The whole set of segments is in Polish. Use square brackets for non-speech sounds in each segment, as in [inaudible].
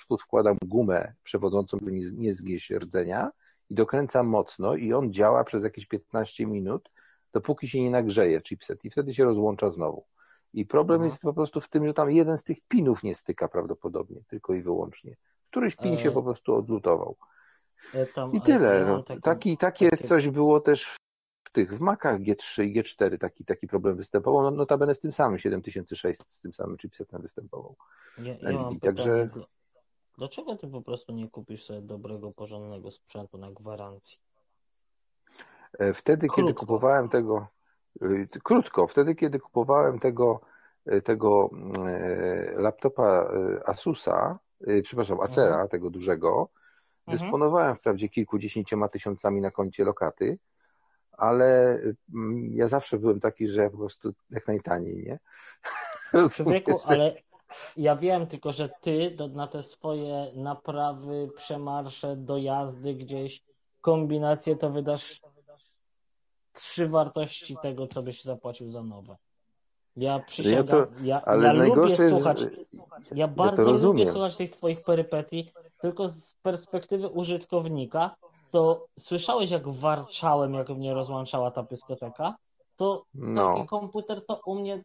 spód wkładam gumę przewodzącą, by nie, nie zgnieść rdzenia i dokręcam mocno i on działa przez jakieś 15 minut, dopóki się nie nagrzeje chipset i wtedy się rozłącza znowu. I problem Mhm. jest po prostu w tym, że tam jeden z tych pinów nie styka prawdopodobnie, tylko i wyłącznie. Któryś pin się E, po prostu odlutował. E, Tam, I tyle. ja mam No, taką- taki, takie takie- coś było też w tych, w Macach G3 i G4 taki, taki problem występował. No, notabene z tym samym 7600, z tym samym chipsetem występował. Ja, ja także- pytanie, dlaczego ty po prostu nie kupisz sobie dobrego, porządnego sprzętu na gwarancji? E, Wtedy, kiedy Krótko. kupowałem tego, y, krótko, wtedy, kiedy kupowałem tego, y, tego e, laptopa Asusa, przepraszam, Acera, Mhm. tego dużego, Mhm. dysponowałem wprawdzie kilkudziesięcioma tysiącami na koncie lokaty, ale mm, ja zawsze byłem taki, że ja po prostu jak najtaniej, nie? Człowieku, ale ja wiem tylko, że ty do, na te swoje naprawy, przemarsze, dojazdy gdzieś, kombinacje, to wydasz trzy wartości tego, co byś zapłacił za nowe. Ja przysięgam, to- ja, ale ja lubię jest, słuchać, ja bardzo lubię rozumiem. słuchać tych twoich perypetii, tylko z perspektywy użytkownika, to słyszałeś, jak warczałem, jak mnie rozłączała ta dyskoteka? To No. taki komputer to u mnie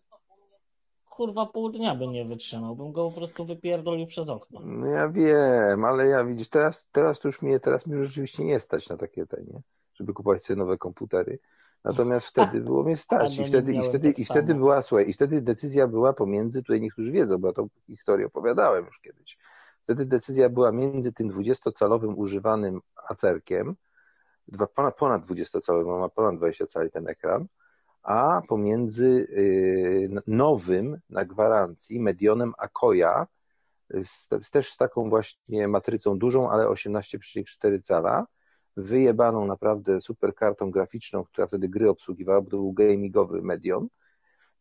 kurwa pół dnia by nie wytrzymał, bym go po prostu wypierdolił przez okno. No ja wiem, ale ja widzisz, teraz, teraz już mnie, teraz mnie rzeczywiście nie stać na takie te, nie? Żeby kupować sobie nowe komputery. Natomiast [laughs] wtedy było mnie stać i wtedy, i wtedy, tak i wtedy była, słuchaj, i wtedy decyzja była pomiędzy, tutaj niektórzy wiedzą, bo ja tą historię opowiadałem już kiedyś. Wtedy decyzja była między tym 20-calowym używanym acerkiem, dwa, ponad, ponad 20-calowym, on ma ponad 20 cali ten ekran, a pomiędzy y, nowym na gwarancji Medionem Akoya, z, z, też z taką właśnie matrycą dużą, ale 18,4 cala, wyjebaną naprawdę super kartą graficzną, która wtedy gry obsługiwała, bo to był gamingowy Medion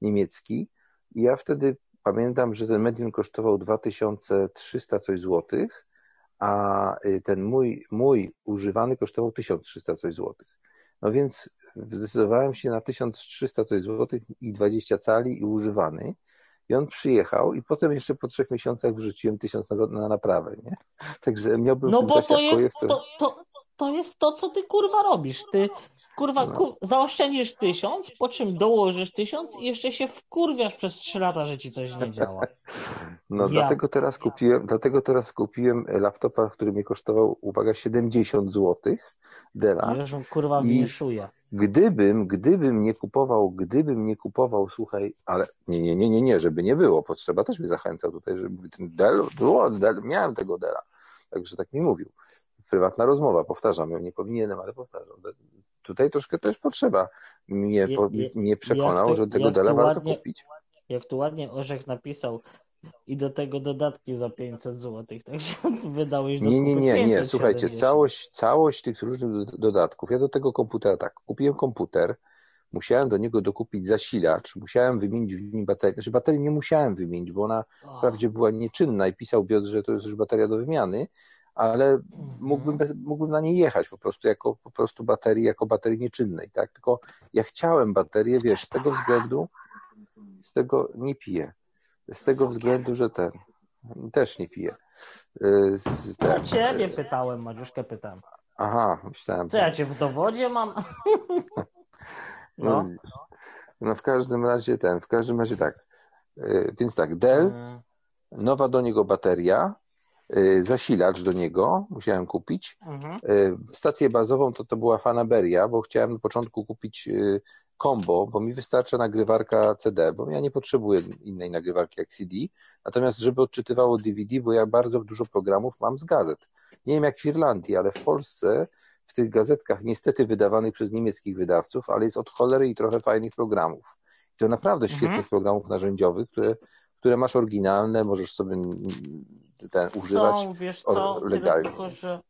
niemiecki. I ja wtedy pamiętam, że ten Medion kosztował 2300 coś złotych, a y, ten mój, mój używany kosztował 1300 coś złotych. No więc zdecydowałem się na 1300 coś złotych i 20 cali i używany. I on przyjechał i potem jeszcze po trzech miesiącach wrzuciłem tysiąc na, na naprawę, nie? [laughs] Także miałbym No bo to jest Akoję, to, to, to jest to, co ty kurwa robisz. Ty kurwa No. ku, zaoszczędzisz tysiąc, po czym dołożysz tysiąc i jeszcze się wkurwiasz przez trzy lata, że ci coś nie działa. [laughs] No Ja- dlatego teraz kupiłem, dlatego teraz kupiłem laptopa, który mi kosztował, uwaga, 70 zł Della. Już kurwa I- winszuję. Gdybym, gdybym nie kupował, gdybym nie kupował, słuchaj, ale nie, nie, nie, nie, nie, żeby nie było, potrzeba też mnie zachęcał tutaj, żeby ten Dell, było, Dell, miałem tego Della, także tak mi mówił. Prywatna rozmowa, powtarzam, nie powinienem, ale powtarzam. Tutaj troszkę też potrzeba mnie, Je- po, je- mnie przekonał, to- że tego Della warto ładnie- kupić. Jak tu ładnie Orzech napisał i do tego dodatki za 500 zł, także wydałeś do Nie, nie, nie, nie. 570. Słuchajcie, całość, całość tych różnych do- dodatków. Ja do tego komputera tak, kupiłem komputer, musiałem do niego dokupić zasilacz, musiałem wymienić w nim baterię. Znaczy baterii nie musiałem wymienić, bo ona O, wprawdzie była nieczynna i pisał BIOS, że to jest już bateria do wymiany, ale mhm. mógłbym, bez, mógłbym na niej jechać po prostu jako po prostu baterii, jako baterii nieczynnej, tak? Tylko ja chciałem baterię, wiesz, z tego względu, z tego nie piję. Z tego Super. względu, że ten też nie piję. Y, Ja ciebie pytałem, Mariuszkę pytałem. Aha, myślałem. Co ja cię w dowodzie mam? No, [laughs] No. no w każdym razie ten, w każdym razie tak. Y, Więc tak, Dell, Mm, nowa do niego bateria, y, zasilacz do niego musiałem kupić. mhm. Y, Stację bazową to to była Fanaberia, bo chciałem na początku kupić y, combo, bo mi wystarcza nagrywarka CD, bo ja nie potrzebuję innej nagrywarki jak CD. Natomiast żeby odczytywało DVD, bo ja bardzo dużo programów mam z gazet. Nie wiem jak w Irlandii, ale w Polsce w tych gazetkach, niestety wydawanych przez niemieckich wydawców, ale jest od cholery i trochę fajnych programów. I to naprawdę Mhm. świetnych programów narzędziowych, które, które masz oryginalne, możesz sobie ten używać. Są, wiesz o- co, tyle legalnie. tylko, że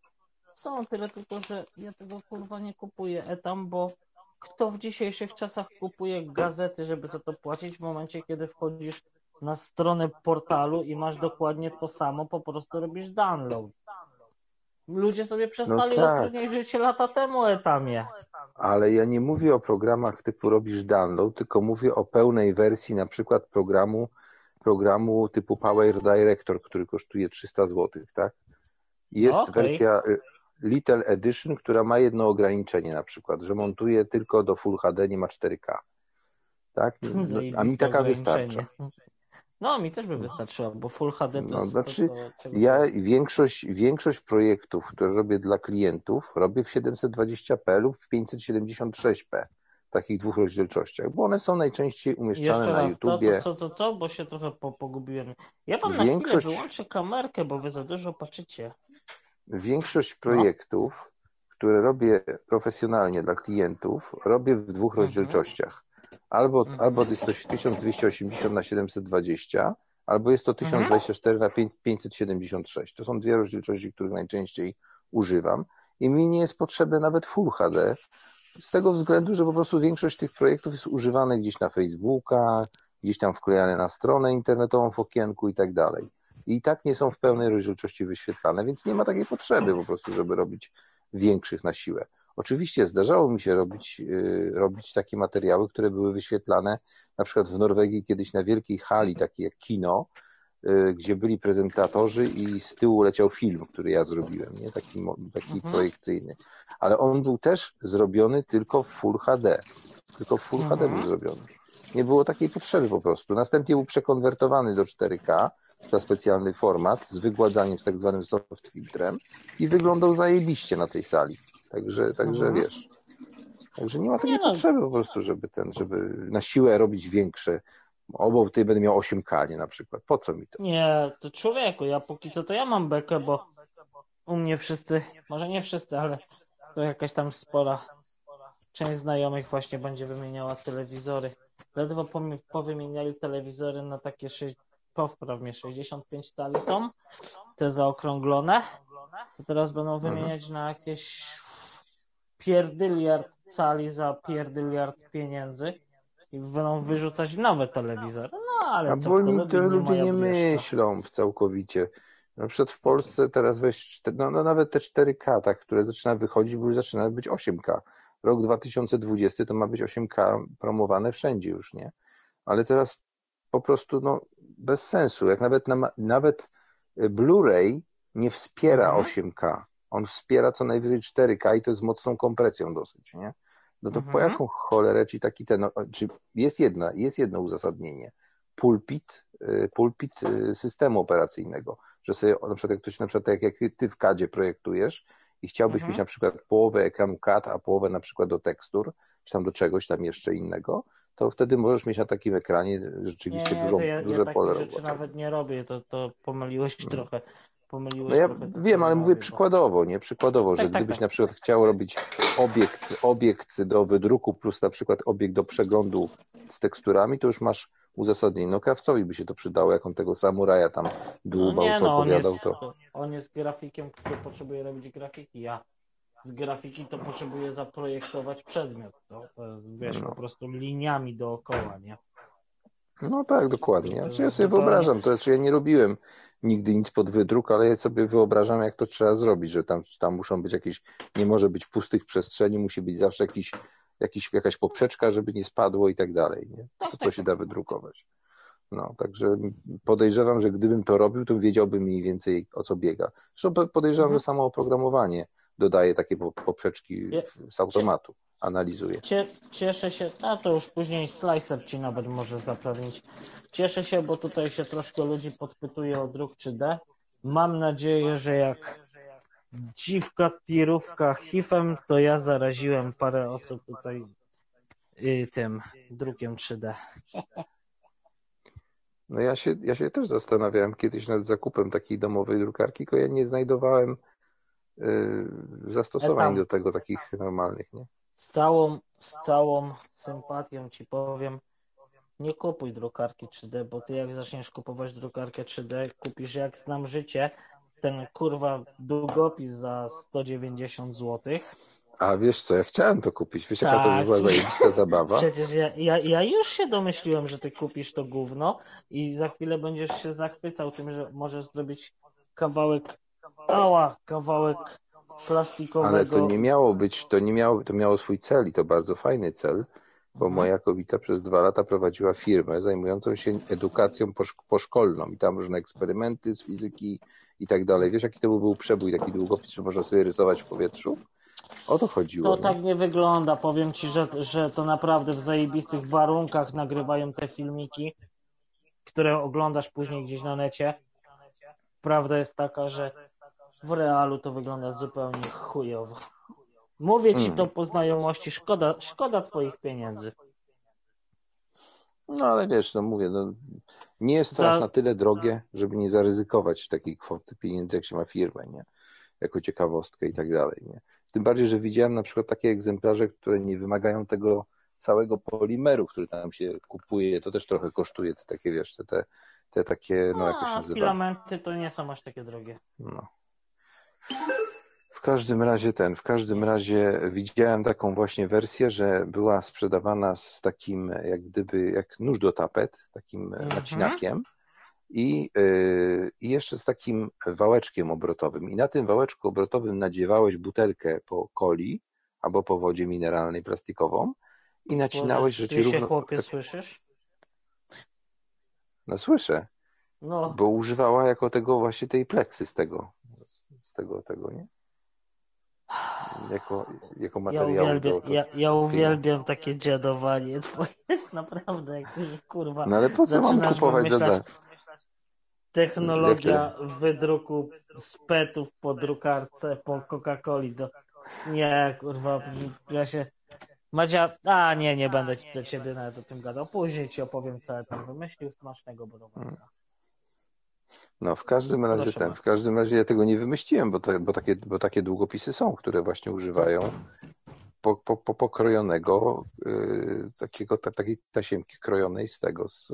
są, tyle tylko, że ja tego kurwa nie kupuję etam, bo kto w dzisiejszych czasach kupuje gazety, żeby za to płacić w momencie, kiedy wchodzisz na stronę portalu i masz dokładnie to samo, po prostu robisz download. Ludzie sobie przestali tak. utrudniać życie lata temu etamie. Ale ja nie mówię o programach typu robisz download, tylko mówię o pełnej wersji na przykład programu programu typu Power Director, który kosztuje 300 zł, tak? Jest No, okej. wersja y, Little Edition, która ma jedno ograniczenie na przykład, że montuje tylko do Full HD, nie ma 4K. Tak? A mi taka wystarcza. No, mi też by wystarczyło, bo Full HD to No, jest znaczy, to, to, Ja większość, większość projektów, które robię dla klientów, robię w 720p lub w 576p, w takich dwóch rozdzielczościach, bo one są najczęściej umieszczane Jeszcze na raz, co, YouTubie. co, co, co, co, bo się trochę po, pogubiłem. Ja wam na Większość- chwilę wyłączę kamerkę, bo wy za dużo patrzycie. Większość No. projektów, które robię profesjonalnie dla klientów, robię w dwóch Mhm. rozdzielczościach. Albo, Mhm. albo jest to 1280 na 720, albo jest to Mhm. 1024 na 5- 576. To są dwie rozdzielczości, których najczęściej używam. I mi nie jest potrzebne nawet Full HD, z tego względu, że po prostu większość tych projektów jest używane gdzieś na Facebooka, gdzieś tam wklejane na stronę internetową w okienku i tak dalej. I tak nie są w pełnej rozdzielczości wyświetlane, więc nie ma takiej potrzeby po prostu, żeby robić większych na siłę. Oczywiście zdarzało mi się robić, yy, robić takie materiały, które były wyświetlane na przykład w Norwegii kiedyś na wielkiej hali, takiej jak kino, yy, gdzie byli prezentatorzy i z tyłu leciał film, który ja zrobiłem, nie? taki, taki Mhm. projekcyjny. Ale on był też zrobiony tylko w Full HD. Tylko w Full Mhm. HD był zrobiony. Nie było takiej potrzeby po prostu. Następnie był przekonwertowany do 4K, za specjalny format, z wygładzaniem, z tak zwanym soft filtrem i wyglądał zajebiście na tej sali. Także, także Mhm. wiesz. Także nie ma takiej Nie no. potrzeby po prostu, żeby ten, żeby na siłę robić większe. Obok tutaj będę miał 8K, nie na przykład. Po co mi to? Nie, to człowieku, ja póki co to ja mam bekę, bo u mnie wszyscy, może nie wszyscy, ale to jakaś tam spora część znajomych właśnie będzie wymieniała telewizory. Ledwo powymieniali telewizory na takie, sze- popraw mnie, 65 cali są, te zaokrąglone. To teraz będą Mhm. wymieniać na jakieś pierdyliard cali za pierdyliard pieniędzy i będą wyrzucać nowe telewizory. No ale A co bo oni to ludzie nie błyszka. myślą w całkowicie. Na przykład w Polsce teraz weź, no, no nawet te 4K, tak, które zaczyna wychodzić, bo już zaczyna być 8K. Rok 2020 to ma być 8K promowane wszędzie już, nie? Ale teraz po prostu no, bez sensu. Jak nawet, na, nawet y, Blu-ray nie wspiera Mhm. 8K. On wspiera co najwyżej 4K i to jest mocną kompresją dosyć, nie? No to po Mhm. jaką cholerę ci taki ten, no, czy jest jedna, jest jedno uzasadnienie. Pulpit, y, pulpit y, systemu operacyjnego, że sobie na przykład jak ktoś na przykład tak jak ty w CADzie projektujesz i chciałbyś Mhm. mieć na przykład połowę ekranu CAD, a połowę na przykład do tekstur, czy tam do czegoś tam jeszcze innego, to wtedy możesz mieć na takim ekranie rzeczywiście nie, dużą, ja, duże ja pole rzeczy nawet nie robię, to, to pomyliłeś trochę. Pomyliłeś No ja trochę wiem, ale mówię przykładowo, nie? Przykładowo, że Tak, tak, gdybyś tak. na przykład chciał robić obiekt, obiekt do wydruku plus na przykład obiekt do przeglądu z teksturami, to już masz uzasadnienie. No krawcowi by się to przydało, jak on tego samuraja tam No dłubał, nie, co no on opowiadał, jest, to... on jest grafikiem, który potrzebuje robić grafiki. Ja z grafiki to potrzebuję zaprojektować przedmiot. Jest, wiesz, No. po prostu liniami dookoła, nie? No tak, dokładnie. Znaczy ja sobie zupełnie- wyobrażam, to znaczy ja nie robiłem nigdy nic pod wydruk, ale ja sobie wyobrażam, jak to trzeba zrobić, że tam, tam muszą być jakieś, nie może być pustych przestrzeni, musi być zawsze jakiś, jakiś, jakaś poprzeczka, żeby nie spadło i tak dalej, nie? Tak, To, tak, to się da wydrukować. No, także podejrzewam, że gdybym to robił, to wiedziałbym mniej więcej o co biega. Zresztą po- podejrzewam, Mhm. że samo oprogramowanie dodaje takie po- poprzeczki z automatu, analizuje. Cie, cieszę się, a to już później Slicer ci nawet może zapewnić. Cieszę się, bo tutaj się troszkę ludzi podpytuje o druk 3D. Mam nadzieję, że jak dziwka tirówka hifem, to ja zaraziłem parę osób tutaj y, tym drukiem 3D. No ja się, ja się też zastanawiałem kiedyś nad zakupem takiej domowej drukarki, tylko ja nie znajdowałem zastosowań Etam. do tego takich normalnych, nie? Z całą, z całą sympatią ci powiem, nie kupuj drukarki 3D, bo ty jak zaczniesz kupować drukarkę 3D, kupisz jak znam życie, ten kurwa długopis za 190 zł. A wiesz co, ja chciałem to kupić, wiesz jaka to by Tak. była zajebista [laughs] zabawa? Przecież ja, ja, ja już się domyśliłem, że ty kupisz to gówno i za chwilę będziesz się zachwycał tym, że możesz zrobić kawałek, ała, kawałek plastikowego. Ale to nie miało być, to nie miało, to miało swój cel i to bardzo fajny cel, bo Mhm. moja kobieta przez dwa lata prowadziła firmę zajmującą się edukacją posz- poszkolną i tam różne eksperymenty z fizyki i tak dalej. Wiesz, jaki to był przebój, taki długopis, że można sobie rysować w powietrzu? O to chodziło. To nie? tak nie wygląda. Powiem ci, że, że to naprawdę w zajebistych warunkach nagrywają te filmiki, które oglądasz później gdzieś na necie. Prawda jest taka, że w realu to wygląda zupełnie chujowo. Mówię ci to po znajomości, szkoda, szkoda twoich pieniędzy. No ale wiesz, no mówię, no, nie jest to aż na tyle drogie, żeby nie zaryzykować takiej kwoty pieniędzy, jak się ma firmę, nie? Jako ciekawostkę i tak dalej, nie? Tym bardziej, że widziałem na przykład takie egzemplarze, które nie wymagają tego całego polimeru, który tam się kupuje, to też trochę kosztuje, te takie, wiesz, te, te, te takie, no jak to się nazywa? filamenty to nie są aż takie drogie. No. W każdym razie ten, w każdym razie widziałem taką właśnie wersję, że była sprzedawana z takim, jak gdyby, jak nóż do tapet, takim Mhm. nacinakiem i, yy, i jeszcze z takim wałeczkiem obrotowym. I na tym wałeczku obrotowym nadziewałeś butelkę po coli albo po wodzie mineralnej plastikową i nacinałeś, że Ty ci się równo... chłopie słyszysz? No słyszę, No, bo używała jako tego właśnie tej pleksy z tego, z tego, tego, nie? Jako, jako ja materiał uwielbiam, do, ja, ja uwielbiam takie dziadowanie twoje. [laughs] Naprawdę, jak kurwa. No ale po co mam kupować dar? Technologia wydruku z petów po drukarce, po Coca-Coli do... Nie, kurwa, ja się... Madzia, a nie, nie będę ci do ciebie nawet o tym gadał. Później ci opowiem, co ja tam wymyślił smacznego browarka. No w każdym razie Proszę ten, w każdym razie ja tego nie wymyśliłem, bo, te, bo, takie, bo takie długopisy są, które właśnie używają po, po, po pokrojonego yy, takiego, ta, takiej tasiemki krojonej z tego, z,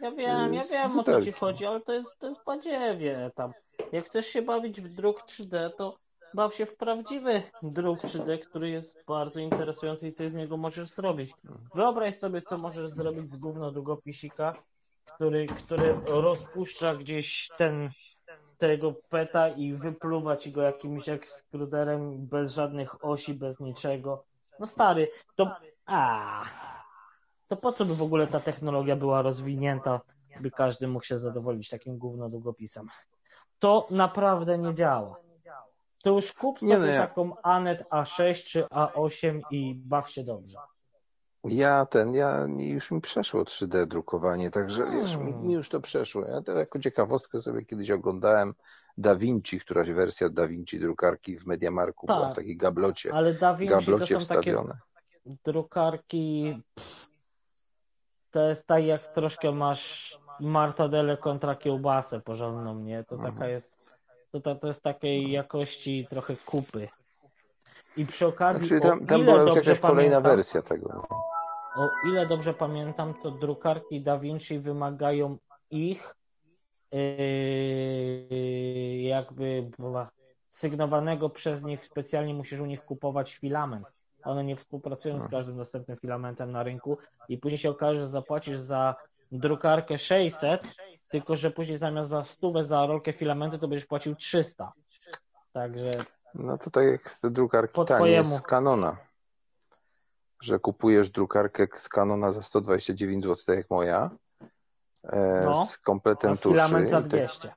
Ja wiem, ja z wiem o co ci butelki. chodzi, ale to jest, to jest badziewie tam. Jak chcesz się bawić w druk 3D, to baw się w prawdziwy druk 3D, który jest bardzo interesujący i co z niego możesz zrobić. Wyobraź sobie, co możesz zrobić z gówno długopisika, który, który rozpuszcza gdzieś ten tego peta i wypluwa ci go jakimś ekskruderem bez żadnych osi, bez niczego. No stary, to a to po co by w ogóle ta technologia była rozwinięta, by każdy mógł się zadowolić takim gówno długopisem? To naprawdę nie działa. To już kup Nie, sobie no ja- taką Anet A6 czy A8 i baw się dobrze. Ja ten, ja już mi przeszło 3D drukowanie, także wiesz, mi, Hmm. mi już to przeszło. Ja to jako ciekawostkę sobie kiedyś oglądałem Da Vinci, któraś wersja Da Vinci drukarki w Mediamarku Tak. była w takiej gablocie, Ale Da Vinci to gablocie są takie wstawione. drukarki. pff, To jest tak, jak troszkę masz martadele kontra kiełbasę porządną, nie? To Mhm. taka jest. To, to, to jest takiej jakości trochę kupy. I przy okazji, Znaczy tam, tam była już jakaś kolejna pamiętam, wersja tego. O ile dobrze pamiętam, to drukarki Da Vinci wymagają ich yy, jakby sygnowanego przez nich specjalnie musisz u nich kupować filament. One nie współpracują z Mhm. każdym następnym filamentem na rynku i później się okaże, że zapłacisz za drukarkę 600, tylko że później zamiast za stówę za rolkę filamentu to będziesz płacił 300. Także No to tak jak z drukarki Po tanie twojemu. z Canona. Że kupujesz drukarkę z Canona za 129 zł, tak jak moja, e, No. z kompletem tuszy. filament za i tak- 200.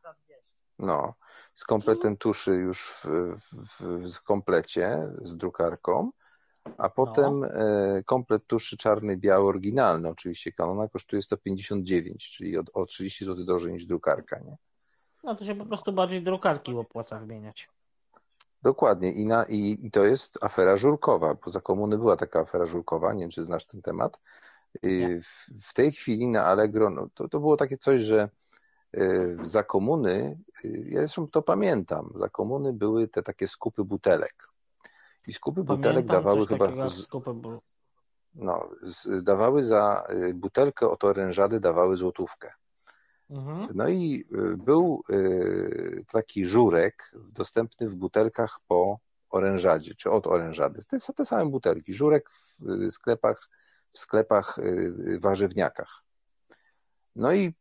No, z kompletem tuszy już w, w, w, komplecie z drukarką, a potem e, komplet tuszy czarny, biały, oryginalny oczywiście Canona kosztuje 159, czyli o, o 30 zł drożej niż drukarka, nie? No to się po prostu bardziej drukarki opłaca wymieniać. Dokładnie I, na, i, i to jest afera żurkowa, bo za komuny była taka afera żurkowa, nie wiem czy znasz ten temat. W, w tej chwili na Allegro no, to, to było takie coś, że y, za komuny, y, ja zresztą to pamiętam, za komuny były te takie skupy butelek. I skupy butelek Pamiętam dawały coś chyba, z, skupy był. no, z, dawały za y, butelkę od orężady dawały złotówkę. Mhm. No i y, był y, taki żurek dostępny w butelkach po orężadzie, czy od orężady. To są te same butelki. Żurek w y, sklepach, w sklepach warzywniakach. No i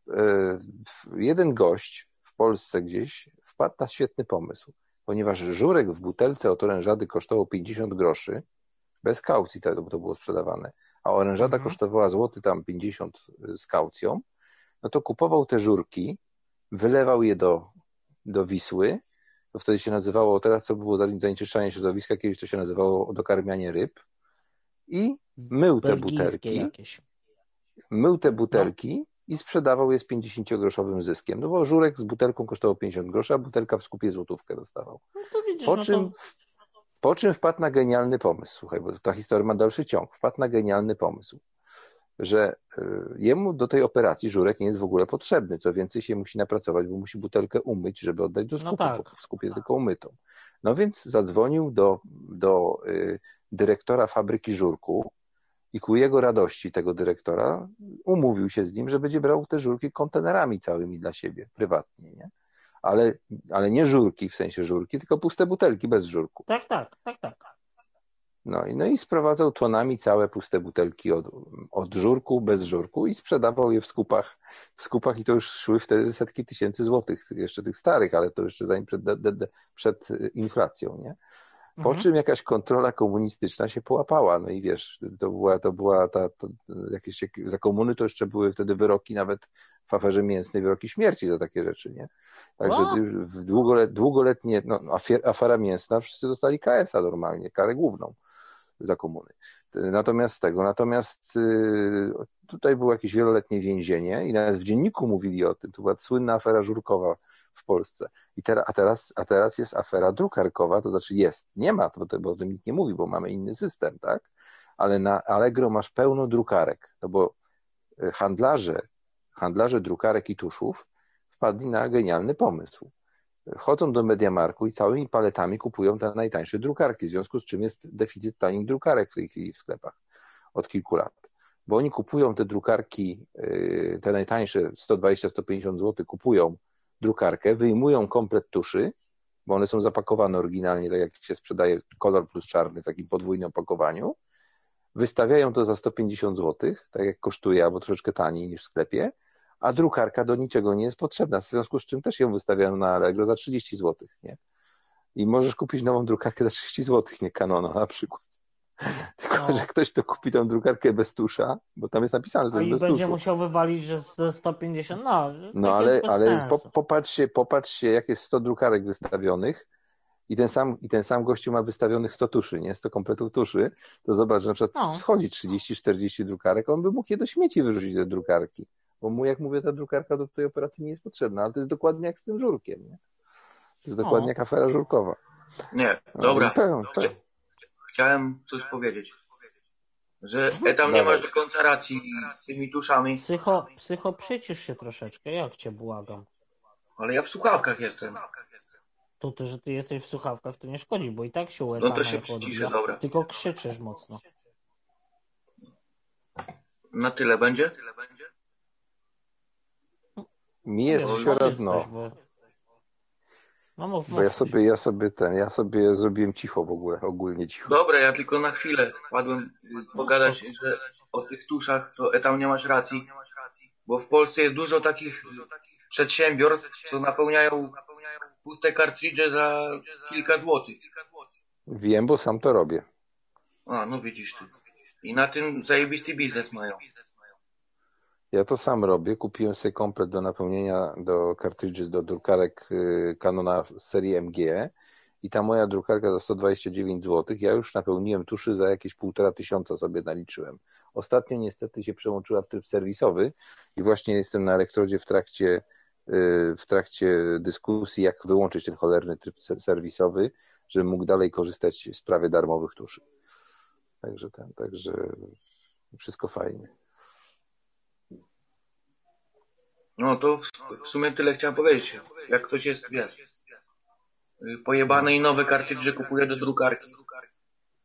jeden gość w Polsce gdzieś wpadł na świetny pomysł, ponieważ żurek w butelce od orężady kosztował 50 groszy, bez kaucji tego to było sprzedawane, a orężada mhm. kosztowała złoty tam 50 z kaucją, no to kupował te żurki, wylewał je do, do Wisły, to wtedy się nazywało, teraz co było zanieczyszczanie środowiska, kiedyś to się nazywało dokarmianie ryb i mył te butelki. Jakieś. Mył te butelki no. i sprzedawał je z 50-groszowym zyskiem. No bo żurek z butelką kosztował 50 groszy, a butelka w skupie złotówkę dostawał. No widzisz, po, no czym, to... po czym wpadł na genialny pomysł, słuchaj, bo ta historia ma dalszy ciąg, wpadł na genialny pomysł że y, jemu do tej operacji żurek nie jest w ogóle potrzebny. Co więcej się musi napracować, bo musi butelkę umyć, żeby oddać do no skupu, no tak. w skupie tylko umytą. No więc zadzwonił do, do y, dyrektora fabryki żurku i ku jego radości tego dyrektora umówił się z nim, że będzie brał te żurki kontenerami całymi dla siebie, prywatnie, nie? Ale, ale nie żurki w sensie żurki, tylko puste butelki bez żurku. Tak, tak, tak, tak. No i, no i sprowadzał tonami całe puste butelki od, od żurku, bez żurku i sprzedawał je w skupach, w skupach i to już szły wtedy setki tysięcy złotych, jeszcze tych starych, ale to jeszcze zanim przed, przed inflacją, nie? Po mhm. czym jakaś kontrola komunistyczna się połapała. No i wiesz, to była, to była ta, to jakieś, za komuny to jeszcze były wtedy wyroki nawet w aferze mięsnej, wyroki śmierci za takie rzeczy, nie? Także długolet, długoletnie, no, afera mięsna, wszyscy dostali KS-a normalnie, karę główną za komuny. Natomiast tego, natomiast y, tutaj było jakieś wieloletnie więzienie i nawet w dzienniku mówili o tym. To była słynna afera żurkowa w Polsce. I teraz, a, teraz, a teraz jest afera drukarkowa, to znaczy jest, nie ma, bo, bo o tym nikt nie mówi, bo mamy inny system, tak? Ale na Allegro masz pełno drukarek, no bo y, handlarze, handlarze drukarek i tuszów wpadli na genialny pomysł chodzą do Mediamarku i całymi paletami kupują te najtańsze drukarki, w związku z czym jest deficyt tanich drukarek w tej chwili w sklepach od kilku lat. Bo oni kupują te drukarki, y, te najtańsze 120-150 zł, kupują drukarkę, wyjmują komplet tuszy, bo one są zapakowane oryginalnie, tak jak się sprzedaje kolor plus czarny w takim podwójnym opakowaniu, wystawiają to za 150 zł, tak jak kosztuje, albo troszeczkę taniej niż w sklepie, a drukarka do niczego nie jest potrzebna, w związku z czym też ją wystawiają na Allegro za 30 zł, nie? I możesz kupić nową drukarkę za 30 zł, nie Canona na przykład. [laughs] Tylko, no. że ktoś to kupi tą drukarkę bez tusza, bo tam jest napisane, że to jest bez będzie tuszu. musiał wywalić, że 150, no. No ale, ale po, popatrzcie, popatrzcie, jak jest 100 drukarek wystawionych i ten sam, i ten sam gościu ma wystawionych 100 tuszy, nie? 100 kompletów tuszy, to zobacz, że na przykład no. schodzi 30-40 drukarek, on by mógł je do śmieci wyrzucić te drukarki. Bo mu, jak mówię, ta drukarka do tej operacji nie jest potrzebna, ale to jest dokładnie jak z tym żurkiem, nie? To jest dokładnie o. jak afera żurkowa. Nie, no, dobra. No, Chciałem coś powiedzieć. Że tam nie masz do końca racji z tymi tuszami. Psycho, psycho przycisz się troszeczkę, jak cię błagam. Ale ja w słuchawkach jestem. To, to, że ty jesteś w słuchawkach, to nie szkodzi, bo i tak się No to się przyciszę, dobra. Tylko krzyczysz mocno. Na tyle będzie? Mi jest no, średno. Bo... No, mów, bo ja sobie, ja sobie ten, ja sobie zrobiłem cicho w ogóle, ogólnie cicho. Dobra, ja tylko na chwilę wpadłem pogadać, że o tych tuszach to tam nie masz racji, bo w Polsce jest dużo takich przedsiębiorstw, co napełniają puste kartridże za kilka złotych. Wiem, bo sam to robię. A, no widzisz ty. I na tym zajebisty biznes mają. Ja to sam robię. Kupiłem sobie komplet do napełnienia do cartridges, do drukarek y, Canona serii MG i ta moja drukarka za 129 zł, ja już napełniłem tuszy za jakieś półtora tysiąca sobie naliczyłem. Ostatnio niestety się przełączyła w tryb serwisowy i właśnie jestem na elektrodzie w trakcie, y, w trakcie dyskusji, jak wyłączyć ten cholerny tryb serwisowy, żebym mógł dalej korzystać z prawie darmowych tuszy. Także ten, także wszystko fajnie. No to w, w sumie tyle chciałem powiedzieć. Jak ktoś jest, wiesz, pojebany i nowe kartridże kupuje do drukarki,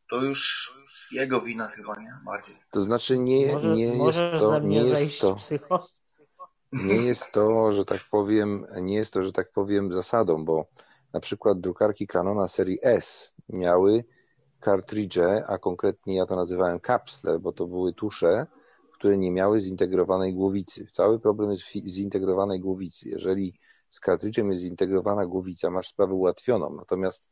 to już jego wina chyba, nie? Bardziej. To znaczy nie, Może, nie jest to, nie jest to, psycho? nie jest to, że tak powiem, nie jest to, że tak powiem zasadą, bo na przykład drukarki Canona serii S miały kartridże, a konkretnie ja to nazywałem kapsle, bo to były tusze, które nie miały zintegrowanej głowicy. Cały problem jest w zintegrowanej głowicy. Jeżeli z kartridżem jest zintegrowana głowica, masz sprawę ułatwioną. Natomiast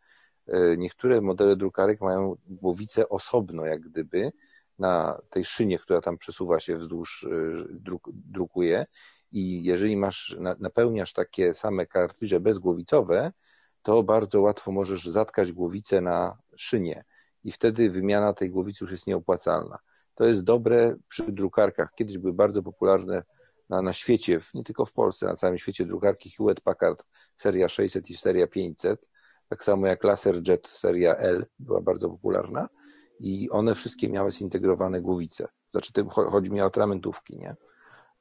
e, niektóre modele drukarek mają głowicę osobno, jak gdyby, na tej szynie, która tam przesuwa się wzdłuż, druk, drukuje i jeżeli masz, napełniasz takie same kartridże bezgłowicowe, to bardzo łatwo możesz zatkać głowicę na szynie i wtedy wymiana tej głowicy już jest nieopłacalna. To jest dobre przy drukarkach. Kiedyś były bardzo popularne na, na świecie, nie tylko w Polsce, na całym świecie drukarki Hewlett Packard seria 600 i seria 500, tak samo jak LaserJet seria L była bardzo popularna i one wszystkie miały zintegrowane głowice. Znaczy, tym chodzi mi o atramentówki, nie?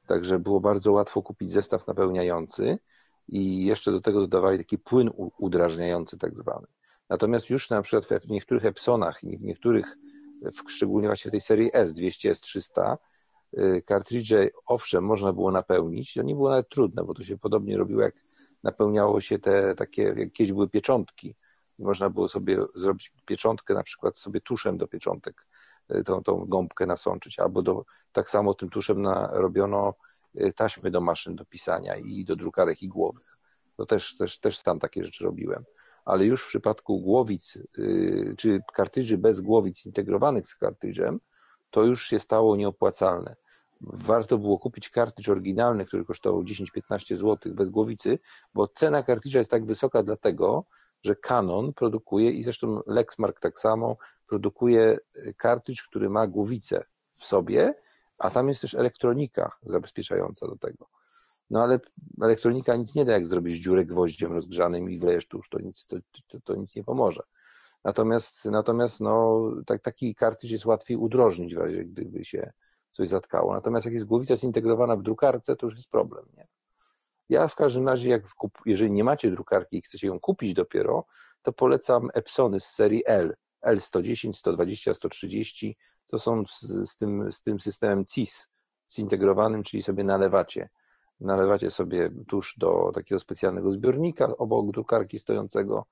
Także było bardzo łatwo kupić zestaw napełniający i jeszcze do tego dodawali taki płyn udrażniający tak zwany. Natomiast już na przykład w niektórych Epsonach i w niektórych, szczególnie właśnie w tej serii S, 200, S300, kartridże owszem można było napełnić, to nie było nawet trudne, bo to się podobnie robiło jak napełniało się te takie, jak były pieczątki. Można było sobie zrobić pieczątkę, na przykład sobie tuszem do pieczątek y, tą, tą gąbkę nasączyć, albo do, tak samo tym tuszem na, robiono y, taśmy do maszyn do pisania i do drukarek igłowych. To też, też, też sam takie rzeczy robiłem. Ale już w przypadku głowic, y, czy kartridży bez głowic integrowanych z kartridżem, to już się stało nieopłacalne warto było kupić kartridż oryginalny, który kosztował 10-15 zł bez głowicy, bo cena kartridża jest tak wysoka dlatego, że Canon produkuje i zresztą Lexmark tak samo produkuje kartridż, który ma głowicę w sobie, a tam jest też elektronika zabezpieczająca do tego. No ale elektronika nic nie da, jak zrobisz dziurę gwoździem rozgrzanym i wlejesz tuż, to nic, to, to, to nic nie pomoże. Natomiast, natomiast no, tak, taki kartridż jest łatwiej udrożnić w razie, gdyby się coś zatkało. Natomiast jak jest głowica zintegrowana w drukarce, to już jest problem. Nie? Ja w każdym razie, jak kup, jeżeli nie macie drukarki i chcecie ją kupić dopiero, to polecam Epsony z serii L. L110, 120, 130. To są z, z, tym, z tym systemem CIS zintegrowanym, czyli sobie nalewacie. Nalewacie sobie tuż do takiego specjalnego zbiornika obok drukarki stojącego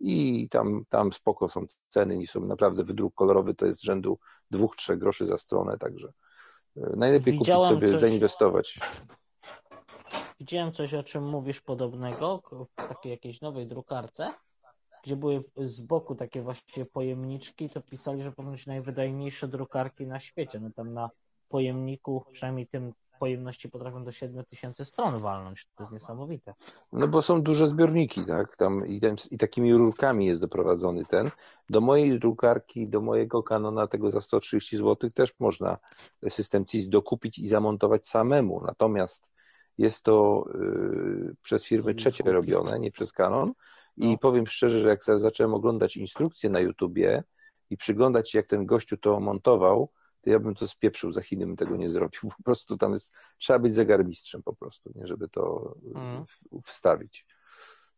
i tam, tam spoko są ceny i są naprawdę wydruk kolorowy to jest rzędu 2-3 groszy za stronę, także Najlepiej Widziałam kupić sobie, coś... zainwestować. Widziałem coś, o czym mówisz podobnego, w takiej jakiejś nowej drukarce, gdzie były z boku takie właściwie pojemniczki, to pisali, że ponoć najwydajniejsze drukarki na świecie. No tam na pojemniku, przynajmniej tym pojemności potrafią do 7000 stron walnąć. To jest niesamowite. No bo są duże zbiorniki, tak? Tam i, tam, i takimi rurkami jest doprowadzony ten. Do mojej drukarki, do mojego kanona tego za 130 zł też można system CIS dokupić i zamontować samemu. Natomiast jest to y, przez firmy trzecie robione, nie przez Canon. I no. powiem szczerze, że jak zacząłem oglądać instrukcje na YouTubie i przyglądać się, jak ten gościu to montował, to ja bym to spieprzył za Chiny, bym tego nie zrobił. Po prostu tam jest, trzeba być zegarmistrzem po prostu, nie, żeby to mm. wstawić.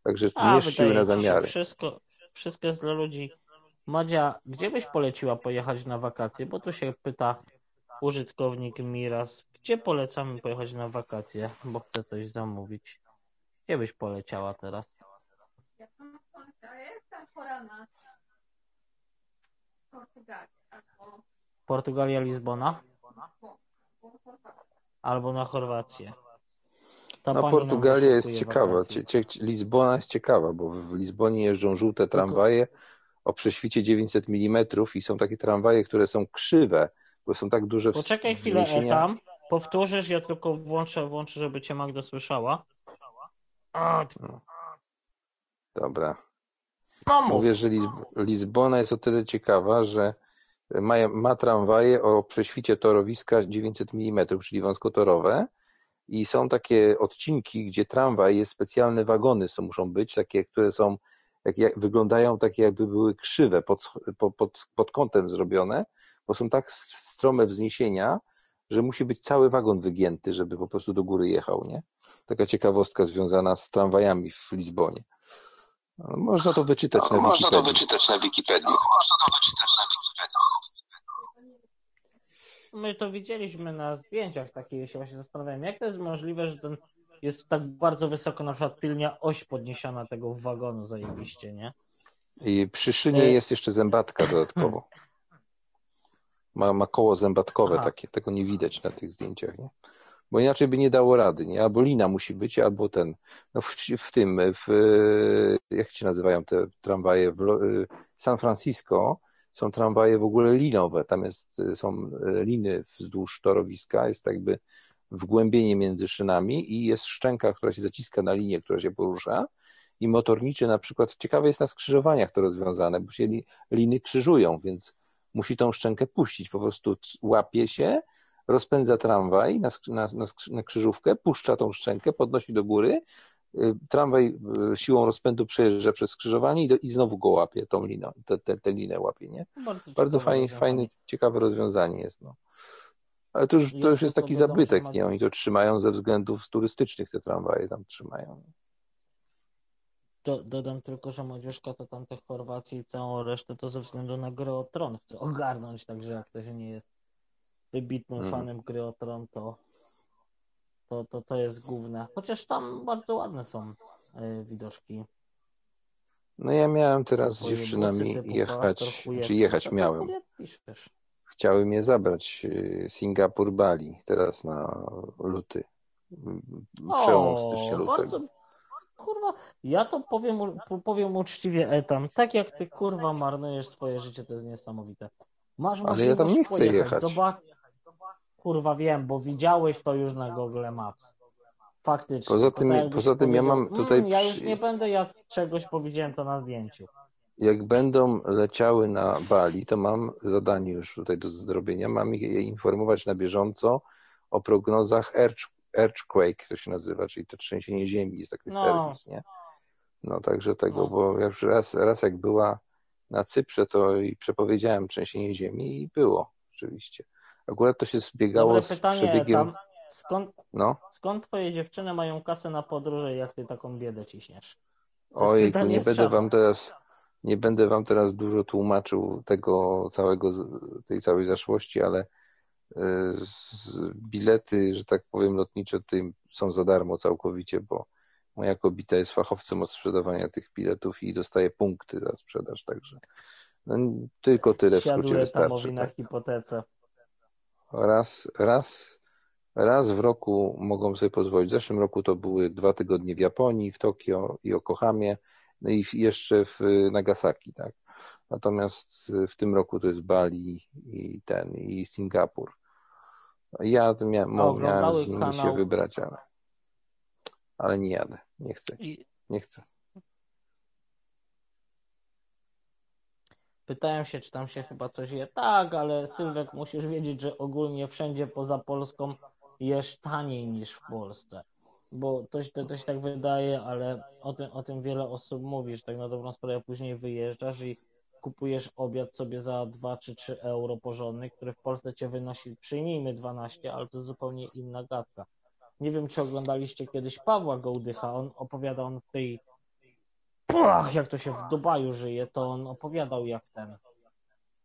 Także A, nie siły na zamiary. Wszystko, wszystko jest dla ludzi. Madzia, gdzie byś poleciła pojechać na wakacje? Bo tu się pyta użytkownik Miras, gdzie polecamy pojechać na wakacje, bo chcę coś zamówić. Gdzie byś poleciała teraz? Jestem pora na Portugalię albo Portugalia, Lizbona? Albo na Chorwację. Ta no Portugalia jest ciekawa. Lizbona jest ciekawa, bo w Lizbonie jeżdżą żółte tramwaje o prześwicie 900 mm i są takie tramwaje, które są krzywe, bo są tak duże Poczekaj chwilę, tam. Powtórzysz, ja tylko włączę, włączę, żeby cię Magda słyszała. No. Dobra. No Mówię, że Lizbona jest o tyle ciekawa, że ma, ma tramwaje o prześwicie torowiska 900 mm, czyli wąskotorowe i są takie odcinki, gdzie tramwaj jest specjalne wagony, są, muszą być takie, które są, jak, jak, wyglądają takie jakby były krzywe, pod, pod, pod kątem zrobione, bo są tak strome wzniesienia, że musi być cały wagon wygięty, żeby po prostu do góry jechał, nie? Taka ciekawostka związana z tramwajami w Lizbonie. Można to wyczytać no, na Wikipedii. Można to wyczytać na Wikipedii. Można to wyczytać na Wikipedii. My to widzieliśmy na zdjęciach takie, się właśnie zastanawiałem, jak to jest możliwe, że ten jest tak bardzo wysoko, na przykład tylnia oś podniesiona tego wagonu zajebiście, nie? I przy szynie e... jest jeszcze zębatka dodatkowo. Ma, ma koło zębatkowe Aha. takie, tego nie widać na tych zdjęciach, nie? Bo inaczej by nie dało rady, nie? Albo lina musi być, albo ten, no w, w tym, w, jak się nazywają te tramwaje, w San Francisco są tramwaje w ogóle linowe. Tam jest, są liny wzdłuż torowiska, jest jakby wgłębienie między szynami i jest szczęka, która się zaciska na linię, która się porusza. I motorniczy na przykład, ciekawe jest na skrzyżowaniach to rozwiązane, bo się liny krzyżują, więc musi tą szczękę puścić, po prostu łapie się, rozpędza tramwaj na, na, na, na krzyżówkę, puszcza tą szczękę, podnosi do góry, y, tramwaj y, siłą rozpędu przejeżdża przez skrzyżowanie i, do, i znowu go łapie tą liną, tę te, te linę łapie, nie? Bardzo, Bardzo fajnie, fajne, ciekawe rozwiązanie jest, no. Ale to już, to już jest taki zabytek, nie? Oni to trzymają ze względów turystycznych, te tramwaje tam trzymają. Do, dodam tylko, że młodzieżka to tam te Chorwacji i całą resztę to ze względu na grę o tron chce ogarnąć, także jak ktoś nie jest wybitnym mm. fanem gry o tron, to, to, to, to jest główne. Chociaż tam bardzo ładne są y, widoczki. No ja miałem teraz z dziewczynami jechać, czy jechać miałem. Chciały mnie zabrać y, Singapur, Bali teraz na luty. Przełom stycznia lutego. Bardzo, kurwa, ja to powiem, powiem uczciwie Etam, tak jak ty kurwa marnujesz swoje życie, to jest niesamowite. Masz Ale ja tam nie chcę pojechać. jechać. Zobacz, kurwa wiem, bo widziałeś to już na Google Maps. Faktycznie. Poza tym, tak poza tym ja mam tutaj... Mm, ja już nie będę, jak czegoś powiedziałem to na zdjęciu. Jak będą leciały na Bali, to mam zadanie już tutaj do zrobienia. Mam je informować na bieżąco o prognozach Earthquake to się nazywa, czyli to trzęsienie ziemi, jest taki no. serwis, nie? No także tego, no. bo ja już raz, raz jak była na Cyprze, to i przepowiedziałem trzęsienie ziemi i było, oczywiście. Akurat to się zbiegało Dobre z pytanie, przebiegiem... Tam, skąd, no? skąd twoje dziewczyny mają kasę na podróże, jak ty taką biedę ciśniesz? Ojej, nie będę wam teraz nie będę wam teraz dużo tłumaczył tego całego, tej całej zaszłości, ale bilety, że tak powiem, lotnicze tutaj są za darmo całkowicie, bo moja kobieta jest fachowcem od sprzedawania tych biletów i dostaje punkty za sprzedaż, także no, tylko tyle w skrócie wystarczy. na tak. hipotece. Raz, raz, raz w roku mogą sobie pozwolić. W zeszłym roku to były dwa tygodnie w Japonii, w Tokio i Okohamie, no i jeszcze w Nagasaki, tak. Natomiast w tym roku to jest Bali i ten, i Singapur. Ja mia, miałem z nimi kanał... się wybrać, ale, ale nie jadę. Nie chcę. Nie chcę. Pytałem się, czy tam się chyba coś je. Tak, ale Sylwek, musisz wiedzieć, że ogólnie wszędzie poza Polską jest taniej niż w Polsce. Bo to się, to się tak wydaje, ale o tym, o tym wiele osób mówi, że tak na dobrą sprawę później wyjeżdżasz i kupujesz obiad sobie za 2 czy 3 euro porządny, który w Polsce cię wynosi, przyjmijmy 12, ale to zupełnie inna gadka. Nie wiem, czy oglądaliście kiedyś Pawła Gołdycha, on opowiada on w tej Ach, jak to się w Dubaju żyje, to on opowiadał jak ten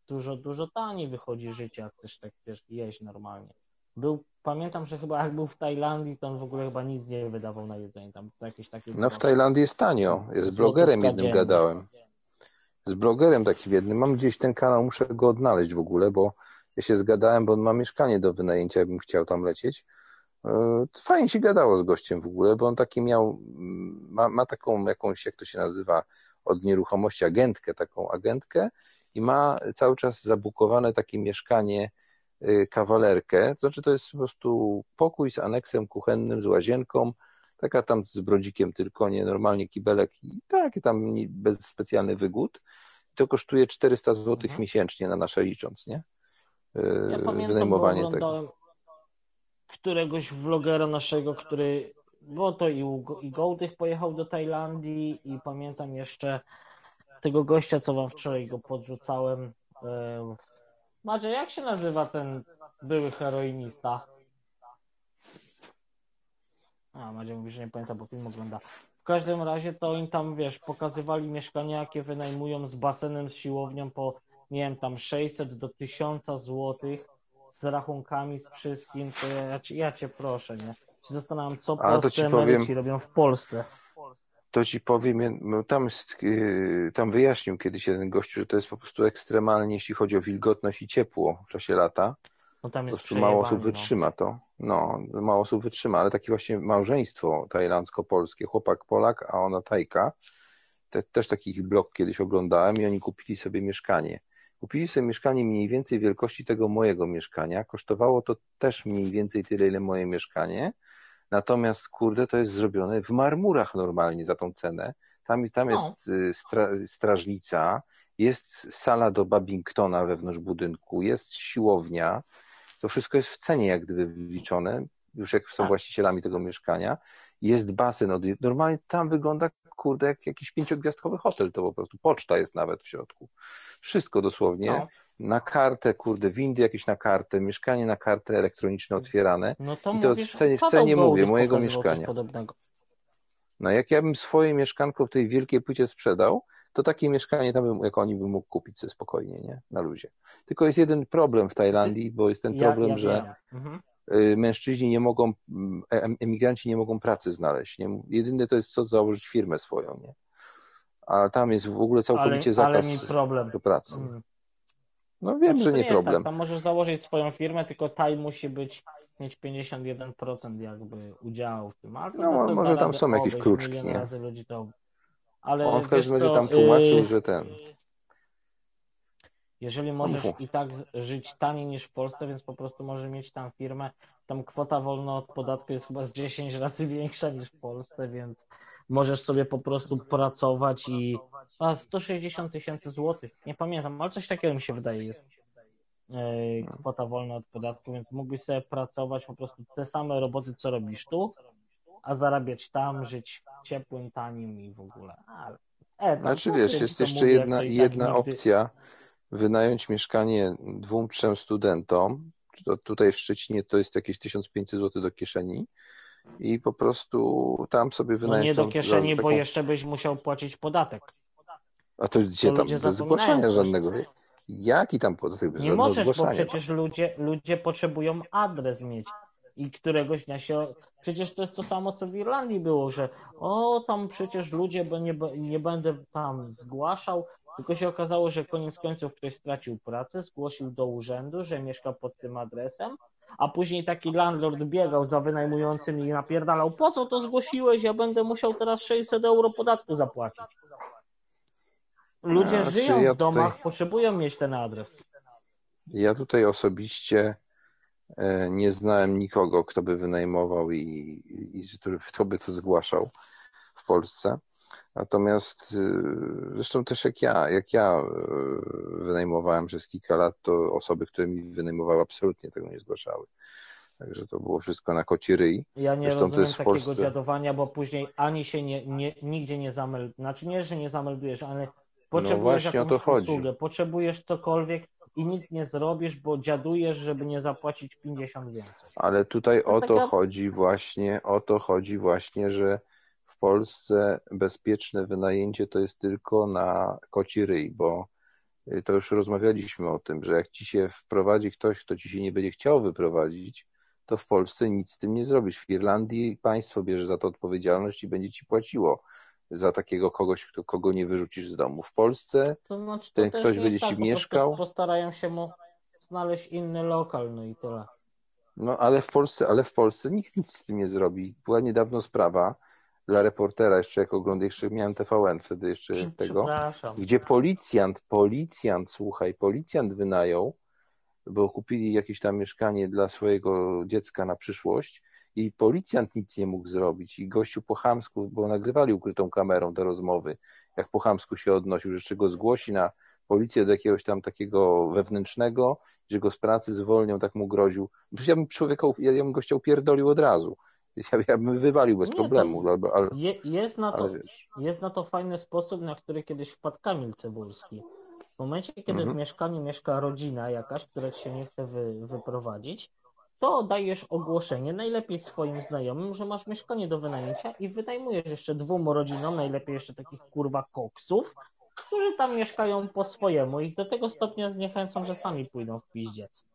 dużo, dużo taniej wychodzi życie, jak też tak wiesz, jeść normalnie. Był, pamiętam, że chyba jak był w Tajlandii, to on w ogóle chyba nic nie wydawał na jedzenie. Tam jakieś takie no w Tajlandii jest tanio. Jest z blogerem jednym gadałem z blogerem takim jednym. Mam gdzieś ten kanał, muszę go odnaleźć w ogóle, bo ja się zgadałem, bo on ma mieszkanie do wynajęcia, jakbym chciał tam lecieć. E, fajnie się gadało z gościem w ogóle, bo on taki miał, ma, ma taką jakąś, jak to się nazywa, od nieruchomości agentkę, taką agentkę i ma cały czas zabukowane takie mieszkanie, y, kawalerkę, to znaczy to jest po prostu pokój z aneksem kuchennym, z łazienką, taka tam z brodzikiem tylko, nie normalnie kibelek i takie tam bez specjalny wygód. To kosztuje 400 zł mhm. miesięcznie na nasze licząc, nie? E, ja pamiętam, Wynajmowanie tego. Któregoś vlogera naszego, który bo to i, i Gołdych pojechał do Tajlandii i pamiętam jeszcze tego gościa, co wam wczoraj go podrzucałem. Macie, jak się nazywa ten były heroinista? A, Madzia mówi, że nie pamięta, bo film ogląda. W każdym razie to im tam, wiesz, pokazywali mieszkania, jakie wynajmują z basenem, z siłownią po, nie wiem, tam 600 do 1000 złotych z rachunkami, z wszystkim, to ja, ja cię proszę, nie? Się zastanawiam, co polscy emeryci robią w Polsce to ci powiem, no tam, y, tam wyjaśnił kiedyś jeden gościu, że to jest po prostu ekstremalnie, jeśli chodzi o wilgotność i ciepło w czasie lata. No tam jest po prostu mało osób no. wytrzyma to. No, mało osób wytrzyma, ale takie właśnie małżeństwo tajlandzko-polskie, chłopak Polak, a ona Tajka, te, też takich blok kiedyś oglądałem i oni kupili sobie mieszkanie. Kupili sobie mieszkanie mniej więcej wielkości tego mojego mieszkania. Kosztowało to też mniej więcej tyle, ile moje mieszkanie. Natomiast, kurde, to jest zrobione w marmurach normalnie za tą cenę. Tam, tam No. jest y, stra, strażnica, jest sala do Babingtona wewnątrz budynku, jest siłownia. To wszystko jest w cenie jak gdyby wliczone, już jak są Tak. właścicielami tego mieszkania. Jest basen. Normalnie tam wygląda, kurde, jak jakiś pięciogwiazdkowy hotel. To po prostu poczta jest nawet w środku. Wszystko dosłownie. No, Na kartę, kurde, windy jakieś na kartę, mieszkanie na kartę elektroniczne otwierane. no to I to mówisz, w cenie- w cenie mówię, mojego mieszkania. Podobnego. No jak ja bym swoje mieszkanko w tej wielkiej płycie sprzedał, to takie mieszkanie tam bym, jak oni bym mógł kupić sobie spokojnie, nie? Na luzie. Tylko jest jeden problem w Tajlandii, bo jest ten Ja- problem, ja że. Mhm. Y, mężczyźni nie mogą, em- emigranci nie mogą pracy znaleźć. Nie? Jedyne to jest co założyć firmę swoją, nie? A tam jest w ogóle całkowicie ale, ale zakaz mi problem. do pracy. Mm. No wiem, Znaczy, że nie jest problem. Tak, tam możesz założyć swoją firmę, tylko taj musi być mieć 51% jakby udziału w tym. Ale No, może tam są jakieś obejść, kruczki, nie? ludzi to... Ale On w każdym razie tam tłumaczył, yy, że ten. Jeżeli możesz i tak żyć taniej niż w Polsce, więc po prostu możesz mieć tam firmę, tam kwota wolna od podatku jest chyba z 10 razy większa niż w Polsce, więc możesz sobie po prostu pracować i a 160 tysięcy złotych, nie pamiętam, ale coś takiego mi się wydaje jest e, kwota wolna od podatku, więc mógłbyś sobie pracować po prostu te same roboty, co robisz tu, a zarabiać tam, żyć ciepłym, tanim i w ogóle. Ale, e, Znaczy wiesz, jest jeszcze jedna, tak jedna opcja. Wynająć mieszkanie dwóm, trzem studentom. To tutaj w Szczecinie to jest jakieś 1500 zł do kieszeni. I po prostu tam sobie No wynająć nie do kieszeni, za bo taką- jeszcze byś musiał płacić podatek. A to gdzie to tam? Bez zgłaszania żadnego. Jaki tam podatek? Bez Nie żadnego możesz, bo zgłaszania. przecież ludzie, ludzie potrzebują adres mieć. I któregoś dnia się. Przecież to jest to samo, co w Irlandii było, że o, tam przecież ludzie, bo nie, nie będę tam zgłaszał. Tylko się okazało, że koniec końców ktoś stracił pracę, zgłosił do urzędu, że mieszka pod tym adresem, a później taki landlord biegał za wynajmującym i napierdalał, po co to zgłosiłeś, ja będę musiał teraz 600 euro podatku zapłacić. Ludzie Znaczy, żyją ja w domach, tutaj- potrzebują mieć ten adres. Ja tutaj osobiście e, nie znałem nikogo, kto by wynajmował i, i, kto by to zgłaszał w Polsce. Natomiast e, zresztą też jak ja, jak ja e, wynajmowałem przez kilka lat, to osoby, które mi wynajmowały, absolutnie tego nie zgłaszały. Także to było wszystko na koci ryj. Ja nie Zresztą to rozumiem takiego Polsce- dziadowania, bo później ani się nie, nie, nigdzie nie zameldujesz, znaczy nie, że nie zameldujesz, ale No potrzebujesz właśnie o jakąś usługę, potrzebujesz cokolwiek i nic nie zrobisz, bo dziadujesz, żeby nie zapłacić 50 więcej. Ale tutaj To o to taka- chodzi właśnie, o to chodzi właśnie, że Polsce bezpieczne wynajęcie to jest tylko na koci ryj, bo y, to już rozmawialiśmy o tym, że jak ci się wprowadzi ktoś, kto ci się nie będzie chciał wyprowadzić, to w Polsce nic z tym nie zrobisz. W Irlandii państwo bierze za to odpowiedzialność i będzie ci płaciło za takiego kogoś, kto, kogo nie wyrzucisz z domu. W Polsce To znaczy, Ten to też ktoś będzie ci tak, po mieszkał? Postarają się mu znaleźć inny lokal, no i tyle. No ale w Polsce, ale w Polsce nikt nic z tym nie zrobi. Była niedawno sprawa dla reportera, jeszcze jak oglądałem, jeszcze miałem TVN wtedy jeszcze tego, gdzie policjant, policjant, słuchaj, policjant wynajął, bo kupili jakieś tam mieszkanie dla swojego dziecka na przyszłość i policjant nic nie mógł zrobić i gościu po chamsku, bo nagrywali ukrytą kamerą te rozmowy, jak po chamsku się odnosił, że jeszcze go zgłosi na policję do jakiegoś tam takiego wewnętrznego, że go z pracy zwolnią, tak mu groził. Przecież ja bym człowieka, ja, ja bym gościa upierdolił od razu. [laughs] Ja, ja bym wywalił bez Nie, problemu, albo, ale, Je, jest, na to, jest na to fajny sposób, na który kiedyś wpadł Kamil Cebulski. W momencie, kiedy Mhm. w mieszkaniu mieszka rodzina jakaś, która ci się nie chce wy, wyprowadzić, to dajesz ogłoszenie, najlepiej swoim znajomym, że masz mieszkanie do wynajęcia i wynajmujesz jeszcze dwóm rodzinom, najlepiej jeszcze takich kurwa koksów, którzy tam mieszkają po swojemu i do tego stopnia zniechęcą, że sami pójdą w piździec.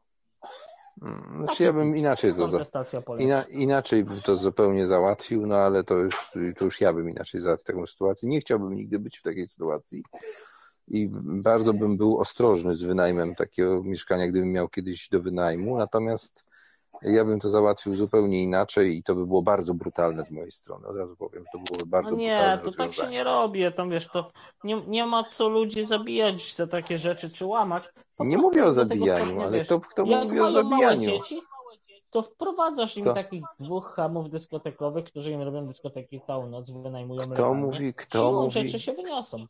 Mm, Znaczy ja bym inaczej to ina, inaczej bym to zupełnie załatwił, no ale to już, to już ja bym inaczej załatwił taką sytuację. Nie chciałbym nigdy być w takiej sytuacji i bardzo bym był ostrożny z wynajmem takiego mieszkania, gdybym miał kiedyś do wynajmu, natomiast Ja bym to załatwił zupełnie inaczej i to by było bardzo brutalne z mojej strony. Od razu powiem, że to byłoby bardzo No nie, brutalne to tak się nie robi. Tam wiesz, to nie, nie ma co ludzi zabijać za takie rzeczy czy łamać. Po Nie mówię o zabijaniu, stopnia, ale wiesz, kto, mówi o zabijaniu? dzieci, to wprowadzasz im Kto? takich dwóch hamów dyskotekowych, którzy im robią dyskoteki całą noc, wynajmują Kto mówi, kto Siłą mówi, rzeczy się wyniosą.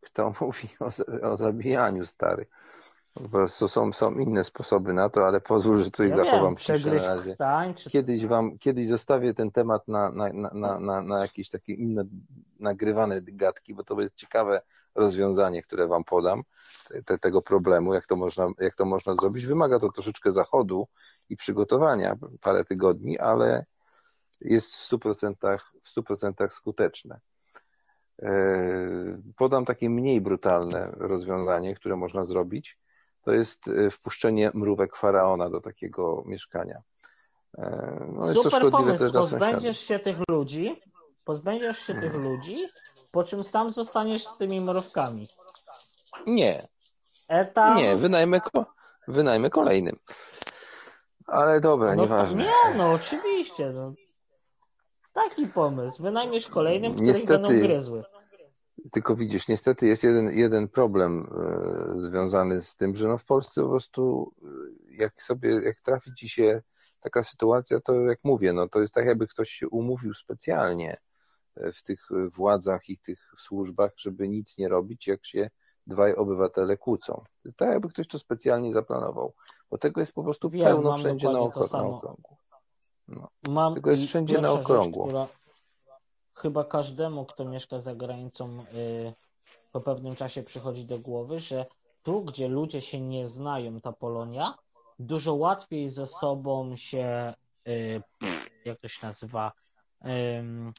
kto [laughs] mówi o, o zabijaniu, stary? Po prostu są, są inne sposoby na to, ale pozwól, że tutaj Ja zachowam wiem, na razie. krtań, czy Kiedyś wam, kiedyś zostawię ten temat na, na, na, na, na, na jakieś takie inne nagrywane gadki, bo to jest ciekawe rozwiązanie, które wam podam, te, te, tego problemu, jak to, można, jak to można zrobić. Wymaga to troszeczkę zachodu i przygotowania, parę tygodni, ale jest w 100%, w 100% skuteczne. E, Podam takie mniej brutalne rozwiązanie, które można zrobić. To jest e, wpuszczenie mrówek faraona do takiego mieszkania. E, No jest Super szkodliwe pomysł, też dla pozbędziesz się tych ludzi, pozbędziesz się tych Hmm. ludzi, po czym sam zostaniesz z tymi mrówkami. Nie, Etam, nie, wynajmę, ko- wynajmę kolejnym. Ale dobra, no, nieważne. Nie, no oczywiście. No. Taki pomysł. Wynajmiesz kolejnym, Niestety. będą gryzły. Tylko widzisz, niestety jest jeden, jeden problem e, związany z tym, że no w Polsce po prostu e, jak sobie, jak trafi ci się taka sytuacja, to jak mówię, no to jest tak jakby ktoś się umówił specjalnie e, w tych władzach i tych służbach, żeby nic nie robić, jak się dwaj obywatele kłócą. Tak jakby ktoś to specjalnie zaplanował, bo tego jest po prostu Wiem, pełno wszędzie na, okro- na okrągło. Mam Tylko jest wszędzie na okrągło. Rzecz, która chyba każdemu, kto mieszka za granicą, y, po pewnym czasie przychodzi do głowy, że tu, gdzie ludzie się nie znają, ta Polonia, dużo łatwiej ze sobą się, y, jak to się nazywa,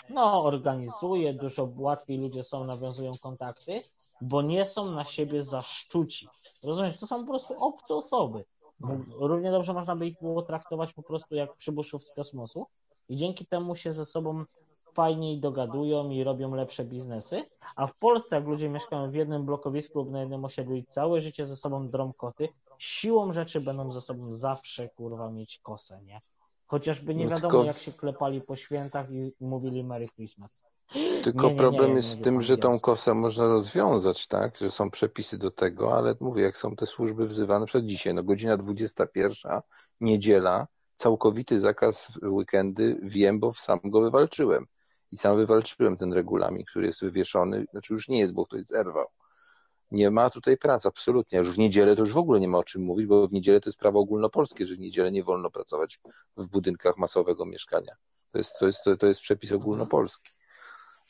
no, organizuje, dużo łatwiej ludzie są, nawiązują kontakty, bo nie są na siebie zaszczuci. Rozumiesz, to są po prostu obce osoby. Równie dobrze można by ich było traktować po prostu jak przybyszów z kosmosu i dzięki temu się ze sobą fajniej dogadują i robią lepsze biznesy. A w Polsce, jak ludzie mieszkają w jednym blokowisku lub na jednym osiedlu i całe życie ze sobą drą koty, siłą rzeczy będą ze sobą zawsze kurwa mieć kosę, nie? Chociażby nie No wiadomo, tylko- jak się klepali po świętach i mówili Merry Christmas. Tylko Nie, nie, nie, problem ja jest w tym, że tą kosę można rozwiązać, tak? Że są przepisy do tego, ale mówię, jak są te służby wzywane, przed dzisiaj, no godzina 21, niedziela, całkowity zakaz weekendy, wiem, bo sam go wywalczyłem. I sam wywalczyłem ten regulamin, który jest wywieszony, znaczy już nie jest, bo ktoś zerwał. Nie ma tutaj pracy, absolutnie. Już w niedzielę to już w ogóle nie ma o czym mówić, bo w niedzielę to jest prawo ogólnopolskie, że w niedzielę nie wolno pracować w budynkach masowego mieszkania. To jest, to jest, to, to jest przepis ogólnopolski.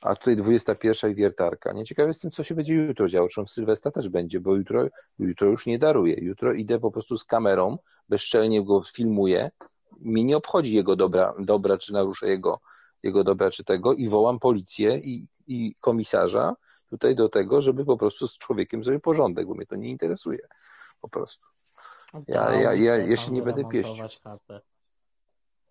A tutaj 21 i wiertarka. Nieciekawe jestem, co się będzie jutro działo. Czy w Sylwestra też będzie, bo jutro, jutro już nie daruję. Jutro idę po prostu z kamerą, bezczelnie go filmuję. Mnie nie obchodzi jego dobra, dobra czy naruszę jego, jego dobra, czy tego i wołam policję i, i komisarza tutaj do tego, żeby po prostu z człowiekiem zrobił porządek, bo mnie to nie interesuje. Po prostu. Ja- ja- ja- ja Dałbyś się nie będę chatę.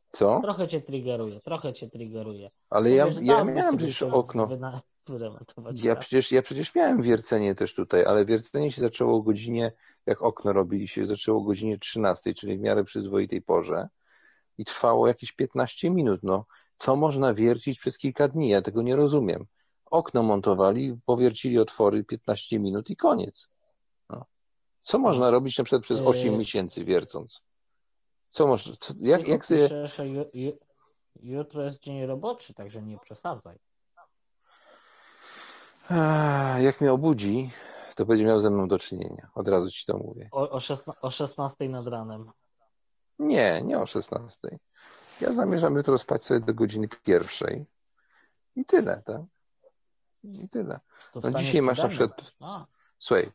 Co? Trochę cię triggeruje, trochę cię triggeruje. Ale ja, Mówię, ja miałem przecież okno. wyna- [laughs] Ja przecież, ja przecież miałem wiercenie też tutaj, ale wiercenie się zaczęło o godzinie, jak okno robili się, zaczęło o godzinie 13, czyli w miarę przyzwoitej porze i trwało jakieś 15 minut. No, co można wiercić przez kilka dni? Ja tego nie rozumiem. Okno montowali, powiercili otwory 15 minut i koniec. No. Co można robić na przykład przez 8 Yy. miesięcy wiercąc? Co można, co, jak, jak sobie... jutro jest dzień roboczy, także nie przesadzaj. Jak mnie obudzi, to będzie miał ze mną do czynienia. Od razu ci to mówię. O, o, szesna, o 16 nad ranem. Nie, nie o 16. Ja zamierzam jutro spać sobie do godziny pierwszej. I tyle, tak? I tyle. No dzisiaj masz na przykład, A, słuchaj,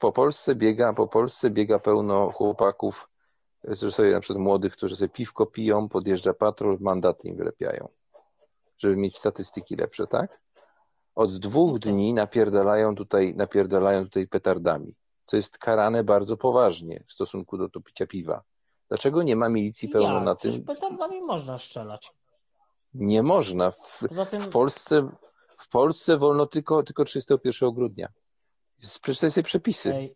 po Polsce biega, po Polsce biega pełno chłopaków, że sobie na przykład młodych, którzy sobie piwko piją, podjeżdża patrol, mandaty im wylepiają. Żeby mieć statystyki lepsze, tak? Od dwóch No dni napierdalają tutaj, napierdalają tutaj petardami, co jest karane bardzo poważnie w stosunku do, do picia piwa. Dlaczego nie ma milicji pełno jak? na Przecież tym? petardami można strzelać. Nie można. W, tym w Polsce, w Polsce wolno tylko, tylko 31 grudnia. Przeczytaj sobie przepisy. Ej,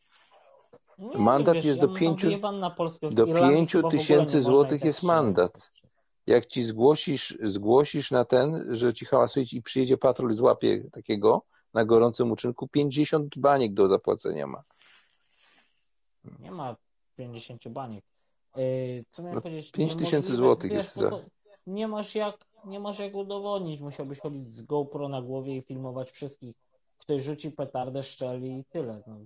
Nie, Mandat wiesz, jest do mam pięciu- wyjebane na Polskę. W Do Irlandii 5 chyba w ogóle nie tysięcy złotych tak jest mandat. Jak ci zgłosisz, zgłosisz na ten, że ci hałasuje i przyjedzie patrol i złapie takiego na gorącym uczynku, 50 baniek do zapłacenia ma. Nie ma 50 baniek. Yy, co miałem No, powiedzieć? 5 tysięcy złotych jest za- Nie masz jak, nie masz jak udowodnić. Musiałbyś chodzić z GoPro na głowie i filmować wszystkich. Ktoś rzuci petardę, szczeli i tyle. No.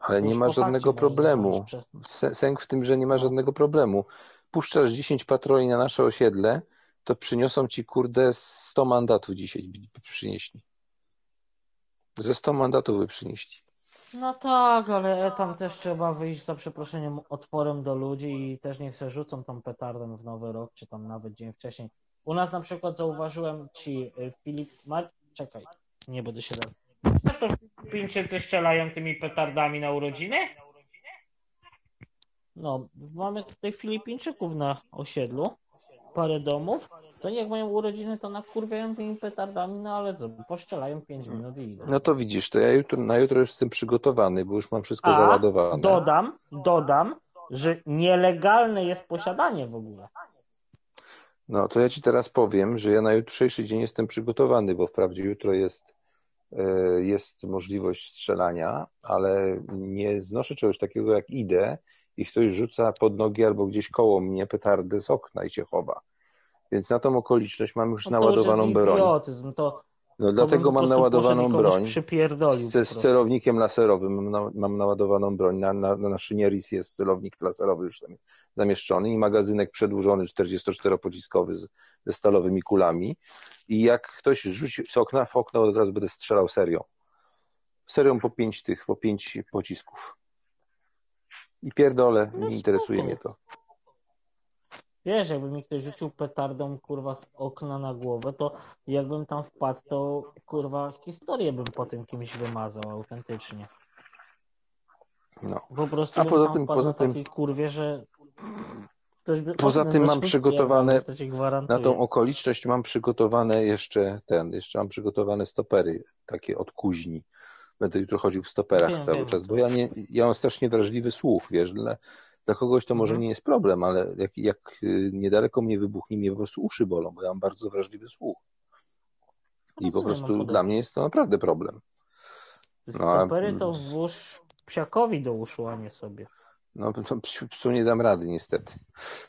Ale nie ma żadnego problemu. Sęk w tym, że nie ma No. żadnego problemu. Puszczasz 10 patroli na nasze osiedle, to przyniosą ci, kurde, 100 mandatów dzisiaj by przynieśli. Ze 100 mandatów by przynieśli. No tak, ale tam też trzeba wyjść za przeproszeniem otworem do ludzi i też niech se rzucą tą petardę w nowy rok, czy tam nawet dzień wcześniej. U nas na przykład zauważyłem ci y, Filip, Mar... czekaj, nie będę się dał. Co to Filipińczycy strzelają tymi petardami na urodziny? No, mamy tutaj Filipińczyków na osiedlu, parę domów, to niech mają urodziny, to nakurwiają tymi petardami, no ale co, poszczelają 5 minut i idą. No to widzisz, to ja jutro, na jutro już jestem przygotowany, bo już mam wszystko A załadowane. dodam, dodam, że nielegalne jest posiadanie w ogóle. No to ja ci teraz powiem, że ja na jutrzejszy dzień jestem przygotowany, bo wprawdzie jutro jest, e, jest możliwość strzelania, ale nie znoszę czegoś takiego jak idę i ktoś rzuca pod nogi albo gdzieś koło mnie petardę z okna i się chowa. Więc na tą okoliczność mam już No już naładowaną jest broń. idiotyzm, to, No to dlatego mam naładowaną broń. Z, z celownikiem laserowym mam, na, mam naładowaną broń. Na, na, na szynieris jest celownik laserowy już tam zamieszczony i magazynek przedłużony 44-pociskowy z, ze stalowymi kulami. I jak ktoś rzuci z okna w okno, od razu będę strzelał serią. Serią po pięć tych, po pięć pocisków. I pierdolę, No nie interesuje mnie to. Wiesz, jakby mi ktoś rzucił petardą, kurwa, z okna na głowę, to jakbym tam wpadł, to kurwa historię bym po tym kimś wymazał autentycznie. No. Po prostu A poza tym- poza tym- takiej kurwie, że ktoś by Poza tym mam przygotowane. Na tą okoliczność mam przygotowane jeszcze ten, jeszcze mam przygotowane stopery takie od kuźni. Będę jutro chodził w stoperach Wiem, cały wiem, czas, bo ja nie, ja mam strasznie wrażliwy słuch, wiesz, dla, dla kogoś to może Mhm. nie jest problem, ale jak, jak y, niedaleko mnie wybuchnie, mnie po prostu uszy bolą, bo ja mam bardzo wrażliwy słuch. I po prostu dla mnie jest to naprawdę problem. No, Stopery to włóż psiakowi do uszu, a nie sobie. No to psu, psu nie dam rady niestety.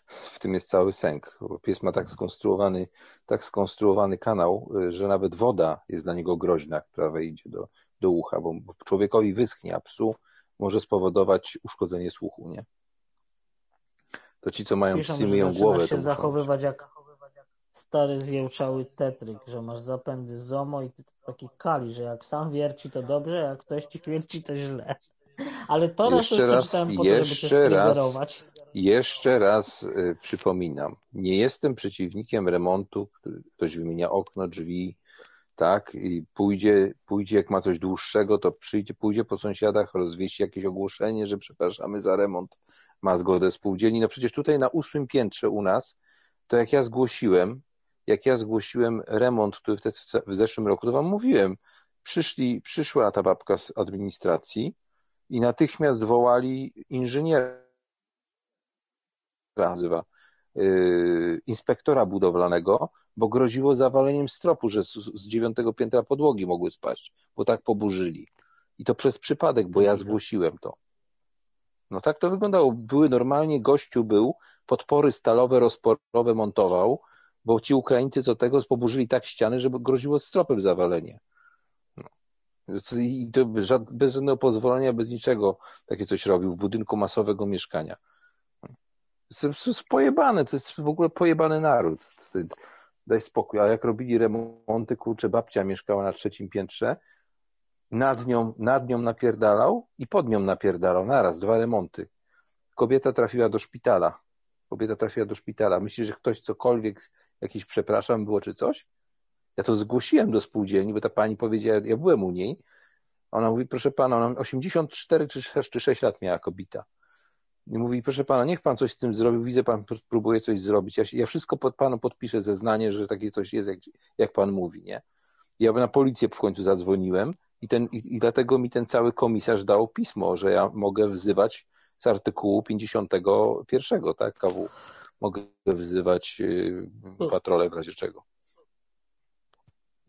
W tym jest cały sęk. Pies ma tak skonstruowany, tak skonstruowany kanał, y, że nawet woda jest dla niego groźna, która wejdzie do, do ucha, bo człowiekowi wyschnie, a psu może spowodować uszkodzenie słuchu, nie? To ci, co mają Piszą, psy, myją głowę, to się zachowywać jak stary zjełczały tetryk, że masz zapędy ZOMO i ty taki kali, że jak sam wierci to dobrze, a jak ktoś ci wierci to źle. Ale to raz Jeszcze raz, przeczytałem po to, jeszcze raz. Jeszcze raz y, przypominam, nie jestem przeciwnikiem remontu, ktoś wymienia okno, drzwi, tak, i pójdzie, pójdzie jak ma coś dłuższego, to przyjdzie, pójdzie po sąsiadach, rozwieści jakieś ogłoszenie, że przepraszamy za remont, ma zgodę spółdzielni. No przecież tutaj na ósmym piętrze u nas, to jak ja zgłosiłem, jak ja zgłosiłem remont, który w zeszłym roku, to wam mówiłem, przyszli, przyszła ta babka z administracji i natychmiast wołali inżyniera, nazywa, yy, inspektora budowlanego, bo groziło zawaleniem stropu, że z, z dziewiątego piętra podłogi mogły spaść, bo tak poburzyli. I to przez przypadek, bo ja zgłosiłem to. No tak to wyglądało. Były normalnie, gościu był, podpory stalowe, rozporowe montował, bo ci Ukraińcy co tego poburzyli tak ściany, że groziło stropem zawalenie. No. I to bez żad- bez żadnego pozwolenia, bez niczego takie coś robił w budynku masowego mieszkania. To jest, pojebane, to jest w ogóle pojebany naród. Daj spokój. A jak robili remonty, kurczę, babcia mieszkała na trzecim piętrze, nad nią, nad nią napierdalał i pod nią napierdalał. Naraz, dwa remonty. Kobieta trafiła do szpitala. Kobieta trafiła do szpitala. Myślisz, że ktoś cokolwiek, jakiś przepraszam było czy coś? Ja to zgłosiłem do spółdzielni, bo ta pani powiedziała, ja byłem u niej. Ona mówi, proszę pana, ona 84 czy 6, czy 6 lat miała kobieta. I mówi, proszę pana, niech pan coś z tym zrobił, widzę, pan próbuje coś zrobić. Ja, się, ja wszystko pod panu podpiszę zeznanie, że takie coś jest, jak, jak pan mówi, nie? Ja na policję w końcu zadzwoniłem, I, ten, i, I dlatego mi ten cały komisarz dał pismo, że ja mogę wzywać z artykułu 51, tak, KW. Mogę wzywać y, patrole w razie czego.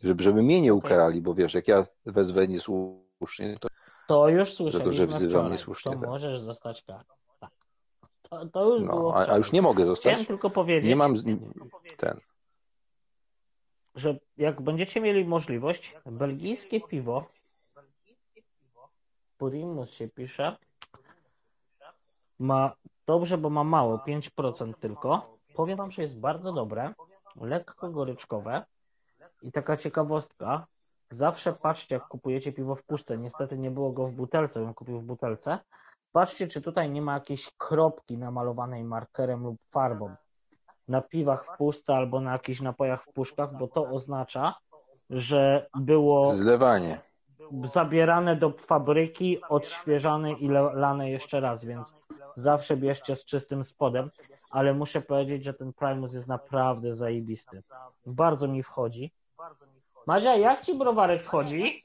Żeby, żeby mnie nie ukarali, bo wiesz, jak ja wezwę niesłusznie, to To już Za słyszeliśmy to, że wzywam wczoraj. niesłusznie, To tak. możesz zostać karą. Tak. To, to już było no, a, a wczoraj. już nie mogę zostać. Chciałem tylko powiedzieć, Nie mam ten. że jak będziecie mieli możliwość, belgijskie piwo Purimus się pisze. Ma dobrze, bo ma mało, 5% tylko. Powiem wam, że jest bardzo dobre, lekko goryczkowe. I taka ciekawostka, zawsze patrzcie jak kupujecie piwo w puszce, niestety nie było go w butelce, bym kupił w butelce, patrzcie czy tutaj nie ma jakiejś kropki namalowanej markerem lub farbą. Na piwach w puszce albo na jakichś napojach w puszkach, bo to oznacza, że było Zlewanie. Zabierane do fabryki, odświeżane i lane jeszcze raz, więc zawsze bierzcie z czystym spodem, ale muszę powiedzieć, że ten Primus jest naprawdę zajebisty. Bardzo mi wchodzi. Madzia, jak ci browarek wchodzi?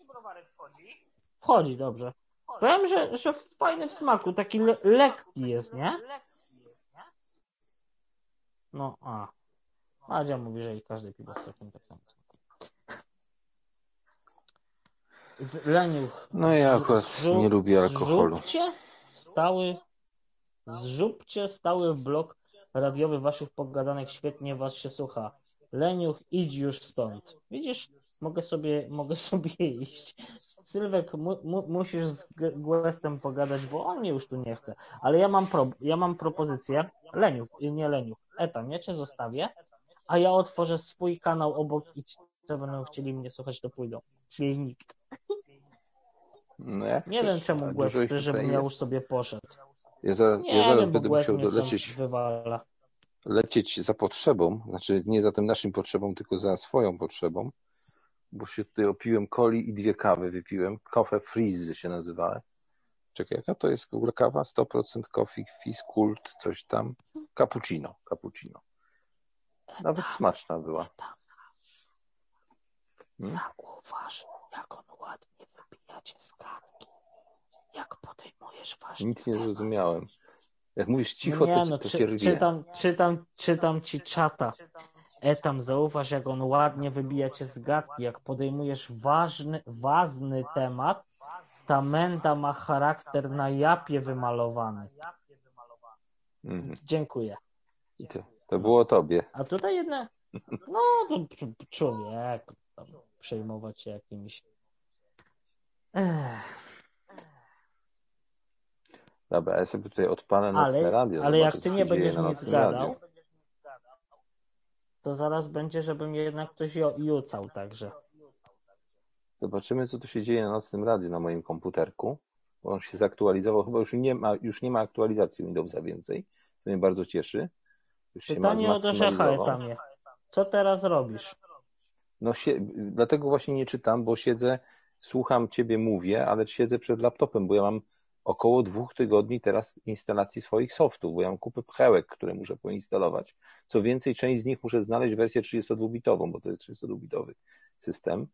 Wchodzi, dobrze. Powiem, że, że fajny w smaku, taki le- lekki jest, nie? No, a. Madzia mówi, że i każde piwo z sokiem tak samo. Z Leniuch. No ja akurat zrzu- nie lubię alkoholu. Zróbcie stały, zróbcie stały blok radiowy waszych pogadanek, świetnie was się słucha. Leniuch, idź już stąd. Widzisz, mogę sobie, [laughs] mogę sobie iść. Sylwek, mu, mu, musisz z Głestem pogadać, bo on mnie już tu nie chce. Ale ja mam, pro, ja mam propozycję. Leniuch, nie Leniuch, Etam, ja cię zostawię, a ja otworzę swój kanał obok i ci, co będą chcieli mnie słuchać, to pójdą. Czyli nikt. No jak Nie chcesz, wiem czemu żebym tutaj ja jest. już sobie poszedł. Ja zaraz, Nie ja zaraz wiem, będę musiał dolecieć, wywala. lecieć za potrzebą, znaczy nie za tym naszym potrzebą, tylko za swoją potrzebą, bo się tutaj opiłem coli i dwie kawy wypiłem. Coffee Freeze się nazywała. Czekaj, jaka to jest w ogóle kawa? 100% coffee, fizz, kult, coś tam. Cappuccino, cappuccino. Nawet smaczna była. Hmm? Zauważ, jak on ładnie wybija cię z kartki. Jak podejmujesz ważny Nic nie zrozumiałem. Jak mówisz cicho, nie, to, no, to czy, cię rwie. czytam, czytam, czytam ci czata. Etam, zauważ, jak on ładnie wybija cię z gadki, jak podejmujesz ważny, ważny temat, ta menda ma charakter na japie wymalowany. Mhm. Dziękuję. I to, to było tobie. A tutaj jedne, [laughs] no to człowiek, tam przejmować się jakimiś... Ech, Dobra, ja sobie tutaj odpalę nocne ale, radio. ale jak ty nie będziesz na nic gadał, to zaraz będzie, żebym jednak coś ju- jucał także. Zobaczymy, co tu się dzieje na nocnym radiu na moim komputerku, bo on się zaktualizował. Chyba już nie ma, już nie ma aktualizacji Windowsa więcej, co mnie bardzo cieszy. Już się ma Pytanie od. Etamie. Co teraz robisz? No się, dlatego właśnie nie czytam, bo siedzę, słucham ciebie, mówię, ale siedzę przed laptopem, bo ja mam około dwóch tygodni teraz instalacji swoich softów, bo ja mam kupę pchełek, które muszę poinstalować. Co więcej, część z nich muszę znaleźć wersję 32-bitową, bo to jest 32-bitowy system,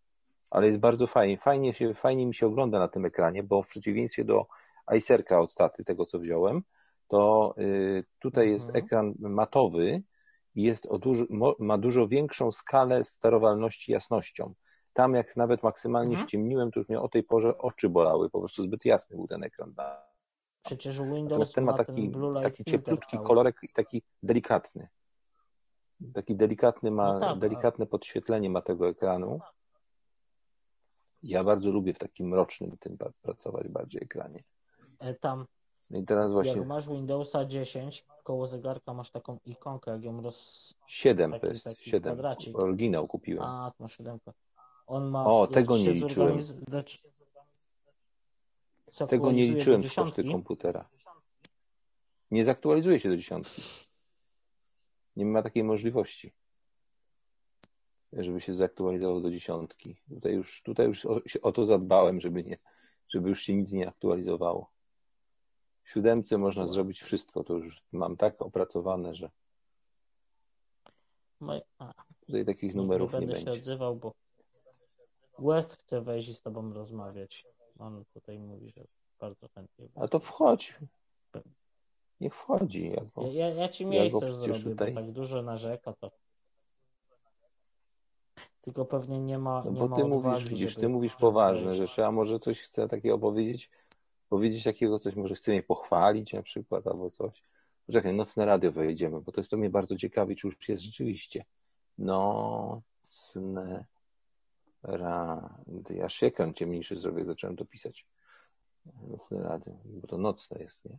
ale jest bardzo fajnie. Fajnie, się, fajnie mi się ogląda na tym ekranie, bo w przeciwieństwie do Acerka od taty, tego co wziąłem, to y, tutaj jest Mhm. ekran matowy, jest dużo, ma dużo większą skalę sterowalności jasnością. Tam jak nawet maksymalnie Mhm. ściemniłem, to już mnie o tej porze oczy bolały, po prostu zbyt jasny był ten ekran. Przecież Windows Natomiast ten ma taki, ten taki cieplutki kolorek i taki delikatny. Taki delikatny ma, No tak, a- delikatne podświetlenie ma tego ekranu. Ja bardzo lubię w takim mrocznym tym pracować bardziej ekranie. E, Tam, i teraz właśnie jak masz Windowsa 10, koło zegarka masz taką ikonkę, jak ją roz... 7 taki- to jest, taki 7. kwadracik. Oryginał kupiłem. A, to masz siódemkę. On ma... O, tego nie liczyłem. zorganiz- Tego nie liczyłem w koszty komputera. Nie zaktualizuje się do dziesiątki. Nie ma takiej możliwości, żeby się zaktualizował do dziesiątki. Tutaj już, tutaj już o, o to zadbałem, żeby, nie, żeby już się nic nie aktualizowało. W siódemce można zrobić wszystko, to już mam tak opracowane, że a, tutaj takich nie, nie numerów nie, będę się będzie. odzywał, bo West chce wejść i z tobą rozmawiać. On tutaj mówi, że bardzo chętnie. A to wchodź. Niech wchodzi. Ja, go, Ja, ja, ja ci ja miejsce przecież zrobię, tutaj- bo tak dużo narzeka to. Tylko pewnie nie ma. no nie bo ma ty odwagi, mówisz, widzisz, żeby- ty mówisz poważne rzeczy, a może coś chce takiego powiedzieć, powiedzieć takiego coś, może chce mnie pochwalić na przykład, albo coś. Poczekaj, nocne radio wejdziemy, bo to jest to mnie bardzo ciekawi, czy już jest rzeczywiście. Nocne radio. Aż się ekran ciemniejszy zrobię, jak zacząłem to pisać. Nocne radio, bo to nocne jest, nie?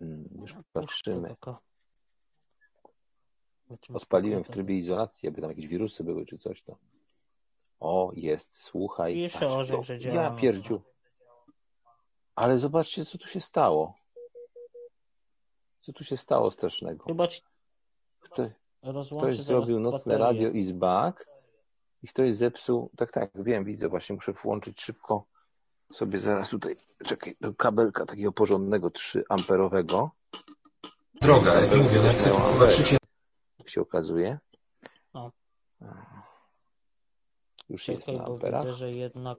Mm, Już patrzymy. Odpaliłem w trybie izolacji, aby tam jakieś wirusy były czy coś to. O, jest, słuchaj. Pisze Orzech, że działa Ja pierdziu. Ale zobaczcie, co tu się stało. Co tu się stało strasznego? Chyba ci Ktoś, zrobił nocne radio i zbak i ktoś zepsuł. Tak, tak, wiem, widzę, właśnie muszę włączyć szybko sobie zaraz tutaj, czekaj, do kabelka takiego porządnego 3 amperowego. Droga, jak mówię, no chcę zobaczyć Jak się okazuje. O. Już jest Czekaj, na bo amperach. widzę, że jednak.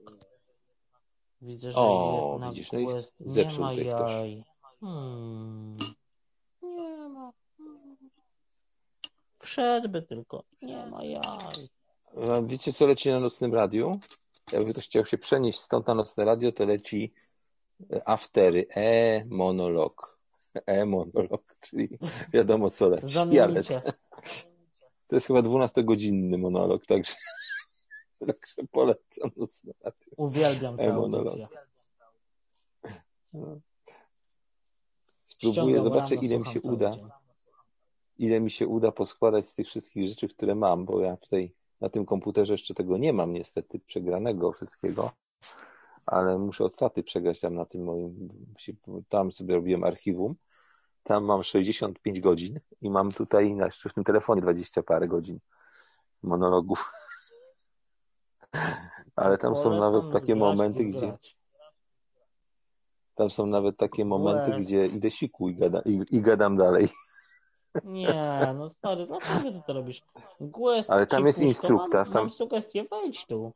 Widzę, że O, jednak widzisz, no Quest nie ma ktoś. jaj. Hmm. Nie ma. Wszedłby tylko. Nie ma jaj. A Wiecie, co leci na nocnym radiu? Jakby ktoś chciał się przenieść stąd na nocne radio, to leci e, aftery, e-monolog. E-monolog, [laughs] czyli wiadomo co leci. Ale Zamienicie. to jest chyba 12-godzinny monolog, także, także polecam nocne radio. Uwielbiam tę audycję. Spróbuję, Ściągam zobaczę ile mi się uda. dzień. ile mi się uda poskładać z tych wszystkich rzeczy, które mam, bo ja tutaj na tym komputerze jeszcze tego nie mam niestety, przegranego wszystkiego, ale muszę od straty przegrać tam na tym moim, tam sobie robiłem archiwum, tam mam 65 godzin i mam tutaj na w tym telefonie 20 parę godzin monologów. Ale tam są nawet takie momenty, gdzie tam są nawet takie momenty, gdzie idę siku i, gada, i, i gadam dalej. Nie, no stary, dlaczego ty to robisz? Quest Ale tam jest instruktaż, Mam, tam- mam sugestię, wejdź tu.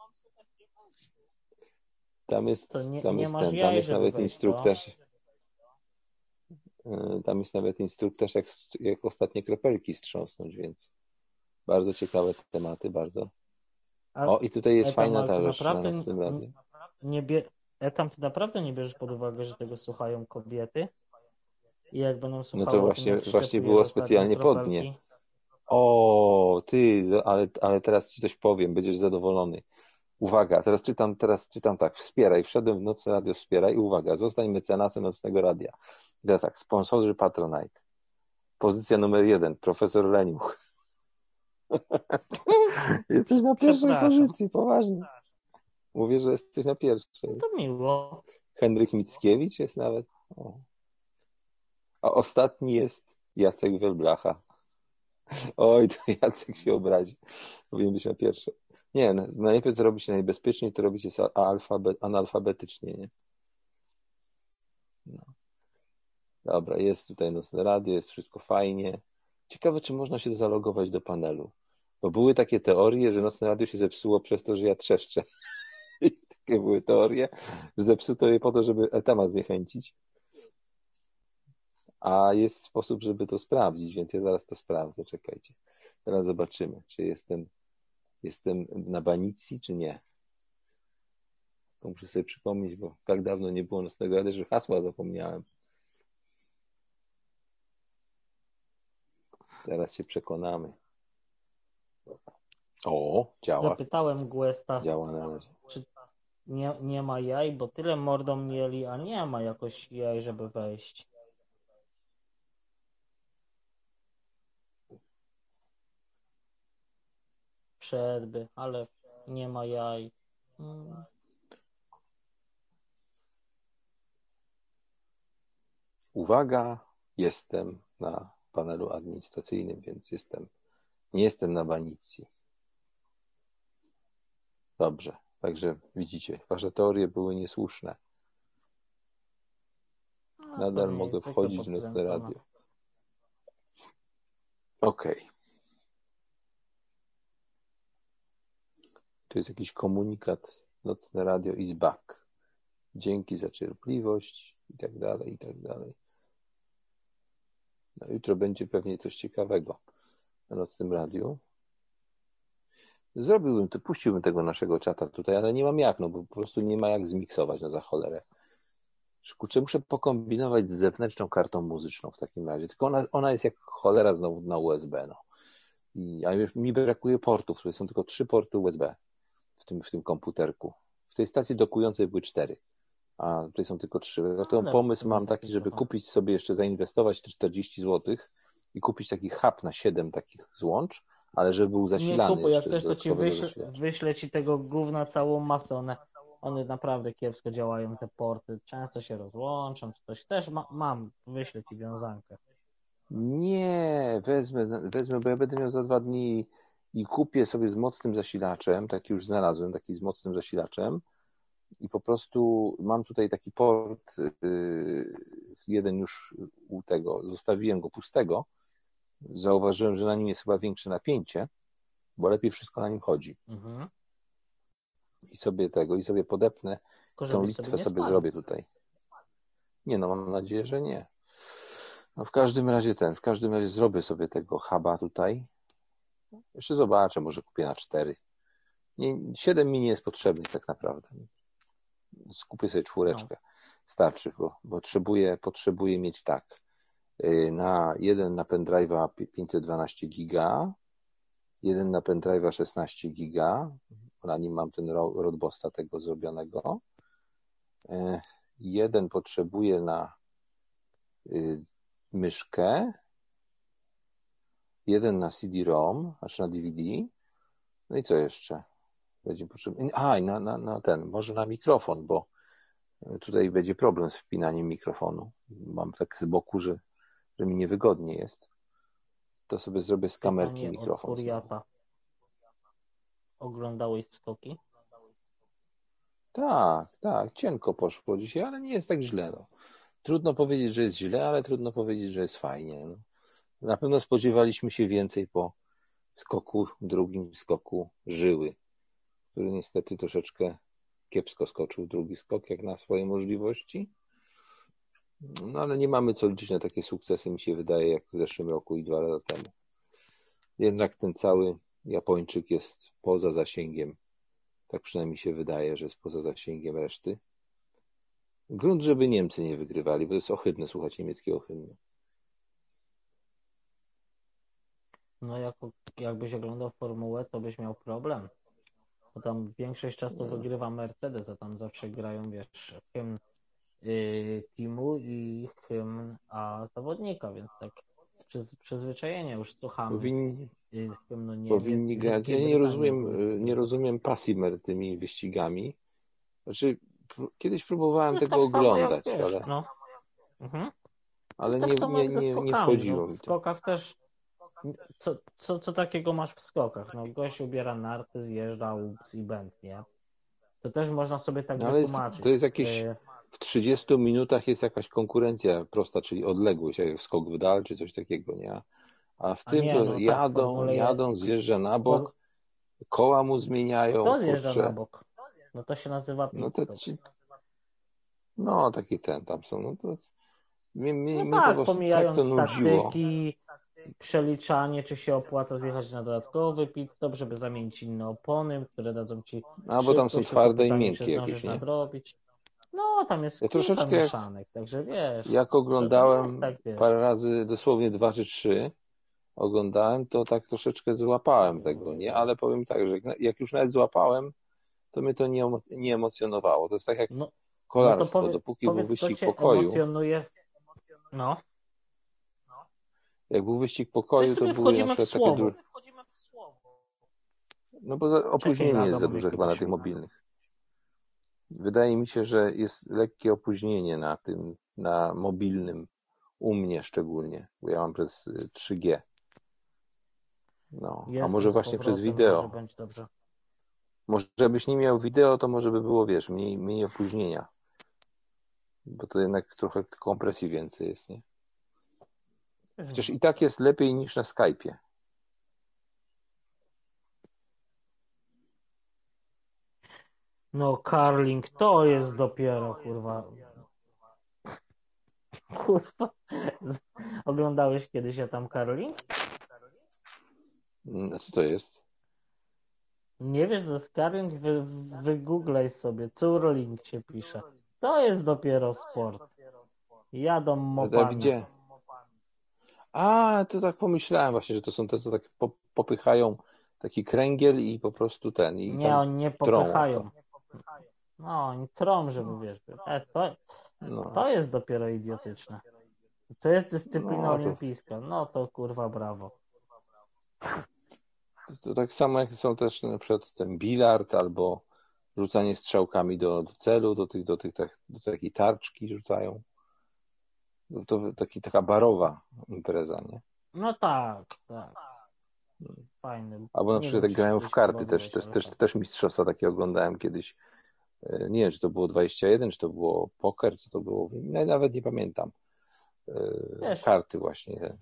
Tam jest, Co, nie- tam nie jest masz ten, tam jest nawet wejść, instruktaż. Yy, Tam jest nawet instruktaż, jak, jak ostatnie kropelki strząsnąć, więc bardzo ciekawe tematy, bardzo. A O, i tutaj jest Etam, fajna ta rzecz na naprawdę naszym n- radiu. nie bie... Etam, ty naprawdę nie bierzesz pod uwagę, że tego słuchają kobiety? I jak będą słuchały... No to właśnie- właśnie było specjalnie pod kropelki? nie. O, ty, ale, ale teraz ci coś powiem, będziesz zadowolony. Uwaga, teraz czytam, teraz czytam tak, wspieraj, wszedłem w nocne radio, wspieraj i uwaga, zostań mecenasem nocnego radia. I teraz tak, sponsorzy Patronite. Pozycja numer jeden, profesor Leniuch. [laughs] jesteś na pierwszej pozycji, poważnie. Mówię, że jesteś na pierwszej. To miło. Henryk Mickiewicz jest nawet. O. A ostatni jest Jacek Welblacha. Oj, to [laughs] Jacek się obrazi. Powinien być na pierwsze. Nie, no, najlepiej co robić najbezpieczniej, to robić jest alfabet, analfabetycznie, nie? No. Dobra, jest tutaj nocne radio, jest wszystko fajnie. Ciekawe, czy można się zalogować do panelu. Bo były takie teorie, że nocne radio się zepsuło przez to, że ja trzeszczę. [laughs] I takie były teorie, że zepsuto je po to, żeby temat zniechęcić. A jest sposób, żeby to sprawdzić, więc ja zaraz to sprawdzę. Czekajcie. Teraz zobaczymy, czy jestem, jestem na banicji, czy nie. To muszę sobie przypomnieć, bo tak dawno nie było nocnego radia, że hasła zapomniałem. Teraz się przekonamy. O, działa. Zapytałem Guesta, Działa na razie. nie, nie ma jaj, bo tyle mordą mieli, a nie ma jakoś jaj, żeby wejść. Wszedłby, ale nie ma jaj. Mm. Uwaga, jestem na panelu administracyjnym, więc jestem, nie jestem na banicji. Dobrze, także widzicie, wasze teorie były niesłuszne. A, Nadal mogę wchodzić w nocne radio. Okej. To jest jakiś komunikat. Nocne radio is back. Dzięki za cierpliwość i tak dalej, i tak dalej. No, jutro będzie pewnie coś ciekawego na nocnym radiu. Zrobiłbym to, puściłbym tego naszego czata tutaj, ale nie mam jak, no bo po prostu nie ma jak zmiksować, no za cholerę. Kurczę, muszę pokombinować z zewnętrzną kartą muzyczną w takim razie. Tylko ona, ona jest jak cholera znowu na USB, no. I, a mi brakuje portów, są tylko trzy porty USB w tym, w tym komputerku. W tej stacji dokującej były cztery, a tutaj są tylko trzy. Dlatego No, pomysł no, mam taki, żeby kupić sobie jeszcze, zainwestować te 40 zł i kupić taki hub na 7 takich złącz, ale żeby był Nie zasilany kupuj, jak chcesz, to ci dodatkowego wyślę, ci tego gówna całą masę. One, one naprawdę kiepsko działają, te porty. Często się rozłączą, czy coś. Też ma, mam, wyślę ci wiązankę. Nie, wezmę, wezmę, bo ja będę miał za dwa dni i kupię sobie z mocnym zasilaczem, taki już znalazłem, taki z mocnym zasilaczem i po prostu mam tutaj taki port, yy, jeden już u tego, zostawiłem go pustego, zauważyłem, że na nim jest chyba większe napięcie, bo lepiej wszystko na nim chodzi Mhm. i sobie tego, i sobie podepnę, Tylko tą listwę sobie spalił. zrobię tutaj. Nie no, mam nadzieję, że nie. No w każdym razie ten, w każdym razie zrobię sobie tego huba tutaj. Jeszcze zobaczę, może kupię na cztery. Nie, 7 mi nie jest potrzebnych tak naprawdę. Skupię sobie czwóreczkę. Starczy, bo potrzebuję, potrzebuję mieć tak. Yy, Na jeden na pendrive'a pi- 512 giga, jeden na pendrive'a 16 giga, na nim mam ten ro- Rodbosta tego zrobionego. Yy, Jeden potrzebuję na yy, myszkę, jeden na CD-ROM, znaczy na DVD. No i co jeszcze? Będzie potrzebny. A, i na, na, na ten, może na mikrofon, bo tutaj będzie problem z wpinaniem mikrofonu. Mam tak z boku, że, że mi niewygodnie jest. To sobie zrobię z kamerki Pytanie od mikrofon. znowu. Furiata. Oglądałeś skoki? Tak, tak, cienko poszło dzisiaj, ale nie jest tak źle. No. Trudno powiedzieć, że jest źle, ale trudno powiedzieć, że jest fajnie. No. Na pewno spodziewaliśmy się więcej po skoku, drugim skoku żyły, który niestety troszeczkę kiepsko skoczył drugi skok, jak na swoje możliwości. No ale nie mamy co liczyć na takie sukcesy, mi się wydaje, jak w zeszłym roku i dwa lata temu. Jednak ten cały Japończyk jest poza zasięgiem tak przynajmniej się wydaje, że jest poza zasięgiem reszty. Grunt, żeby Niemcy nie wygrywali, bo to jest ohydne słuchać niemieckiego hymnu. No jak, jakbyś oglądał formułę, to byś miał problem. Bo tam większość czasu wygrywa Mercedes, a tam zawsze grają, wiesz, hymn teamu i hymn a zawodnika, więc tak przyz, przyzwyczajenie już słuchamy Powinni, y, hymnu Niemiec. powinni grać. Ja nie rozumiem, nie rozumiem pasji mer tymi wyścigami. Znaczy, kiedyś próbowałem tego tak oglądać, wiesz, ale, no. Mhm. ale tak nie, samo nie, nie, nie wchodziło no. W skokach też. Co, co, co takiego masz w skokach? No, gość ubiera narty, zjeżdża ups i bęc, nie? To też można sobie tak No, wytłumaczyć. to jest jakieś- Y, W 30 minutach jest jakaś konkurencja prosta, czyli odległość, jak skok w dal, czy coś takiego, nie? A w A tym nie, to no tak, jadą, formule jadą, zjeżdża na bok, koła mu zmieniają, Kto zjeżdża kurczę. na bok? No to się nazywa No to ci... No, taki ten tam są. No to mnie, mnie, No tak, tak pomijając nudziło. taktyki, przeliczanie, czy się opłaca zjechać na dodatkowy pit stop, żeby zamienić inne opony, które dadzą ci A bo tam są twarde i miękkie jakieś, nie? nadrobić. No, tam jest Ja troszeczkę jak- mieszanek, także wiesz. Jak oglądałem tak, wiesz. parę razy, dosłownie dwa czy trzy, oglądałem, to tak troszeczkę złapałem tego, nie? Ale powiem tak, że jak- już nawet złapałem, to mnie to nie, nie emocjonowało. To jest tak jak No, kolarstwo. powie- Dopóki był powiedz, co wyścig pokoju, emocjonuje. No, jak był wyścig pokoju, to były na przykład takie słowo. du... No bo za, opóźnienie jest za duże chyba na tych mobilnych. Wydaje mi się, że jest lekkie opóźnienie na tym, na mobilnym, u mnie szczególnie, bo ja mam przez y, 3G. No, a Jestem może właśnie przez powrotem, wideo. Może będzie dobrze. Może byś nie miał wideo, to może by było, wiesz, mniej, mniej opóźnienia. Bo to jednak trochę kompresji więcej jest, nie? Chociaż i tak jest lepiej niż na Skype'ie. No, Carling to jest dopiero, kurwa. [laughs] Kurwa. Oglądałeś kiedyś ja tam Carling? Mm, Co to jest? Nie wiesz, że z Carling wy, wygooglaj sobie. Curling się pisze. To jest dopiero sport. Jadą Ale mopami. Gdzie? A, to tak pomyślałem właśnie, że to są te, co tak po- popychają taki kręgiel i po prostu ten. I Nie, oni nie popychają. No, oni trą, żeby wiesz. E, to, no. to jest dopiero idiotyczne. To jest dyscyplina No, olimpijska. No to kurwa brawo. To tak samo jak są też na przykład ten bilard albo rzucanie strzałkami do, do celu, do, tych, do, tych, tak- do takiej tarczki rzucają. No To taki, taka barowa impreza, nie? No tak, tak. Fajny. Albo na przykład wiem, jak grają w karty, też, też, też, też mistrzostwa takie oglądałem kiedyś. E, Nie wiem, czy to było 21, czy to było poker, co to było. No, nawet nie pamiętam. E, Wiesz- Karty właśnie.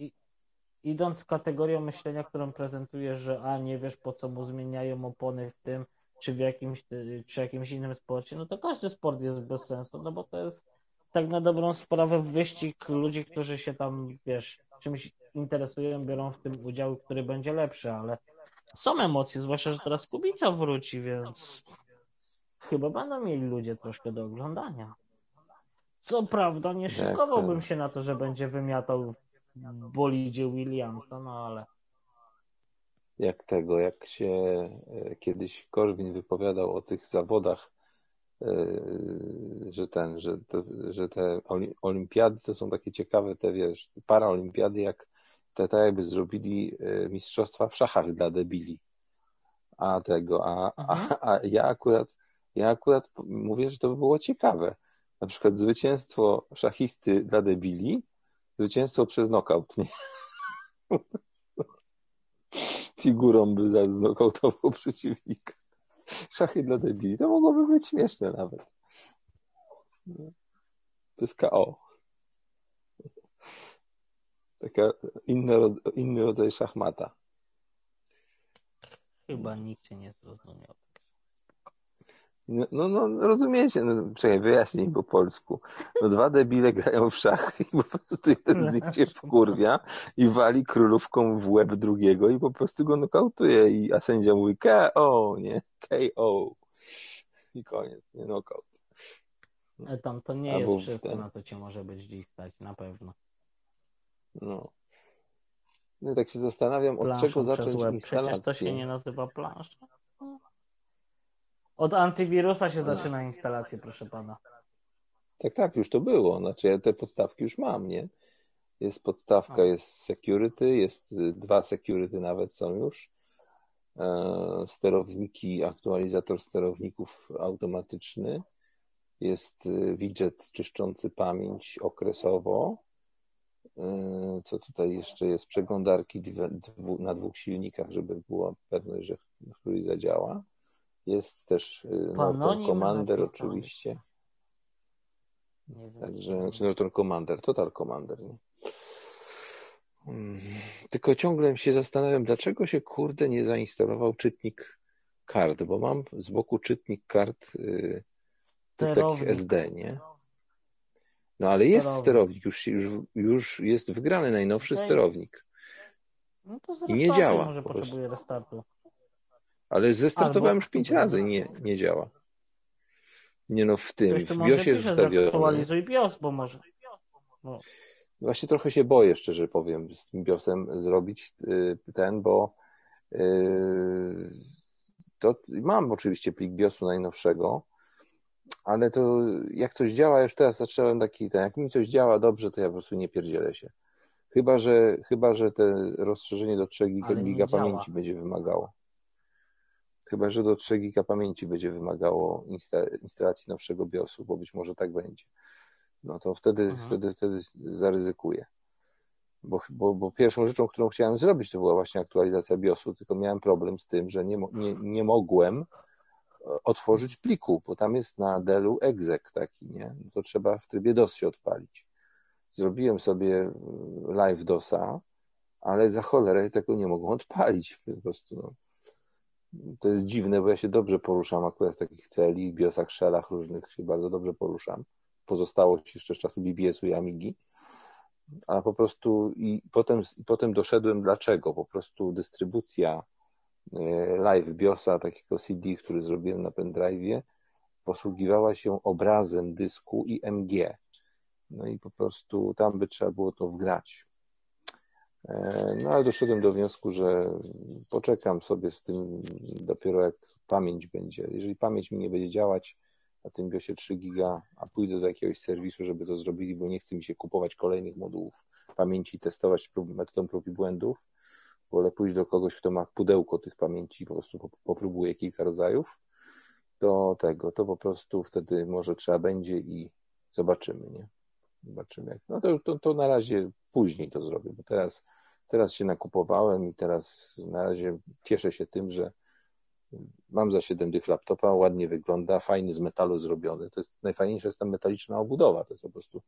Idąc kategorią myślenia, którą prezentujesz, że a nie wiesz po co mu zmieniają opony w tym, czy w jakimś, czy jakimś innym sporcie, no to każdy sport jest bez sensu, no bo to jest tak na dobrą sprawę wyścig ludzi, którzy się tam, wiesz, czymś interesują, biorą w tym udział, który będzie lepszy, ale są emocje, zwłaszcza, że teraz Kubica wróci, więc chyba będą mieli ludzie troszkę do oglądania. Co prawda nie szykowałbym się na to, że będzie wymiatał bolidzie Williamsa, no ale jak tego, jak się e, kiedyś Korwin wypowiadał o tych zawodach, e, że ten, że, to, że te oli- olimpiady to są takie ciekawe, te wiesz, paraolimpiady, jak te tak jakby zrobili e, mistrzostwa w szachach dla debili. A tego, a, Mhm. a, a ja akurat, ja akurat mówię, że to by było ciekawe. Na przykład zwycięstwo szachisty dla debili, zwycięstwo przez knockout, nie? [laughs] figurą by za- znokautował przeciwnika. Szachy dla debili. To mogłoby być śmieszne nawet. To jest KO. Taka rod- inny rodzaj szachmata. chyba nikt się nie zrozumiał. No, no, no rozumiecie, no, czekaj, wyjaśnij po polsku. No dwa debile grają w szachy i po prostu jeden z nich się wkurwia i wali królówką w łeb drugiego i po prostu go nokautuje, i, a sędzia mówi KO, nie? KO. I koniec, nie knockout. E, Tam to nie Albo jest wszystko, ten- na to cię może być dziś stać, na pewno. No. No tak się zastanawiam, od Planszą czego zacząć łeb. Przecież to się instalację. nie nazywa plansza. Od antywirusa się zaczyna instalację, proszę pana. Tak, tak, już to było. Znaczy ja te podstawki już mam, nie? Jest podstawka, A. jest security, jest y, dwa security nawet są już. E, Sterowniki, aktualizator sterowników automatyczny. Jest y, widget czyszczący pamięć okresowo. E, Co tutaj jeszcze jest? Przeglądarki dwie- dwu- na dwóch silnikach, żeby była pewność, że któryś zadziała. Jest też y, Norton Commander napisane. oczywiście. Nie wiem, Także, czy Norton Commander, Total Commander, nie? Mm, Tylko ciągle się zastanawiam, dlaczego się kurde nie zainstalował czytnik kart, bo mam z boku czytnik kart y, tych takich. SD, nie? No ale jest Sterownik. sterownik, już, już, już jest wgrany najnowszy Okej. sterownik, No to z I nie działa Może potrzebuje restartu. Ale zestartowałem już pięć razy i nie, nie działa. Nie no, w tym, w BIOSie jest pisze, ustawiony. zaktualizuj BIOS, bo może. No, Właśnie trochę się boję, szczerze powiem, z tym BIOSem zrobić y, ten, bo y, to mam oczywiście plik BIOSu najnowszego, ale to jak coś działa, już teraz zacząłem taki, ten, jak mi coś działa dobrze, to ja po prostu nie pierdzielę się. Chyba, że, chyba, że te rozszerzenie do 3 giga, pamięci będzie wymagało. Chyba, że do 3 giga pamięci będzie wymagało insta- instalacji nowszego BIOSu, bo być może tak będzie. No to wtedy, Mhm. wtedy, wtedy zaryzykuję. Bo, bo, bo pierwszą rzeczą, którą chciałem zrobić, to była właśnie aktualizacja BIOSu, tylko miałem problem z tym, że nie, nie, nie mogłem e, otworzyć pliku, bo tam jest na Dellu exec taki, nie? No To trzeba w trybie DOS się odpalić. Zrobiłem sobie e, live DOSa, ale za cholerę tego nie mogłem odpalić po prostu. No. To jest dziwne, bo ja się dobrze poruszam akurat w takich celi, biosach, szelach różnych się bardzo dobrze poruszam. Pozostałość jeszcze z czasu BBS-u i Amigi. A po prostu i potem, i potem doszedłem dlaczego. Po prostu dystrybucja e, live BIOSa, takiego CD, który zrobiłem na pendrive'ie, posługiwała się obrazem dysku i MG. No i po prostu tam by trzeba było to wgrać. E, no ale doszedłem do wniosku, że poczekam sobie z tym dopiero jak pamięć będzie. Jeżeli pamięć mi nie będzie działać na tym BIOSie 3 giga, a pójdę do jakiegoś serwisu, żeby to zrobili, bo nie chce mi się kupować kolejnych modułów pamięci, testować prób, metodą prób i błędów, wolę pójść do kogoś, kto ma pudełko tych pamięci, po prostu popróbuję kilka rodzajów, to tego, to po prostu wtedy może trzeba będzie i zobaczymy, nie? Zobaczymy. Jak. No to, to, to na razie później to zrobię, bo teraz, teraz się nakupowałem i teraz na razie cieszę się tym, że mam za 7 dych laptopa, ładnie wygląda, fajny z metalu zrobiony. To jest najfajniejsza jest ta metaliczna obudowa. To jest po prostu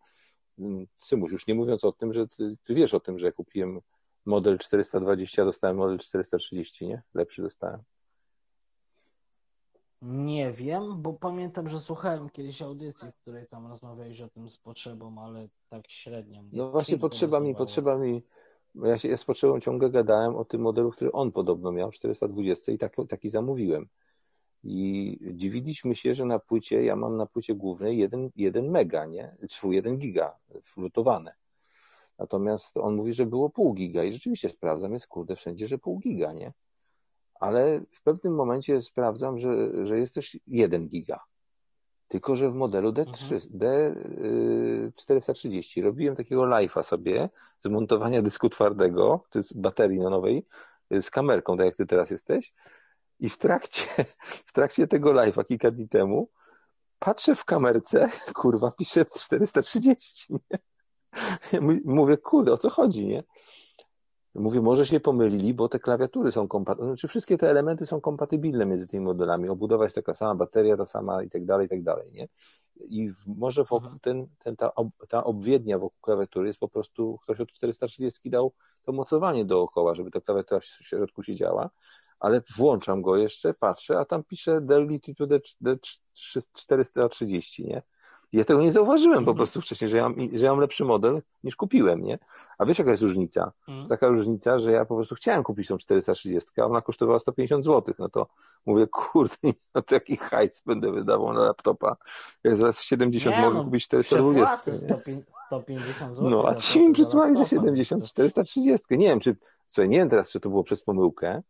mm, Symuś, już nie mówiąc o tym, że ty, ty wiesz o tym, że kupiłem model 420, dostałem model 430, nie? Lepszy dostałem. Nie wiem, bo pamiętam, że słuchałem kiedyś audycji, w której tam rozmawiałeś o tym z potrzebą, ale tak średnio. No właśnie potrzeba mi, potrzeba mi, ja się ja z potrzebą ciągle gadałem o tym modelu, który on podobno miał, 420 i taki, taki zamówiłem. I dziwiliśmy się, że na płycie, ja mam na płycie głównej 1, 1 mega, nie? Czy 1 giga flutowane. Natomiast on mówi, że było pół giga i rzeczywiście sprawdzam, jest kurde wszędzie, że pół giga, nie? Ale w pewnym momencie sprawdzam, że, że jest też 1 giga. Tylko, że w modelu D3, D430 y, robiłem takiego live'a sobie z montowania dysku twardego, to jest baterii na nowej, z kamerką, tak jak ty teraz jesteś. I w trakcie, [laughs] w trakcie tego live'a kilka dni temu patrzę w kamerce, [laughs] kurwa, pisze 430, nie? [laughs] Mówię, kurde, o co chodzi, nie? Mówię, może się pomylili, bo te klawiatury są kompatybilne, znaczy wszystkie te elementy są kompatybilne między tymi modelami. Obudowa jest taka sama, bateria ta sama i tak dalej, i tak dalej, nie? I może wokół mhm. ten, ten, ta, ta obwiednia wokół klawiatury jest po prostu, ktoś od 430 dał to mocowanie dookoła, żeby ta klawiatura w środku siedziała, ale włączam go jeszcze, patrzę, a tam pisze Dell Latitude D430, nie? Ja tego nie zauważyłem po prostu wcześniej, że ja, mam, że ja mam lepszy model niż kupiłem, nie? A wiesz jaka jest różnica? Mhm. Taka różnica, że ja po prostu chciałem kupić tą 430, a ona kosztowała 150 zł. No to mówię, kurde, no to jaki hajc będę wydawał na laptopa. Ja zaraz 70 nie, mogę no, kupić 420. 150 zł. No, a ci mi przysłali za 70 430. Nie wiem, czy, słuchaj, nie wiem teraz, czy to było przez pomyłkę,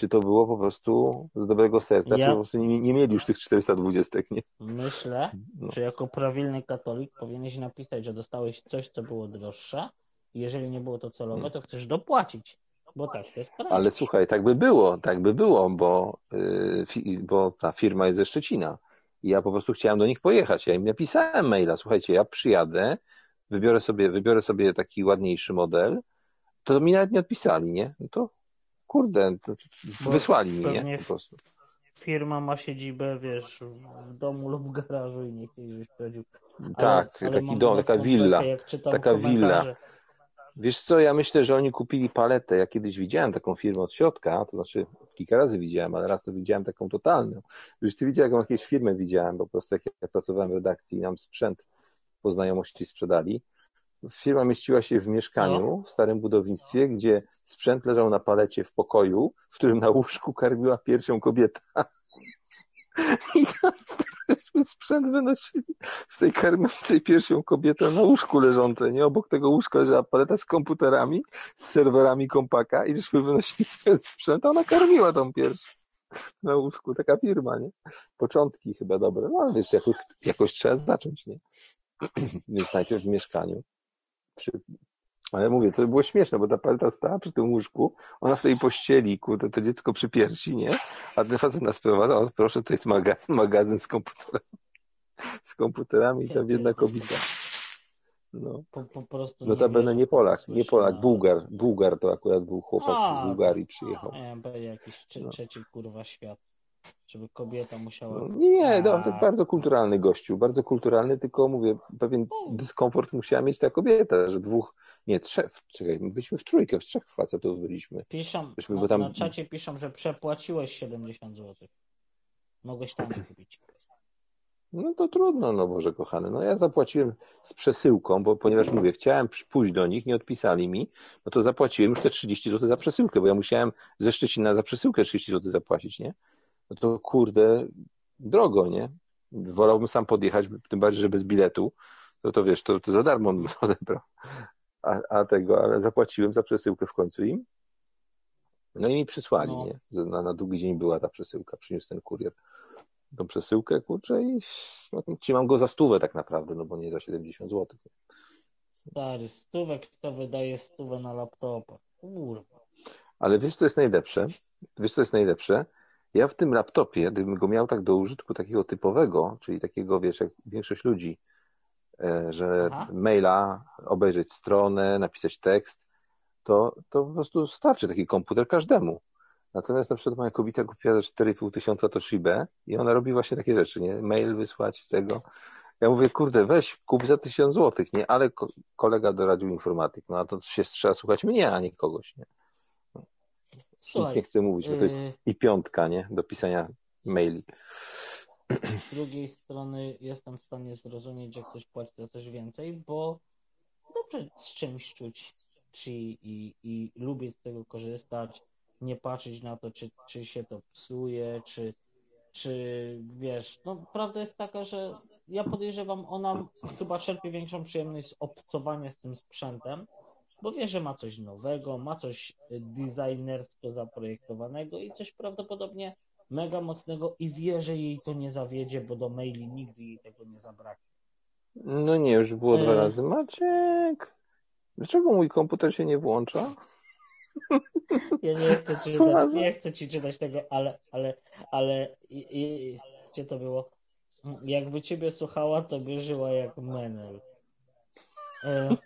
czy to było po prostu z dobrego serca, ja... czy po prostu nie, nie, mieli już tych 420, nie? Myślę, no. że jako prawilny katolik powinieneś napisać, że dostałeś coś, co było droższe i jeżeli nie było to celowe, hmm. to chcesz dopłacić, bo tak to jest prawda. Ale słuchaj, tak by było, tak by było, bo, yy, bo ta firma jest ze Szczecina i ja po prostu chciałem do nich pojechać. Ja im napisałem maila, słuchajcie, ja przyjadę, wybiorę sobie, wybiorę sobie taki ładniejszy model, to mi nawet nie odpisali, nie? No to kurde, wysłali mi, nie? Po prostu. Firma ma siedzibę, wiesz, w domu lub garażu i nie chcieli, żebyś prowadził. Tak, ale taki dom, taka willa, taka willa. Wiesz co, ja myślę, że oni kupili paletę. Ja kiedyś widziałem taką firmę od środka, to znaczy kilka razy widziałem, ale raz to widziałem taką totalną. Wiesz, ty widziałeś, jaką jakieś firmę widziałem, bo po prostu jak ja pracowałem w redakcji i nam sprzęt po znajomości sprzedali, Firma mieściła się w mieszkaniu no. w starym budownictwie, gdzie sprzęt leżał na palecie w pokoju, w którym na łóżku karmiła piersią kobieta. [laughs] I ten sprzęt wynosili z tej karmiącej piersią kobietę na łóżku leżące, nie? Obok tego łóżka leżała paleta z komputerami, z serwerami kompaka i żeśmy wynosili ten sprzęt, a ona karmiła tą pierś na łóżku. Taka firma, nie? Początki chyba dobre. No wiesz, jakoś, jakoś trzeba zacząć, nie? [clears throat] Więc najpierw w mieszkaniu. Przy... Ale mówię, to było śmieszne, bo ta paleta stała przy tym łóżku, ona w tej pościeli, kurde, to dziecko przy piersi, nie? A ten facet nas prowadza, o proszę, to jest magazyn, magazyn z komputerami, z komputerami i tam jedna kobieta. No. Po, po prostu Notabene nie Polak, nie Polak, Bułgar. Bułgar to akurat był chłopak A, z Bułgarii przyjechał. Nie, jakiś no. trzeci kurwa świat żeby kobieta musiała. No, nie, nie, no, to bardzo kulturalny gościu, bardzo kulturalny, tylko mówię, pewien dyskomfort musiała mieć ta kobieta, że dwóch, Nie, trzech, czekaj, my byliśmy w trójkę, w trzech facetów byliśmy. Piszą, na, go tam- na czacie piszą, że przepłaciłeś 70 zł. Mogłeś tam kupić. No to trudno, no Boże kochany. No ja zapłaciłem z przesyłką, bo ponieważ mówię, chciałem pójść do nich, nie odpisali mi, no to zapłaciłem już te 30 zł za przesyłkę, bo ja musiałem ze Szczecina za przesyłkę 30 zł zapłacić, nie? No to kurde, drogo, nie? Wolałbym sam podjechać, tym bardziej, że bez biletu, to to wiesz, to, to za darmo bym [laughs] odebrał. A, a tego, ale zapłaciłem za przesyłkę w końcu im. No i mi przysłali, No. nie? Na, na długi dzień była ta przesyłka, przyniósł ten kurier tą przesyłkę, kurczę, i no, trzymam go za stówę tak naprawdę, no bo nie za 70 zł. Stary, stówek kto wydaje stówę na laptopa? Kurwa. Ale wiesz, co jest najlepsze? Wiesz, co jest najlepsze? Ja w tym laptopie, gdybym go miał tak do użytku takiego typowego, czyli takiego, wiesz, jak większość ludzi, e, że Aha. maila, obejrzeć stronę, napisać tekst, to, to po prostu starczy taki komputer każdemu. Natomiast na przykład moja kobieta kupiła za 4,5 tysiąca Toshibę i ona robi właśnie takie rzeczy, nie? Mail wysłać tego. Ja mówię, kurde, weź, kup za 1000 złotych, nie? Ale ko- kolega doradził informatyk, no a to się trzeba słuchać mnie, a nie kogoś, nie? Nic Słuchaj, nie chcę mówić, bo to jest yy, i piątka, nie? Do pisania maili. z drugiej strony jestem w stanie zrozumieć, że ktoś płaci za coś więcej, bo dobrze z czymś czuć czy i, i lubię z tego korzystać, nie patrzeć na to, czy, czy się to psuje, czy, czy wiesz, no prawda jest taka, że ja podejrzewam, ona chyba czerpie większą przyjemność z obcowania z tym sprzętem, bo wie, że ma coś nowego, ma coś y, designersko zaprojektowanego i coś prawdopodobnie mega mocnego i wie, że jej to nie zawiedzie, bo do maili nigdy jej tego nie zabraknie. No nie, już było dwa Yy. razy. Maciek, dlaczego mój komputer się nie włącza? Ja nie chcę ci [laughs] czytać, nie chcę ci czytać tego, ale, ale, ale i, i, gdzie to było? Jakby ciebie słuchała, to by żyła jak menel. E,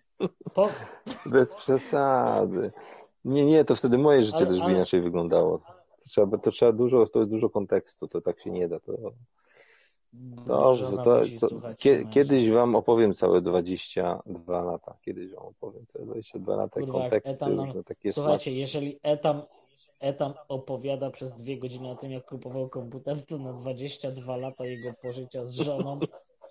po, Bez przesady. Nie, nie, to wtedy moje życie Ale- też by ale- inaczej wyglądało. To trzeba, to trzeba dużo, to jest dużo kontekstu, to tak się nie da. To... Dobrze, to, to kie, męża. kiedyś wam opowiem całe 22 lata. Kiedyś wam opowiem całe 22 lata Kurwa, konteksty Etam nam- różne takie Słuchajcie, jeżeli Etam, Etam opowiada przez dwie godziny o tym, jak kupował komputer, to na 22 lata jego pożycia z żoną,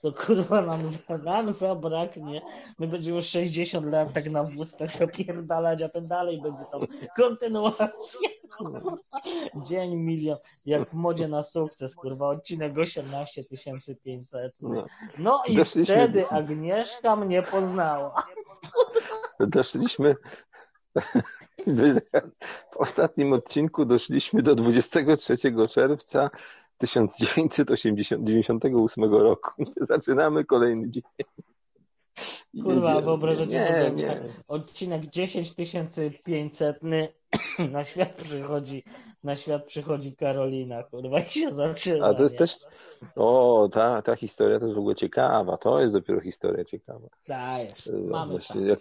to kurwa nam, nam zabraknie. My będziemy już 60 lat tak na wózkach zapierdalać, a ten dalej będzie tam kontynuacja. Kurwa. Dzień milion, jak w modzie na sukces, kurwa, odcinek 18 500. No. No i Doszliśmy- wtedy Agnieszka mnie poznała. Doszliśmy. [laughs] W ostatnim odcinku doszliśmy do 23 czerwca 1998 roku. [laughs] Zaczynamy kolejny dzień. Kurwa, wyobrażacie nie, sobie nie. odcinek 10500 [laughs] na świat przychodzi na świat przychodzi Karolina, kurwa, i się zaczyna. A to jest nie? też. O, ta, ta historia to jest w ogóle ciekawa. To jest dopiero historia ciekawa. Dajesz, mamy właśnie, tak. jak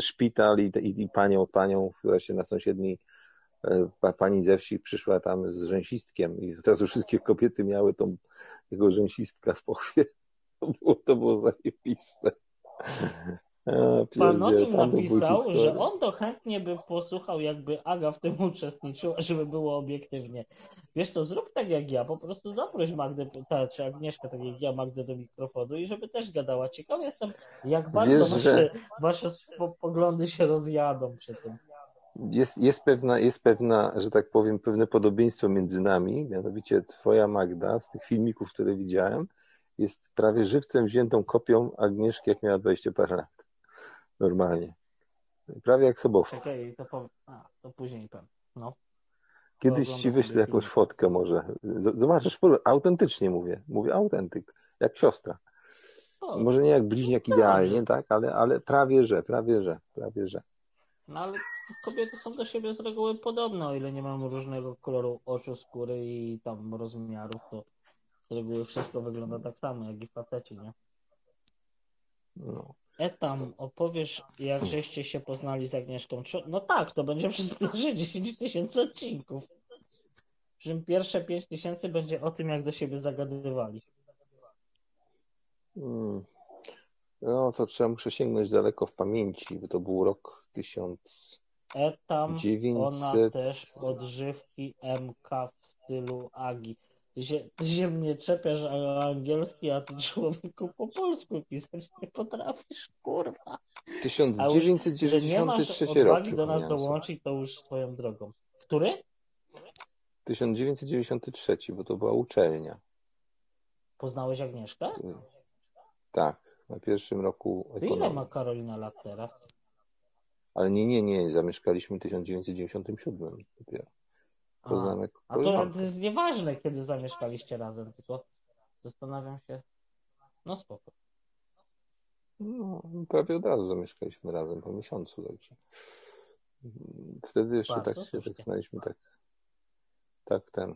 szpital i, i, i panią, panią, która się na sąsiedniej pani ze wsi przyszła tam z rzęsistkiem i od razu wszystkie kobiety miały tą jego rzęsistka w pochwie. [laughs] To było, to było zajebiste. Panonim napisał, że on to chętnie by posłuchał, jakby Aga w tym uczestniczyła, [laughs] żeby było obiektywnie. Wiesz co, zrób tak jak ja, po prostu zaproś Magdę, ta, czy Agnieszkę, tak jak ja, Magdę do mikrofonu i żeby też gadała. Ciekaw jestem, jak bardzo Wiesz, wasze, że- wasze po, poglądy się rozjadą przy tym. Jest, jest, pewna, jest pewna, że tak powiem, pewne podobieństwo między nami, mianowicie twoja Magda z tych filmików, które widziałem, jest prawie żywcem wziętą kopią Agnieszki, jak miała 20 parę lat. Normalnie. Prawie jak Sobowtór. Czekaj, to, po... A, to później powiem. No. Kiedyś ci wyślę jakąś fotkę może. Zobaczysz, autentycznie mówię. Mówię autentyk. Jak siostra. O, Może nie jak bliźniak Dobrze. idealnie, tak? Ale, ale prawie że, prawie że, prawie że. No ale kobiety są do siebie z reguły podobne, o ile nie mam różnego koloru oczu, skóry i tam rozmiarów, to z reguły wszystko wygląda tak samo, jak i faceci, nie? No. Etam, opowiesz, jak żeście się poznali z Agnieszką. No tak, to będzie przez pierwsze 10 tysięcy odcinków. Przy czym pierwsze 5 tysięcy będzie o tym, jak do siebie zagadywali. Mm. No to trzeba, muszę sięgnąć daleko w pamięci, bo to był rok 1900. Etam, 900. ona też odżywki MK w stylu Agi. Ty się, ty się mnie czepiasz angielski, a ty człowieku po polsku pisać nie potrafisz, kurwa. A już, że nie masz 1993 odwagi rok. do nas dołączyć, to już swoją drogą. Który? 1993, bo to była uczelnia. Poznałeś Agnieszkę? Tak, na pierwszym roku To ile ekonomii. ma Karolina lat teraz? Ale nie, nie, nie, zamieszkaliśmy w 1997 dopiero. A, Poznanek, a to jest nieważne, kiedy zamieszkaliście razem, tylko zastanawiam się. No spoko. No, prawie od razu zamieszkaliśmy razem po miesiącu, także. Wtedy jeszcze Bardzo tak się tak znaliśmy, tak, tak ten.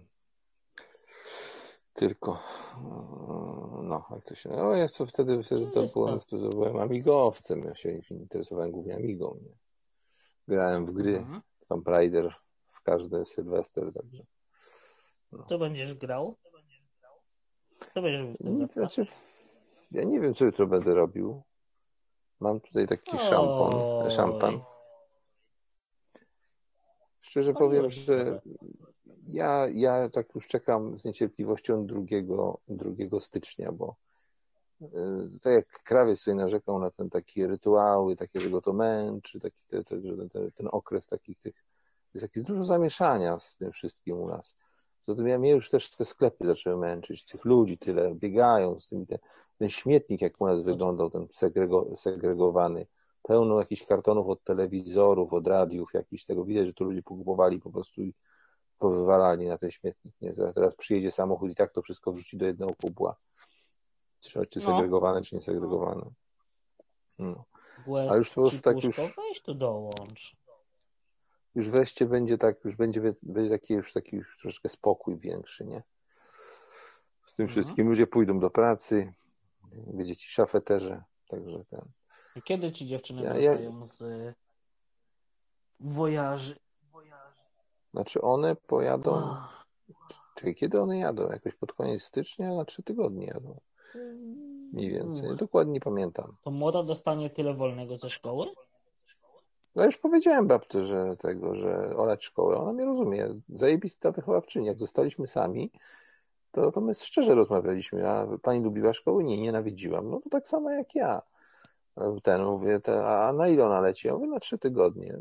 Tylko, no, jak to się, no, ja to wtedy, wtedy to byłem, to? byłem amigowcem, ja się interesowałem głównie amigą, nie? Grałem w gry, Mhm. Tomb Raider w każdy Sylwester, także. Co będziesz grał? Co będziesz? Znaczy, ja nie wiem, co jutro będę robił. Mam tutaj taki szampon, Oj. szampan. Szczerze Paliłeś powiem, że ja, ja tak już czekam z niecierpliwością 2, 2 stycznia, bo tak jak krawiec tutaj narzekał na ten takie rytuały, takie, że go to męczy, taki te, te, że ten, ten okres takich tych, jest jakieś dużo zamieszania z tym wszystkim u nas. Zatem ja mnie już też te sklepy zaczęły męczyć, tych ludzi tyle biegają z tymi, te, ten śmietnik jak u nas wyglądał, ten segrego, segregowany, pełno jakichś kartonów od telewizorów, od radiów, jakichś tego, widać, że to ludzie pokupowali po prostu i powywalali na ten śmietnik, nie? Teraz przyjedzie samochód i tak to wszystko wrzuci do jednego kubła. Czy, czy No. segregowane, czy nie segregowane. No. Głez A już po prostu tak już- Weź tu dołącz. Już wreszcie będzie tak, już będzie, będzie taki już taki już troszkę spokój większy, nie? Z tym Mhm. wszystkim. Ludzie pójdą do pracy, będzie cisza w eterze, także ten. I Kiedy ci dziewczyny Ja- ja- wracają z y, wojaży? Znaczy one pojadą, Ach, czyli kiedy one jadą? Jakoś pod koniec stycznia, na trzy tygodnie jadą. Mniej więcej. Dokładnie nie pamiętam. To młoda dostanie tyle wolnego ze szkoły? No już powiedziałem babce, że tego, że olać szkołę, ona mnie rozumie. Zajebista wychowawczyni. Jak zostaliśmy sami, to, to my szczerze rozmawialiśmy. A pani lubiła szkoły? Nie, nienawidziłam. No to tak samo jak ja. Ten, mówię, te, a na ile ona leci? Ja mówię, na trzy tygodnie.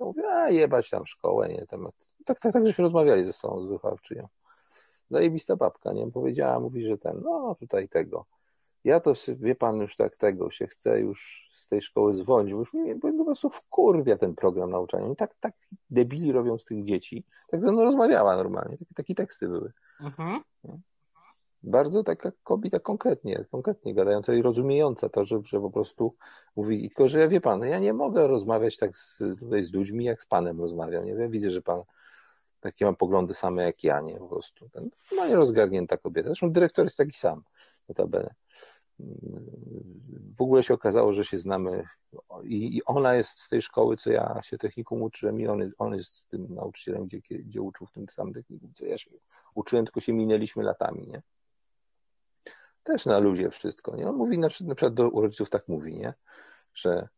Ja mówię, a jebać tam szkołę, nie, temat. Tak, tak, tak, żeśmy rozmawiali ze sobą z wychowawczynią. Zajebista babka, nie? Powiedziała, mówi, że ten, no tutaj tego. Ja to, wie pan, już tak tego się chce już z tej szkoły zwolnić, bo już mnie, bo po prostu wkurwia ten program nauczania. Oni tak, tak debili robią z tych dzieci. Tak ze mną rozmawiała normalnie. Takie, takie teksty były. Mhm. Bardzo taka kobieta konkretnie, konkretnie gadająca i rozumiejąca to, że, że po prostu mówi, tylko że ja wie pan, ja nie mogę rozmawiać tak z, tutaj z ludźmi, jak z panem rozmawiam. Nie? Ja widzę, że pan takie ma poglądy same jak ja, nie? Po prostu. Ten, no nie rozgarnięta kobieta. Zresztą dyrektor jest taki sam, notabene. W ogóle się okazało, że się znamy i, i ona jest z tej szkoły, co ja się technikum uczyłem i on, on jest z tym nauczycielem, gdzie, gdzie uczył w tym samym technikum, co ja się uczyłem, tylko się minęliśmy latami, nie? Też na luzie wszystko, nie? On mówi, na przykład, na przykład do rodziców tak mówi, nie? Że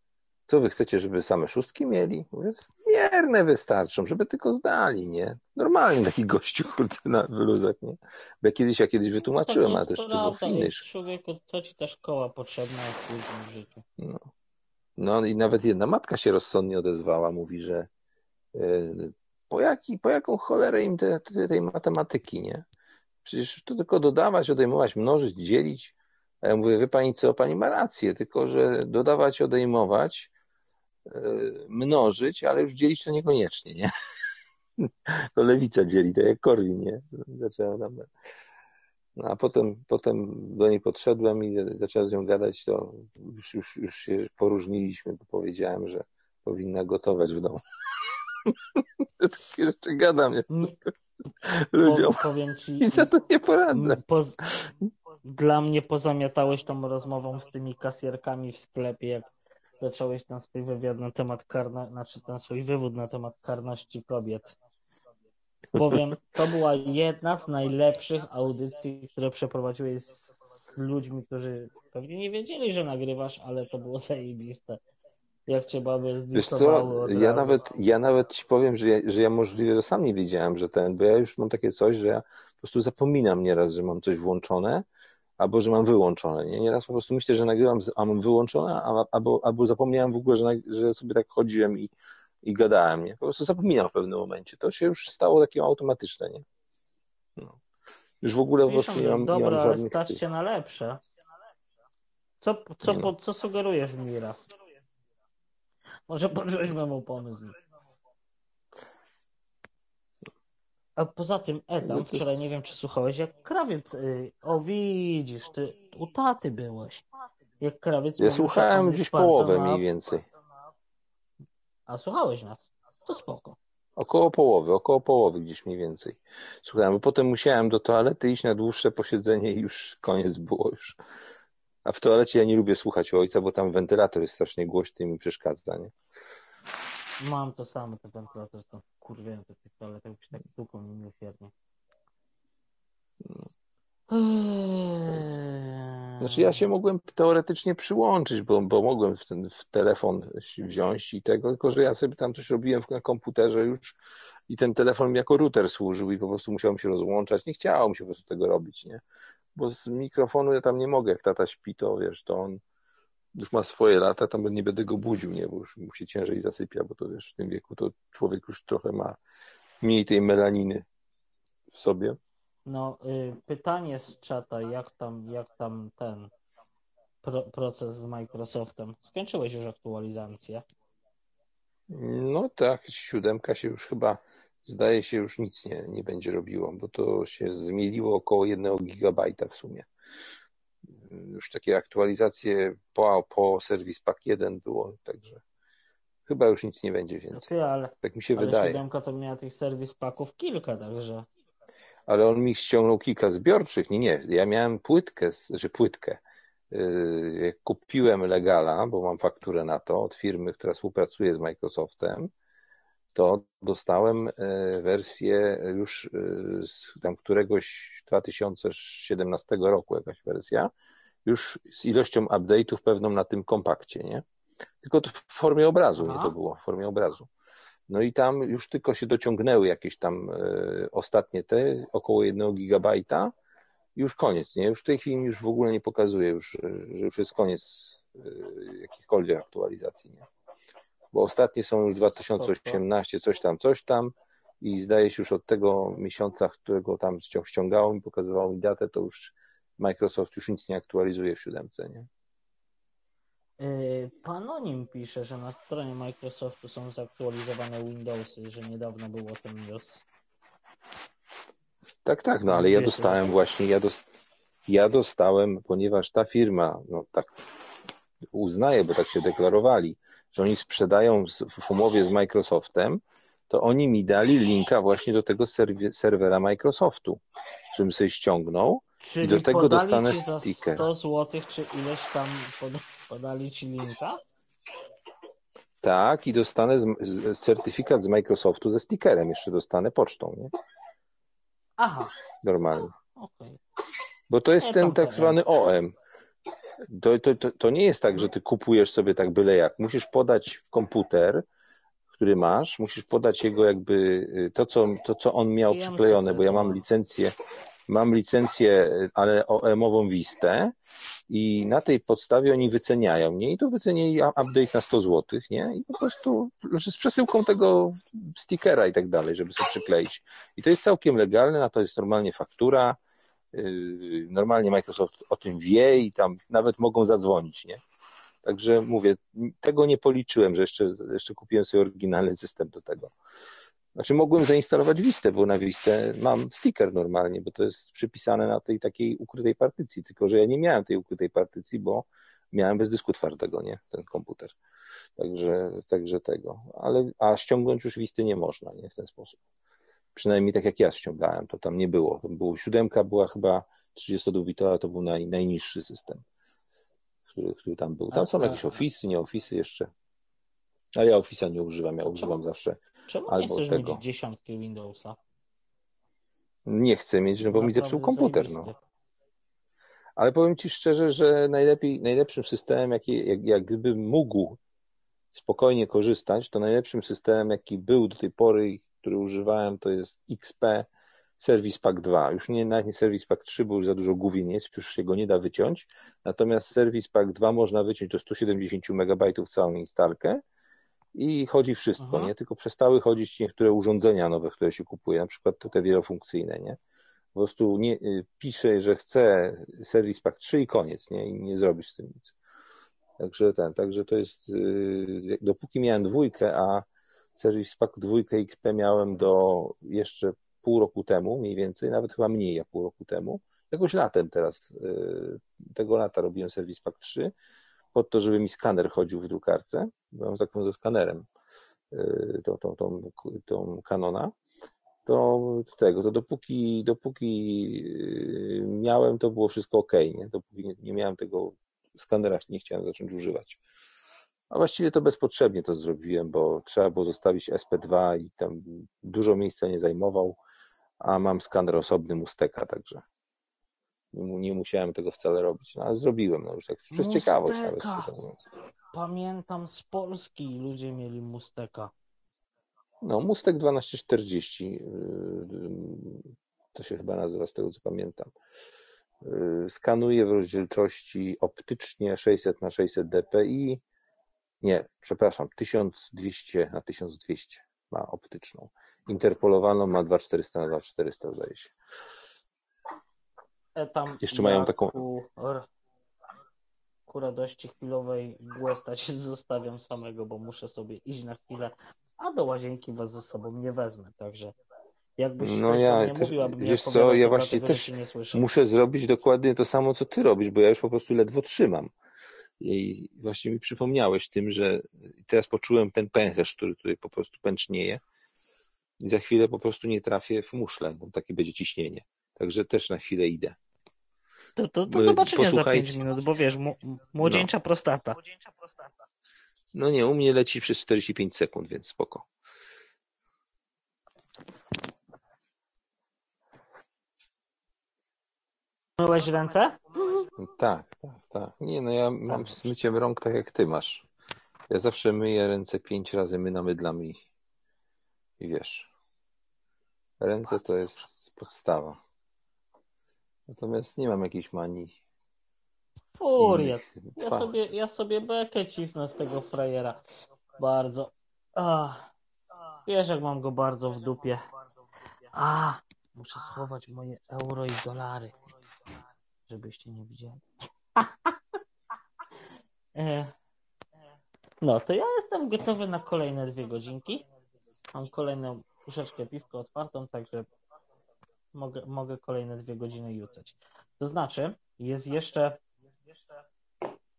co wy chcecie, żeby same szóstki mieli? Mówię, mierne wystarczą, żeby tylko zdali, nie? Normalnie taki gościu, kurde, na wyluzach, nie? Bo ja kiedyś, ja kiedyś wytłumaczyłem, To ale jest też to było w prawda, innej ej, Człowieku, co ci ta szkoła potrzebna jak później w życiu? No. no i nawet jedna matka się rozsądnie odezwała, mówi, że yy, po, jaki, po jaką cholerę im te, te, tej matematyki, nie? Przecież to tylko dodawać, odejmować, mnożyć, dzielić. A ja mówię, wie pani co, pani ma rację, tylko że dodawać, odejmować, mnożyć, ale już dzielić to niekoniecznie, nie? To lewica dzieli, tak jak Korwin, nie? Zaczęła tam... No a potem, potem do niej podszedłem i zacząłem z nią gadać, to już, już, już się poróżniliśmy, bo powiedziałem, że powinna gotować w domu. [laughs] Takie rzeczy gadam nie? Mm, ludziom Po, powiem ci, i za to nie poradzę. poz, dla mnie pozamiatałeś tą rozmową z tymi kasjerkami w sklepie, jak zacząłeś ten swój wywiad na temat karna, znaczy ten swój wywód na temat karności kobiet. Powiem, to była jedna z najlepszych audycji, które przeprowadziłeś z ludźmi, którzy pewnie nie wiedzieli, że nagrywasz, ale to było zajebiste. Jak cię baby od ja razu. nawet, ja nawet ci powiem, że ja, że ja możliwe, że sam nie wiedziałem, że ten, bo ja już mam takie coś, że ja po prostu zapominam nieraz, że mam coś włączone, albo że mam wyłączone. Nie? Nieraz po prostu myślę, że nagrywam, a mam wyłączone, a, albo, albo zapomniałem w ogóle, że, że sobie tak chodziłem i, i gadałem. Nie? Po prostu zapominam w pewnym momencie. To się już stało takie automatyczne. Nie? No. Już w ogóle Piszą, właśnie nie mam, nie dobra, mam ale stać się na lepsze. Co, co, Nie po, co sugerujesz mi raz? Może podrzućmy mu pomysł. A poza tym No Etam, to- wczoraj nie wiem czy słuchałeś, jak krawiec, y, o widzisz, ty u taty byłeś. Jak krawiec Ja słuchałem bardzo połowę na- mniej więcej. A słuchałeś nas? To spoko. Około połowy, około połowy gdzieś mniej więcej. Słuchałem, bo potem musiałem do toalety iść na dłuższe posiedzenie i już koniec było już. A w toalecie ja nie lubię słuchać ojca, bo tam wentylator jest strasznie głośny i mi przeszkadza, nie? Mam to samo, te wentylator są kurwięte, te toalety już tak tuką niemiłosiernie. Eee. Znaczy ja się mogłem teoretycznie przyłączyć, bo, bo mogłem w ten w telefon wziąć i tego, tylko że ja sobie tam coś robiłem na komputerze już i ten telefon mi jako router służył i po prostu musiałem się rozłączać. Nie chciało mi się po prostu tego robić, nie? Bo z mikrofonu ja tam nie mogę, jak tata śpi, to wiesz, to on już ma swoje lata, tam nie będę go budził, nie? Bo już mu się ciężej zasypia, bo to wiesz, w tym wieku to człowiek już trochę ma mniej tej melaniny w sobie. No, y, pytanie z czata, jak tam, jak tam ten pro, proces z Microsoftem? Skończyłeś już aktualizację? No tak, siódemka się już chyba, zdaje się, już nic nie, nie będzie robiło, bo to się zmieliło około jednego gigabajta w sumie. Już takie aktualizacje po, po Service Pack 1 było, także chyba już nic nie będzie No więcej. ty, ale, Tak mi się ale wydaje. siódemka to miała tych serwis paków kilka, także Ale on mi ściągnął kilka zbiorczych. Nie, nie, ja miałem płytkę, że płytkę. Yy, Jak kupiłem Legala, bo mam fakturę na to od firmy, która współpracuje z Microsoftem, to dostałem yy, wersję już yy, z tam któregoś 2017 roku, jakaś wersja, już z ilością update'ów pewną na tym kompakcie, nie? Tylko to w formie obrazu, nie to było, w formie obrazu. No i tam już tylko się dociągnęły jakieś tam e, ostatnie te, około jednego gigabajta. I już koniec, nie? Już w tej chwili już w ogóle nie pokazuje, już, e, że już jest koniec e, jakichkolwiek aktualizacji, nie? Bo ostatnie są już 2018, coś tam, coś tam i zdaje się już od tego miesiąca, którego tam ścią- ściągało mi, pokazywało mi datę, to już Microsoft już nic nie aktualizuje w siódemce, nie? y, Panonim pisze, że na stronie Microsoftu są zaktualizowane Windowsy, że niedawno było o tym news. Tak, tak, no ale ja dostałem właśnie, ja, dos, ja dostałem, ponieważ ta firma, no tak uznaję, bo tak się deklarowali, że oni sprzedają w umowie z Microsoftem, to oni mi dali linka właśnie do tego serwera Microsoftu, żebym sobie ściągnął. Czyli do tego podali dostanę ci za sticker. 100 zł, czy ileś tam pod, podali ci linka? Tak, i dostanę z, z, certyfikat z Microsoftu ze stickerem, jeszcze dostanę pocztą, nie? Aha, Normalnie. okej. Bo to jest Nie ten tak zwany OM. To, to, to, to nie jest tak, że ty kupujesz sobie tak byle jak. Musisz podać komputer, który masz, musisz podać jego jakby y, to, co, to, co on miał przyklejone, bo ja mam OM. licencję, mam licencję, ale OM-ową Wistę i na tej podstawie oni wyceniają, nie? I to wycenili update na 100 zł, nie? I po prostu z przesyłką tego stickera i tak dalej, żeby sobie przykleić. I to jest całkiem legalne, na to jest normalnie faktura, Yy, Normalnie Microsoft o tym wie i tam nawet mogą zadzwonić, nie? Także mówię, tego nie policzyłem, że jeszcze, jeszcze kupiłem sobie oryginalny system do tego. Znaczy mogłem zainstalować Wistę, bo na Wistę mam sticker normalnie, bo to jest przypisane na tej takiej ukrytej partycji, tylko że ja nie miałem tej ukrytej partycji, bo miałem bez dysku twardego, nie? Ten komputer. Także, także tego. Ale, a ściągnąć już Wisty nie można, nie? W ten sposób. Przynajmniej tak jak ja ściągałem, to tam nie było. Tam było siódemka, była chyba 32-bitowa, to był naj, najniższy system, który, który tam był. Tam są jakieś ofisy, nie ofisy jeszcze. A ja ofisa nie używam, ja używam zawsze. Czemu nie Albo chcesz tego. mieć dziesiątki Windowsa? Nie chcę mieć, no bo mi zepsuł komputer. No. Ale powiem Ci szczerze, że najlepiej, najlepszym systemem, jaki, jak, jak gdybym mógł spokojnie korzystać, to najlepszym systemem, jaki był do tej pory który używałem, to jest XP Service Pack 2. Już nie, nawet nie Service Pack 3, bo już za dużo główien jest, już się go nie da wyciąć. Natomiast Service Pack 2 można wyciąć do 170 MB całą instalkę i chodzi wszystko, Mhm. nie? Tylko przestały chodzić niektóre urządzenia nowe, które się kupuje, na przykład te wielofunkcyjne, nie? Po prostu nie, y, pisze, że chce Service Pack 3 i koniec, nie? I nie zrobisz z tym nic. Także ten, także to jest, y, dopóki miałem dwójkę, a Service Pack 2 XP miałem do jeszcze pół roku temu, mniej więcej, nawet chyba mniej jak pół roku temu. Jakoś latem teraz, y, tego lata robiłem Service Pack 3, po to, żeby mi skaner chodził w drukarce. Byłem taką ze skanerem, y, tą, tą, tą, tą. To tego, to dopóki, dopóki y, miałem, to było wszystko ok, nie? Dopóki nie, nie miałem tego skanera, nie chciałem zacząć używać. A właściwie to bezpotrzebnie to zrobiłem, bo trzeba było zostawić SP2 i tam dużo miejsca nie zajmował, a mam skaner osobny Musteka, także nie, mu- nie musiałem tego wcale robić. No, ale zrobiłem, no już tak przez ciekawość nawet, Musteka. szczerze mówiąc. Pamiętam z Polski ludzie mieli Musteka. No, Mustek 1240, yy, to się chyba nazywa z tego co pamiętam. Yy, Skanuje w rozdzielczości optycznie 600 na 600 dpi. Nie, przepraszam, 1200 na 1200 ma optyczną. Interpolowaną ma 2400 na 2400 zdaje się. E, tam Jeszcze mają taką- Ku, radości chwilowej się zostawiam samego, bo muszę sobie iść na chwilę, a do łazienki was ze sobą nie wezmę, także jakbyś No coś ja do mnie też- mówił, abym nie wiesz co, ja właśnie też nie. Muszę zrobić dokładnie to samo, co ty robisz, bo ja już po prostu ledwo trzymam. I właśnie mi przypomniałeś tym, że teraz poczułem ten pęcherz, który tutaj po prostu pęcznieje i za chwilę po prostu nie trafię w muszlę, bo takie będzie ciśnienie. Także też na chwilę idę. To, to, to zobaczenia za posłuchajcie. 5 minut, bo wiesz, młodzieńcza prostata. No nie, u mnie leci przez 45 sekund, więc spoko. Myłeś ręce? Tak, tak, tak. Nie, no ja mam z myciem rąk tak jak ty masz. Ja zawsze myję ręce pięć razy, my namydlam i, i wiesz. Ręce to jest podstawa. Natomiast nie mam jakiejś manii. Innych. Ja sobie, ja sobie bekę cisnę z tego frajera. Bardzo. Ach. Wiesz, jak mam go bardzo w dupie. A, muszę schować moje euro i dolary. Żebyście nie widzieli. [laughs] E, No, to ja jestem gotowy na kolejne dwie godzinki. Mam kolejną puszeczkę piwko otwartą, także mogę, mogę kolejne dwie godziny jucać. To znaczy, jest jeszcze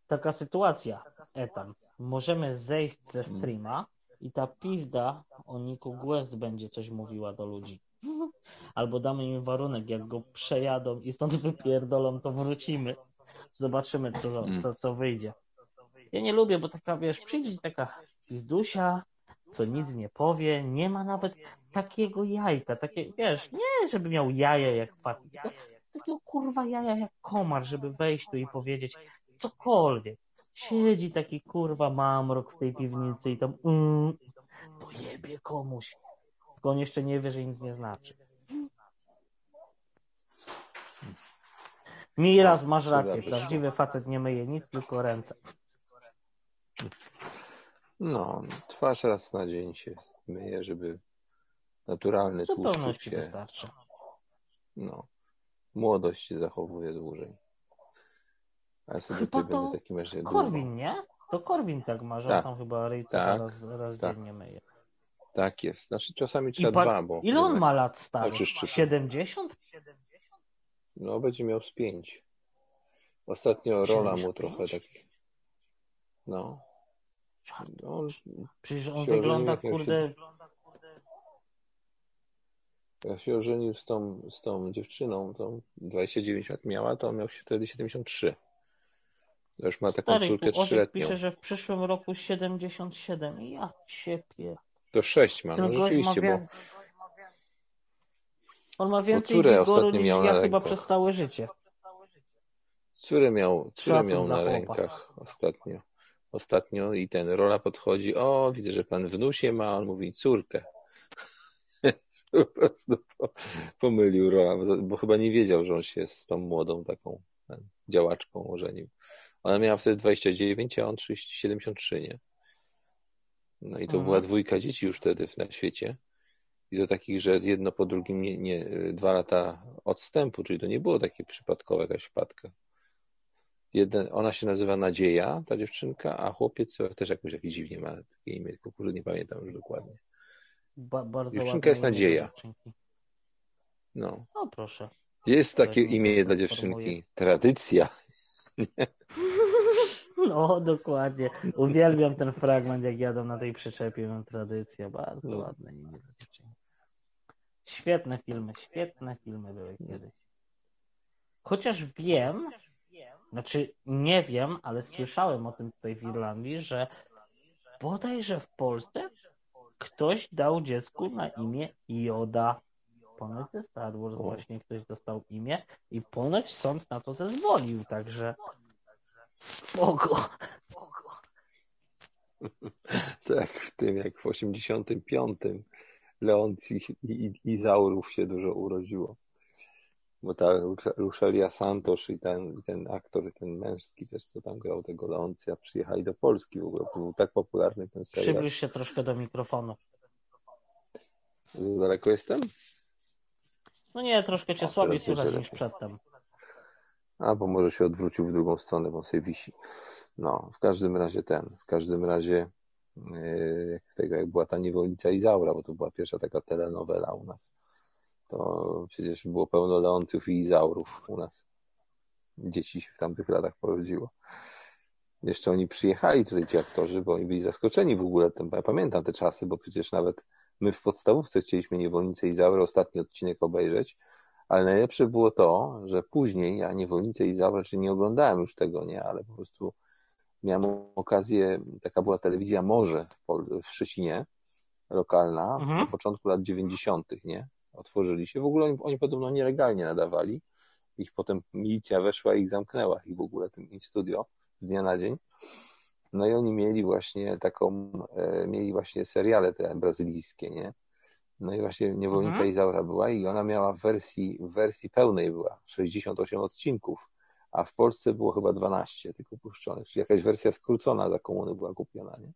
taka sytuacja, etam. Możemy zejść ze streama i ta pizda o Niku Guest będzie coś mówiła do ludzi. [laughs] Albo damy im warunek, jak go przejadą i stąd wypierdolą, to wrócimy. Zobaczymy, co, co, co wyjdzie. Ja nie lubię, bo taka, wiesz, przyjdzie taka pizdusia, co nic nie powie, nie ma nawet takiego jajka, takie, wiesz, nie, żeby miał jaja jak facet, tylko takiego kurwa jaja jak komar, żeby wejść tu i powiedzieć cokolwiek. Siedzi taki kurwa mamrok w tej piwnicy i tam mm, to jebie komuś. Tylko on jeszcze nie wie, że nic nie znaczy. Miraz, masz rację. Prawdziwy facet nie myje nic, tylko ręce. No, twarz raz na dzień się myje, żeby naturalny tłuszczyk się, wystarczy. no, młodość się zachowuje dłużej. A ja sobie Chyba tutaj to będę takim razie. Korwin, nie? To Korwin tak ma, że Tak. tam chyba ryjce Tak. raz, raz Tak. dziennie myje. Tak jest. Znaczy czasami trzeba pa- dwa, bo Ile on ma lat stary? oczyszczy. 70? No, będzie miał z pięć. Ostatnio rola mu 75? trochę tak. No. on, Przecież on wygląda, kurde, jak się ożenił z tą, z tą dziewczyną, to 29 lat miała, to on miał się wtedy 73. To już ma taką stary, córkę tu Orzech trzyletnią. pisze, że w przyszłym roku 77. I Ja ciepie. To 6 ma, no gość ma rzeczywiście, bo. On ma więcej wigoru niż miał ja chyba przez całe życie. Córę miał, Szacun miał na chłopa. rękach ostatnio. Ostatnio i ten Rola podchodzi, o widzę, że pan wnusie ma, on mówi córkę. Po prostu po, pomylił Rola, bo- chyba nie wiedział, że on się z tą młodą taką ten, działaczką ożenił. Ona miała wtedy 29, a on 30, 73, nie? No i to Mhm. była dwójka dzieci już wtedy na świecie. I to takich, że jedno po drugim nie, nie, dwa lata odstępu, czyli to nie było takie przypadkowe jakaś wpadka. Jeden, ona się nazywa Nadzieja, ta dziewczynka, a chłopiec też jakoś takie dziwnie ma takie imię, tylko kurde nie pamiętam już dokładnie. Ba, bardzo Dziewczynka jest nadzieja. No. No proszę. Jest takie Tak, imię tak dla transformuje. dziewczynki. Tradycja. [laughs] No, dokładnie. Uwielbiam ten fragment, jak jadą na tej przyczepie. Mam tradycja. Bardzo No. ładne imię dla dziewczynki. Świetne filmy, świetne filmy były kiedyś. Chociaż wiem, znaczy nie wiem, ale słyszałem o tym tutaj w Irlandii, że bodajże w Polsce ktoś dał dziecku na imię Joda. Ponoć ze Star Wars właśnie ktoś dostał imię i ponoć sąd na to zezwolił, także spoko. [laughs] Tak, w tym jak w 85 Leoncji i Izaurów się dużo urodziło. Bo ta Ruszelia Santos i ten, i ten aktor, ten męski też, co tam grał tego Leoncja, przyjechali do Polski w ogóle. Był tak popularny ten serial. Przybliż się troszkę do mikrofonu. Za daleko jestem? No nie, troszkę cię słabiej słychać niż przedtem. A, bo może się odwrócił w drugą stronę, bo on sobie wisi. No, w każdym razie ten, w każdym razie yy, jak tego, jak była ta niewolnica Izaura, bo to była pierwsza taka telenowela u nas, to przecież było pełno Leonców i Izaurów u nas. Dzieci się w tamtych latach porodziło. Jeszcze oni przyjechali tutaj, ci aktorzy, bo oni byli zaskoczeni w ogóle tym. Ja pamiętam te czasy, bo przecież nawet my w podstawówce chcieliśmy niewolnicę Izaury, ostatni odcinek obejrzeć, ale najlepsze było to, że później ja niewolnicę Izaurę, czy nie oglądałem już tego, nie, ale po prostu miałem okazję, taka była telewizja Morze w, Pol- w Szczecinie, lokalna, Mhm. na początku lat 90., nie? Otworzyli się. W ogóle oni, oni podobno nielegalnie nadawali. Ich potem milicja weszła i ich zamknęła, ich w ogóle tym ich studio z dnia na dzień. No i oni mieli właśnie taką, e, mieli właśnie seriale te brazylijskie, nie? No i właśnie Niewolnica Mhm. Izaura była i ona miała w wersji, w wersji pełnej była 68 odcinków, a w Polsce było chyba 12 tylko puszczonych, czyli jakaś wersja skrócona za komuny była kupiona, nie?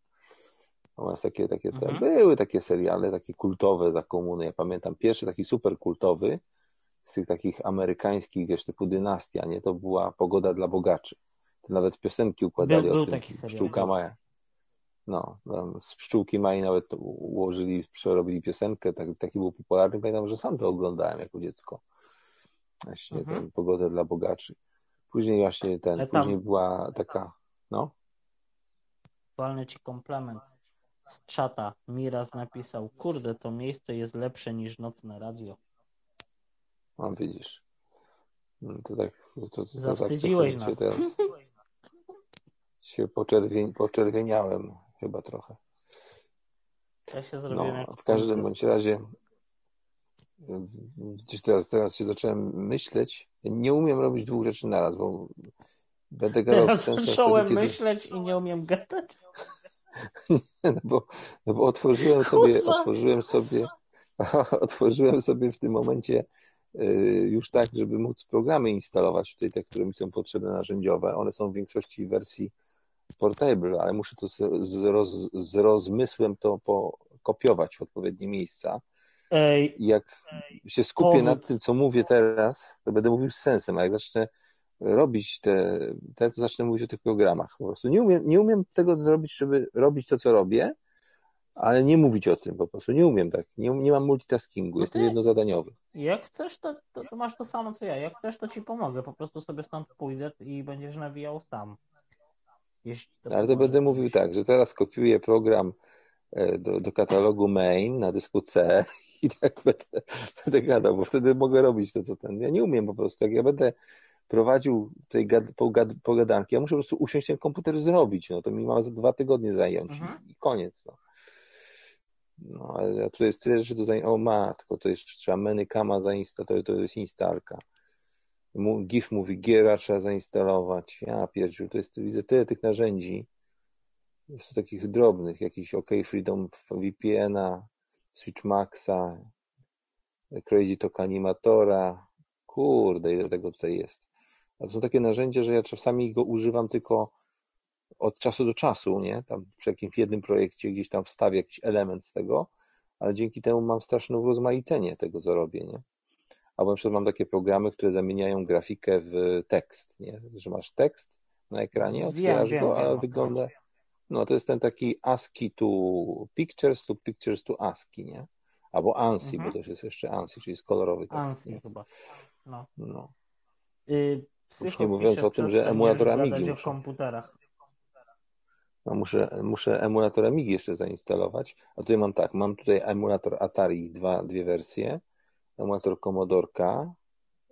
Natomiast takie, takie te, Mhm. były takie seriale, takie kultowe za komuny. Ja pamiętam pierwszy taki super kultowy z tych takich amerykańskich, wiesz, typu Dynastia, nie? To była Pogoda dla bogaczy. To nawet piosenki układali Był- był o tym. taki serial, Pszczółka był. Maja. No, z Pszczółki Mai nawet ułożyli, przerobili piosenkę, tak, taki był popularny. Pamiętam, że sam to oglądałem jako dziecko. Właśnie Mhm. tę Pogodę dla bogaczy. Później właśnie ten, później była taka, no, Walny ci komplement. Z czata Miraz napisał, kurde, to miejsce jest lepsze niż nocne radio. mam widzisz. No, to tak, to, to, to, Zawstydziłeś tak, nas. Się, teraz się poczerwień, poczerwieniałem chyba trochę. Ja się zrobiłem No, w każdym bądź razie gdzieś teraz, teraz się zacząłem myśleć. Ja Nie umiem robić dwóch rzeczy naraz, bo będę gadał Teraz zacząłem wtedy, kiedy, myśleć i nie umiem gadać. [laughs] no bo, no bo otworzyłem sobie, Kurwa. otworzyłem sobie, [laughs] otworzyłem sobie w tym momencie y, już tak, żeby móc programy instalować tutaj, te, które mi są potrzebne narzędziowe. One są w większości wersji portable, ale muszę to z, z, roz, z rozmysłem to pokopiować w odpowiednie miejsca. Ej, jak się skupię Powiedz. nad tym, co mówię teraz, to będę mówił z sensem, a jak zacznę robić te, te to zacznę mówić o tych programach. Po prostu nie umiem, nie umiem tego zrobić, żeby robić to, co robię, ale nie mówić o tym po prostu. Nie umiem tak. Nie, nie mam multitaskingu. Jestem Okej. jednozadaniowy. jak chcesz, to, to, to masz to samo co ja. Jak chcesz, to ci pomogę. Po prostu sobie stąd pójdę i będziesz nawijał sam. To Ale to będę mówił komuś. tak, że teraz kopiuję program e, do, do katalogu main na dysku C [laughs] i tak będę, będę gadał, bo wtedy mogę robić to, co ten. Ja nie umiem po prostu. Jak ja będę prowadził tej gad, pogad, pogadanki, ja muszę po prostu usiąść ten komputer zrobić. No to mi ma za dwa tygodnie zająć Mhm. i, koniec. No. no ale ja tutaj jest tyle rzeczy do zajęcia. O matko, to jeszcze trzeba Menykama zainstalować, to, to jest instalka. GIF mówi Giera trzeba zainstalować. Ja pierdziu, to jest, widzę tyle tych narzędzi. Jest takich drobnych, jakiś OK Freedom VPN-a, Switchmaxa, Crazy Talk Animatora. Kurde, ile tego tutaj jest. To są takie narzędzia, że ja czasami go używam tylko od czasu do czasu, nie? Tam przy jakimś jednym projekcie gdzieś tam wstawię jakiś element z tego, ale dzięki temu mam straszne urozmaicenie tego, co robię, nie? Albo na przykład mam takie programy, które zamieniają grafikę w tekst, nie? Że masz tekst na ekranie, otwierasz wiem, go, wiem, ale wiem. wygląda... No to jest ten taki ASCII to Pictures lub Pictures to ASCII, nie? Albo ANSI, Mhm. bo też jest jeszcze ANSI, czyli jest kolorowy tekst. ANSI chyba. No. No. Y, nie Psycho mówiąc o tym, że emulator już Amigi muszę. komputerach. No muszę, muszę emulator Amigi jeszcze zainstalować. A tutaj mam tak, mam tutaj emulator Atari, dwa, dwie wersje, emulator Commodorka,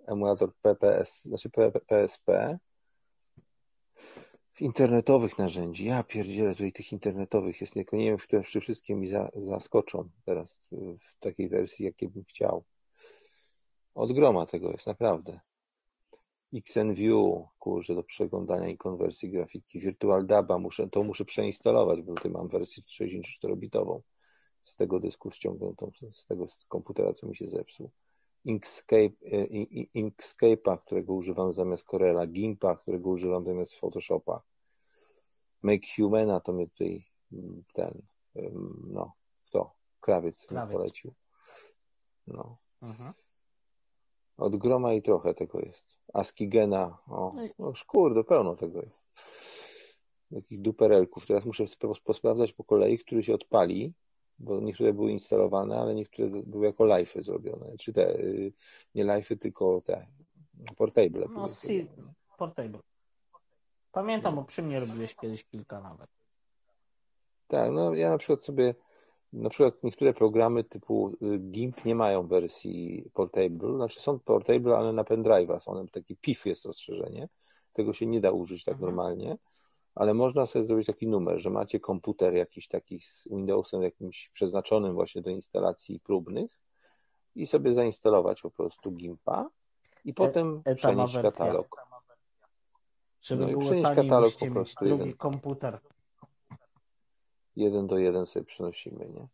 emulator PPS, znaczy PSP. Internetowych narzędzi. Ja pierdzielę tutaj tych internetowych jest, tylko nie wiem, które przy wszystkie mi za, zaskoczą teraz w takiej wersji, jakiej bym chciał. Od groma tego jest, naprawdę. XNView, kurczę, do przeglądania i konwersji grafiki. Virtual Daba, muszę, to muszę przeinstalować, bo tutaj mam wersję 64-bitową. Z tego dysku ściągniętą, z tego z komputera, co mi się zepsuł. Inkscape, e, Inkscape'a, którego używam zamiast Corela, Gimpa, którego używam zamiast Photoshopa. Make Humana to mnie tutaj mm, ten, no, kto? Krawiec, Krawiec. polecił. No. Mhm. Od groma i trochę tego jest. Askigena, o, No no już kurde, pełno tego jest. Takich duperelków. Teraz muszę spra- posprawdzać po kolei, który się odpali, bo niektóre były instalowane, ale niektóre były jako live'y zrobione. Czy te, y, nie live'y, tylko te portable. No, si-. Portable. Pamiętam, bo przy mnie robiłeś kiedyś kilka nawet. Tak, no ja na przykład sobie, na przykład niektóre programy typu y, GIMP nie mają wersji portable, znaczy są portable, ale na pendrive'a są, one taki PIF jest rozszerzenie, tego się nie da użyć tak Mhm. normalnie, ale można sobie zrobić taki numer, że macie komputer jakiś taki z Windowsem jakimś przeznaczonym właśnie do instalacji próbnych i sobie zainstalować po prostu GIMPa i potem etama przenieść wersja. katalog. Żeby No i było przenieść taniej, katalog po prostu drugi jeden. komputer. Jeden do jeden sobie przenosimy, nie?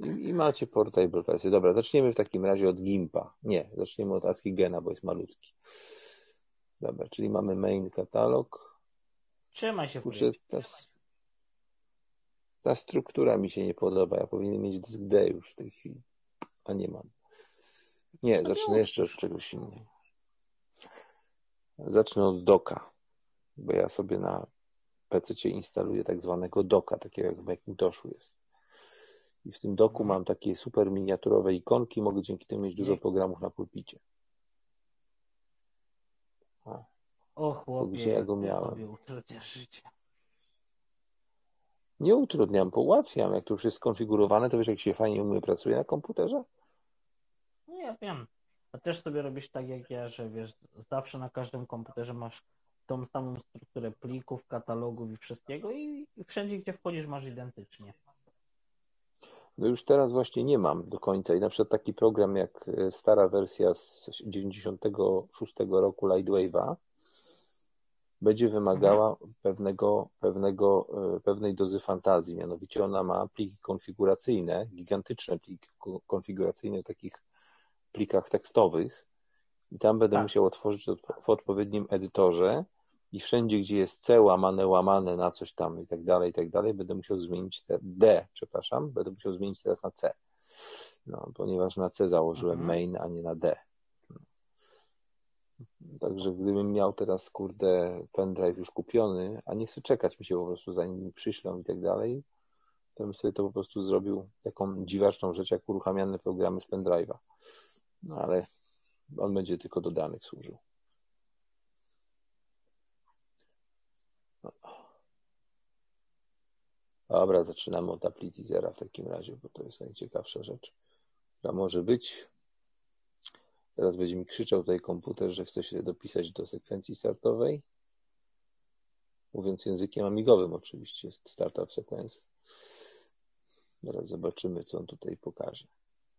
I, I macie portable wersję. Dobra, zaczniemy w takim razie od Gimpa. Nie, zaczniemy od Askigena, bo jest malutki. Dobra, czyli mamy main katalog. Trzymaj się w Kurczę, ta, ta struktura mi się nie podoba. Ja powinienem mieć dysk D już w tej chwili, a nie mam. Nie, zacznę jeszcze od czegoś innego. Zacznę od doka, bo ja sobie na PC instaluję tak zwanego doka, takiego jak w Macintoshu jest. I w tym doku mam takie super miniaturowe ikonki, mogę dzięki temu mieć dużo programów na pulpicie. O chłopie, Gdzie ja go miałem? Nie utrudniam, ułatwiam. Jak to już jest skonfigurowane, to wiesz, jak się fajnie u mnie pracuje na komputerze? No ja wiem. A też sobie robisz tak jak ja, że wiesz, zawsze na każdym komputerze masz tą samą strukturę plików, katalogów i wszystkiego i i wszędzie, gdzie wchodzisz, masz identycznie. No już teraz właśnie nie mam do końca. I na przykład taki program jak e, stara wersja z 96 roku Lightwave'a będzie wymagała pewnego, pewnego, e, pewnej dozy fantazji. Mianowicie ona ma pliki konfiguracyjne, gigantyczne pliki ko- konfiguracyjne w takich plikach tekstowych i tam będę Tak. musiał otworzyć w odpowiednim edytorze i wszędzie, gdzie jest C łamane, łamane na coś tam i tak dalej, i tak dalej, będę musiał zmienić te, D, przepraszam, będę musiał zmienić teraz na C. No, ponieważ na C założyłem Mhm. main, a nie na D. Także gdybym miał teraz, kurde, pendrive już kupiony, a nie chcę czekać mi się po prostu zanim mi przyślą i tak dalej, to bym sobie to po prostu zrobił taką dziwaczną rzecz, jak uruchamiane programy z pendrive'a. No ale on będzie tylko do danych służył. Dobra, zaczynamy od Appletizera w takim razie, bo to jest najciekawsza rzecz, która może być. Teraz będzie mi krzyczał tutaj komputer, że chce się dopisać do sekwencji startowej. Mówiąc językiem amigowym oczywiście, startup sequence. Teraz zobaczymy, co on tutaj pokaże.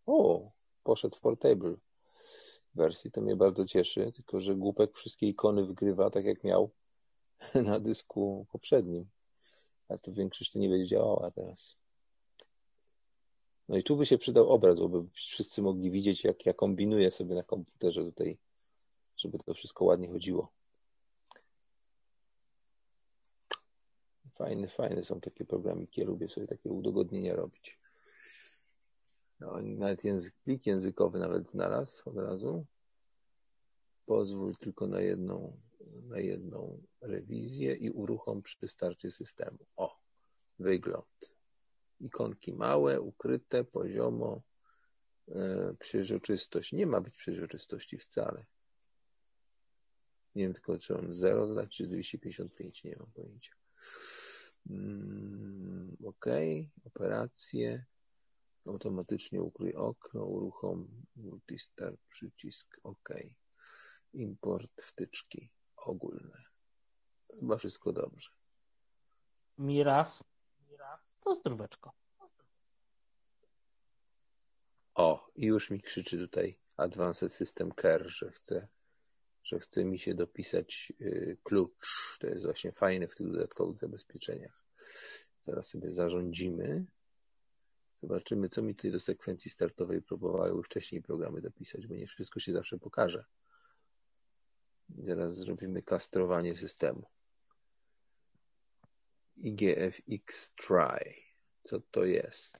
O, poszedł w portable. wersji. To mnie bardzo cieszy, tylko że głupek wszystkie ikony wygrywa tak jak miał [laughs] na dysku poprzednim. A to większość to nie będzie działała teraz. No i tu by się przydał obraz, bo by wszyscy mogli widzieć, jak ja kombinuję sobie na komputerze tutaj, żeby to wszystko ładnie chodziło. Fajne, fajne są takie programiki. Ja lubię sobie takie udogodnienia robić. No, nawet język, plik językowy nawet znalazł od razu. Pozwól tylko na jedną, na jedną rewizję i uruchom przy starcie systemu. O, wygląd. Ikonki małe, ukryte, poziomo, e, przejrzystość. Nie ma być przejrzystości wcale. Nie wiem tylko, czy on 0 znać, czy 255, nie mam pojęcia. Mm, OK, operacje, automatycznie ukryj okno, uruchom multistart, przycisk OK, import wtyczki ogólne. Chyba wszystko dobrze. Miraz, to zdróweczko. O, i już mi krzyczy tutaj Advanced System Care, że chce, że chce mi się dopisać y, klucz. To jest właśnie fajne w tych dodatkowych zabezpieczeniach. Zaraz sobie zarządzimy. Zobaczymy, co mi tutaj do sekwencji startowej próbowały wcześniej programy dopisać, bo nie wszystko się zawsze pokaże. Zaraz zrobimy kastrowanie systemu. IGFX try. Co to jest?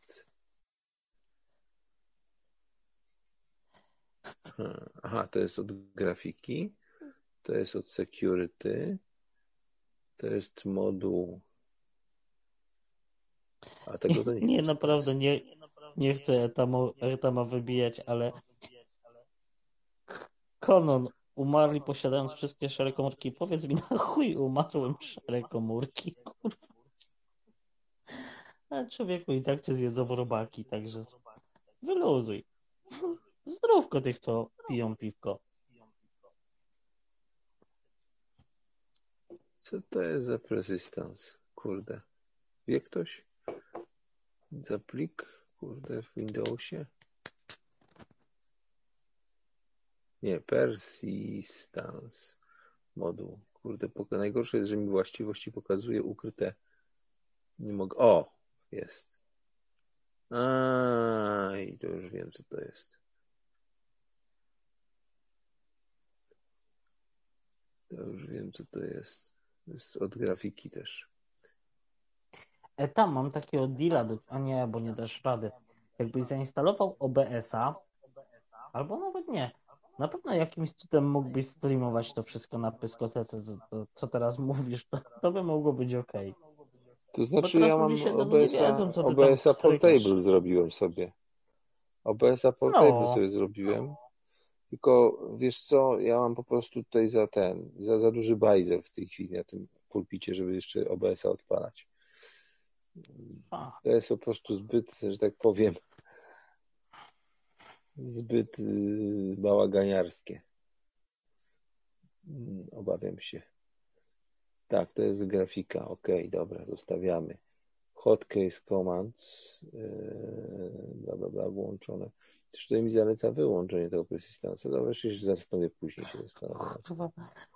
Hmm, aha, to jest od grafiki, to jest od security, to jest moduł. A tego to nie. Nie, naprawdę nie, nie chcę etama, etama wybijać, ale Konon, umarli posiadając wszystkie szare komórki. Powiedz mi, [laughs] na chuj umarłem szare komórki, kurwa. Ale człowieku i tak cię zjedzą robaki, także wyluzuj. Zdrówko tych, co piją piwko. Co to jest za persistence? Kurde. Wie ktoś? Za plik? Kurde, w Windowsie? Nie, persistence moduł. Kurde, najgorsze jest, że mi właściwości pokazuje ukryte. Nie mogę. O, jest. A, i to już wiem, co to jest. To już wiem, co to jest. Jest od grafiki też. E tam mam takiego deala, do... a nie, bo nie dasz rady. Jakbyś zainstalował OBS-a, albo nawet nie, na pewno jakimś cudem mógłbyś streamować to wszystko na pyskotece, to, to, co teraz mówisz, to, to by mogło być ok. To znaczy ja mam OBS-a, OBS Portable zrobiłem sobie. OBS-a Portable no. sobie zrobiłem. Tylko wiesz co, ja mam po prostu tutaj za ten, za, za duży bajzer w tej chwili na tym pulpicie, żeby jeszcze OBS-a odpalać. To jest po prostu zbyt, że tak powiem, zbyt yy, bałaganiarskie. Mm, obawiam się. Tak, to jest grafika. Ok, dobra, zostawiamy. Hotcase commands, yy, bla, bla, bla, włączone. Też tutaj mi zaleca wyłączenie tego persistance'a. Dobra, jeszcze się zastanowię, później się zastanowię.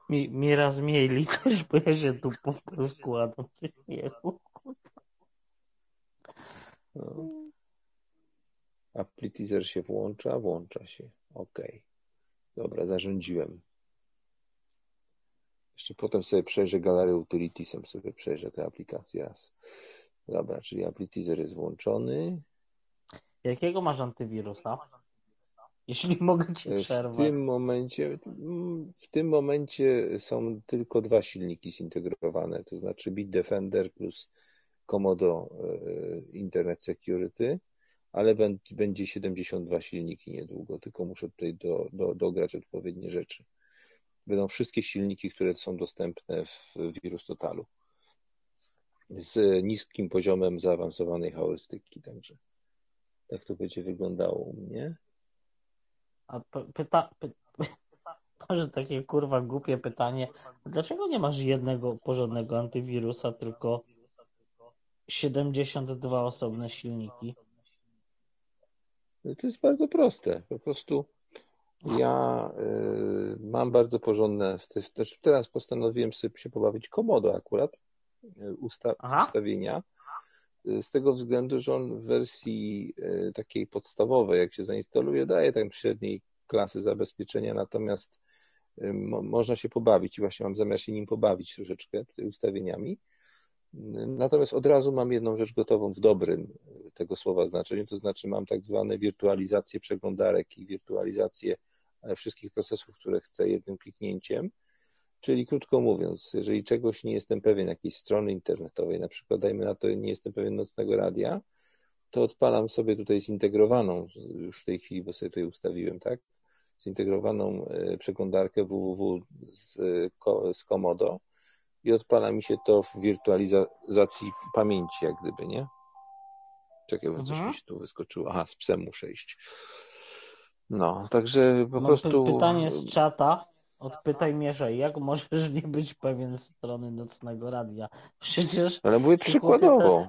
Mi, mi raz miej litość, bo ja się tu po składam. No. Apply teaser się włącza? Włącza się. Ok. Dobra, zarządziłem. Jeszcze potem sobie przejrzę galerię utilitiesem, sobie przejrzę tę aplikację raz. Dobra, czyli Apply teaser jest włączony. Jakiego masz antywirusa? Jeśli [laughs] mogę ci przerwać. W tym momencie, w tym momencie są tylko dwa silniki zintegrowane, to znaczy Bitdefender plus Komodo e, Internet Security, ale będzie 72 silniki niedługo, tylko muszę tutaj do, do, dograć odpowiednie rzeczy. Będą wszystkie silniki, które są dostępne w Wirus Totalu z niskim poziomem zaawansowanej heurystyki, także tak to będzie wyglądało u mnie. A pyta, py, [laughs] może takie kurwa głupie pytanie, dlaczego nie masz jednego porządnego antywirusa, tylko 72 osobne silniki? To jest bardzo proste. Po prostu Ja y, mam bardzo porządne, teraz postanowiłem sobie się pobawić Komodo akurat, y, usta, ustawienia. Y, z tego względu, że on w wersji takiej podstawowej, jak się zainstaluje, daje tam średniej klasy zabezpieczenia, natomiast mo, można się pobawić i właśnie mam zamiar się nim pobawić troszeczkę, ustawieniami. Natomiast od razu mam jedną rzecz gotową w dobrym tego słowa znaczeniu, to znaczy mam tak zwane wirtualizację przeglądarek i wirtualizację e, wszystkich procesów, które chcę jednym kliknięciem. Czyli krótko mówiąc, jeżeli czegoś nie jestem pewien, jakiejś strony internetowej, na przykład dajmy na to, nie jestem pewien nocnego radia, to odpalam sobie tutaj zintegrowaną, już w tej chwili, bo sobie tutaj ustawiłem, tak? Zintegrowaną e, przeglądarkę www z, z Komodo i odpala mi się to w wirtualizacji pamięci, jak gdyby, nie? Czekaj, bo coś mhm. mi się tu wyskoczyło. Aha, z psem muszę iść. No, także po Mam prostu... Pytanie z czata. Odpytaj że jak możesz nie być pewien strony nocnego radia? Przecież. Ale mówię przykładowo.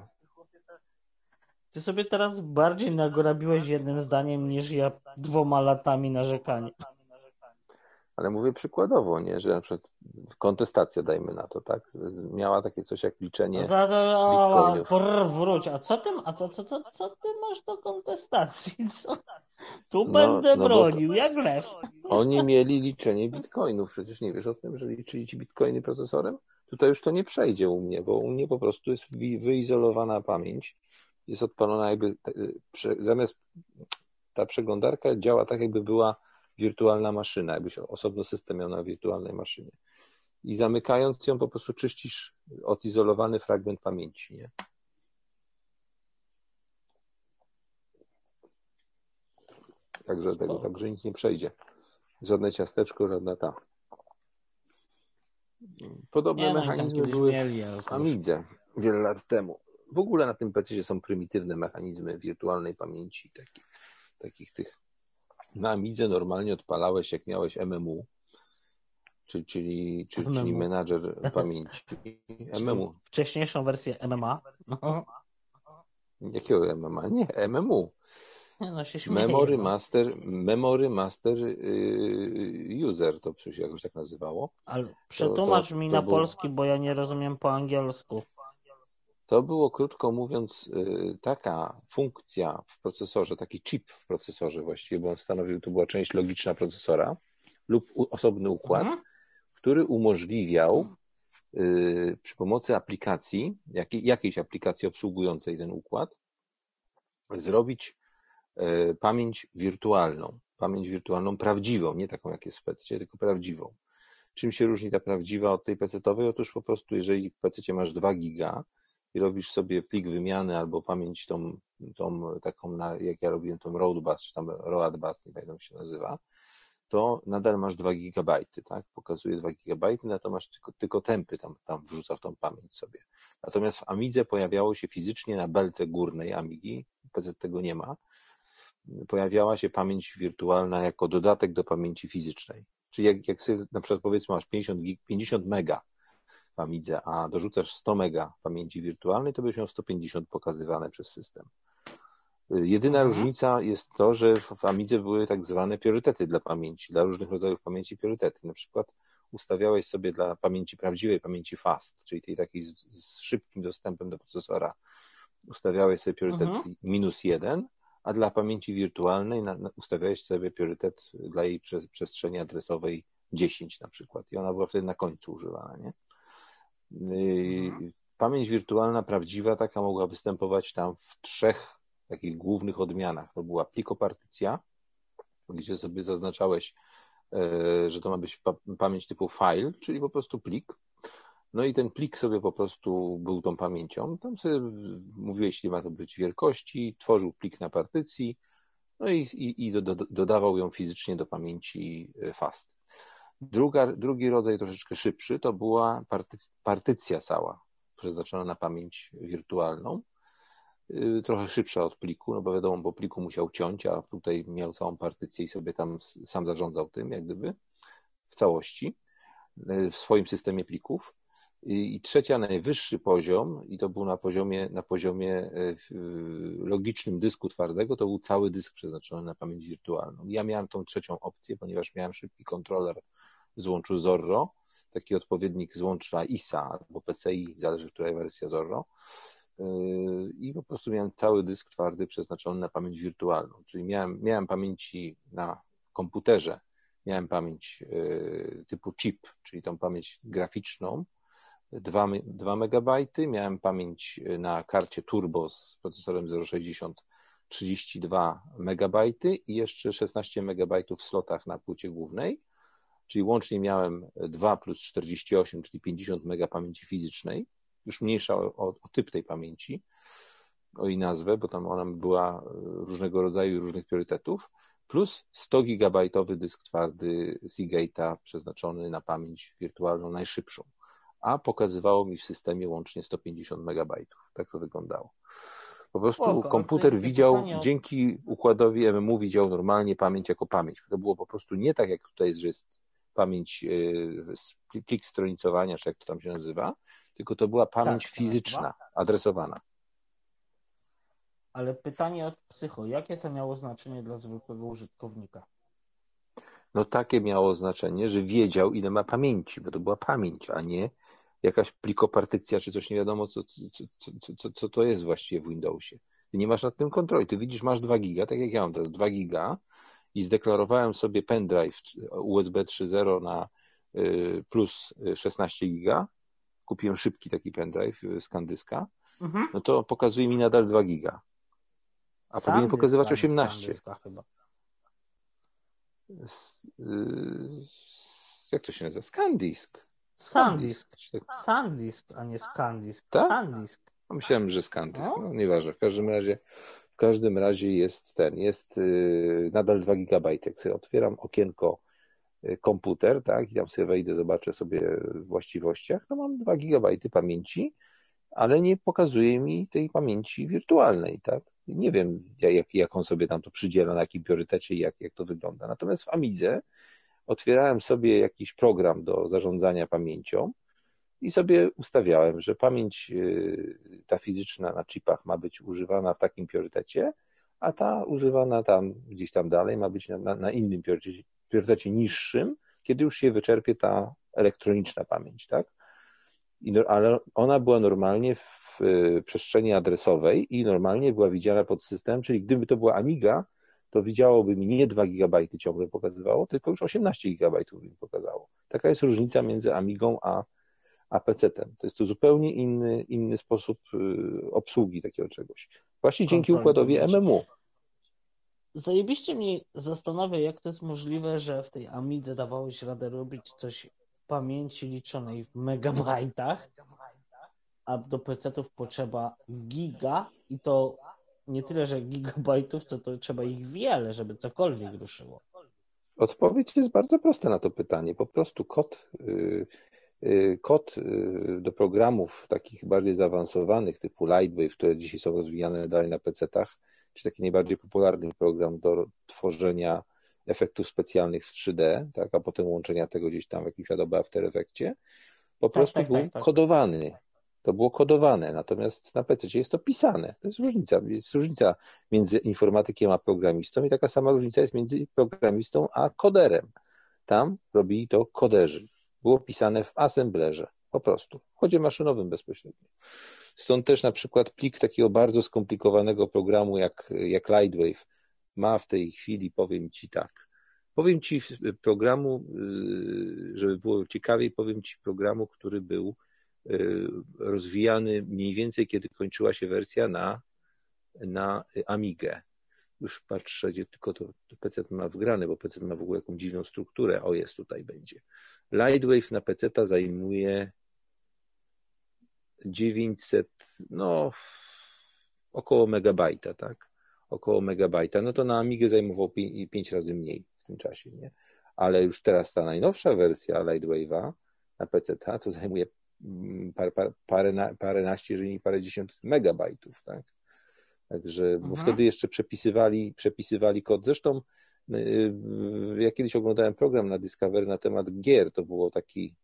Ty sobie teraz bardziej nagorabiłeś jednym zdaniem niż ja dwoma latami narzekania. Ale mówię przykładowo, nie, że na przykład kontestacja, dajmy na to, tak? Miała takie coś jak liczenie to, wróć, a co ty, a co, co, co, co ty masz do kontestacji? [laughs] Co? Tu no, będę no bronił, to, jak lew. Oni mieli liczenie bitcoinów, przecież nie wiesz o tym, że liczyli ci bitcoiny procesorem? Tutaj już to nie przejdzie u mnie, bo u mnie po prostu jest wyizolowana pamięć, jest odpalona jakby, zamiast ta przeglądarka działa tak jakby była wirtualna maszyna, jakbyś osobno system miał na wirtualnej maszynie. I zamykając ją po prostu czyścisz odizolowany fragment pamięci, nie? Także, tego, także nic nie przejdzie. Żadne ciasteczko, żadna ta. Podobne nie, no mechanizmy były w Amidze wiele lat temu. W ogóle na tym PC są prymitywne mechanizmy wirtualnej pamięci, takich, takich tych na Amidze normalnie odpalałeś, jak miałeś MMU, czyli, czyli, czyli, czyli menadżer pamięci. [laughs] MMU. Wcześniejszą wersję MMA. No. Jakiego MMA? Nie, MMU. No memory no. Master, Memory Master y, User, to się jakoś tak nazywało. Ale przetłumacz to, to, mi to na było... polski, bo ja nie rozumiem po angielsku. To było, krótko mówiąc, y, taka funkcja w procesorze, taki chip w procesorze właściwie, bo on stanowił, to była część logiczna procesora lub osobny układ, mhm. który umożliwiał y, przy pomocy aplikacji, jakiejś aplikacji obsługującej ten układ, zrobić y, pamięć wirtualną. Pamięć wirtualną prawdziwą, nie taką jak jest w PC, tylko prawdziwą. Czym się różni ta prawdziwa od tej PC-owej? Otóż po prostu, jeżeli w PC masz 2 giga, robisz sobie plik wymiany albo pamięć tą, tą taką, na, jak ja robiłem tą road bus, czy tam road bus, nie pamiętam jak się nazywa, to nadal masz 2 gigabajty, tak? Pokazuje 2 gigabajty, natomiast tylko, tylko tempy tam, tam wrzuca w tą pamięć sobie. Natomiast w Amidze pojawiało się fizycznie na belce górnej Amigi, PC tego nie ma, pojawiała się pamięć wirtualna jako dodatek do pamięci fizycznej. Czyli jak, jak sobie na przykład powiedzmy masz 50, 50 mega Amidze, a dorzucasz 100 mega pamięci wirtualnej, to byś miał 150 pokazywane przez system. Jedyna mhm. różnica jest to, że w Amidze były tak zwane priorytety dla pamięci, dla różnych rodzajów pamięci priorytety. Na przykład ustawiałeś sobie dla pamięci prawdziwej, pamięci fast, czyli tej takiej z, z szybkim dostępem do procesora, ustawiałeś sobie priorytet mhm. minus jeden, a dla pamięci wirtualnej na, na, ustawiałeś sobie priorytet dla jej prze, przestrzeni adresowej 10 na przykład i ona była wtedy na końcu używana, nie? Y, pamięć wirtualna prawdziwa taka mogła występować tam w trzech takich głównych odmianach. To była plikopartycja, gdzie sobie zaznaczałeś, e, że to ma być pamięć typu file, czyli po prostu plik. No i ten plik sobie po prostu był tą pamięcią. Tam sobie mówiłeś, ile ma to być wielkości, tworzył plik na partycji, no i, i, i do, do, dodawał ją fizycznie do pamięci e, fast. Druga, drugi rodzaj, troszeczkę szybszy, to była partyc, partycja cała, przeznaczona na pamięć wirtualną. Y, trochę szybsza od pliku, no bo wiadomo, bo pliku musiał ciąć, a tutaj miał całą partycję i sobie tam sam zarządzał tym, jak gdyby, w całości, y, w swoim systemie plików. I, trzecia, najwyższy poziom, i to był na poziomie, na poziomie e, logicznym dysku twardego, to był cały dysk przeznaczony na pamięć wirtualną. Ja miałem tą trzecią opcję, ponieważ miałem szybki kontroler złączu Zorro, taki odpowiednik złącza ISA albo PCI, zależy, która wersja Zorro. Yy, I po prostu miałem cały dysk twardy przeznaczony na pamięć wirtualną, czyli miałem, miałem pamięci na komputerze, miałem pamięć yy, typu chip, czyli tą pamięć graficzną, 2, 2 MB, miałem pamięć na karcie turbo z procesorem 060 32 MB i jeszcze 16 MB w slotach na płycie głównej czyli łącznie miałem 2 plus 48, czyli 50 mega pamięci fizycznej, już mniejsza o, o, o typ tej pamięci, o jej nazwę, bo tam ona była różnego rodzaju i różnych priorytetów, plus 100 gigabajtowy dysk twardy Seagate'a przeznaczony na pamięć wirtualną najszybszą, a pokazywało mi w systemie łącznie 150 megabajtów. Tak to wyglądało. Po prostu Spoko, komputer widział, dzięki układowi MMU widział normalnie pamięć jako pamięć. To było po prostu nie tak jak tutaj jest, że jest pamięć, plik stronicowania, czy jak to tam się nazywa, tylko to była pamięć tak, fizyczna, adresowana. Ale pytanie od psycho, jakie to miało znaczenie dla zwykłego użytkownika? No takie miało znaczenie, że wiedział, ile ma pamięci, bo to była pamięć, a nie jakaś plikopartycja, czy coś nie wiadomo, co, co, co, co, co to jest właściwie w Windowsie. Ty nie masz nad tym kontroli. Ty widzisz, masz 2 giga, tak jak ja mam teraz 2 giga, i zdeklarowałem sobie pendrive USB 3.0 na y, plus 16 giga, kupiłem szybki taki pendrive y, z Kandyska, mhm. no to pokazuje mi nadal 2 giga. A Sandysk, powinien pokazywać 18. Chyba. Y, jak to się nazywa? Skandisk. Sandisk. Sandisk, a nie Skandisk. Tak? Sandisk. Myślałem, że Skandisk. No, no nieważne. W każdym razie każdym razie jest ten, jest y, nadal 2 GB. Jak sobie otwieram okienko y, komputer, tak, i tam sobie wejdę, zobaczę sobie w właściwościach, no mam 2 GB pamięci, ale nie pokazuje mi tej pamięci wirtualnej, tak. Nie wiem, jak, jak on sobie tam to przydziela, na jakim priorytecie i jak, jak to wygląda. Natomiast w Amidze otwierałem sobie jakiś program do zarządzania pamięcią i sobie ustawiałem, że pamięć y, ta fizyczna na chipach ma być używana w takim priorytecie, a ta używana tam gdzieś tam dalej ma być na, na innym priorytecie, priorytecie niższym, kiedy już się wyczerpie ta elektroniczna pamięć, tak? I, ale ona była normalnie w y, przestrzeni adresowej i normalnie była widziana pod systemem, czyli gdyby to była Amiga, to widziałoby mi nie 2 GB ciągle pokazywało, tylko już 18 GB mi pokazało. Taka jest różnica między Amigą a a PC-tem. To jest to zupełnie inny, inny sposób y, obsługi takiego czegoś. Właśnie dzięki układowi MMU. Zajebiście mnie zastanawia, jak to jest możliwe, że w tej Amidze dawało się radę robić coś pamięci liczonej w megabajtach, a do PC-ów potrzeba giga i to nie tyle, że gigabajtów, co to trzeba ich wiele, żeby cokolwiek ruszyło. Odpowiedź jest bardzo prosta na to pytanie. Po prostu kod Y, kod y, do programów takich bardziej zaawansowanych, typu Lightwave, które dzisiaj są rozwijane dalej na PC-tach, czy taki najbardziej popularny program do tworzenia efektów specjalnych w 3D, tak, a potem łączenia tego gdzieś tam w jakimś Adobe After Effectsie, po tak, prostu tak, był tak, tak. kodowany. To było kodowane, natomiast na PC jest to pisane. To jest różnica. Jest różnica między informatykiem a programistą i taka sama różnica jest między programistą a koderem. Tam robili to koderzy było pisane w assemblerze, po prostu, w kodzie maszynowym bezpośrednio. Stąd też na przykład plik takiego bardzo skomplikowanego programu jak, jak Lightwave ma w tej chwili, powiem Ci tak, powiem Ci programu, y, żeby było ciekawiej, powiem Ci programu, który był y, rozwijany mniej więcej, kiedy kończyła się wersja na, na Amigę już patrzę, gdzie tylko to, to PC ma wgrane, bo PC ma w ogóle jakąś dziwną strukturę. O, jest tutaj będzie. Lightwave na PC zajmuje 900, no około megabajta, tak? Około megabajta. No to na Amigę zajmował 5 razy mniej w tym czasie, nie? Ale już teraz ta najnowsza wersja Lightwave'a na PC to zajmuje mm, parę, parę, parę, paręnaście, jeżeli nie parę dziesiąt megabajtów, tak? Także, bo mhm. wtedy jeszcze przepisywali, przepisywali kod. Zresztą y, ja kiedyś oglądałem program na Discovery na temat gier. To było taki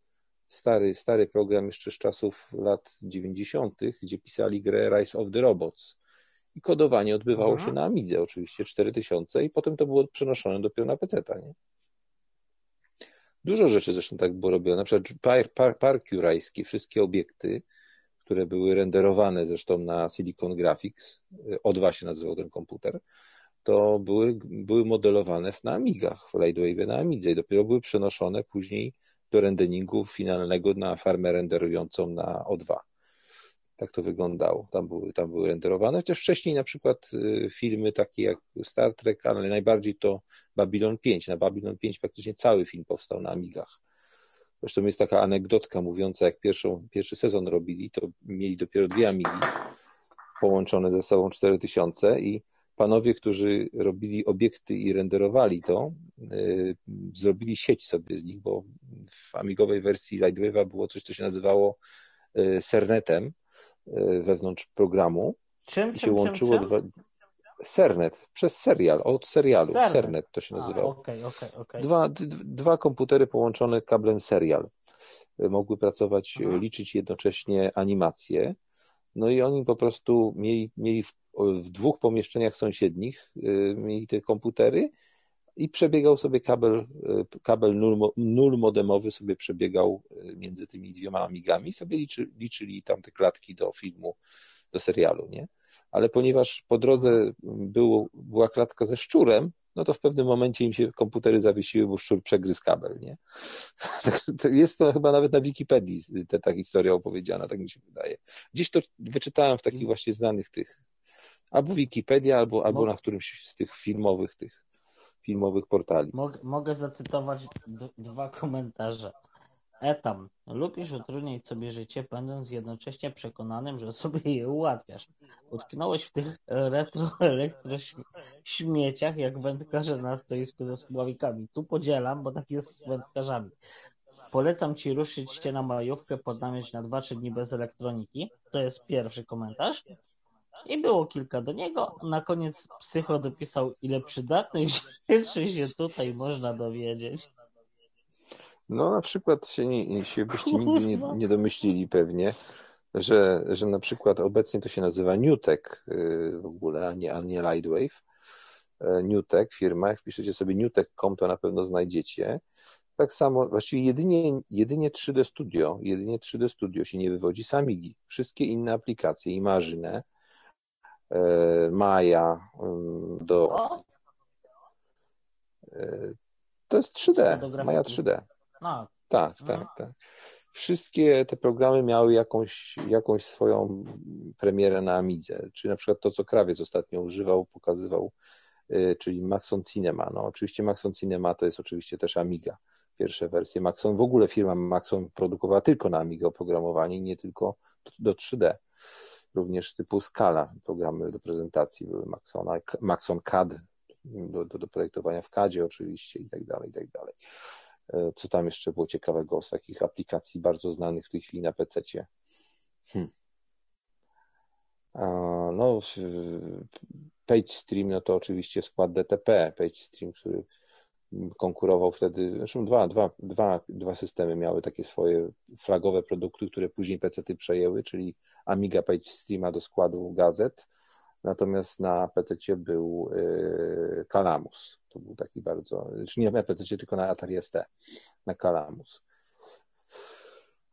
stary, stary program jeszcze z czasów lat 90., gdzie pisali grę Rise of the Robots. I kodowanie odbywało Mhm. się na Amidze, oczywiście 4000, i potem to było przenoszone dopiero na PC. Nie? Dużo rzeczy zresztą tak było robione. Na przykład par, par, park jurajski, wszystkie obiekty, które były renderowane zresztą na Silicon Graphics, O2 się nazywał ten komputer, to były, były modelowane na Amigach, w Lightwave na Amidze i dopiero były przenoszone później do renderingu finalnego na farmę renderującą na O2. Tak to wyglądało. Tam były, tam były renderowane. Chociaż wcześniej na przykład y, filmy takie jak Star Trek, ale najbardziej to Babylon 5. Na Babylon 5 praktycznie cały film powstał na Amigach. Zresztą jest taka anegdotka mówiąca, jak pierwszą, pierwszy sezon robili, to mieli dopiero dwie Amigi połączone ze sobą 4000 i panowie, którzy robili obiekty i renderowali to, yy, zrobili sieć sobie z nich, bo w amigowej wersji Lightwave'a było coś, co się nazywało yy, sernetem yy, wewnątrz programu Czym, i czym, się czym, łączyło czym? dwa... Sernet, przez serial, od serialu, Sernet. sernet to się A, nazywało. Okej, okej, okej. Dwa, d- dwa komputery połączone kablem serial. Mogły pracować, Mhm. liczyć jednocześnie animacje. No i oni po prostu mieli, mieli w, w dwóch pomieszczeniach sąsiednich, y, mieli te komputery i przebiegał sobie kabel, kabel nul, mo- nul modemowy sobie przebiegał między tymi dwiema amigami. Sobie liczy, liczyli tam te klatki do filmu, do serialu, nie? Ale ponieważ po drodze było, była klatka ze szczurem, no to w pewnym momencie im się komputery zawiesiły, bo szczur przegryzł kabel, nie? [laughs] To Jest to chyba nawet na Wikipedii ta, ta historia opowiedziana, tak mi się wydaje. Gdzieś to wyczytałem w takich właśnie znanych tych, albo Wikipedia, albo, albo na którymś z tych filmowych, tych filmowych portali. Mogę, mogę zacytować dwa komentarze. Etam. Lubisz utrudniać sobie życie, będąc jednocześnie przekonanym, że sobie je ułatwiasz. Utknąłeś w tych retro elektrośmieciach, jak wędkarze na stoisku ze spławikami. Tu podzielam, bo tak jest z wędkarzami. Polecam ci ruszyć się na majówkę, podnamieć na 2-3 dni bez elektroniki. To jest pierwszy komentarz. I było kilka do niego. Na koniec psycho dopisał, ile przydatnych [laughs] rzeczy się tutaj można dowiedzieć. No na przykład się, nie, się byście nigdy nie, nie domyślili pewnie, że, że na przykład obecnie to się nazywa Newtek y, w ogóle, a nie, a nie Lightwave. E, Newtek, firma, jak piszecie sobie newtek.com, to na pewno znajdziecie. Tak samo, właściwie jedynie, jedynie 3D Studio, jedynie 3D Studio się nie wywodzi z Amigi. Wszystkie inne aplikacje, Imagine, e, Maya, ym, do, e, to jest 3D, Fotografii. Maya 3D. No, Tak, tak, tak. Wszystkie te programy miały jakąś, jakąś swoją premierę na Amidze. Czyli na przykład to, co Krawiec ostatnio używał, pokazywał, y, czyli Maxon Cinema. No, oczywiście Maxon Cinema to jest oczywiście też Amiga. Pierwsze wersje Maxon, w ogóle firma Maxon produkowała tylko na Amiga oprogramowanie, nie tylko do 3D. Również typu Scala, programy do prezentacji były Maxona, Maxon CAD do, do, do projektowania w CADzie oczywiście i tak dalej, i tak dalej. E, Co tam jeszcze było ciekawego z takich aplikacji bardzo znanych w tej chwili na PC-cie? Hmm. A, No, PageStream, no to oczywiście skład DTP, PageStream, który konkurował wtedy, zresztą dwa, dwa, dwa, dwa systemy miały takie swoje flagowe produkty, które później PC-ty przejęły, czyli Amiga PageStreama do składu gazet, natomiast na PC-cie był y, Calamus. To był taki bardzo, znaczy nie na PC-cie, tylko na Atari ST, na Calamus.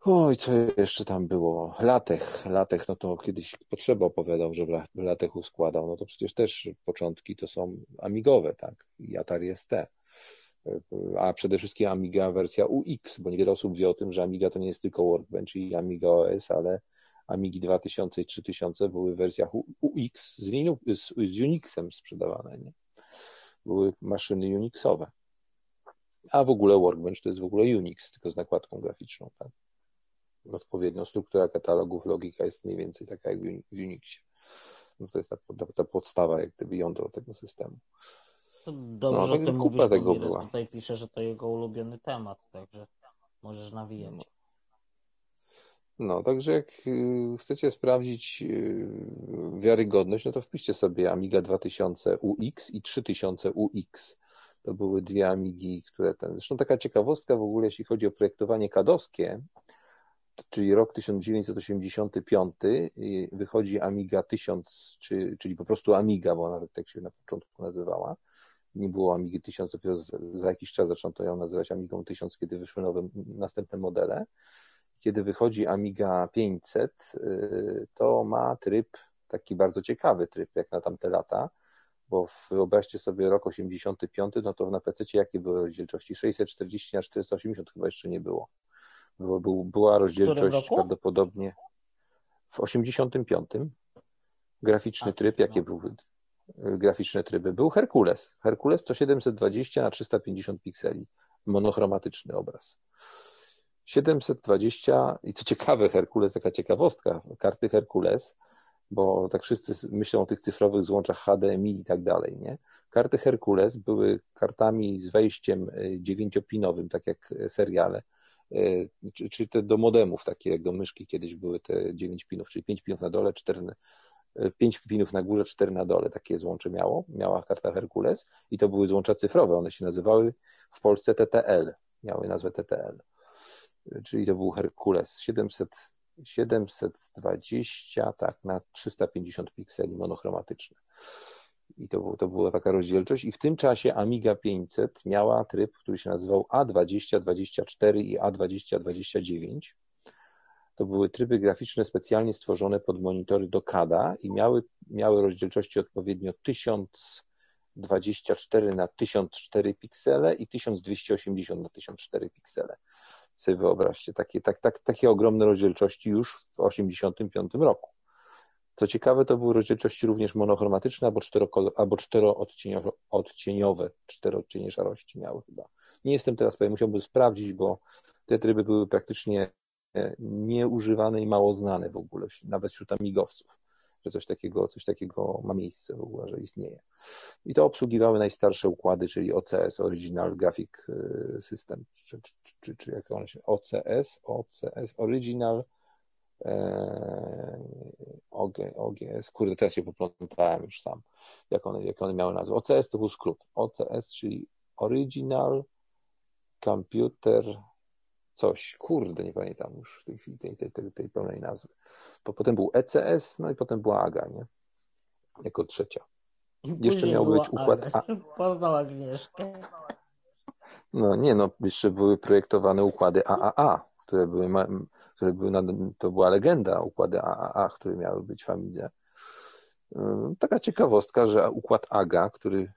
Oj, co jeszcze tam było? Latech. Latech, no to kiedyś Potrzeba opowiadał, że w La- w Latechu składał. No to przecież też początki to są amigowe, tak? I Atari ST. A przede wszystkim Amiga wersja UX, bo niewiele osób wie o tym, że Amiga to nie jest tylko Workbench i Amiga OS, ale Amigi 2000 i 3000 były w wersjach UX z, Linux, z, z Unixem sprzedawane, nie? Były maszyny Unixowe. A w ogóle Workbench to jest w ogóle Unix, tylko z nakładką graficzną, tak? Odpowiednią struktura katalogów, logika jest mniej więcej taka jak w Uni- w Unixie. No to jest ta, ta, ta podstawa, jak gdyby jądro tego systemu. dobrze No, o tak tym kupa mówisz, tego była. tutaj pisze, że to jego ulubiony temat, także możesz nawijać. No. No, także jak y, chcecie sprawdzić y, wiarygodność, no to wpiszcie sobie Amiga 2000 UX i 3000 UX. To były dwie Amigi, które ten. Zresztą taka ciekawostka w ogóle, jeśli chodzi o projektowanie kadowskie, czyli rok 1985, wychodzi Amiga 1000, czy, czyli po prostu Amiga, bo ona tak się na początku nazywała. Nie było Amigi 1000, dopiero za jakiś czas zaczęto ją nazywać Amigą 1000, kiedy wyszły nowe, następne modele. Kiedy wychodzi Amiga 500, to ma tryb, taki bardzo ciekawy tryb, jak na tamte lata, bo wyobraźcie sobie rok 85, no to na PC jakie były rozdzielczości? 640 na 480 chyba jeszcze nie było. było, był, była rozdzielczość prawdopodobnie w 85. Graficzny tryb, jakie no. były graficzne tryby? Był Herkules. Herkules to 720 na 350 pikseli. Monochromatyczny obraz. 720 i co ciekawe, Herkules, taka ciekawostka, karty Herkules bo tak wszyscy myślą o tych cyfrowych złączach HDMI i tak dalej, nie? Karty Herkules były kartami z wejściem y, dziewięciopinowym, tak jak seriale, y, czy, te do modemów, takie myszki kiedyś były te dziewięć pinów, czyli pięć pinów na dole, cztery, y, pięć pinów na górze, cztery na dole, takie złącze miało, miała karta Herkules i to były złącza cyfrowe, one się nazywały w Polsce TTL, miały nazwę TTL, czyli to był Herkules 700 720 tak, na 350 pikseli monochromatyczne. I to, było, to była taka rozdzielczość. I w tym czasie Amiga 500 miała tryb, który się nazywał A2024 i A2029. To były tryby graficzne specjalnie stworzone pod monitory do CADA i miały, miały rozdzielczości odpowiednio 1024 na 1004 piksele i 1280 na 1004 piksele sobie wyobraźcie, takie, tak, tak, takie ogromne rozdzielczości już w 1985 roku. Co ciekawe, to były rozdzielczości również monochromatyczne albo, albo czteroodcieniowe, czteroodcienie szarości miały chyba. Nie jestem teraz pewien, musiałbym sprawdzić, bo te tryby były praktycznie e, nieużywane i mało znane w ogóle, nawet wśród amigowców że coś takiego, coś takiego ma miejsce w ogóle, że istnieje. I to obsługiwały najstarsze układy, czyli OCS, Original Graphic y, System, czy, czy, czy, czy jak one się, OCS, OCS, Original e, OGS, kurde, teraz się poplątałem już sam, jak one, jak one miały nazwę. OCS to był skrót. OCS, czyli Original Computer coś, kurde, nie pamiętam już w tej chwili tej, tej, tej, tej pełnej nazwy. Potem był ECS, no i potem była AGA, nie? Jako trzecia. Jeszcze miał być układ A. Poznał Agnieszkę. No nie, no jeszcze były projektowane układy AAA, które były, które były to była legenda, układy AAA, które miały być w Amidze. Taka ciekawostka, że układ AGA, który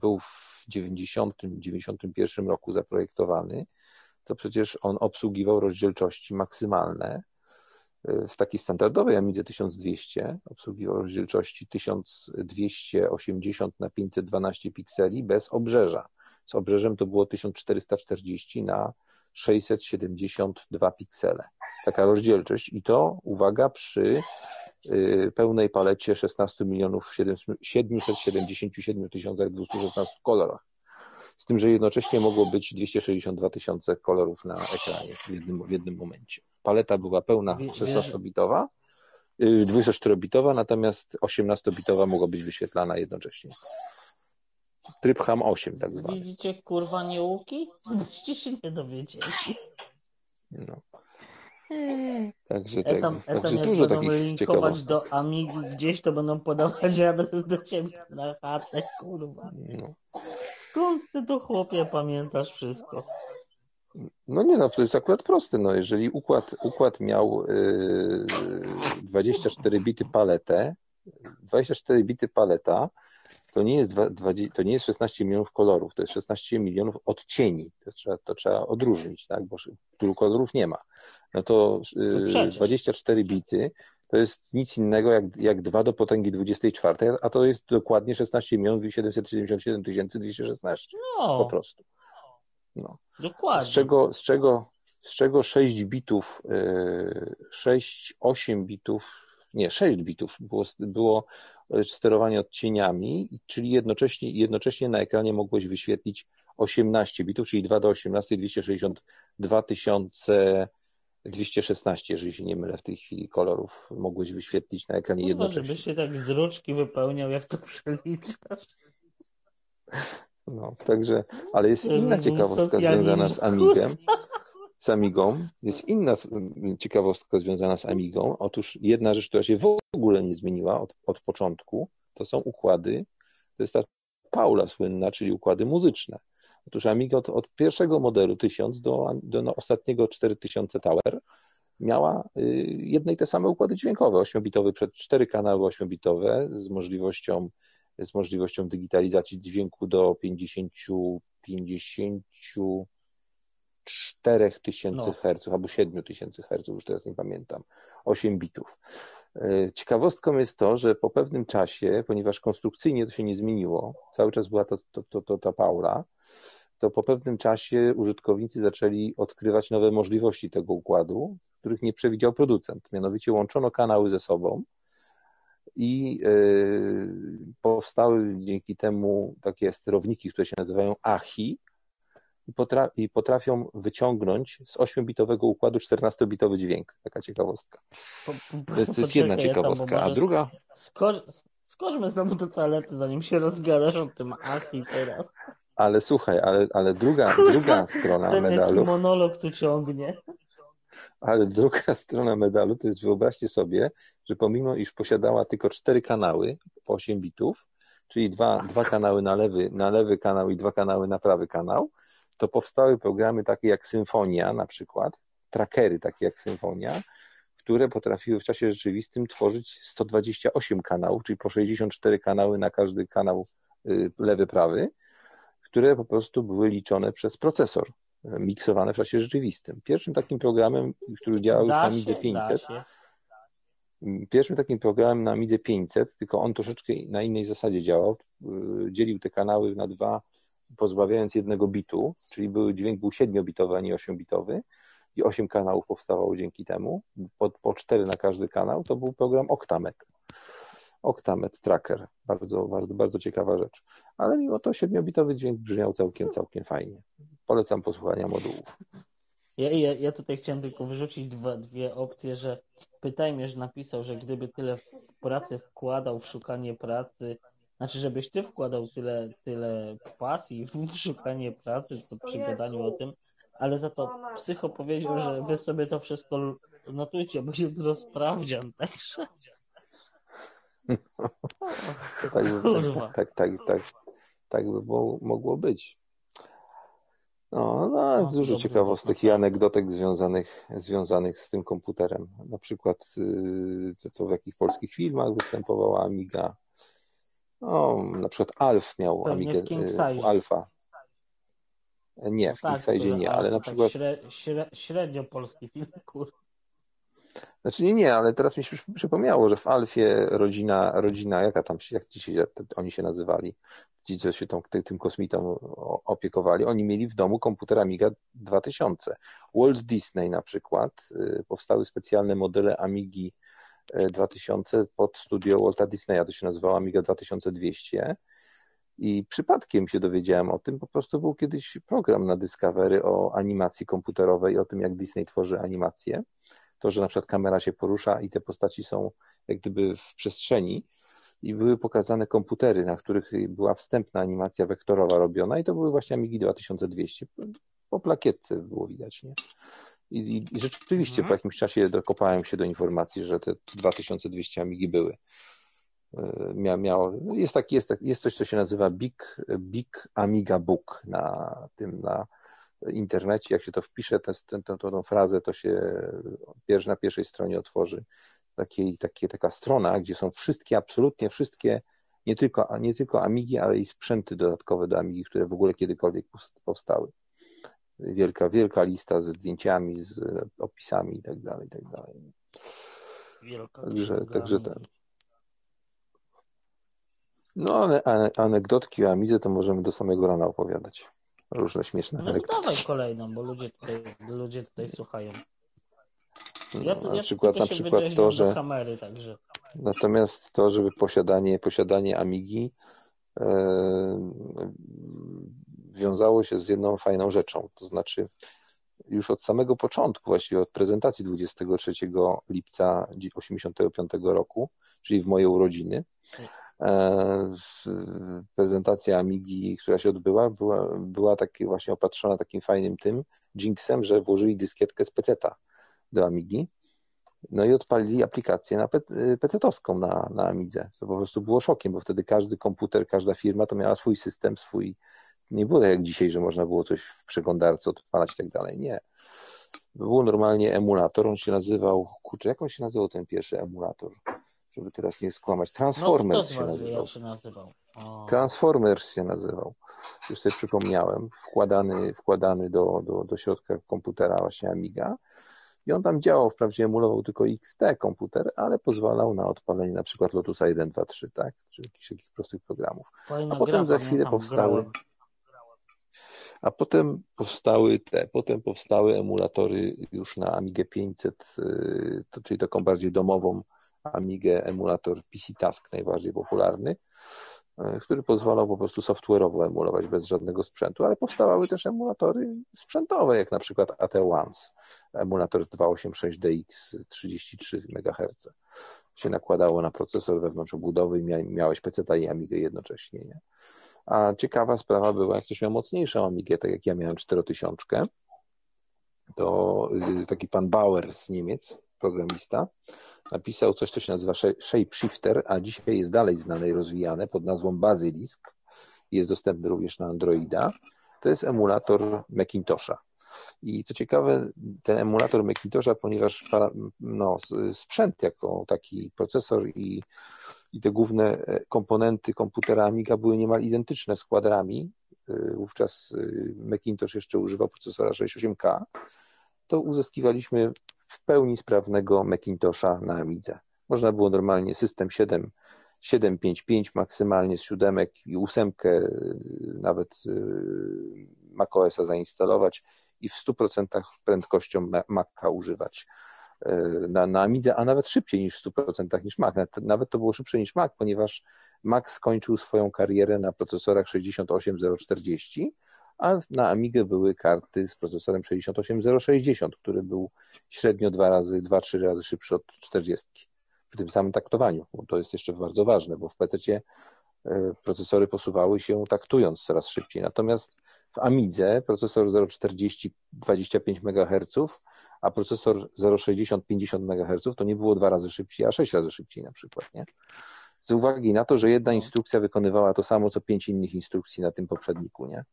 był w 90-91 roku zaprojektowany, to przecież on obsługiwał rozdzielczości maksymalne w takiej standardowej Amidze 1200 obsługiwał rozdzielczości 1280 na 512 pikseli bez obrzeża. Z obrzeżem to było 1440 na 672 piksele. Taka rozdzielczość i to, uwaga, przy y, pełnej palecie 16 milionów 777 216 kolorach. Z tym, że jednocześnie mogło być 262 tysiące kolorów na ekranie w jednym, w jednym momencie paleta była pełna 16-bitowa, 24-bitowa, y, natomiast 18-bitowa mogła być wyświetlana jednocześnie. Tryb HAM 8 tak zwany. Widzicie kurwa nieuki? Byście się nie dowiedzieli. No. Także, tego, także dużo takich ciekawostek. do Amigi gdzieś, to będą podawać adres do ciebie na chatę, kurwa. No. Skąd ty to chłopie pamiętasz wszystko? No nie, no to jest akurat proste. No, jeżeli układ, układ miał yy, 24 bity paletę, 24 bity paleta, to nie, jest 20, to nie jest 16 milionów kolorów, to jest 16 milionów odcieni. To trzeba, to trzeba odróżnić, tak? bo tylu kolorów nie ma. No to yy, 24 bity to jest nic innego jak, jak 2 do potęgi 24, a to jest dokładnie 16 milionów 777 216. No. Po prostu. No. Dokładnie. Z czego, z czego, z czego 6 bitów, 6, e, 8 bitów, nie, 6 bitów było, było sterowanie odcieniami, czyli jednocześnie, jednocześnie na ekranie mogłeś wyświetlić 18 bitów, czyli 2 do 18, 262 tysiące 216, jeżeli się nie mylę w tej chwili kolorów, mogłeś wyświetlić na ekranie jednocześnie. Żebyś się tak z ruczki wypełniał, jak to przeliczasz. No, także, ale jest inna ciekawostka związana z Amigiem. z Amigą. Jest [laughs] inna ciekawostka związana z Amigą. Otóż jedna rzecz, która się w ogóle nie zmieniła od, od początku, to są układy, to jest ta Paula słynna, czyli układy muzyczne. Otóż Amiga od, od pierwszego modelu 1000 do, do no, ostatniego 4000 Tower miała y, jedne i te same układy dźwiękowe, 8-bitowy przed cztery kanały 8-bitowe z możliwością, z możliwością digitalizacji dźwięku do 50, 50 4000 no. Hz albo 7000 Hz, już teraz nie pamiętam, 8 bitów. Y, ciekawostką jest to, że po pewnym czasie, ponieważ konstrukcyjnie to się nie zmieniło, cały czas była ta, to, to, ta Paula, to po pewnym czasie użytkownicy zaczęli odkrywać nowe możliwości tego układu, których nie przewidział producent. Mianowicie łączono kanały ze sobą i y, powstały dzięki temu takie sterowniki, które się nazywają AHI i potrafią wyciągnąć z 8-bitowego układu 14-bitowy dźwięk. Taka ciekawostka. To jest, to jest jedna ciekawostka. A druga. Skor... Skoczmy znowu do toalety, zanim się rozgadasz o tym AHI teraz. Ale słuchaj, ale, ale druga, druga strona Ten medalu. monolog tu ciągnie. Ale druga strona medalu to jest wyobraźcie sobie, że pomimo iż posiadała tylko cztery kanały po 8 bitów, czyli dwa, dwa kanały na lewy, na lewy kanał i dwa kanały na prawy kanał, to powstały programy takie jak Symfonia na przykład, trackery takie jak Symfonia, które potrafiły w czasie rzeczywistym tworzyć 128 kanałów, czyli po 64 kanały na każdy kanał y, lewy, prawy, które po prostu były liczone przez procesor, miksowane w czasie rzeczywistym. Pierwszym takim programem, który działał już na Midze 500, pierwszym takim programem na Midze 500, tylko on troszeczkę na innej zasadzie działał, y, dzielił te kanały na dwa, pozbawiając jednego bitu, czyli był, dźwięk był 7-bitowy, a nie 8-bitowy i 8 kanałów powstawało dzięki temu, po, po 4 na każdy kanał, to był program Octamet. Octamet Tracker. Bardzo, bardzo, bardzo ciekawa rzecz. Ale mimo to 7-bitowy dźwięk brzmiał całkiem, całkiem fajnie. Polecam posłuchania modułów. Ja, ja, ja tutaj chciałem tylko wyrzucić dwa, dwie opcje, że Pytajmierz napisał, że gdyby tyle pracy wkładał w szukanie pracy, znaczy żebyś ty wkładał tyle, tyle pasji w [laughs] szukanie pracy, to przy gadaniu o tym, ale za to psycho powiedział, że wy sobie to wszystko notujcie, bo jutro sprawdzian, także... tak, tak, tak, tak, tak, tak by mogło być. No, no jest dużo ciekawostek i anegdotek związanych, związanych z tym komputerem. Na przykład y, to, to w jakich polskich filmach występowała Amiga. No, na przykład Alf miał Pewnie Amigę y, Alfa. Nie, no w tak, King Size nie, ale na tak przykład... średnio polski film, [laughs] kur... Znaczy nie, nie, ale teraz mi się przypomniało, że w Alfie rodzina, rodzina jaka tam jak ci się, oni się nazywali, ci, co się tą, tym kosmitą opiekowali, oni mieli w domu komputer Amiga 2000. Walt Disney na przykład, y, powstały specjalne modele Amigi 2000 y, pod studio Walta Disneya, to się nazywało Amiga 2200 i przypadkiem się dowiedziałem o tym, po prostu był kiedyś program na Discovery o animacji komputerowej, o tym jak Disney tworzy animacje. To, że na przykład kamera się porusza i te postaci są jak gdyby w przestrzeni. I były pokazane komputery, na których była wstępna animacja wektorowa robiona. I to były właśnie Amigi 2200. Po plakietce było widać, nie? I, i rzeczywiście mhm. po jakimś czasie dokopałem się do informacji, że te 2200 Amigi były. E, mia, miało, jest, tak, jest, jest coś, co się nazywa Big, Big Amiga Book na tym, na internecie, jak się to wpisze, tę, tę, tę, frazę, to się na pierwszej stronie otworzy takiej, takie, taka strona, gdzie są wszystkie, absolutnie wszystkie, nie tylko, nie tylko Amigi, ale i sprzęty dodatkowe do Amigi, które w ogóle kiedykolwiek powstały. Wielka, wielka lista ze zdjęciami, z opisami i tak dalej, i tak dalej. Także, także ten. No, ale anegdotki o Amidze to możemy do samego rana opowiadać różne śmieszne No to dawaj kolejną, bo ludzie tutaj, ludzie tutaj słuchają. Ja, no, na przykład, na przykład to, że kamery, także. natomiast to, żeby posiadanie, posiadanie Amigi e, wiązało się z jedną fajną rzeczą, to znaczy już od samego początku, właściwie od prezentacji 23 lipca 1985 roku, czyli w moje urodziny, E, prezentacja Amigi, która się odbyła, była, była taki właśnie opatrzona takim fajnym tym, jinxem, że włożyli dyskietkę z peceta do Amigi, no i odpalili aplikację na PC-towską na, na Amidze, co po prostu było szokiem, bo wtedy każdy komputer, każda firma to miała swój system, swój, nie było tak jak dzisiaj, że można było coś w przeglądarce odpalać i tak dalej, nie. Był normalnie emulator, on się nazywał, kurczę, jak on się nazywał ten pierwszy emulator? Żeby teraz nie skłamać. Transformers no, się nazywał. się nazywał. O. Transformers się nazywał. Już sobie przypomniałem. Wkładany, wkładany do, do, do środka komputera właśnie Amiga. I on tam działał, wprawdzie emulował tylko XT komputer, ale pozwalał na odpalenie na przykład Lotusa 1, 2, 3, tak? Czy jakichś takich prostych programów. Fajna A potem gra, za chwilę powstały. Grałem. A potem powstały te, potem powstały emulatory już na Amigę 500, y, czyli taką bardziej domową Amigę emulator PC Task najbardziej popularny, y, który pozwalał po prostu software'owo emulować bez żadnego sprzętu, ale powstawały też emulatory sprzętowe, jak na przykład AT1, emulator 286DX 33 MHz. Się nakładało na procesor wewnątrz obudowy i miałeś PC i Amigę jednocześnie. Nie? A ciekawa sprawa była, jak ktoś miał mocniejszą Amigę, tak jak ja miałem 4000, to y, taki pan Bauer z Niemiec, programista, napisał coś, co się nazywa Shapeshifter, a dzisiaj jest dalej znane i rozwijane pod nazwą Basilisk. Jest dostępny również na Androida. To jest emulator Macintosha. I co ciekawe, ten emulator Macintosha, ponieważ no, sprzęt jako taki procesor i i te główne e, komponenty komputera Amiga były niemal identyczne z kwadrami. E, wówczas e, Macintosh jeszcze używał procesora 68K. To uzyskiwaliśmy w pełni sprawnego Macintosha na Amidze. Można było normalnie system 7, 755 maksymalnie z siódemek i ósemkę nawet macOSa zainstalować i w 100% prędkością Maca używać na, na Amidze, a nawet szybciej niż w 100% niż Mac. Nawet, to było szybsze niż Mac, ponieważ Mac skończył swoją karierę na procesorach 68040, a na Amigę były karty z procesorem 68060, który był średnio dwa razy, dwa, trzy razy szybszy od 40 przy tym samym taktowaniu, to jest jeszcze bardzo ważne, bo w PC e, procesory posuwały się taktując coraz szybciej. Natomiast w Amidze procesor 040 25 MHz a procesor 0,60-50 MHz to nie było dwa razy szybciej, a sześć razy szybciej na przykład, nie? Z uwagi na to, że jedna instrukcja wykonywała to samo, co pięć innych instrukcji na tym poprzedniku, nie?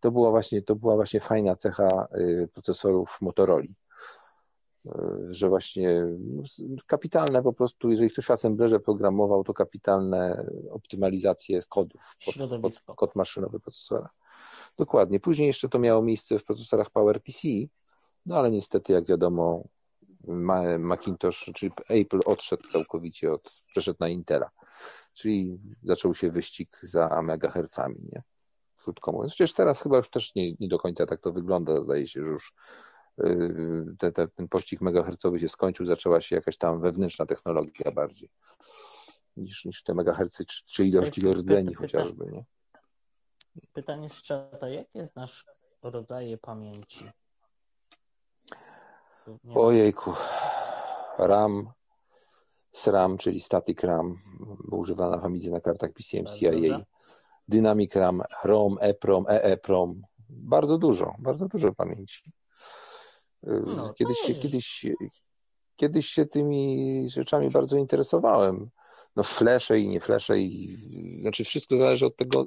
To była właśnie, to była właśnie fajna cecha y, procesorów Motorola y, że właśnie no, kapitalne po prostu, jeżeli ktoś w Assemblerze programował, to kapitalne optymalizacje kodów pod, pod kod maszynowy procesora. Dokładnie. Później jeszcze to miało miejsce w procesorach PowerPC, no ale niestety, jak wiadomo, Macintosh, czyli Apple odszedł całkowicie od, przeszedł na Intela. Czyli zaczął się wyścig za megahercami, nie? Krótko mówiąc. Przecież teraz chyba już też nie, nie do końca tak to wygląda. Zdaje się, że już yy, te, te, ten pościg megahercowy się skończył, zaczęła się jakaś tam wewnętrzna technologia bardziej niż, niż te megahercy, czy, czy ilości rdzeni chociażby, nie? Pytanie z czata, jakie znasz rodzaje pamięci? Ojejku. RAM, SRAM, czyli Static RAM, używana w Amidze na kartach PCM-CIA, Dynamic RAM, ROM, EPROM, EEPROM. Bardzo dużo, bardzo dużo pamięci. No, kiedyś, się, kiedyś, kiedyś się tymi rzeczami bardzo interesowałem. No flesze i nie flesze i znaczy wszystko zależy od tego,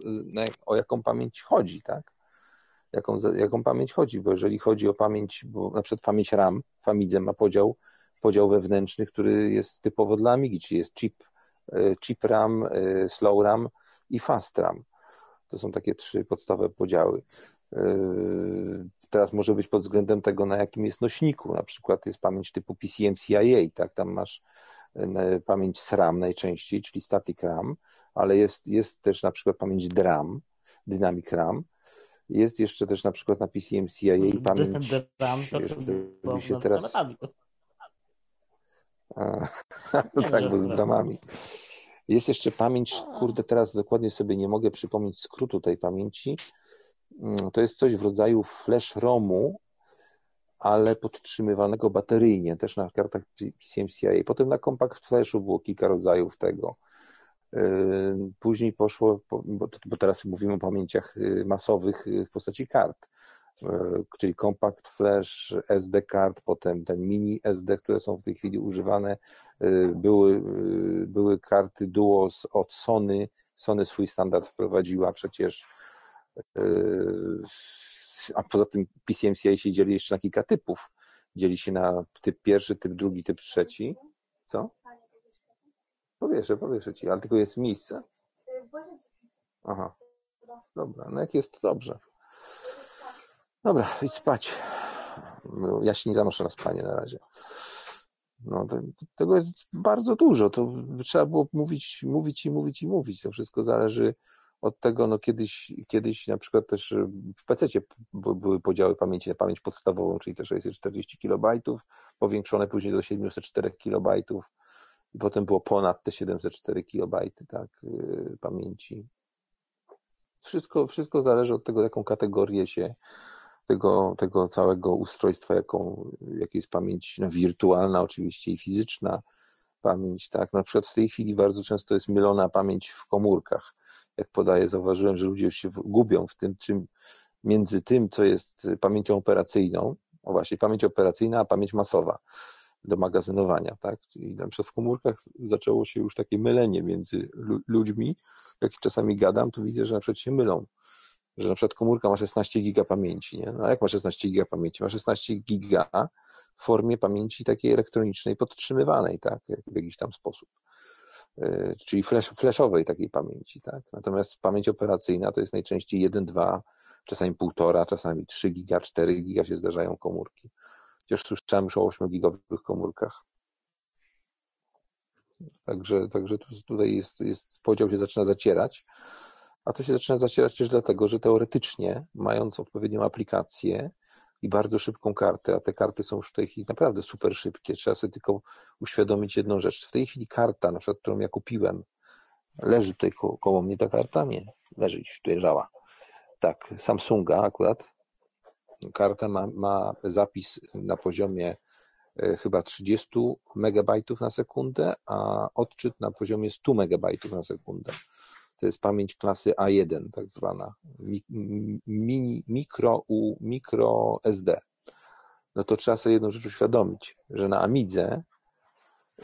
o jaką pamięć chodzi, tak? Jaką, jaką pamięć chodzi, bo jeżeli chodzi o pamięć, bo na przykład pamięć RAM w ma podział, podział wewnętrzny, który jest typowo dla Amigi, czyli jest chip, e, chip RAM, e, slow RAM i fast RAM. To są takie trzy podstawowe podziały. E, teraz może być pod względem tego, na jakim jest nośniku. Na przykład jest pamięć typu PCM-CIA, tak? Tam masz pamięć SRAM najczęściej, czyli static RAM, ale jest, jest też na przykład pamięć DRAM, dynamic RAM, jest jeszcze też na przykład na PCMCIA i pamięć. Dram to się teraz. A, tak, bo z dramami. Jest jeszcze pamięć, kurde, teraz dokładnie sobie nie mogę przypomnieć skrótu tej pamięci. Mm, to jest coś w rodzaju flash ROMu, ale podtrzymywanego bateryjnie, też na kartach PCMCIA. Potem na Compact Flashu było kilka rodzajów tego. Później poszło, bo teraz mówimy o pamięciach yy, masowych yy, w postaci kart. e, czyli Compact Flash, SD card, potem ten mini SD, które są w tej chwili używane. Były, były karty Duo od Sony. Sony swój standard wprowadziła przecież. A poza tym PCMCI się dzieli jeszcze na kilka typów. Dzieli się na typ pierwszy, typ drugi, typ trzeci. Co? Powieszę, powieszę ci, ale tylko jest miejsce. Aha. Dobra, no jak jest, to dobrze. Dobra, idź spać. Ja się nie zanoszę na spanie na razie. No, to, tego jest bardzo dużo. To trzeba było mówić, mówić i mówić i mówić. To wszystko zależy od tego, no kiedyś, kiedyś na przykład też w PC były podziały pamięci na pamięć podstawową, czyli te 640 KB, powiększone później do 704 KB i potem było ponad te 704 KB tak, y, pamięci. Wszystko, wszystko zależy od tego, jaką kategorię się tego, tego całego ustrojstwa, jaką, jaka jest pamięć no, wirtualna oczywiście i fizyczna pamięć, tak. Na przykład w tej chwili bardzo często jest mylona pamięć w komórkach. Jak podaję, zauważyłem, że ludzie się gubią w tym, czym między tym, co jest pamięcią operacyjną, o właśnie, pamięć operacyjna, a pamięć masowa do magazynowania, tak? I na przykład w komórkach zaczęło się już takie mylenie między ludźmi. Jak czasami gadam, to widzę, że na przykład się mylą. Że na przykład komórka ma 16 giga pamięci, nie? No a jak ma 16 giga pamięci? Ma 16 giga w formie pamięci takiej elektronicznej, podtrzymywanej, tak? W jakiś tam sposób. E, czyli flash, flashowej takiej pamięci, tak? Natomiast pamięć operacyjna to jest najczęściej 1, 2, czasami 1,5, czasami 3 giga, 4 giga się zdarzają komórki. Chociaż słyszałem już o 8-gigowych komórkach. Także, także tutaj jest, jest, podział się zaczyna zacierać, a to się zaczyna zacierać też dlatego, że teoretycznie, mając odpowiednią aplikację i bardzo szybką kartę, a te karty są już w tej chwili naprawdę super szybkie, trzeba sobie tylko uświadomić jedną rzecz. W tej chwili karta, na przykład, którą ja kupiłem, leży tutaj koło, koło mnie ta karta? Nie, leży gdzieś, tu leżała. Tak, Samsunga akurat, karta ma, ma zapis na poziomie e, chyba 30 megabajtów na sekundę, a odczyt na poziomie 100 megabajtów na sekundę. To jest pamięć klasy A1, tak zwana, mini, mikro, u, mikro SD. No to trzeba sobie jedną rzecz uświadomić, że na Amidze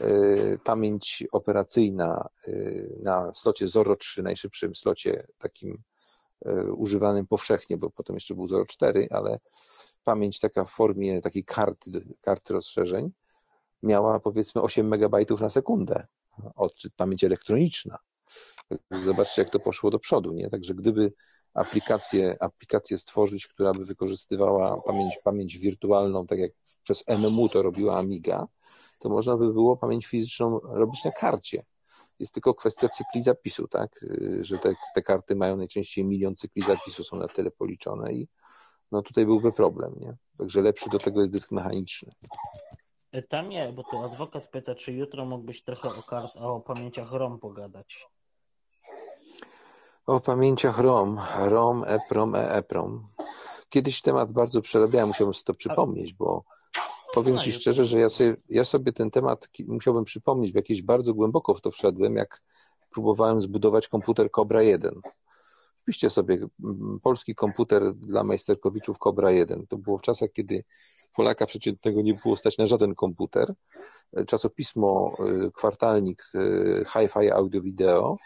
y, pamięć operacyjna y, na slocie Zoro 3, najszybszym slocie takim używanym powszechnie, bo potem jeszcze był 0,4, ale pamięć taka w formie takiej karty, karty rozszerzeń miała powiedzmy 8 megabajtów na sekundę. Odczyt pamięć elektroniczna. Zobaczcie, jak to poszło do przodu, nie? Także gdyby aplikację, aplikację stworzyć, która by wykorzystywała pamięć, pamięć wirtualną, tak jak przez MMU to robiła Amiga, to można by było pamięć fizyczną robić na karcie. Jest tylko kwestia cykli zapisu, tak? Y, że te, te karty mają najczęściej milion cykli zapisu, są na tyle policzone i no tutaj byłby problem, nie? Także lepszy do tego jest dysk mechaniczny. E, tam nie, bo tu adwokat pyta, czy jutro mógłbyś trochę o, kart, o pamięciach ROM pogadać. O pamięciach ROM, ROM, EPROM, EEPROM. Kiedyś temat bardzo przerabiałem, musiałbym sobie to przypomnieć, bo Powiem Ci szczerze, że ja sobie, ja sobie ten temat musiałbym przypomnieć, bo jakieś bardzo głęboko w to wszedłem, jak próbowałem zbudować komputer Cobra 1. Wpiszcie sobie mm, polski komputer dla majsterkowiczów Cobra 1. To było w czasach, kiedy Polaka przeciętnego nie było stać na żaden komputer. Czasopismo, y, kwartalnik y, Hi-Fi Audio Video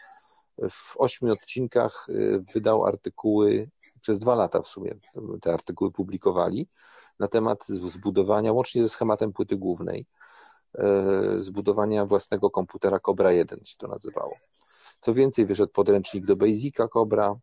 w ośmiu odcinkach y, wydał artykuły, przez dwa lata w sumie te artykuły publikowali na temat zbudowania, łącznie ze schematem płyty głównej, e, zbudowania własnego komputera Cobra 1 się to nazywało. Co więcej, wyszedł podręcznik do Basica Cobra,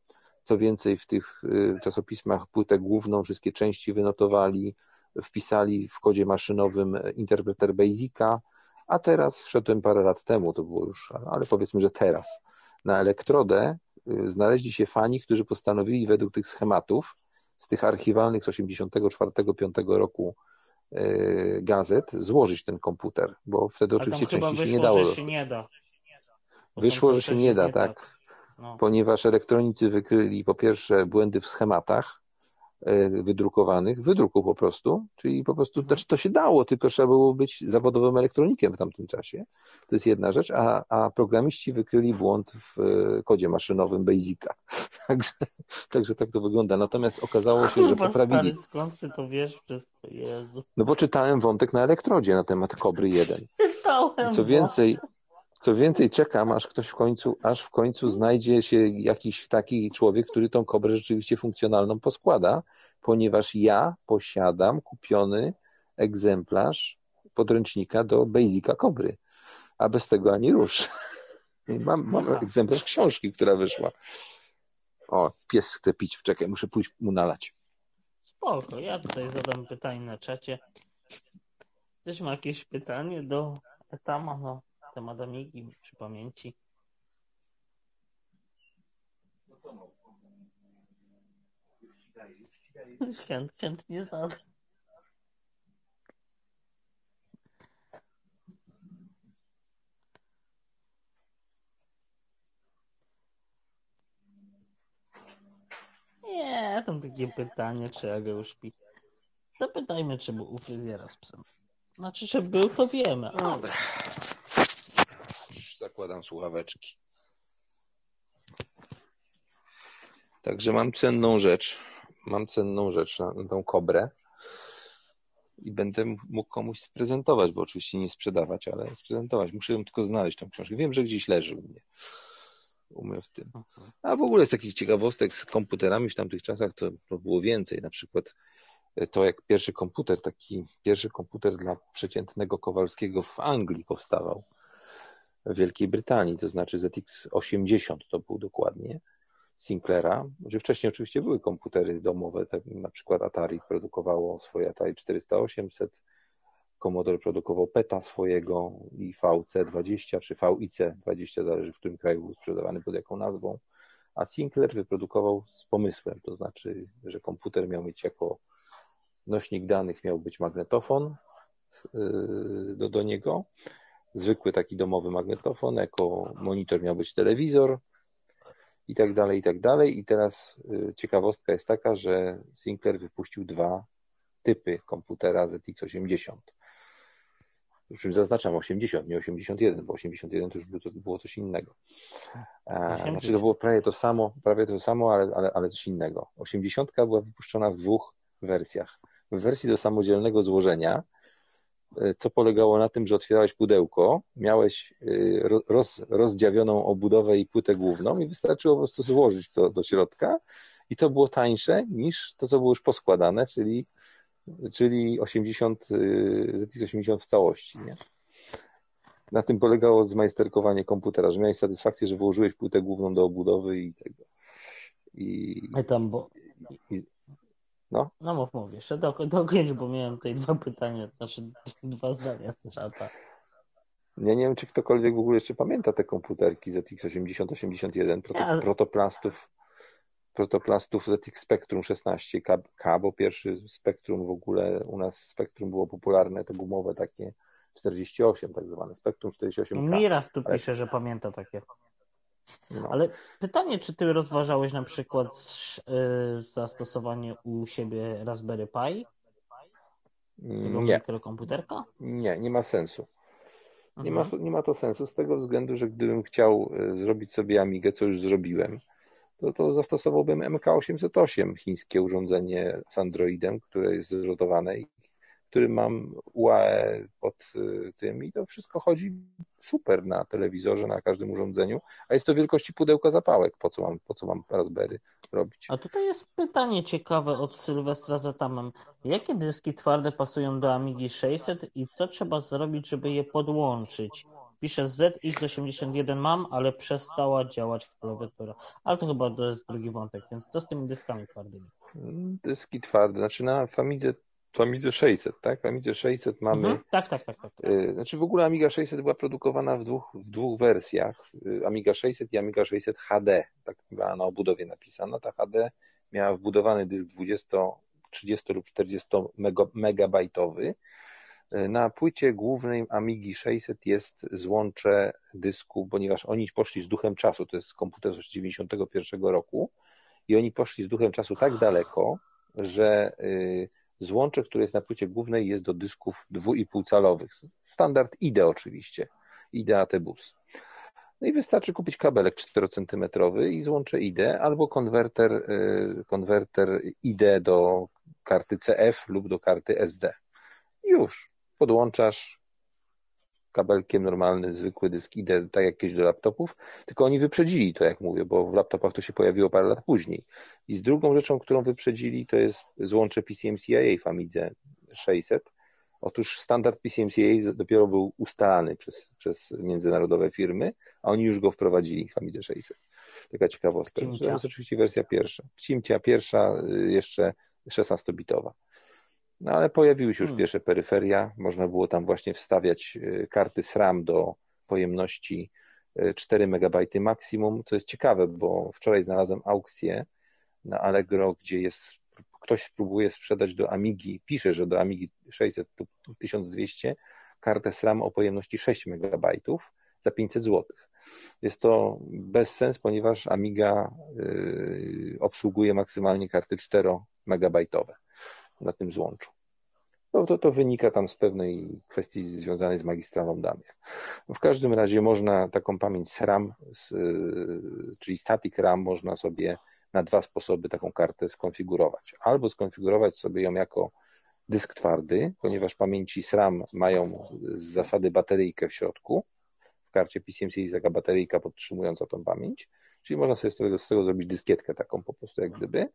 co więcej, w tych e, czasopismach płytę główną, wszystkie części wynotowali, wpisali w kodzie maszynowym interpreter Basica, a teraz wszedłem parę lat temu, to było już, ale powiedzmy, że teraz, na elektrodę e, znaleźli się fani, którzy postanowili według tych schematów z tych archiwalnych z 84-5 roku e, gazet złożyć ten komputer, bo wtedy oczywiście części się nie dało. Że się nie da. Wyszło, że się nie da, tak. No. Ponieważ elektronicy wykryli po pierwsze błędy w schematach, wydrukowanych, wydruku po prostu, czyli po prostu, znaczy to się dało, tylko trzeba było być zawodowym elektronikiem w tamtym czasie. To jest jedna rzecz, a, a programiści wykryli błąd w e, kodzie maszynowym Basica. [laughs] Także, także tak to wygląda. Natomiast okazało się, że poprawili. stary, skąd ty to wiesz wszystko? Jezu. No bo czytałem wątek na elektrodzie na temat Kobry 1. [laughs] Czytałem, Co bo- więcej, co więcej, czekam, aż ktoś w końcu, aż w końcu znajdzie się jakiś taki człowiek, który tą kobrę rzeczywiście funkcjonalną poskłada, ponieważ ja posiadam kupiony egzemplarz podręcznika do Basica Kobry, a bez tego ani rusz. Mam, mam egzemplarz książki, która wyszła. O, pies chce pić, czekaj, muszę pójść mu nalać. Spoko, ja tutaj zadam pytanie na czacie. Ktoś ma jakieś pytanie do Etama na temat Amigi przy pamięci? Chęt, chętnie zadam. Nie, tam takie pytanie, czy Aga już śpi. Zapytajmy, czy był u fryzjera z psem. Znaczy, że był, to wiemy. Dobra. Zakładam słuchaweczki. Także mam cenną rzecz. Mam cenną rzecz na, na tą kobrę. I będę mógł komuś sprezentować, bo oczywiście nie sprzedawać, ale sprezentować. Muszę ją tylko znaleźć, tą książkę. Wiem, że gdzieś leży u mnie. U mnie w tym. A w ogóle z takich ciekawostek z komputerami w tamtych czasach to, to było więcej. Na przykład to jak pierwszy komputer, taki pierwszy komputer dla przeciętnego Kowalskiego w Anglii powstawał, Wielkiej Brytanii, to znaczy ZX80 to był dokładnie, Sinclaira, że wcześniej oczywiście były komputery domowe, tak na przykład Atari produkowało swoje Atari 400-800, Commodore produkował PETA swojego i VC20 czy VIC20, zależy w którym kraju był sprzedawany pod jaką nazwą, a Sinclair wyprodukował z pomysłem, to znaczy, że komputer miał mieć jako nośnik danych miał być magnetofon yy, do, do niego, zwykły taki domowy magnetofon, jako monitor miał być telewizor i tak dalej, i tak dalej. I teraz yy, ciekawostka jest taka, że Sinclair wypuścił dwa typy komputera ZX80. Przy czym zaznaczam 80, nie 81, bo 81 to już było, to było coś innego. E, Znaczy to było prawie to samo, prawie to samo, ale, ale, ale coś innego. 80 była wypuszczona w dwóch wersjach. W wersji do samodzielnego złożenia, co polegało na tym, że otwierałeś pudełko, miałeś e, roz, rozdziawioną obudowę i płytę główną i wystarczyło po prostu złożyć to do środka i to było tańsze niż to, co było już poskładane, czyli, czyli 80, ZX80 w całości. Nie? Na tym polegało zmajsterkowanie komputera, że miałeś satysfakcję, że włożyłeś płytę główną do obudowy i tego. I, I tam, bo... i, no. No mów, mów, jeszcze do, dokończ, bo miałem tutaj dwa pytania, znaczy dwa zdania z czata. Ja nie wiem, czy ktokolwiek w ogóle jeszcze pamięta te komputerki ZX8081, proto, Ja- protoplastów, protoplastów ZX Spectrum 16K, K, bo pierwszy Spectrum w ogóle, u nas Spectrum było popularne, te gumowe takie 48 tak zwane, Spectrum 48K. Miras tu Ale- pisze, że pamięta takie. No. Ale pytanie, czy ty rozważałeś na przykład y, zastosowanie u siebie Raspberry Pi? Tego Nie, mikrokomputerka? nie, nie ma sensu. Nie ma, Mhm. nie ma to sensu z tego względu, że gdybym chciał e, zrobić sobie Amigę, co już zrobiłem, to, to zastosowałbym MK808, chińskie urządzenie z Androidem, które jest zrotowane i w którym mam UAE pod e, tym i to wszystko chodzi super na telewizorze, na każdym urządzeniu, a jest to wielkości pudełka zapałek. Po co mam, po co mam Raspberry robić? A tutaj jest pytanie ciekawe od Sylwestra Zatamem. Jakie dyski twarde pasują do Amigi 600 i co trzeba zrobić, żeby je podłączyć? Pisze ZX81 mam, ale przestała działać klawiatura. Ale to chyba to jest drugi wątek, więc co z tymi dyskami twardymi? Dyski twarde, znaczy na Famidze, Famidze 600, tak? Famidze 600 mamy Mhm. Tak, tak, tak, tak. tak. Y, Znaczy w ogóle Amiga 600 była produkowana w dwóch, w dwóch wersjach. Y, Amiga 600 i Amiga 600 HD. Tak była na obudowie napisana. Ta HD miała wbudowany dysk 20, 30 lub 40 mega, megabajtowy. Y, Na płycie głównej Amigi 600 jest złącze dysku, ponieważ oni poszli z duchem czasu. To jest komputer z 91 roku i oni poszli z duchem czasu tak daleko, że złącze, które jest na płycie głównej jest do dysków 2,5 calowych. Standard IDE oczywiście, IDE AT Bus. No i wystarczy kupić kabelek 4 cm i złącze IDE albo konwerter, y, konwerter IDE do karty CF lub do karty SD. Już podłączasz kabelkiem normalny, zwykły dysk IDE, tak jak kiedyś do laptopów, tylko oni wyprzedzili to, jak mówię, bo w laptopach to się pojawiło parę lat później. I z drugą rzeczą, którą wyprzedzili, to jest złącze PCMCIA w Amidze 600. Otóż standard PCMCIA dopiero był ustalany przez, przez międzynarodowe firmy, a oni już go wprowadzili w Amidze 600. Taka ciekawostka. To jest oczywiście wersja pierwsza. Pcimcia pierwsza, y, jeszcze 16-bitowa. No ale pojawiły się już hmm. pierwsze peryferia, można było tam właśnie wstawiać y, karty SRAM do pojemności 4 y, MB maksimum, co jest ciekawe, bo wczoraj znalazłem aukcję na Allegro, gdzie jest, ktoś próbuje sprzedać do Amigi, pisze, że do Amigi 600 lub 1200 kartę SRAM o pojemności 6 MB za 500 zł. Jest to bez sens, ponieważ Amiga y, obsługuje maksymalnie karty 4 MB na tym złączu. No to, to wynika tam z pewnej kwestii związanej z magistralą danych. W każdym razie można taką pamięć SRAM, czyli static RAM, można sobie na dwa sposoby taką kartę skonfigurować. Albo skonfigurować sobie ją jako dysk twardy, ponieważ pamięci SRAM mają z zasady bateryjkę w środku. W karcie PCMC jest taka bateryjka podtrzymująca tą pamięć, czyli można sobie z tego, z tego zrobić dyskietkę taką po prostu jak gdyby.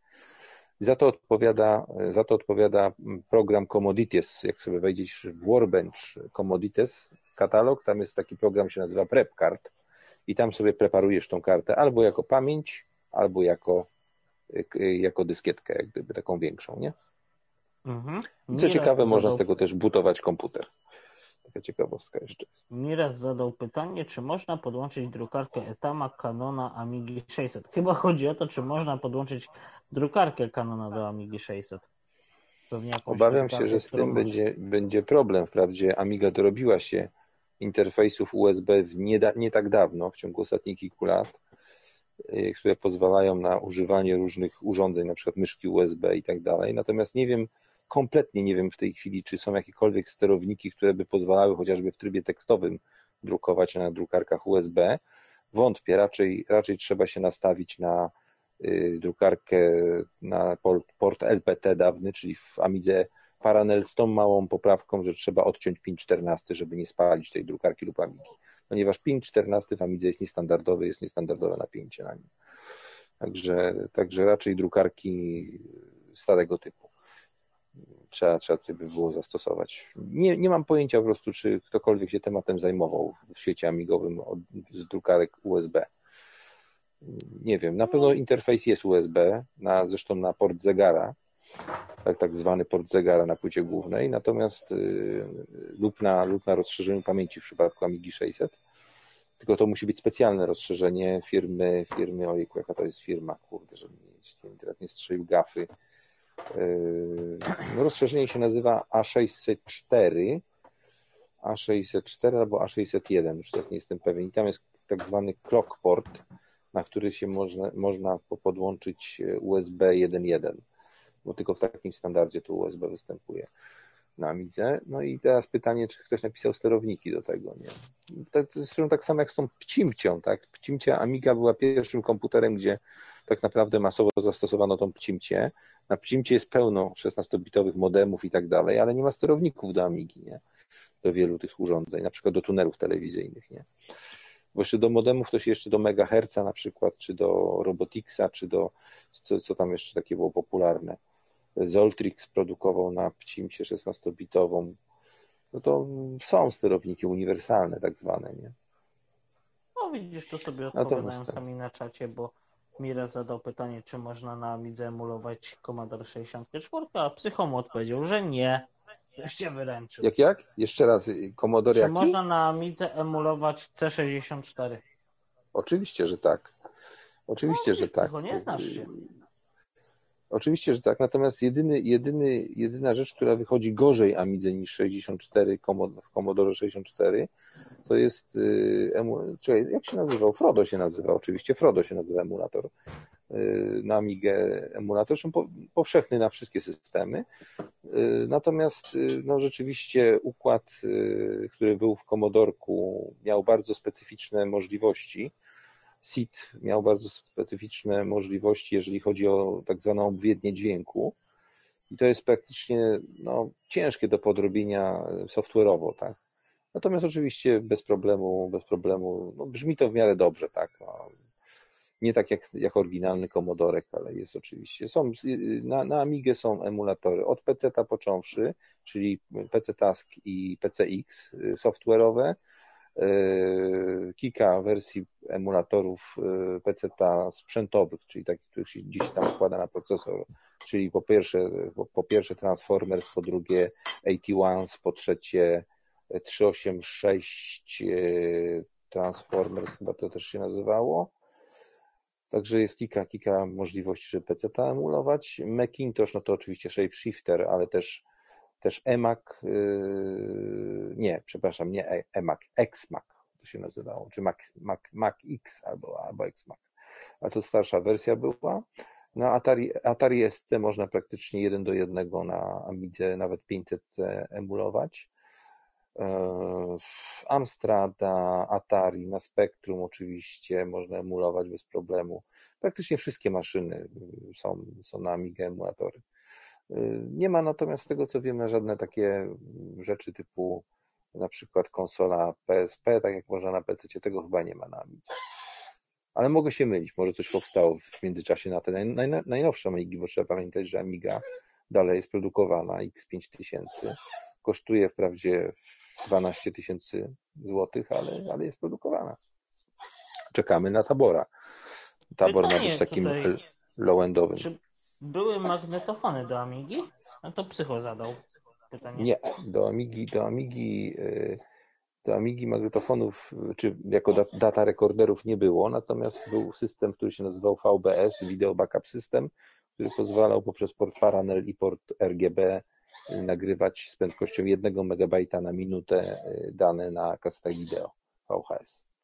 Za to odpowiada, za to odpowiada program Commodities. Jak sobie wejdziesz w Workbench Commodities katalog, tam jest taki program, się nazywa PrepCard i tam sobie preparujesz tą kartę albo jako pamięć, albo jako, jako dyskietkę, jak gdyby taką większą, nie? Mhm. I co ciekawe, można z tego też butować komputer. Taka ciekawostka jeszcze jest. Miraz zadał pytanie, czy można podłączyć drukarkę Etama Canona Amigi 600. Chyba chodzi o to, czy można podłączyć drukarkę Canona do Amigi 600. Obawiam się, że z tym będzie, będzie problem. Wprawdzie Amiga dorobiła się interfejsów USB nie, da, nie tak dawno, w ciągu ostatnich kilku lat, y, które pozwalają na używanie różnych urządzeń, na przykład myszki USB i tak dalej. Natomiast nie wiem, kompletnie nie wiem w tej chwili, czy są jakiekolwiek sterowniki, które by pozwalały chociażby w trybie tekstowym drukować na drukarkach USB. Wątpię, raczej, raczej trzeba się nastawić na y, drukarkę na port, LPT dawny, czyli w Amidze Paranel z tą małą poprawką, że trzeba odciąć pin 14, żeby nie spalić tej drukarki lub Amigi. Ponieważ pin 14 w Amidze jest niestandardowy, jest niestandardowe napięcie na nim. Także, także raczej drukarki starego typu trzeba, trzeba tutaj by było zastosować. Nie, nie mam pojęcia po prostu, czy ktokolwiek się tematem zajmował w świecie amigowym od, z drukarek USB. Nie wiem, na pewno interfejs jest USB, na, zresztą na port zegara, tak, tak zwany port zegara na płycie głównej, natomiast yy, lub, na, lub na rozszerzeniu pamięci w przypadku Amigi 600. Tylko to musi być specjalne rozszerzenie firmy, firmy, ojejku, jaka to jest firma, kurde, żeby nie, teraz nie strzelił gafy, rozszerzenie się nazywa A604, A604 albo A601, już teraz nie jestem pewien. I tam jest tak zwany clockport, na który się można, można podłączyć USB 1.1, bo tylko w takim standardzie to USB występuje na Amidze. No i teraz pytanie, czy ktoś napisał sterowniki do tego, nie? To jest tak samo jak z tą Pcimcią, tak? Pcimcia Amiga była pierwszym komputerem, gdzie tak naprawdę masowo zastosowano tą Pcimcię. Na Pcimcie jest pełno 16-bitowych modemów i tak dalej, ale nie ma sterowników do Amigi, nie? Do wielu tych urządzeń, na przykład do tunelów telewizyjnych, nie? Bo jeszcze do modemów to się jeszcze do megaherca na przykład, czy do Robotixa, czy do, co, co tam jeszcze takie było popularne. Zoltrix produkował na Pcimcie 16-bitową. No to są sterowniki uniwersalne tak zwane, nie? No widzisz, to sobie odpowiadają sami na czacie, bo Mira zadał pytanie, czy można na Amidze emulować Commodore 64, a Psychomu odpowiedział, że nie. Już cię wyręczył. Jak, jak? Jeszcze raz, Commodore Czy jaki? można na Amidze emulować C64? Oczywiście, że tak. Oczywiście, no, że tak. nie znasz się. Oczywiście, że tak. Natomiast jedyny, jedyny, jedyna rzecz, która wychodzi gorzej Amidze niż 64 w Commodore 64, to jest, y, czekaj, jak się nazywał? Frodo się nazywa, oczywiście Frodo się nazywa emulator. na Amigę emulator, zresztą powszechny na wszystkie systemy. Natomiast no, rzeczywiście układ, który był w Commodorku miał bardzo specyficzne możliwości. SID miał bardzo specyficzne możliwości, jeżeli chodzi o tak zwaną obwiednię dźwięku. I to jest praktycznie no, ciężkie do podrobienia software'owo, tak? Natomiast oczywiście bez problemu, bez problemu, no, brzmi to w miarę dobrze, tak? No, nie tak jak, jak oryginalny Commodorek, ale jest oczywiście. Są, na, na Amigę są emulatory od PC-ta począwszy, czyli PC Task i PCX y, software'owe, y, kilka wersji emulatorów y, PC-ta sprzętowych, czyli takich, których się gdzieś tam wkłada na procesor, czyli po pierwsze, po, po pierwsze Transformers, po drugie AT1, po trzecie 386 Transformers, chyba to też się nazywało, Także jest kilka, kilka możliwości, żeby PC emulować. Macintosh, no to oczywiście Shapeshifter, ale też, też EMAC, yy, nie, przepraszam, nie e, EMAC, XMAC to się nazywało, czy Mac, Mac, Mac X albo, albo XMAC. A to starsza wersja była. Na Atari, Atari ST można praktycznie jeden do jednego na Amidze nawet 500C emulować. E, Amstrada, Atari, na Spectrum oczywiście można emulować bez problemu. Praktycznie wszystkie maszyny są, są na Amiga emulatory. E, nie ma natomiast z tego co wiemy żadne takie rzeczy typu na przykład konsola PSP, tak jak można na PC, tego chyba nie ma na Amidze. Ale mogę się mylić, może coś powstało w międzyczasie na te najnowsze Amigi, bo trzeba pamiętać, że Amiga dalej jest produkowana, X5000, kosztuje wprawdzie 12 tysięcy złotych, ale, ale jest produkowana. Czekamy na tabora. Tabor Pytanie ma być takim low-endowym. Czy były magnetofony do Amigi? No to Psycho zadał pytanie. Nie, do Amigi, do Amigi, y, do Amigi magnetofonów, czy jako data rekorderów nie było, natomiast był system, który się nazywał VBS, Video Backup System, który pozwalał poprzez port Paranel i port RGB nagrywać z prędkością 1 MB na minutę y, dane na kasetę wideo VHS.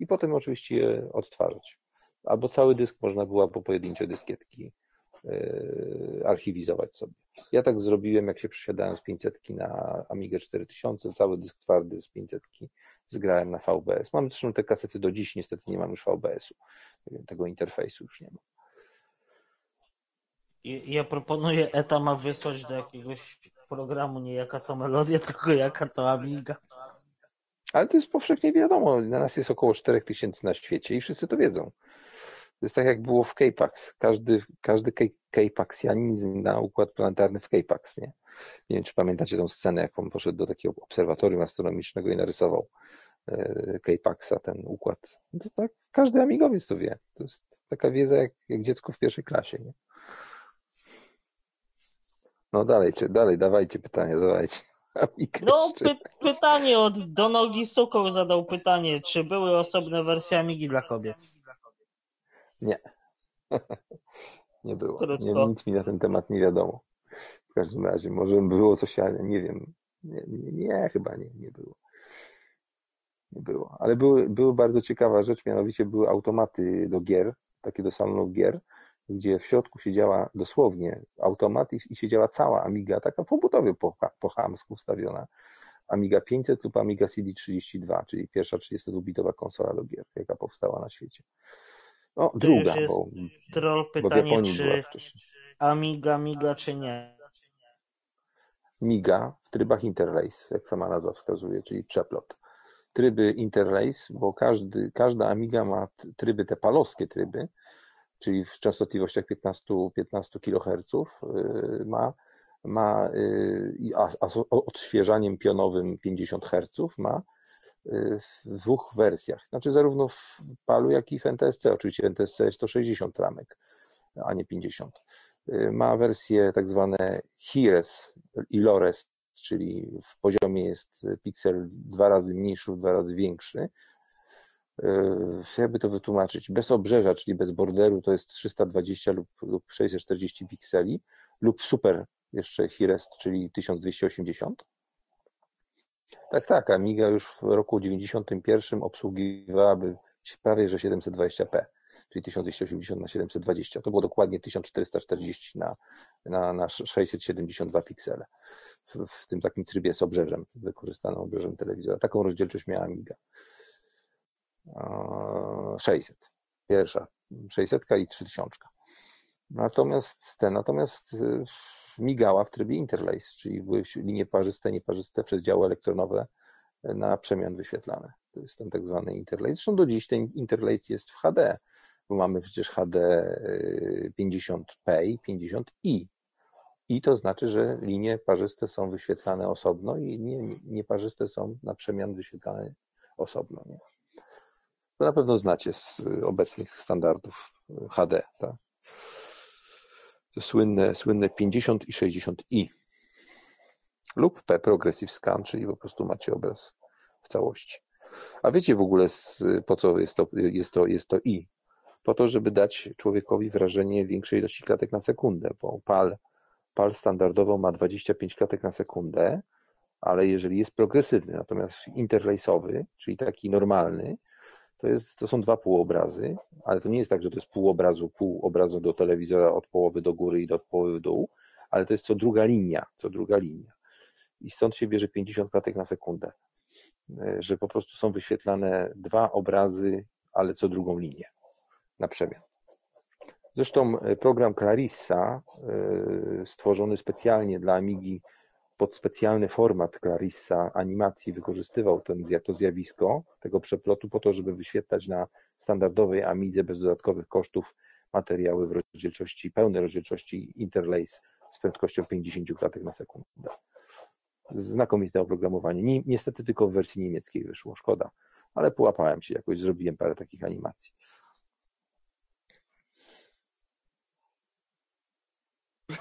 I potem oczywiście je odtwarzać. Albo cały dysk można było po pojedyncze dyskietki y, archiwizować sobie. Ja tak zrobiłem, jak się przesiadałem z 500 na Amiga 4000, cały dysk twardy z 500 zgrałem na VBS. Mam zresztą te kasety do dziś, niestety nie mam już VBS-u, tego interfejsu już nie mam. Ja proponuję Etama wysłać do jakiegoś programu, nie jaka to melodia, [laughs] tylko jaka to Amiga. Ale to jest powszechnie wiadomo. Na nas jest około 4000 na świecie i wszyscy to wiedzą. To jest tak, jak było w K-Pax. Każdy, każdy K-Paxianizm na układ planetarny w K-Pax, nie? Nie wiem, czy pamiętacie tą scenę, jak on poszedł do takiego obserwatorium astronomicznego i narysował e, K-Paxa, ten układ. No to tak, każdy amigowiec to wie. To jest taka wiedza, jak, jak dziecko w pierwszej klasie, nie? No dalej, czy, dalej, dawajcie pytanie, dawajcie. [laughs] No, py pytanie od Donogi Sukoł zadał pytanie, czy były osobne wersje Amigi dla kobiet? Nie. [laughs] nie było. Nie, nic mi na ten temat nie wiadomo. W każdym razie, może było coś, ale nie wiem. Nie, nie, nie chyba nie, nie było. Nie było. Ale były, były bardzo ciekawa rzecz, mianowicie były automaty do gier, takie do salonów gier, gdzie w środku siedziała dosłownie automat i, i siedziała cała Amiga, taka w obudowie po, po chamsku ustawiona. Amiga 500 lub Amiga CD32, czyli pierwsza 32-bitowa konsola do gier, jaka powstała na świecie. No, to druga, bo, troll pytanie, bo czy Amiga, Miga, czy nie? Miga w trybach Interlace, jak sama nazwa wskazuje, czyli przeplot. Tryby Interlace, bo każdy, każda Amiga ma tryby, te palowskie tryby, czyli w częstotliwościach 15, 15 kHz ma, ma a, a odświeżaniem pionowym 50 Hz ma y, w dwóch wersjach. Znaczy zarówno w PAL-u, jak i w NTSC. Oczywiście NTSC jest to 60 ramek, a nie 50. Y, ma wersję tak zwane HIRES i LORES, czyli w poziomie jest piksel dwa razy mniejszy dwa razy większy, jakby to wytłumaczyć, bez obrzeża, czyli bez borderu, to jest 320 lub, lub 640 pikseli, lub super jeszcze Hirest, czyli 1280. Tak, tak, Amiga już w roku 91 obsługiwałaby prawie że 720p, czyli 1280 na 720. To było dokładnie 1440 na, na, na 672 piksele. W, w tym takim trybie z obrzeżem, wykorzystanym obrzeżem telewizora. Taką rozdzielczość miała Amiga. 600. Pierwsza 600 i 3000. Natomiast te, natomiast y, migała w trybie interlace, czyli były linie parzyste, nieparzyste przez działy elektronowe na przemian wyświetlane. To jest ten tak zwany interlace. Zresztą do dziś ten interlace jest w HD, bo mamy przecież HD 50p i 50i. I to znaczy, że linie parzyste są wyświetlane osobno i linie nieparzyste są na przemian wyświetlane osobno. Nie? To na pewno znacie z obecnych standardów HD. Tak? To słynne, słynne 50 i 60i lub P Progressive Scan, czyli po prostu macie obraz w całości. A wiecie w ogóle po co jest to, jest to, jest to i? Po to, żeby dać człowiekowi wrażenie większej ilości klatek na sekundę, bo PAL, PAL standardowo ma 25 klatek na sekundę, ale jeżeli jest progresywny, natomiast interlejsowy, czyli taki normalny, to, jest, to są dwa półobrazy, ale to nie jest tak, że to jest pół obrazu, pół obrazu do telewizora od połowy do góry i do połowy w dół, ale to jest co druga linia, co druga linia. I stąd się bierze 50 klatek na sekundę, e, że po prostu są wyświetlane dwa obrazy, ale co drugą linię na przemian. Zresztą e, program Clarissa, e, stworzony specjalnie dla Amigi pod specjalny format Clarissa animacji wykorzystywał ten, to zjawisko tego przeplotu po to, żeby wyświetlać na standardowej Amidze bez dodatkowych kosztów materiały w rozdzielczości, pełnej rozdzielczości interlace z prędkością 50 klatek na sekundę. Znakomite oprogramowanie. Niestety tylko w wersji niemieckiej wyszło, szkoda, ale połapałem się jakoś, zrobiłem parę takich animacji.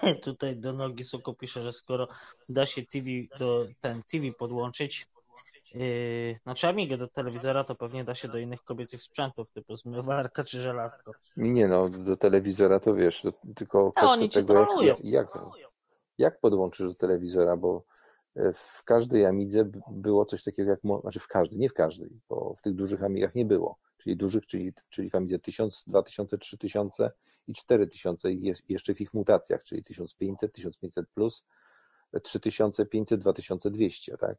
[laughs] Tutaj do nogi Soko pisze, że skoro da się TV do ten TV podłączyć, yy, znaczy Amigę do telewizora, to pewnie da się do innych kobiecych sprzętów, typu zmywarka czy żelazko. Nie no, do telewizora to wiesz, to tylko kwestia tego, jak, jak, jak podłączysz do telewizora, bo e, w każdej Amidze było coś takiego jak, znaczy w każdej, nie w każdej, bo w tych dużych Amigach nie było, czyli dużych, czyli, czyli w Amidze 1000, 2000, 3000 i 4000 i jeszcze w ich mutacjach, czyli 1500, 1500 plus, 3500, 2200, tak?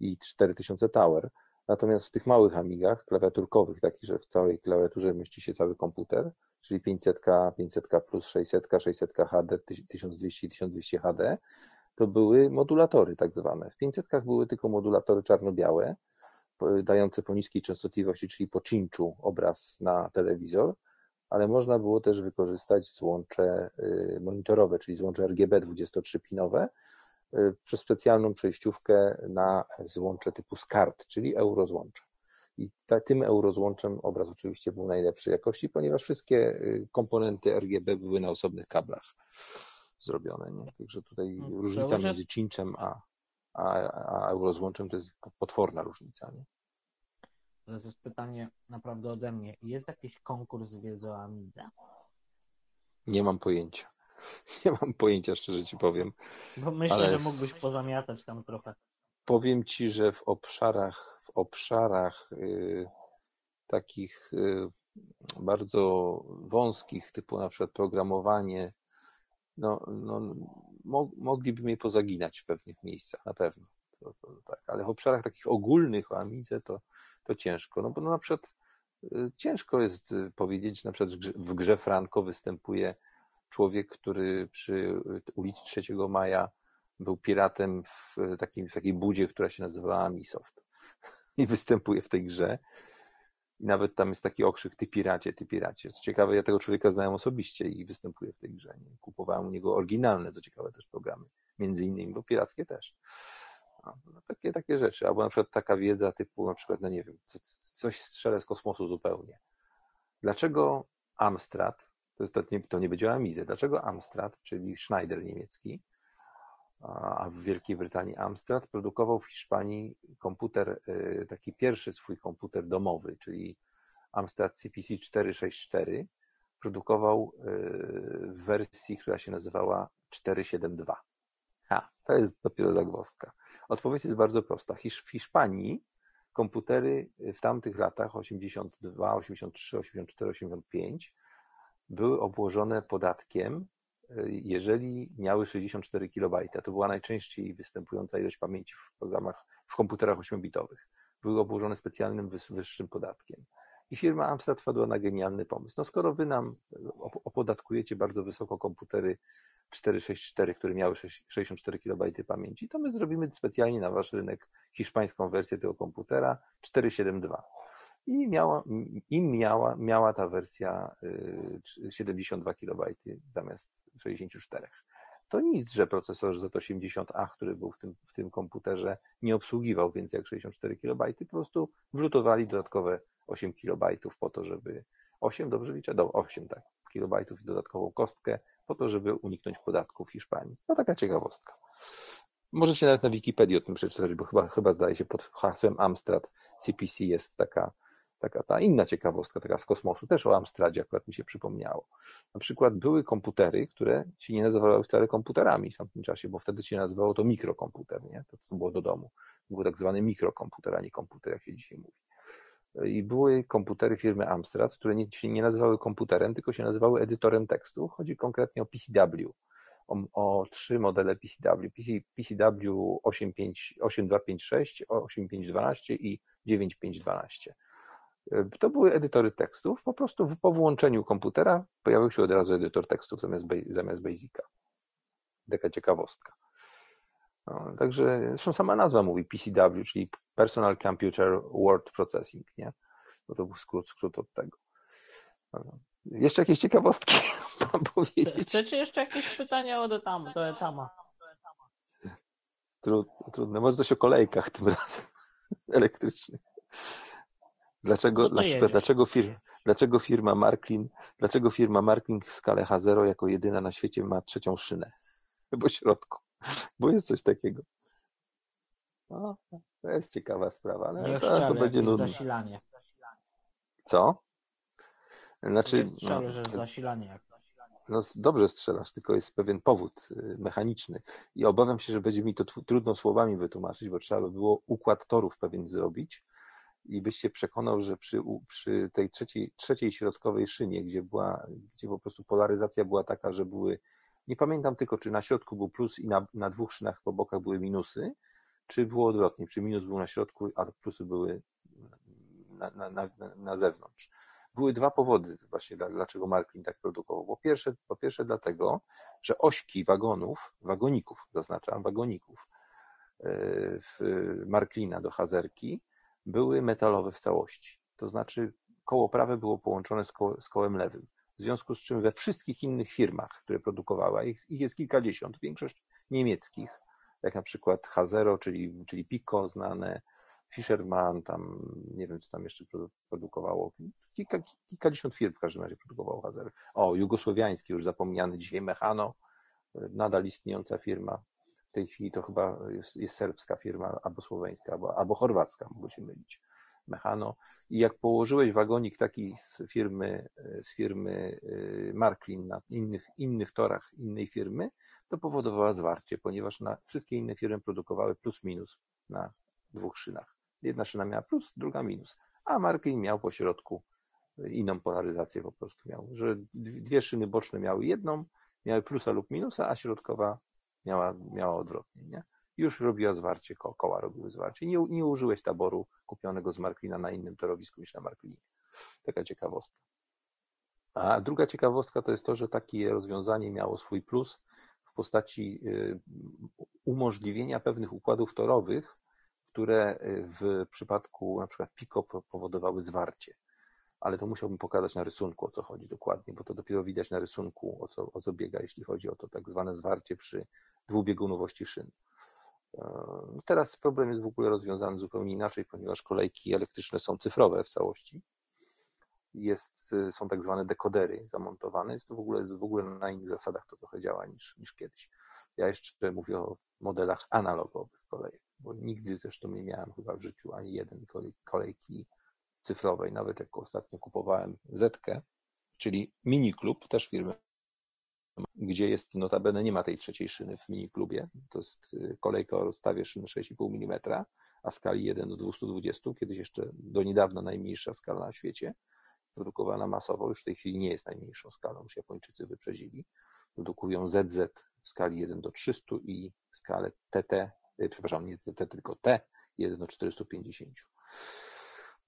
I 4000 Tower. Natomiast w tych małych Amigach klawiaturkowych, takich, że w całej klawiaturze mieści się cały komputer, czyli 500, 500 plus 600, 600 HD, 1200 1200 HD, to były modulatory tak zwane. W 500 były tylko modulatory czarno-białe, dające po niskiej częstotliwości, czyli po cinczu obraz na telewizor, ale można było też wykorzystać złącze y, monitorowe, czyli złącze RGB 23-pinowe y, przez specjalną przejściówkę na złącze typu SCART, czyli eurozłącze. I ta, tym eurozłączem obraz oczywiście był najlepszej jakości, ponieważ wszystkie y, komponenty RGB były na osobnych kablach zrobione. Nie? Także tutaj no, różnica między cinczem a, a, a eurozłączem to jest potworna różnica. Nie? To jest pytanie naprawdę ode mnie. Jest jakiś konkurs wiedzy o Amidze? Nie mam pojęcia. [laughs] Nie mam pojęcia, szczerze ci powiem. Bo myślę, ale... że mógłbyś pozamiatać tam trochę. Powiem ci, że w obszarach, w obszarach yy, takich yy, bardzo wąskich, typu na przykład programowanie, no, no, mo mogliby mnie pozaginać w pewnych miejscach, na pewno. To, to, tak. Ale w obszarach takich ogólnych o Amidze to, to ciężko. No bo no na przykład y, ciężko jest y, powiedzieć, że na przykład w grze Franco występuje człowiek, który przy ulicy 3 Maja był piratem w, takim, w takiej budzie, która się nazywała Misoft. [laughs] I występuje w tej grze. I nawet tam jest taki okrzyk, ty piracie, ty piracie. Co ciekawe, ja tego człowieka znałem osobiście i występuje w tej grze. Kupowałem u niego oryginalne, co ciekawe, też programy. Między innymi, bo pirackie też. No, takie, takie rzeczy. Albo na przykład taka wiedza typu, na przykład, no nie wiem, coś strzelę z kosmosu zupełnie. Dlaczego Amstrad, to, jest, to, nie, to nie będzie o Amizę, dlaczego Amstrad, czyli Schneider niemiecki, a w Wielkiej Brytanii Amstrad produkował w Hiszpanii komputer, y, taki pierwszy swój komputer domowy, czyli Amstrad CPC 464, produkował y, w wersji, która się nazywała 472. A, to jest dopiero zagwozdka. Odpowiedź jest bardzo prosta. W Hiszpanii komputery w tamtych latach 82, 83, 84, 85 były obłożone podatkiem, jeżeli miały 64 KB. To była najczęściej występująca ilość pamięci w programach, w komputerach 8-bitowych. Były obłożone specjalnym wyższym podatkiem. I firma Amstrad wpadła na genialny pomysł. No skoro wy nam opodatkujecie bardzo wysoko komputery 464, które miały 64 KB pamięci, to my zrobimy specjalnie na wasz rynek hiszpańską wersję tego komputera 472. I miała, im miała, miała ta wersja 72 KB zamiast 64. To nic, że procesor Z80A, który był w tym, w tym komputerze, nie obsługiwał więcej jak 64 KB, po prostu wrzutowali dodatkowe 8 KB po to, żeby 8, dobrze liczę? Do 8, tak, kilobajtów i dodatkową kostkę po to, żeby uniknąć podatku w Hiszpanii. No taka ciekawostka. Możecie nawet na Wikipedii o tym przeczytać, bo chyba, chyba zdaje się pod hasłem Amstrad CPC jest taka, taka ta inna ciekawostka, taka z kosmosu, też o Amstradzie akurat mi się przypomniało. Na przykład były komputery, które się nie nazywały wcale komputerami w tamtym czasie, bo wtedy się nazywało to mikrokomputer, nie? To co było do domu. Był tak zwany mikrokomputer, a nie komputer, jak się dzisiaj mówi i były komputery firmy Amstrad, które nie, się nie nazywały komputerem, tylko się nazywały edytorem tekstu. Chodzi konkretnie o PCW, o, o trzy modele PCW, PC, PCW 8256, 8512 i 9512. To były edytory tekstów, po prostu po włączeniu komputera pojawił się od razu edytor tekstów zamiast, zamiast Basica. Taka ciekawostka. No, także zresztą sama nazwa mówi PCW, czyli Personal Computer Word Processing, nie? No to był skrót, skrót od tego. No, jeszcze jakieś ciekawostki [laughs] mam powiedzieć? Chcecie jeszcze jakieś pytania od Etama, do Etama? trudne. Może coś o kolejkach tym razem [laughs] elektrycznych. Dlaczego, no dlaczego, dlaczego, firma, dlaczego firma Marklin, dlaczego firma Marklin w skalę H0 jako jedyna na świecie ma trzecią szynę po środku? [laughs] Bo jest coś takiego. No, to jest ciekawa sprawa, ale to, to będzie nudne. zasilanie. Co? Znaczy, strzelę, no, że zasilanie. No dobrze strzelasz, tylko jest pewien powód y, mechaniczny i obawiam się, że będzie mi to trudno słowami wytłumaczyć, bo trzeba by było układ torów pewien zrobić i byś się przekonał, że przy, przy tej trzeciej, trzeciej środkowej szynie, gdzie była, gdzie po prostu polaryzacja była taka, że były, nie pamiętam tylko, czy na środku był plus i na, na dwóch szynach po bokach były minusy, czy było odwrotnie, czy minus był na środku, a plusy były na, na, na, na zewnątrz. Były dwa powody właśnie, dlaczego Marklin tak produkował. Po pierwsze, po pierwsze dlatego, że ośki wagonów, wagoników, zaznaczam, wagoników e, w Marklina do Hazerki były metalowe w całości. To znaczy koło prawe było połączone z, ko z kołem lewym. W związku z czym we wszystkich innych firmach, które produkowały, ich, ich jest kilkadziesiąt, większość niemieckich, jak na przykład H0, czyli, czyli Pico znane, Fisherman, tam nie wiem, co tam jeszcze produkowało. Kilka, kilkadziesiąt firm w każdym razie produkowało H0. O, jugosłowiański, już zapomniany dzisiaj Mechano, nadal istniejąca firma. W tej chwili to chyba jest, jest serbska firma, albo słoweńska, albo, albo chorwacka, mogę się mylić. Mechano. I jak położyłeś wagonik taki z firmy, z firmy y, Marklin na innych, innych torach innej firmy, to powodowała zwarcie, ponieważ na, wszystkie inne firmy produkowały plus minus na dwóch szynach. Jedna szyna miała plus, druga minus, a Marklin miał po środku inną polaryzację po prostu miał, że dwie szyny boczne miały jedną, miały plusa lub minusa, a środkowa miała, miała odwrotnie, nie? Już robiła zwarcie, ko koła robiły zwarcie. Nie, nie użyłeś taboru kupionego z Marklina na innym torowisku niż na Marklinie. Taka ciekawostka. A druga ciekawostka to jest to, że takie rozwiązanie miało swój plus, postaci y, umożliwienia pewnych układów torowych, które y, w przypadku na przykład PICO powodowały zwarcie. Ale to musiałbym pokazać na rysunku, o co chodzi dokładnie, bo to dopiero widać na rysunku, o co, o co biega, jeśli chodzi o to tak zwane zwarcie przy dwubiegunowości szyn. E, teraz problem jest w ogóle rozwiązany zupełnie inaczej, ponieważ kolejki elektryczne są cyfrowe w całości jest, y, są tak zwane dekodery zamontowane. Jest to w ogóle, w ogóle na innych zasadach to trochę działa niż, niż kiedyś. Ja jeszcze mówię o modelach analogowych kolejek, bo nigdy zresztą nie miałem chyba w życiu ani jeden kolejki cyfrowej. Nawet jak ostatnio kupowałem Zetkę, czyli mini klub, też firmy, gdzie jest notabene nie ma tej trzeciej szyny w mini klubie. To jest y, kolejka o rozstawie szyny 6,5 mm, a skali 1 do 220, kiedyś jeszcze do niedawna najmniejsza skala na świecie, produkowana masowo, już w tej chwili nie jest najmniejszą skalą, już Japończycy wyprzedzili. Produkują ZZ w skali 1 do 300 i skalę TT, y, przepraszam, nie TT, tylko T 1 do 450.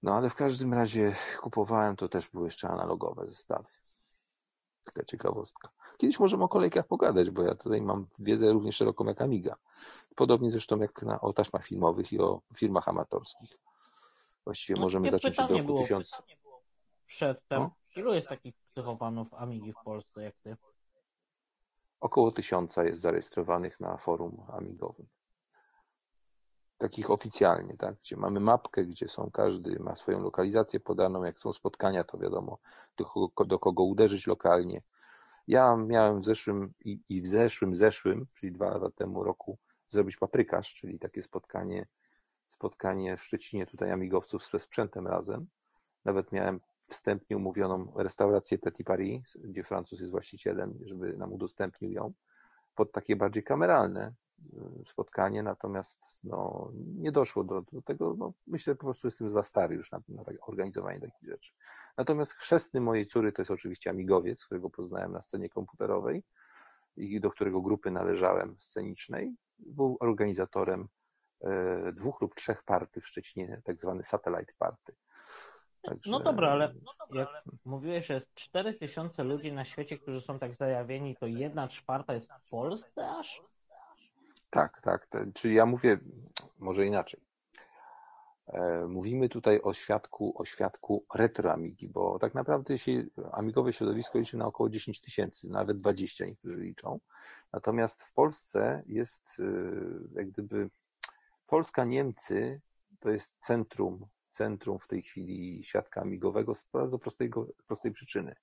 No ale w każdym razie kupowałem, to też były jeszcze analogowe zestawy. Taka ciekawostka. Kiedyś możemy o kolejkach pogadać, bo ja tutaj mam wiedzę równie szeroką jak Amiga. Podobnie zresztą jak na, o taśmach filmowych i o firmach amatorskich. Właściwie No, możemy zacząć od roku było. 1000. Przedtem. No. Ilu jest takich psychofanów Amigi w Polsce jak ty? Około tysiąca jest zarejestrowanych na forum amigowym. Takich oficjalnie, tak? Gdzie mamy mapkę, gdzie są, każdy ma swoją lokalizację podaną. Jak są spotkania, to wiadomo, do kogo, do kogo uderzyć lokalnie. Ja miałem w zeszłym i, i w zeszłym, zeszłym, czyli dwa lata temu roku, zrobić paprykarz, czyli takie spotkanie, spotkanie w Szczecinie tutaj amigowców ze sprzętem razem. Nawet miałem wstępnie umówioną restaurację Petit Paris, gdzie Francuz jest właścicielem, żeby nam udostępnił ją, pod takie bardziej kameralne spotkanie, natomiast no, nie doszło do, do tego, no, myślę, po prostu jestem za stary już na, na tak, organizowanie takich rzeczy. Natomiast chrzestny mojej córy to jest oczywiście amigowiec, którego poznałem na scenie komputerowej i do którego grupy należałem scenicznej. Był organizatorem e, dwóch lub trzech party w Szczecinie, tak zwany satellite party. Także- No dobra, ale jak mówiłeś, że jest 4000 ludzi na świecie, którzy są tak zajawieni, to jedna czwarta jest w Polsce aż? Tak, tak. Czyli ja mówię może inaczej. E, Mówimy tutaj o świadku, o świadku retro Amigi, bo tak naprawdę się amigowe środowisko liczy na około 10 tysięcy, nawet 20 niektórzy liczą. Natomiast w Polsce jest e, jak gdyby Polska-Niemcy to jest centrum, centrum w tej chwili świadka amigowego z bardzo prostego, prostej przyczyny.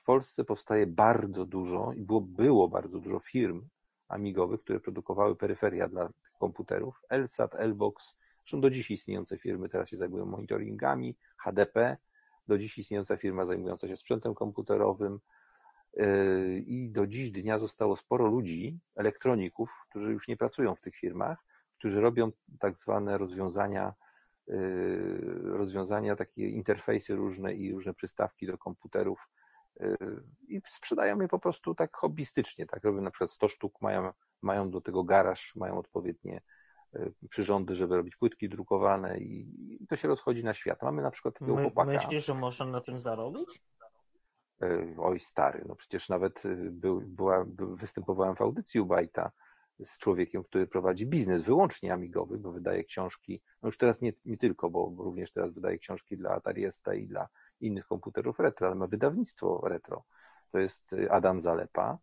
W Polsce powstaje bardzo dużo i było, było bardzo dużo firm amigowych, które produkowały peryferia dla komputerów. Elsat, Elbox, zresztą do dziś istniejące firmy teraz się zajmują monitoringami, HDP, do dziś istniejąca firma zajmująca się sprzętem komputerowym yy, i do dziś dnia zostało sporo ludzi, elektroników, którzy już nie pracują w tych firmach, którzy robią tak zwane rozwiązania, yy, rozwiązania, takie interfejsy różne i różne przystawki do komputerów i sprzedają je po prostu tak hobbystycznie, tak robią na przykład 100 sztuk, mają, mają do tego garaż, mają odpowiednie yy, przyrządy, żeby robić płytki drukowane i, i to się rozchodzi na świat. Mamy na przykład takiego My, chłopaka. myślisz, że można na tym zarobić? E, Oj, stary, no przecież nawet y, był, była, by- występowałem w audycji u Bajta z człowiekiem, który prowadzi biznes wyłącznie amigowy, bo wydaje książki, no już teraz nie, nie tylko, bo, również teraz wydaje książki dla Atari ST i dla innych komputerów retro, ale ma wydawnictwo retro. To jest y, Adam Zalepa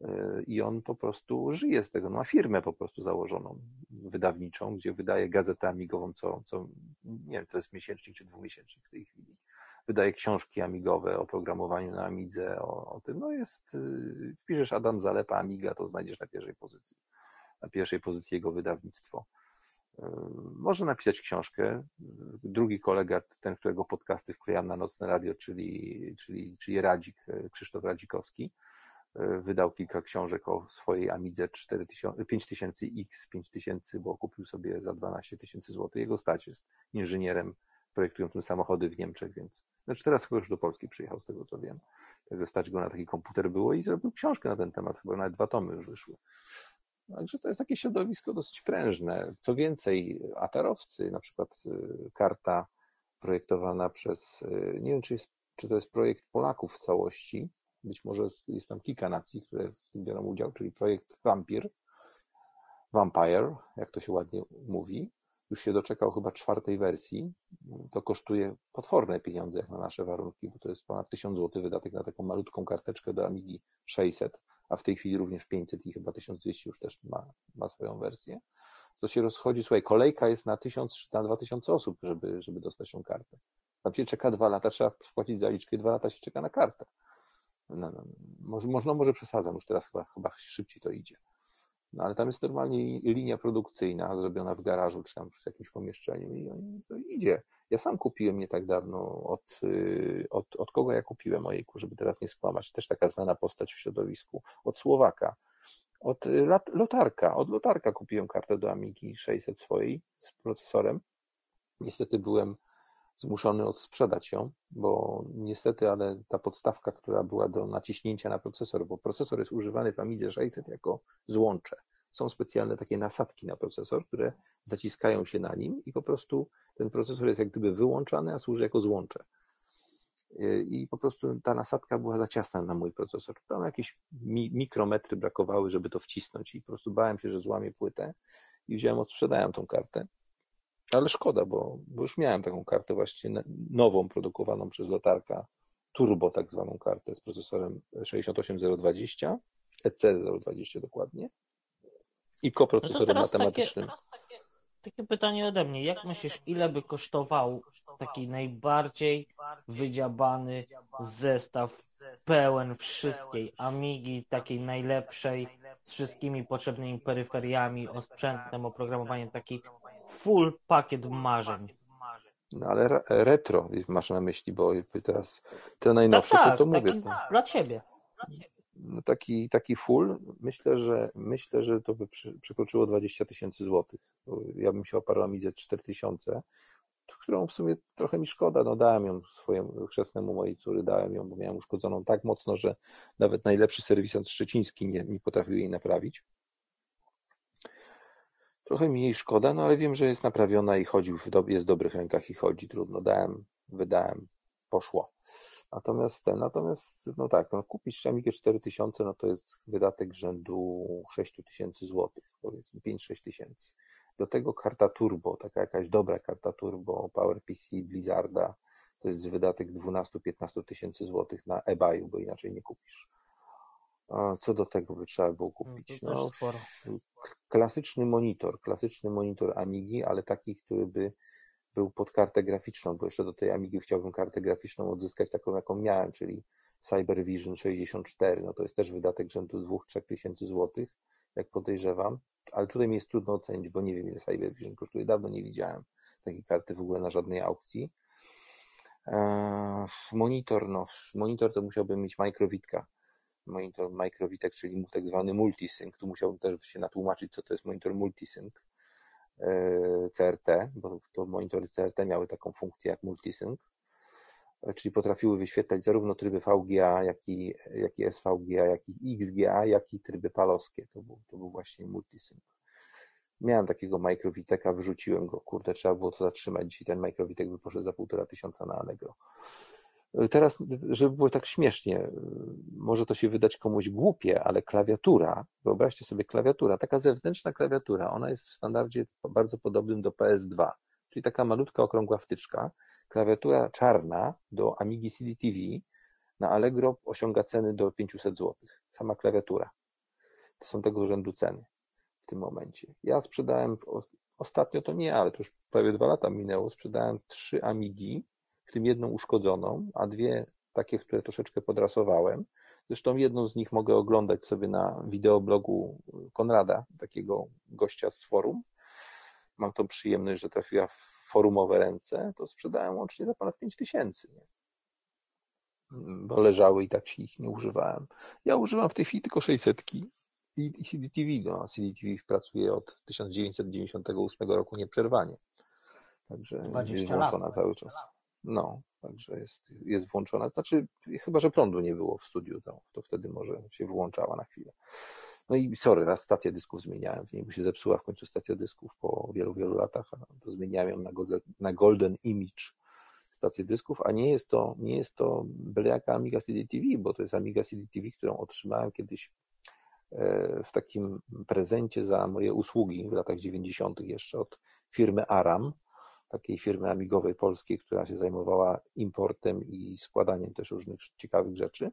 y, i on po prostu żyje z tego, no ma firmę po prostu założoną, wydawniczą, gdzie wydaje gazetę amigową, co, co nie wiem, to jest miesięcznik czy dwumiesięcznik w tej chwili wydaje książki amigowe o programowaniu na Amidze, o, o tym. No jest, y, wpiszesz Adam Zalepa Amiga, to znajdziesz na pierwszej pozycji. Na pierwszej pozycji jego wydawnictwo. Może napisać książkę. Drugi kolega, ten, którego podcasty wklejam na Nocne Radio, czyli, czyli, czyli Radzik, y, Krzysztof Radzikowski, y, wydał kilka książek o swojej Amidze 4000 5000X, 5000, bo kupił sobie za 12 tysięcy złotych. Jego stać jest inżynierem projektującym samochody w Niemczech, więc znaczy teraz chyba już do Polski przyjechał, z tego co wiem. Także stać go na taki komputer było i zrobił książkę na ten temat, chyba nawet dwa tomy już wyszły. Także to jest takie środowisko dosyć prężne. Co więcej, atarowcy, na przykład y, karta projektowana przez, y, nie wiem czy, jest, czy to jest projekt Polaków w całości, być może jest- tam kilka nacji, które w tym biorą udział, czyli projekt Vampir, Vampire, jak to się ładnie mówi, już się doczekał chyba czwartej wersji. To kosztuje potworne pieniądze jak na nasze warunki, bo to jest ponad 1000 zł wydatek na taką malutką karteczkę do Amigi 600, a w tej chwili również 500 i chyba 1200 już też ma, ma swoją wersję. To się rozchodzi, słuchaj, kolejka jest na 1000 czy na 2000 osób, żeby, żeby dostać tą kartę. Tam się czeka dwa lata, trzeba wpłacić zaliczkę i dwa lata się czeka na kartę. No, no, może, można, może przesadzam, już teraz chyba, chyba szybciej to idzie. No ale tam jest normalnie linia produkcyjna zrobiona w garażu czy tam w jakimś pomieszczeniu i on- to idzie. Ja sam kupiłem nie tak dawno od, y, od, od kogo ja kupiłem ojejku, żeby teraz nie skłamać. Też taka znana postać w środowisku. Od Słowaka. Od y, lotarka. Od lotarka kupiłem kartę do Amigi 600 swojej z procesorem. Niestety byłem zmuszony odsprzedać ją, bo niestety, ale ta podstawka, która była do naciśnięcia na procesor, bo procesor jest używany w Amidze 600 jako złącze. Są specjalne takie nasadki na procesor, które zaciskają się na nim i po prostu ten procesor jest jak gdyby wyłączany, a służy jako złącze. I po prostu ta nasadka była za ciasna na mój procesor. Tam jakieś mi, mikrometry brakowały, żeby to wcisnąć i po prostu bałem się, że złamię płytę i wziąłem, odsprzedałem tą kartę. Ale szkoda, bo, bo już miałem taką kartę właśnie nową, produkowaną przez Lotarka, turbo tak zwaną kartę z procesorem 68020, EC020 dokładnie i koprocesorem no matematycznym. Takie, takie pytanie ode mnie. Jak myślisz, ile by kosztował taki najbardziej wydziabany zestaw pełen wszystkiej Amigi, takiej najlepszej, z wszystkimi potrzebnymi peryferiami, osprzętem, oprogramowaniem, taki full pakiet marzeń. No ale retro masz na myśli, bo teraz te najnowsze tak, tak, to, to mówię. Taki, to... Dla ciebie. No taki, taki full, myślę, że myślę, że to by przekroczyło 20 tysięcy złotych. Ja bym się oparł na Amidze 4000, którą w sumie trochę mi szkoda, no dałem ją swojemu chrzestnemu mojej córy, dałem ją, bo miałem uszkodzoną tak mocno, że nawet najlepszy serwisant szczeciński nie, nie potrafił jej naprawić. Trochę mi jej szkoda, no ale wiem, że jest naprawiona i chodzi, jest w dobrych rękach i chodzi, trudno, dałem, wydałem, poszło. Natomiast ten, natomiast, no tak, no kupić Amigę 4000, no to jest wydatek rzędu 6000 złotych, powiedzmy 5-6 tysięcy. Do tego karta turbo, taka jakaś dobra karta turbo, PowerPC, Blizzarda, to jest wydatek 12-15 tysięcy złotych na eBayu, bo inaczej nie kupisz. Co do tego by trzeba było kupić? No, klasyczny monitor, klasyczny monitor Amigi, ale taki, który by był pod kartę graficzną, bo jeszcze do tej Amigi chciałbym kartę graficzną odzyskać taką, jaką miałem, czyli CyberVision 64, no to jest też wydatek rzędu 2-3 tysięcy złotych, jak podejrzewam, ale tutaj mi jest trudno ocenić, bo nie wiem ile CyberVision kosztuje, dawno nie widziałem takiej karty w ogóle na żadnej aukcji. Eee, monitor, no, monitor to musiałbym mieć Microvitka, monitor Microvitek, czyli tak zwany multisync, tu musiałbym też się natłumaczyć, co to jest monitor multisync eee, CRT, bo to monitory CRT miały taką funkcję jak multisync, czyli potrafiły wyświetlać zarówno tryby VGA, jak i, jak i SVGA, jak i XGA, jak i tryby palowskie. To był, to był właśnie multisync. Miałem takiego Microviteka, wrzuciłem go, kurde, trzeba było to zatrzymać. Dzisiaj ten Microvitek by poszedł za półtora tysiąca na Allegro. Teraz, żeby było tak śmiesznie, może to się wydać komuś głupie, ale klawiatura, wyobraźcie sobie klawiatura, taka zewnętrzna klawiatura, ona jest w standardzie bardzo podobnym do PS2, czyli taka malutka, okrągła wtyczka, Klawiatura czarna do Amigi CD-TV na Allegro osiąga ceny do 500 zł. Sama klawiatura. To są tego rzędu ceny w tym momencie. Ja sprzedałem, ostatnio to nie, ale to już prawie dwa lata minęło, sprzedałem trzy Amigi, w tym jedną uszkodzoną, a dwie takie, które troszeczkę podrasowałem. Zresztą jedną z nich mogę oglądać sobie na wideoblogu Konrada, takiego gościa z forum. Mam tą przyjemność, że trafiła w forumowe ręce, to sprzedałem łącznie za ponad 5 tysięcy. Bo leżały i tak się ich nie używałem. Ja używam w tej chwili tylko 600 i CDTV. No, CDTV pracuje od 1998 roku nieprzerwanie. Także jest włączona lat. cały czas. No, także jest, jest włączona. Znaczy, chyba, że prądu nie było w studiu, to, to wtedy może się włączała na chwilę. No i sorry, raz stację dysków zmieniałem, w niej się zepsuła w końcu stacja dysków po wielu, wielu latach, to zmieniałem ją na Golden, na Golden Image stację dysków, a nie jest to, nie jest to byle jaka Amiga CD-TV, bo to jest Amiga CD-TV, którą otrzymałem kiedyś e, w takim prezencie za moje usługi w latach 90. jeszcze od firmy Aram, takiej firmy amigowej polskiej, która się zajmowała importem i składaniem też różnych ciekawych rzeczy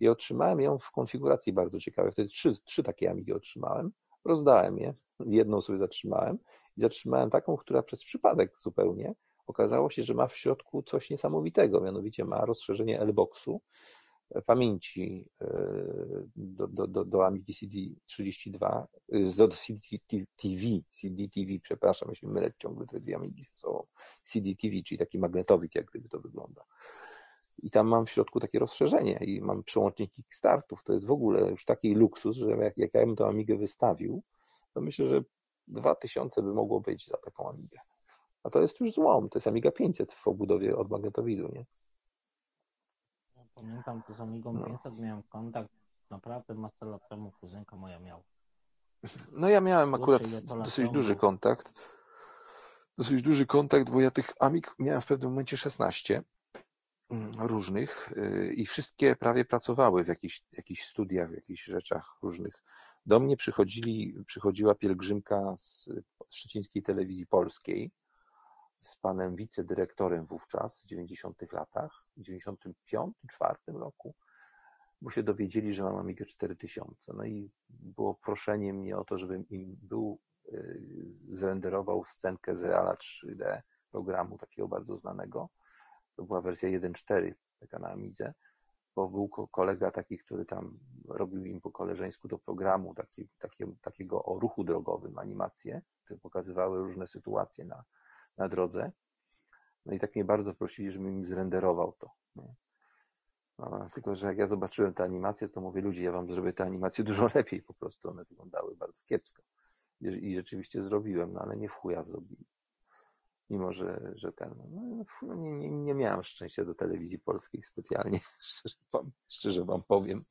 i otrzymałem ją w konfiguracji bardzo ciekawej. Wtedy trzy, trzy takie Amigi otrzymałem, rozdałem je, jedną sobie zatrzymałem i zatrzymałem taką, która przez przypadek zupełnie okazało się, że ma w środku coś niesamowitego, mianowicie ma rozszerzenie L-boxu, pamięci e, do, do, do, do Amigi CD32, e, do CD-TV, CD-TV, przepraszam, jeśli mylę ciągle te dwie Amigi są CD-TV, czyli taki magnetowid, jak gdyby to wygląda i tam mam w środku takie rozszerzenie i mam przełącznik Kickstartów. To jest w ogóle już taki luksus, że jak, jak ja bym tą Amigę wystawił, to myślę, że 2000 by mogło być za taką Amigę. A to jest już złom, to jest Amiga 500 w obudowie od magnetowidu, nie? Pamiętam, to z Amigą No. 500 miałem kontakt naprawdę masę lat temu, kuzynka moja miała. No ja miałem akurat dosyć duży kontakt. Dosyć duży kontakt, bo ja tych Amig miałem w pewnym momencie 16 mm, różnych y, i wszystkie prawie pracowały w jakichś, jakichś studiach, w jakichś rzeczach różnych. Do mnie przychodzili, przychodziła pielgrzymka z szczecińskiej telewizji polskiej z panem wicedyrektorem wówczas w 90 latach, w 95, 4 roku, bo się dowiedzieli, że mam Amigę 4000. No i było proszenie mnie o to, żebym im był, y, zrenderował scenkę z Reala 3D programu takiego bardzo znanego. To była wersja 1.4, taka na Amidze, bo był ko- kolega taki, który tam robił im po koleżeńsku do programu taki, takie, takiego o ruchu drogowym animacje, które pokazywały różne sytuacje na, na drodze. No i tak mnie bardzo prosili, żebym im zrenderował to. No, tylko, że jak ja zobaczyłem te animacje, to mówię, ludzie, ja wam zrobię te animacje [laughs] dużo lepiej, po prostu one wyglądały bardzo kiepsko. I, rzeczywiście zrobiłem, no ale nie w chuja zrobiłem. Mimo, że, że ten, no, nie, nie, nie miałem szczęścia do telewizji polskiej specjalnie, [laughs] szczerze, wam- szczerze wam powiem,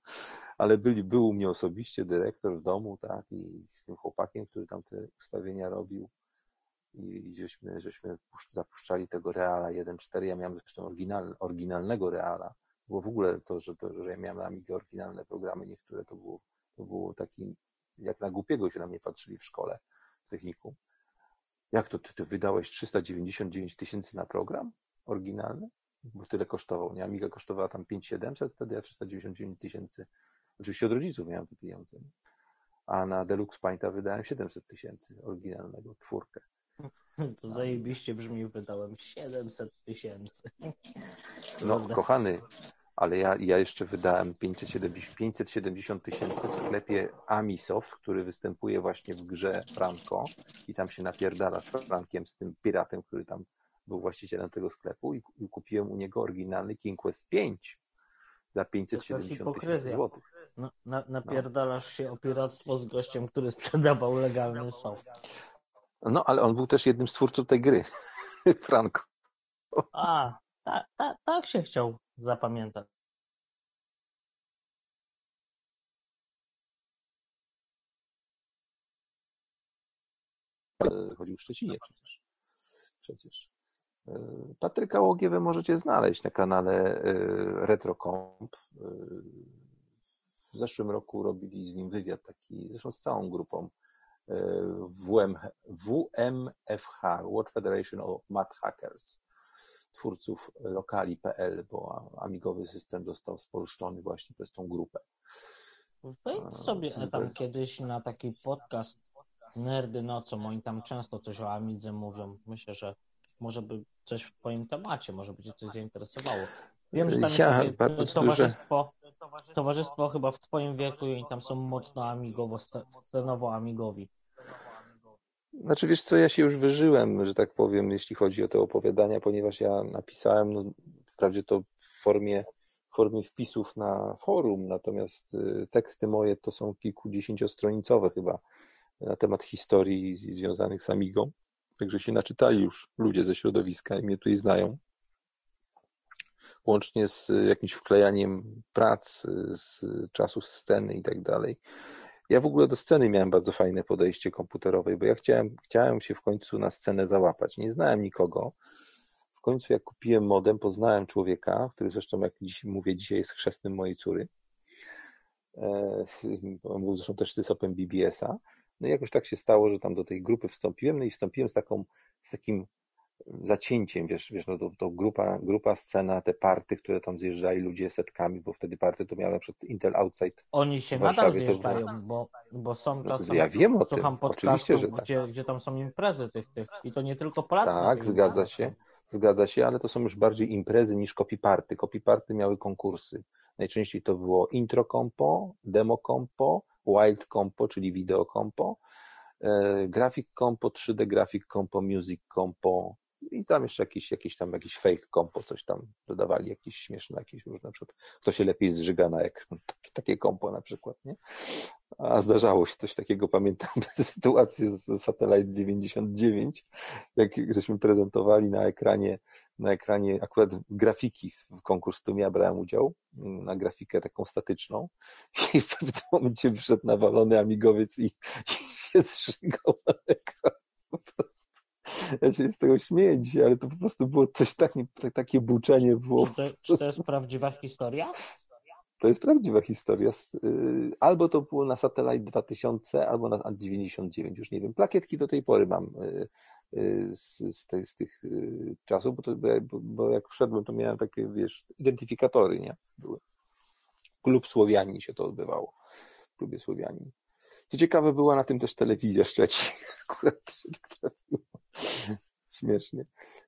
ale byli, był u mnie osobiście dyrektor w domu, tak, i z tym chłopakiem, który tam te ustawienia robił i żeśmy, żeśmy pusz- zapuszczali tego Reala 1.4, ja miałem zresztą oryginal, oryginalnego Reala, bo w ogóle to, że, to, że ja miałem na Amigę oryginalne programy, niektóre to było, to było taki, jak na głupiego się na mnie patrzyli w szkole w technikum. Jak to, ty, ty wydałeś 399 tysięcy na program oryginalny? Bo tyle kosztował, nie? Amiga kosztowała tam 5700, wtedy ja 399 tysięcy. Oczywiście od rodziców miałem te pieniądze. nie? A na Deluxe Painta wydałem 700 tysięcy oryginalnego, czwórkę. To zajebiście brzmi, wydałem 700 tysięcy. No, kochany, ale ja, ja jeszcze wydałem 570 570 tysięcy w sklepie Amisoft, który występuje właśnie w grze Franco i tam się napierdala z Frankiem, z tym piratem, który tam był właścicielem tego sklepu i, i kupiłem u niego oryginalny King Quest 5 za 570 tysięcy złotych. No, na, napierdalasz się o piractwo z gościem, który sprzedawał legalny soft. No, ale on był też jednym z twórców tej gry, [laughs] Franco. A, tak ta, tak się chciał zapamiętać. Chodził w Szczecinie przecież. przecież. E, Patryka Łogiewę możecie znaleźć na kanale e, RetroComp. E, W zeszłym roku robili z nim wywiad taki, zresztą z całą grupą WM, WMFH, World Federation of Mad Hackers, twórców lokali.pl, bo amigowy system został spolszczony właśnie przez tą grupę. Wejdź sobie super. tam kiedyś na taki podcast Nerdy Nocą, oni tam często coś o Amidze mówią. Myślę, że może by coś w twoim temacie, może by cię coś zainteresowało. Wiem, że tam jest Ja takie bardzo towarzystwo, towarzystwo chyba w twoim wieku i oni tam są mocno amigowo, sce- scenowo amigowi. Znaczy wiesz co, ja się już wyżyłem, że tak powiem, jeśli chodzi o te opowiadania, ponieważ ja napisałem, no, wprawdzie to w formie, formie wpisów na forum, natomiast y, teksty moje to są kilkudziesięciostronicowe chyba na temat historii związanych z Amigą. Także się naczytali już ludzie ze środowiska i mnie tutaj znają. Łącznie z jakimś wklejaniem prac, y, z czasów sceny i tak dalej. Ja w ogóle do sceny miałem bardzo fajne podejście komputerowe, bo ja chciałem, chciałem się w końcu na scenę załapać. Nie znałem nikogo. W końcu jak kupiłem modem, poznałem człowieka, który zresztą, jak dziś, mówię, dzisiaj jest chrzestnym mojej córy. E, On był zresztą też sysopem BBS-a. No i jakoś tak się stało, że tam do tej grupy wstąpiłem, no i wstąpiłem z taką, z takim zacięciem, wiesz, wiesz no to, to grupa, grupa, scena, te party, które tam zjeżdżali ludzie setkami, bo wtedy party to miałem na przykład Intel Outside Oni się nadal zjeżdżają, bo, bo są czasem, ja wiem o tym, słucham oczywiście, podcastów, że tak. gdzie, gdzie tam są imprezy tych, tych i to nie tylko Polacy. Tak, zgadza się. Zgadza się, ale to są już bardziej imprezy niż copyparty. Copyparty miały konkursy. Najczęściej to było intro compo, demo compo, wild compo, czyli wideo compo, e, graphic compo, 3D graphic compo, music compo i tam jeszcze jakiś, jakiś tam jakiś fake kompo, coś tam dodawali, jakieś śmieszne, jakieś różne, na przykład kto się lepiej zżyga na ekran, takie, takie kompo na przykład, nie? A zdarzało się coś takiego, pamiętam [laughs] sytuację z Satellite 99, jak żeśmy prezentowali na ekranie, na ekranie akurat grafiki w konkurs, w którym ja brałem udział, na grafikę taką statyczną [laughs] i w pewnym momencie wszedł nawalony amigowiec i, i się zżygał na ekran. [laughs] Ja się z tego śmieję dzisiaj, ale to po prostu było coś takie, takie buczenie było. Czy to, czy to jest prawdziwa historia? To jest prawdziwa historia. y, Albo to było na Satellite 2000, albo na 99, już nie wiem. Plakietki do tej pory mam y, y, z, z, z tych czasów, bo, to, bo, bo jak wszedłem, to miałem takie, wiesz, identyfikatory, nie? Były. Klub Słowianin się to odbywało. W klubie Słowianin. Co ciekawe, była na tym też telewizja Szczecin. [laughs] Akurat się tak trafiło. Śmiesznie.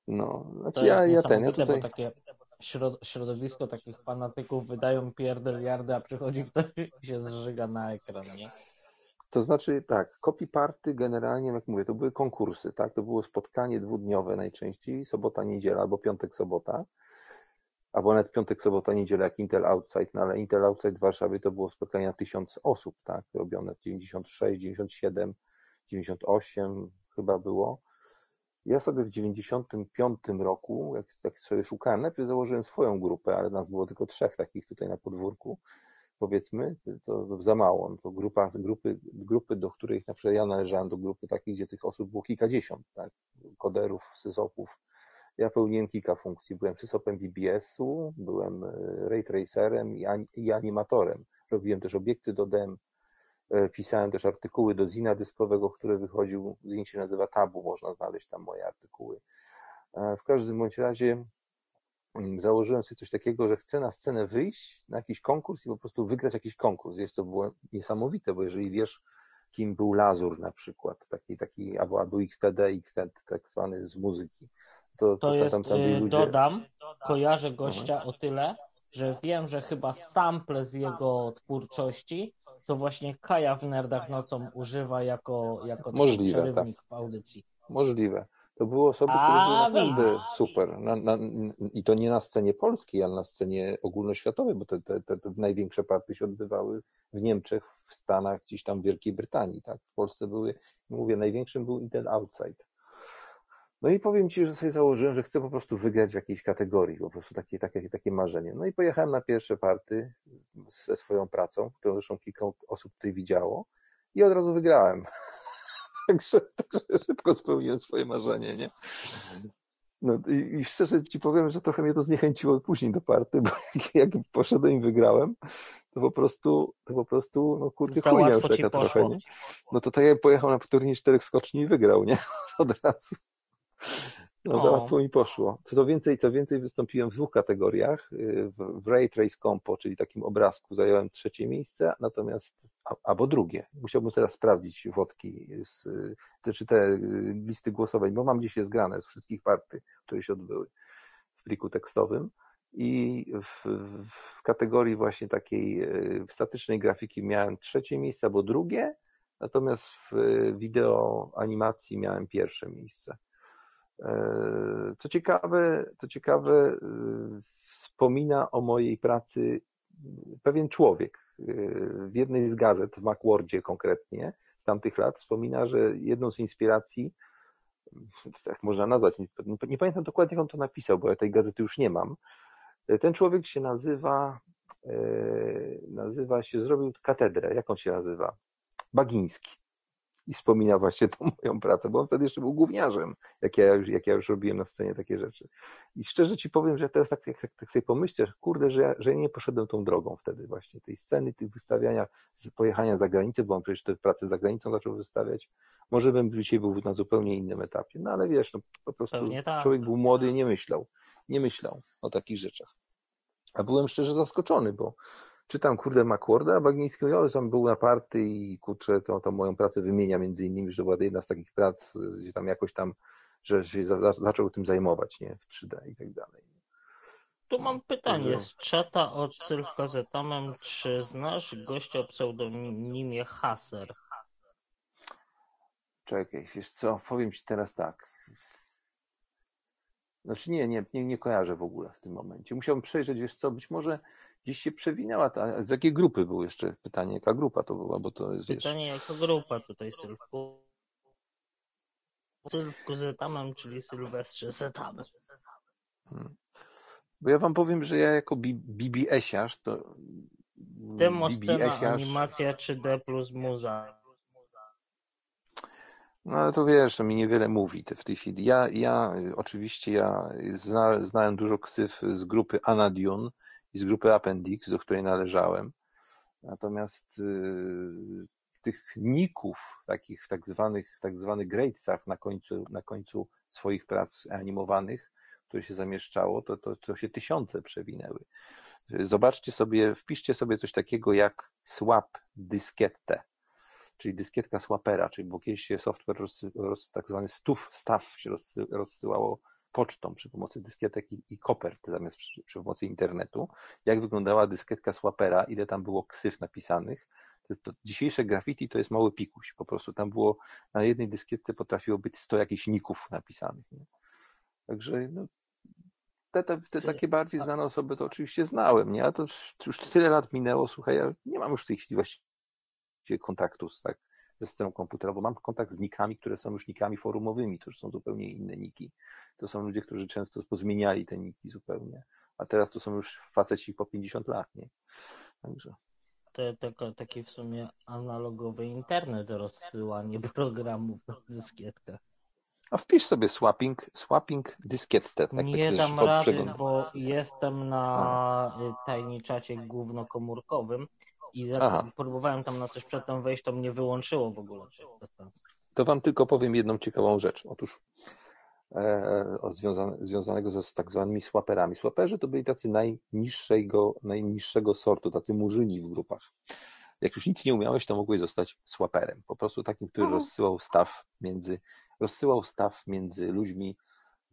No, znaczy ja, ja ten, ja tutaj... bo takie środ, środowisko takich fanatyków wydają pierdeliardy, a przychodzi ktoś i się zżyga na ekran, nie? To znaczy tak, copy party generalnie, jak mówię, to były konkursy, tak? To było spotkanie dwudniowe najczęściej, sobota, niedziela albo piątek, sobota. Albo nawet piątek, sobota, niedziela jak Intel Outside, no ale Intel Outside w Warszawie to było spotkanie na tysiąc osób, tak? Robione w 96, 97, 98 chyba było. Ja sobie w 95 roku, jak, jak sobie szukałem, najpierw założyłem swoją grupę, ale nas było tylko trzech takich tutaj na podwórku, powiedzmy, to, za mało. No to grupa, grupy, grupy, do których na przykład ja należałem do grupy takiej, gdzie tych osób było kilkadziesiąt, tak? Koderów, sysopów. Ja pełniłem kilka funkcji. Byłem sysopem BBS-u, byłem e, ray tracerem i, ani- i animatorem. Robiłem też obiekty do DEM, pisałem też artykuły do Zina dyskowego, który wychodził, Zin się nazywa Tabu, można znaleźć tam moje artykuły. E, W każdym bądź razie mm, założyłem sobie coś takiego, że chcę na scenę wyjść na jakiś konkurs i po prostu wygrać jakiś konkurs. Jest to było niesamowite, bo jeżeli wiesz, kim był Lazur na przykład, taki, taki albo, albo XTD, XTD tak zwany z muzyki, to, To jest, tam, tam y, ludzie. dodam, kojarzę gościa o tyle, że wiem, że chyba sample z jego twórczości to właśnie Kaja w Nerdach nocą używa jako, jako taki Możliwe, przerywnik w audycji. Możliwe. To były osoby, które były naprawdę super. Na, na, I to nie na scenie polskiej, ale na scenie ogólnoświatowej, bo te, te, te, te największe partie się odbywały w Niemczech, w Stanach, gdzieś tam w Wielkiej Brytanii. Tak? W Polsce były, mówię, największym był Intel Outside. No i powiem Ci, że sobie założyłem, że chcę po prostu wygrać w jakiejś kategorii, po prostu takie, takie, takie marzenie. No i pojechałem na pierwsze party ze swoją pracą, którą zresztą kilka osób tutaj widziało i od razu wygrałem. [laughs] Także, także szybko spełniłem swoje marzenie, nie? No i, i szczerze Ci powiem, że trochę mnie to zniechęciło później do party, bo [laughs] jak, jak poszedłem i wygrałem, to po prostu, to po prostu, no kurde, chujnia poszło. trochę, nie? No to tak jak pojechał na turniej czterech skoczni i wygrał, nie? [laughs] Od razu. No za łatwo mi poszło. Co to więcej, co więcej wystąpiłem w dwóch kategoriach. Y, W, Ray Trace Compo, czyli takim obrazku zająłem trzecie miejsce, natomiast, albo drugie. Musiałbym teraz sprawdzić wodki, z, y, te, czy te y, listy głosowań, bo mam dzisiaj zgrane z wszystkich partii, które się odbyły w pliku tekstowym. I w, w kategorii właśnie takiej statycznej grafiki miałem trzecie miejsce albo drugie, natomiast w wideo animacji miałem pierwsze miejsce. E, Co ciekawe, co ciekawe, y, wspomina o mojej pracy pewien człowiek w jednej z gazet, w Macwordzie konkretnie, z tamtych lat, wspomina, że jedną z inspiracji, [laughs] tak można nazwać, nie- pamiętam dokładnie, jak on to napisał, bo ja tej gazety już nie mam. Ten człowiek się nazywa, e, nazywa się, zrobił katedrę, jak on się nazywa? Bagiński i wspomina właśnie tą [laughs] moją pracę, bo on wtedy jeszcze był gówniarzem, jak ja już, jak ja już robiłem na scenie takie rzeczy. I szczerze ci powiem, że teraz tak, tak, tak sobie pomyślę, kurde, że ja, że ja nie poszedłem tą drogą wtedy właśnie, tej sceny, tych wystawiania, pojechania za granicę, bo on przecież te prace za granicą zaczął wystawiać. Może bym dzisiaj był na zupełnie innym etapie, no ale wiesz, no, po prostu tak. człowiek był młody i nie myślał, nie myślał o takich rzeczach. A byłem szczerze zaskoczony, bo czytam, kurde, Macworda, a Bagiński mówi, o, tam był na party i kurczę, to, to moją pracę wymienia między innymi, że to była jedna z takich prac, gdzie tam jakoś tam, że się za, za, zaczął tym zajmować, nie, w 3D i tak dalej. Tu mam pytanie z czata od Sylwkazetamem. Czy znasz gościa o pseudonimie Haser? Czekaj, wiesz co, powiem ci teraz tak. Znaczy nie, nie, nie, nie kojarzę w ogóle w tym momencie. Musiałbym przejrzeć, wiesz co, być może gdzieś się przewinęła ta, z jakiej grupy było jeszcze pytanie, jaka grupa to była, bo to jest, wiesz... Pytanie jako grupa tutaj Sylwku. Sylwku z etamem, czyli Sylwestrze z etamem. Hmm. Bo ja wam powiem, że ja jako BBS-iarz to... Demoscena, animacja 3D plus muza. No ale to wiesz, to mi niewiele mówi w tej chwili. Ja, ja oczywiście ja zna, znałem dużo ksyw z grupy Anadion i z grupy Appendix, do której należałem. Natomiast y, tych ników, takich tak zwanych, tak zwanych na końcu, na końcu swoich prac animowanych, które się zamieszczało, to, to, to się tysiące przewinęły. Zobaczcie sobie, wpiszcie sobie coś takiego jak swap dyskietę czyli dyskietka swapera, czyli bo kiedyś się software, rozsy, roz, tak zwany stuf, staw się rozsy, rozsyłało pocztą przy pomocy dyskietek i, i kopert zamiast przy, przy, pomocy internetu. Jak wyglądała dyskietka swapera, ile tam było ksyw napisanych. To, to dzisiejsze graffiti to jest mały pikuś. Po prostu tam było, na jednej dyskietce potrafiło być 100 jakichś ników napisanych. Nie? Także no, te, te, te, takie bardziej znane osoby to oczywiście znałem, nie? A to już tyle lat minęło, słuchaj, ja nie mam już w tej chwili właściwie kontaktu z, tak, ze sceną komputerową. Mam kontakt z nikami, które są już nikami forumowymi, to już są zupełnie inne niki. To są ludzie, którzy często pozmieniali te niki zupełnie, a teraz to są już faceci po 50 lat, nie? Także. To, to, taki w sumie analogowy internet, rozsyłanie programów w dyskietkach. A wpisz sobie swapping, swapping dyskietę. Tak, nie tak dam rady, bo jestem na tajniczacie głównokomórkowym i za... próbowałem tam na coś przedtem wejść, to mnie wyłączyło w ogóle. To wam tylko powiem jedną ciekawą rzecz. Otóż związanego ze z tak zwanymi swaperami. Swaperzy to byli tacy najniższego, najniższego sortu, tacy murzyni w grupach. Jak już nic nie umiałeś, to mogłeś zostać swaperem. Po prostu takim, który rozsyłał staw między, rozsyłał staw między ludźmi.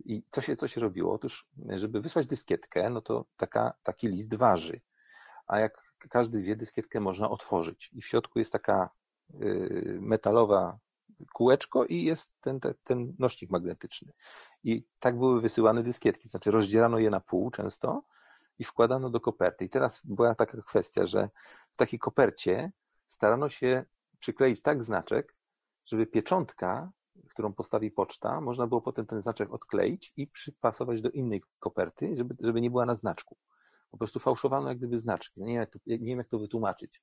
I co się, co się robiło? Otóż, żeby wysłać dyskietkę, no to taka, taki list waży. A jak każdy wie, dyskietkę można otworzyć i w środku jest taka y, metalowa kółeczko i jest ten, ten, ten nośnik magnetyczny. I tak były wysyłane dyskietki, znaczy rozdzierano je na pół często i wkładano do koperty. I teraz była taka kwestia, że w takiej kopercie starano się przykleić tak znaczek, żeby pieczątka, którą postawi poczta, można było potem ten znaczek odkleić i przypasować do innej koperty, żeby, żeby nie była na znaczku. Po prostu fałszowano jak gdyby znaczki. Nie wiem, jak to, nie wiem, jak to wytłumaczyć.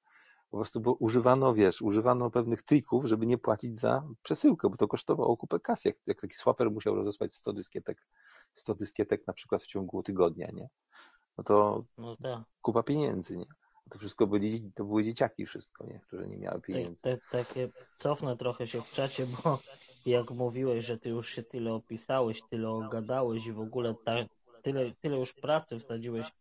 Po prostu bo używano, wiesz, używano pewnych trików, żeby nie płacić za przesyłkę, bo to kosztowało kupę kasy. Jak, jak taki swapper musiał rozesłać 100 dyskietek, 100 dyskietek na przykład w ciągu tygodnia, nie? No to no tak. kupa pieniędzy, nie? To wszystko byli, to były dzieciaki wszystko, nie? które nie miały pieniędzy. Tak, tak, takie cofnę trochę się w czacie, bo jak mówiłeś, że ty już się tyle opisałeś, tyle ogadałeś i w ogóle ta, tyle, tyle już pracy wsadziłeś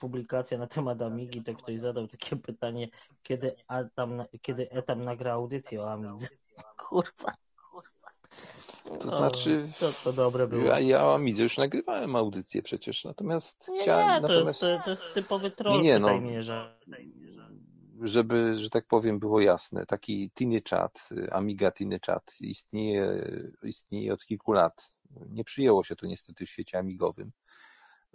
publikacja na temat Amigi, to ktoś zadał takie pytanie, kiedy, Atam, kiedy Etam nagra audycję o Amidze. [laughs] Kurwa. To znaczy, to, to dobre było. Ja, ja o Amidze już nagrywałem audycję przecież, natomiast nie, chciałem... Nie, to, natomiast... jest, to, jest typowy troll nie, no. Żeby, że tak powiem, było jasne, taki Tiny Chat, Amiga Tiny Chat istnieje, istnieje od kilku lat. Nie przyjęło się to niestety w świecie amigowym.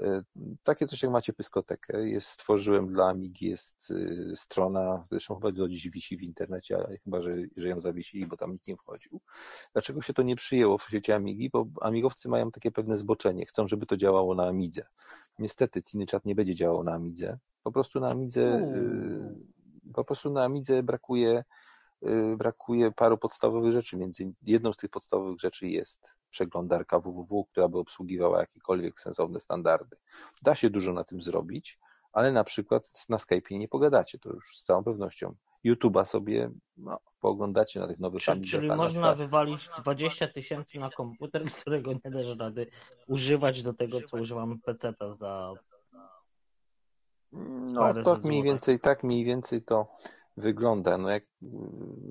E, takie coś jak macie pyskotekę, jest, stworzyłem dla Amigi, jest y, strona, zresztą chyba do dziś wisi w internecie, ale chyba, że, że ją zawiesili, bo tam nikt nie wchodził. Dlaczego się to nie przyjęło w świecie Amigi? Bo amigowcy mają takie pewne zboczenie, chcą, żeby to działało na Amidze. Niestety TinyChat nie będzie działał na Amidze. Po prostu na Amidze, y, po prostu na Amidze brakuje brakuje paru podstawowych rzeczy. Między jedną z tych podstawowych rzeczy jest przeglądarka www, która by obsługiwała jakiekolwiek sensowne standardy. Da się dużo na tym zrobić, ale na przykład na Skype'ie nie pogadacie, to już z całą pewnością. YouTube'a sobie no, pooglądacie na tych nowych Czyli, czyli można wywalić 20 tysięcy na komputer, którego nie dasz rady używać do tego, co używamy PC za no, to mniej więcej, tak mniej więcej to wygląda. No jak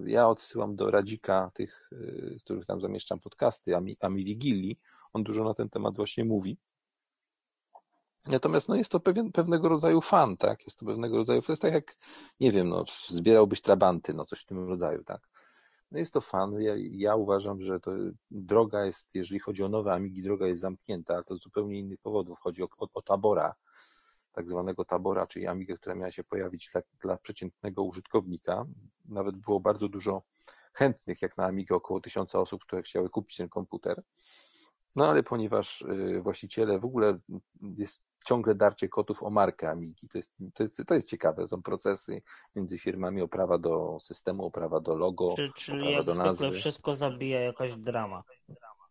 ja odsyłam do Radzika tych, y, z których tam zamieszczam podcasty, Ami, Ami Wigilii, on dużo na ten temat właśnie mówi. Natomiast no jest to pewien, pewnego rodzaju fan, tak? Jest to pewnego rodzaju, to jest tak jak, nie wiem, no, zbierałbyś trabanty, no coś w tym rodzaju, tak? No jest to fan. Ja, ja uważam, że droga jest, jeżeli chodzi o nowe Amigi, droga jest zamknięta, ale to z zupełnie innych powodów. Chodzi o, o, o tabora, tak zwanego tabora, czyli Amigę, która miała się pojawić dla, dla przeciętnego użytkownika. Nawet było bardzo dużo chętnych, jak na Amigę, około tysiąca osób, które chciały kupić ten komputer. No ale ponieważ y, właściciele w ogóle jest ciągle darcie kotów o markę Amigi. To jest, to jest, to jest ciekawe. Są procesy między firmami o prawa do systemu, o prawa do logo, Czy, czyli o prawa jak do nazwy. wszystko zabija jakaś drama.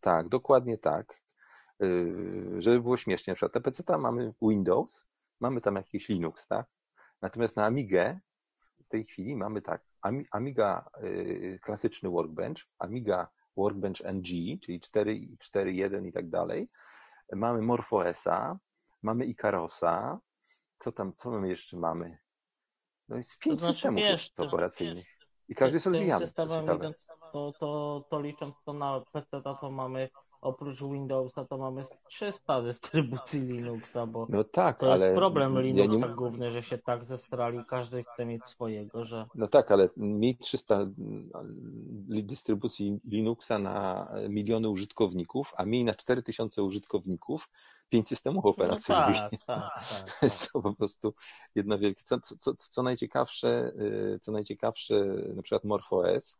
Tak, dokładnie tak. Yy, Żeby było śmiesznie, na przykład na PC mamy Windows, mamy tam jakiś Linux, tak? Natomiast na Amigę w tej chwili mamy tak, Ami- Amiga yy, klasyczny Workbench, Amiga Workbench NG, czyli 4, 4.1 i tak dalej. Mamy MorphOSa, mamy Icarosa. Co tam, co my jeszcze mamy? No jest pięć znaczy, systemów wiesz, to- operacyjnych. I każdy jest rozwijany. to to, to, to licząc to na PC, to mamy oprócz Windowsa to mamy 300 dystrybucji Linuxa, bo No tak, to jest problem ja Linuxa nie, główny, że się tak zestrali, każdy chce mieć swojego, że No tak, ale mieć 300 mm, dystrybucji Linuxa na miliony użytkowników, a miej na 4000 użytkowników pięć systemów no operacyjnych. tak, tak, tak, [laughs] tak. Jest to po prostu jedno wielkie. Co, co, co, co najciekawsze, y, co najciekawsze, na przykład MorphOS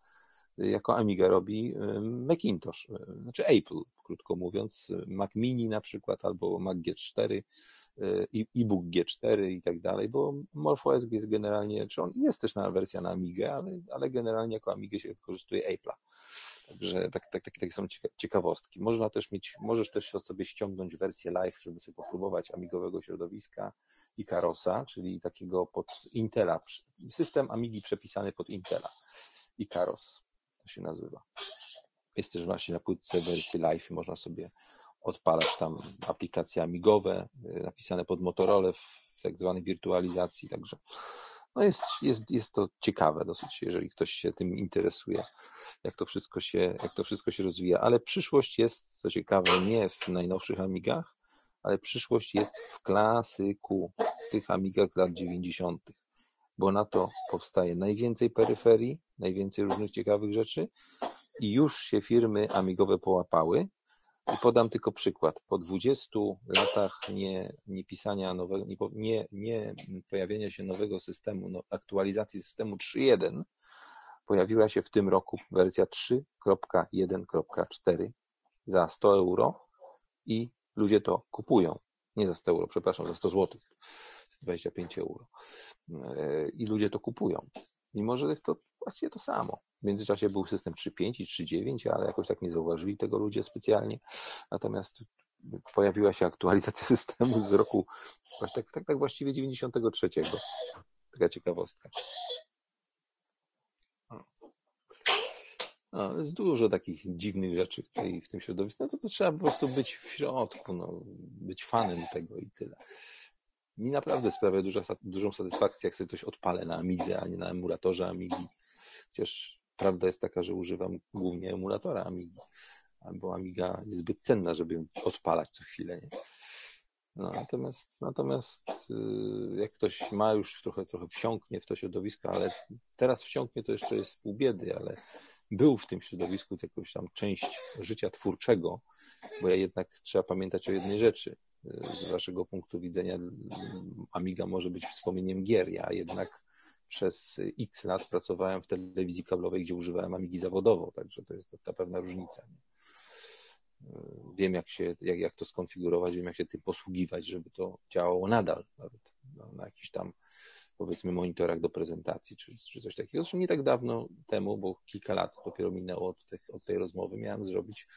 jako Amiga robi y, Macintosh, y, znaczy Apple, krótko mówiąc, Mac Mini na przykład, albo Mac G4, y, e-book G4 i tak dalej, bo MorphOS jest generalnie, czy on jest też na wersja na Amigę, ale, ale generalnie jako Amigę się wykorzystuje Apple'a. Także tak, tak, tak, takie są cieka- ciekawostki. Można też mieć, możesz też sobie ściągnąć wersję live, żeby sobie popróbować amigowego środowiska i Karosa, czyli takiego pod Intela, system Amigi przepisany pod Intela i Karos się nazywa. Jest też właśnie na płytce wersji live i można sobie odpalać tam aplikacje amigowe y, napisane pod Motorola w tak zwanej wirtualizacji, także no jest, jest, jest to ciekawe dosyć, jeżeli ktoś się tym interesuje, jak to wszystko się, jak to wszystko się rozwija, ale przyszłość jest, co ciekawe, nie w najnowszych amigach, ale przyszłość jest w klasyku, tych amigach z lat 90., bo na to powstaje najwięcej peryferii, najwięcej różnych ciekawych rzeczy i już się firmy amigowe połapały. I podam tylko przykład. Po 20 latach nie, nie pisania nowego, nie, nie, pojawienia się nowego systemu, no, aktualizacji systemu 3.1, pojawiła się w tym roku wersja 3.1.4 za 100 euro i ludzie to kupują. Nie za 100 euro, przepraszam, za 100 zł. 25 euro. E, I ludzie to kupują. Mimo, że jest to właściwie to samo. W międzyczasie był system 3.5 i 3.9, ale jakoś tak nie zauważyli tego ludzie specjalnie. Natomiast pojawiła się aktualizacja [laughs] systemu z roku, tak, tak, tak właściwie 93. Taka ciekawostka. No, jest dużo takich dziwnych rzeczy tutaj w tym środowisku. No to, to trzeba po prostu być w środku, no, być fanem tego i tyle. Mi naprawdę sprawia duża, dużą satysfakcję, jak sobie coś odpalę na Amidze, a nie na emulatorze Amigi. Chociaż prawda jest taka, że używam głównie emulatora Amigi, bo Amiga jest zbyt cenna, żeby odpalać co chwilę. Nie? No, natomiast, natomiast y, jak ktoś ma już trochę, trochę wsiąknie w to środowisko, ale teraz wsiąknie to jeszcze jest pół biedy, ale był w tym środowisku jakąś tam część życia twórczego, bo ja jednak trzeba pamiętać o jednej rzeczy. Z waszego punktu widzenia Amiga może być wspomnieniem gier. Ja jednak przez x lat pracowałem w telewizji kablowej, gdzie używałem Amigi zawodowo, także to jest ta pewna różnica. Wiem, jak, się, jak, jak to skonfigurować, wiem, jak się tym posługiwać, żeby to działało nadal, nawet na, na jakichś tam powiedzmy monitorach do prezentacji, czy, czy coś takiego. Zresztą nie tak dawno temu, bo kilka lat dopiero minęło od, tych, od tej rozmowy, miałem zrobić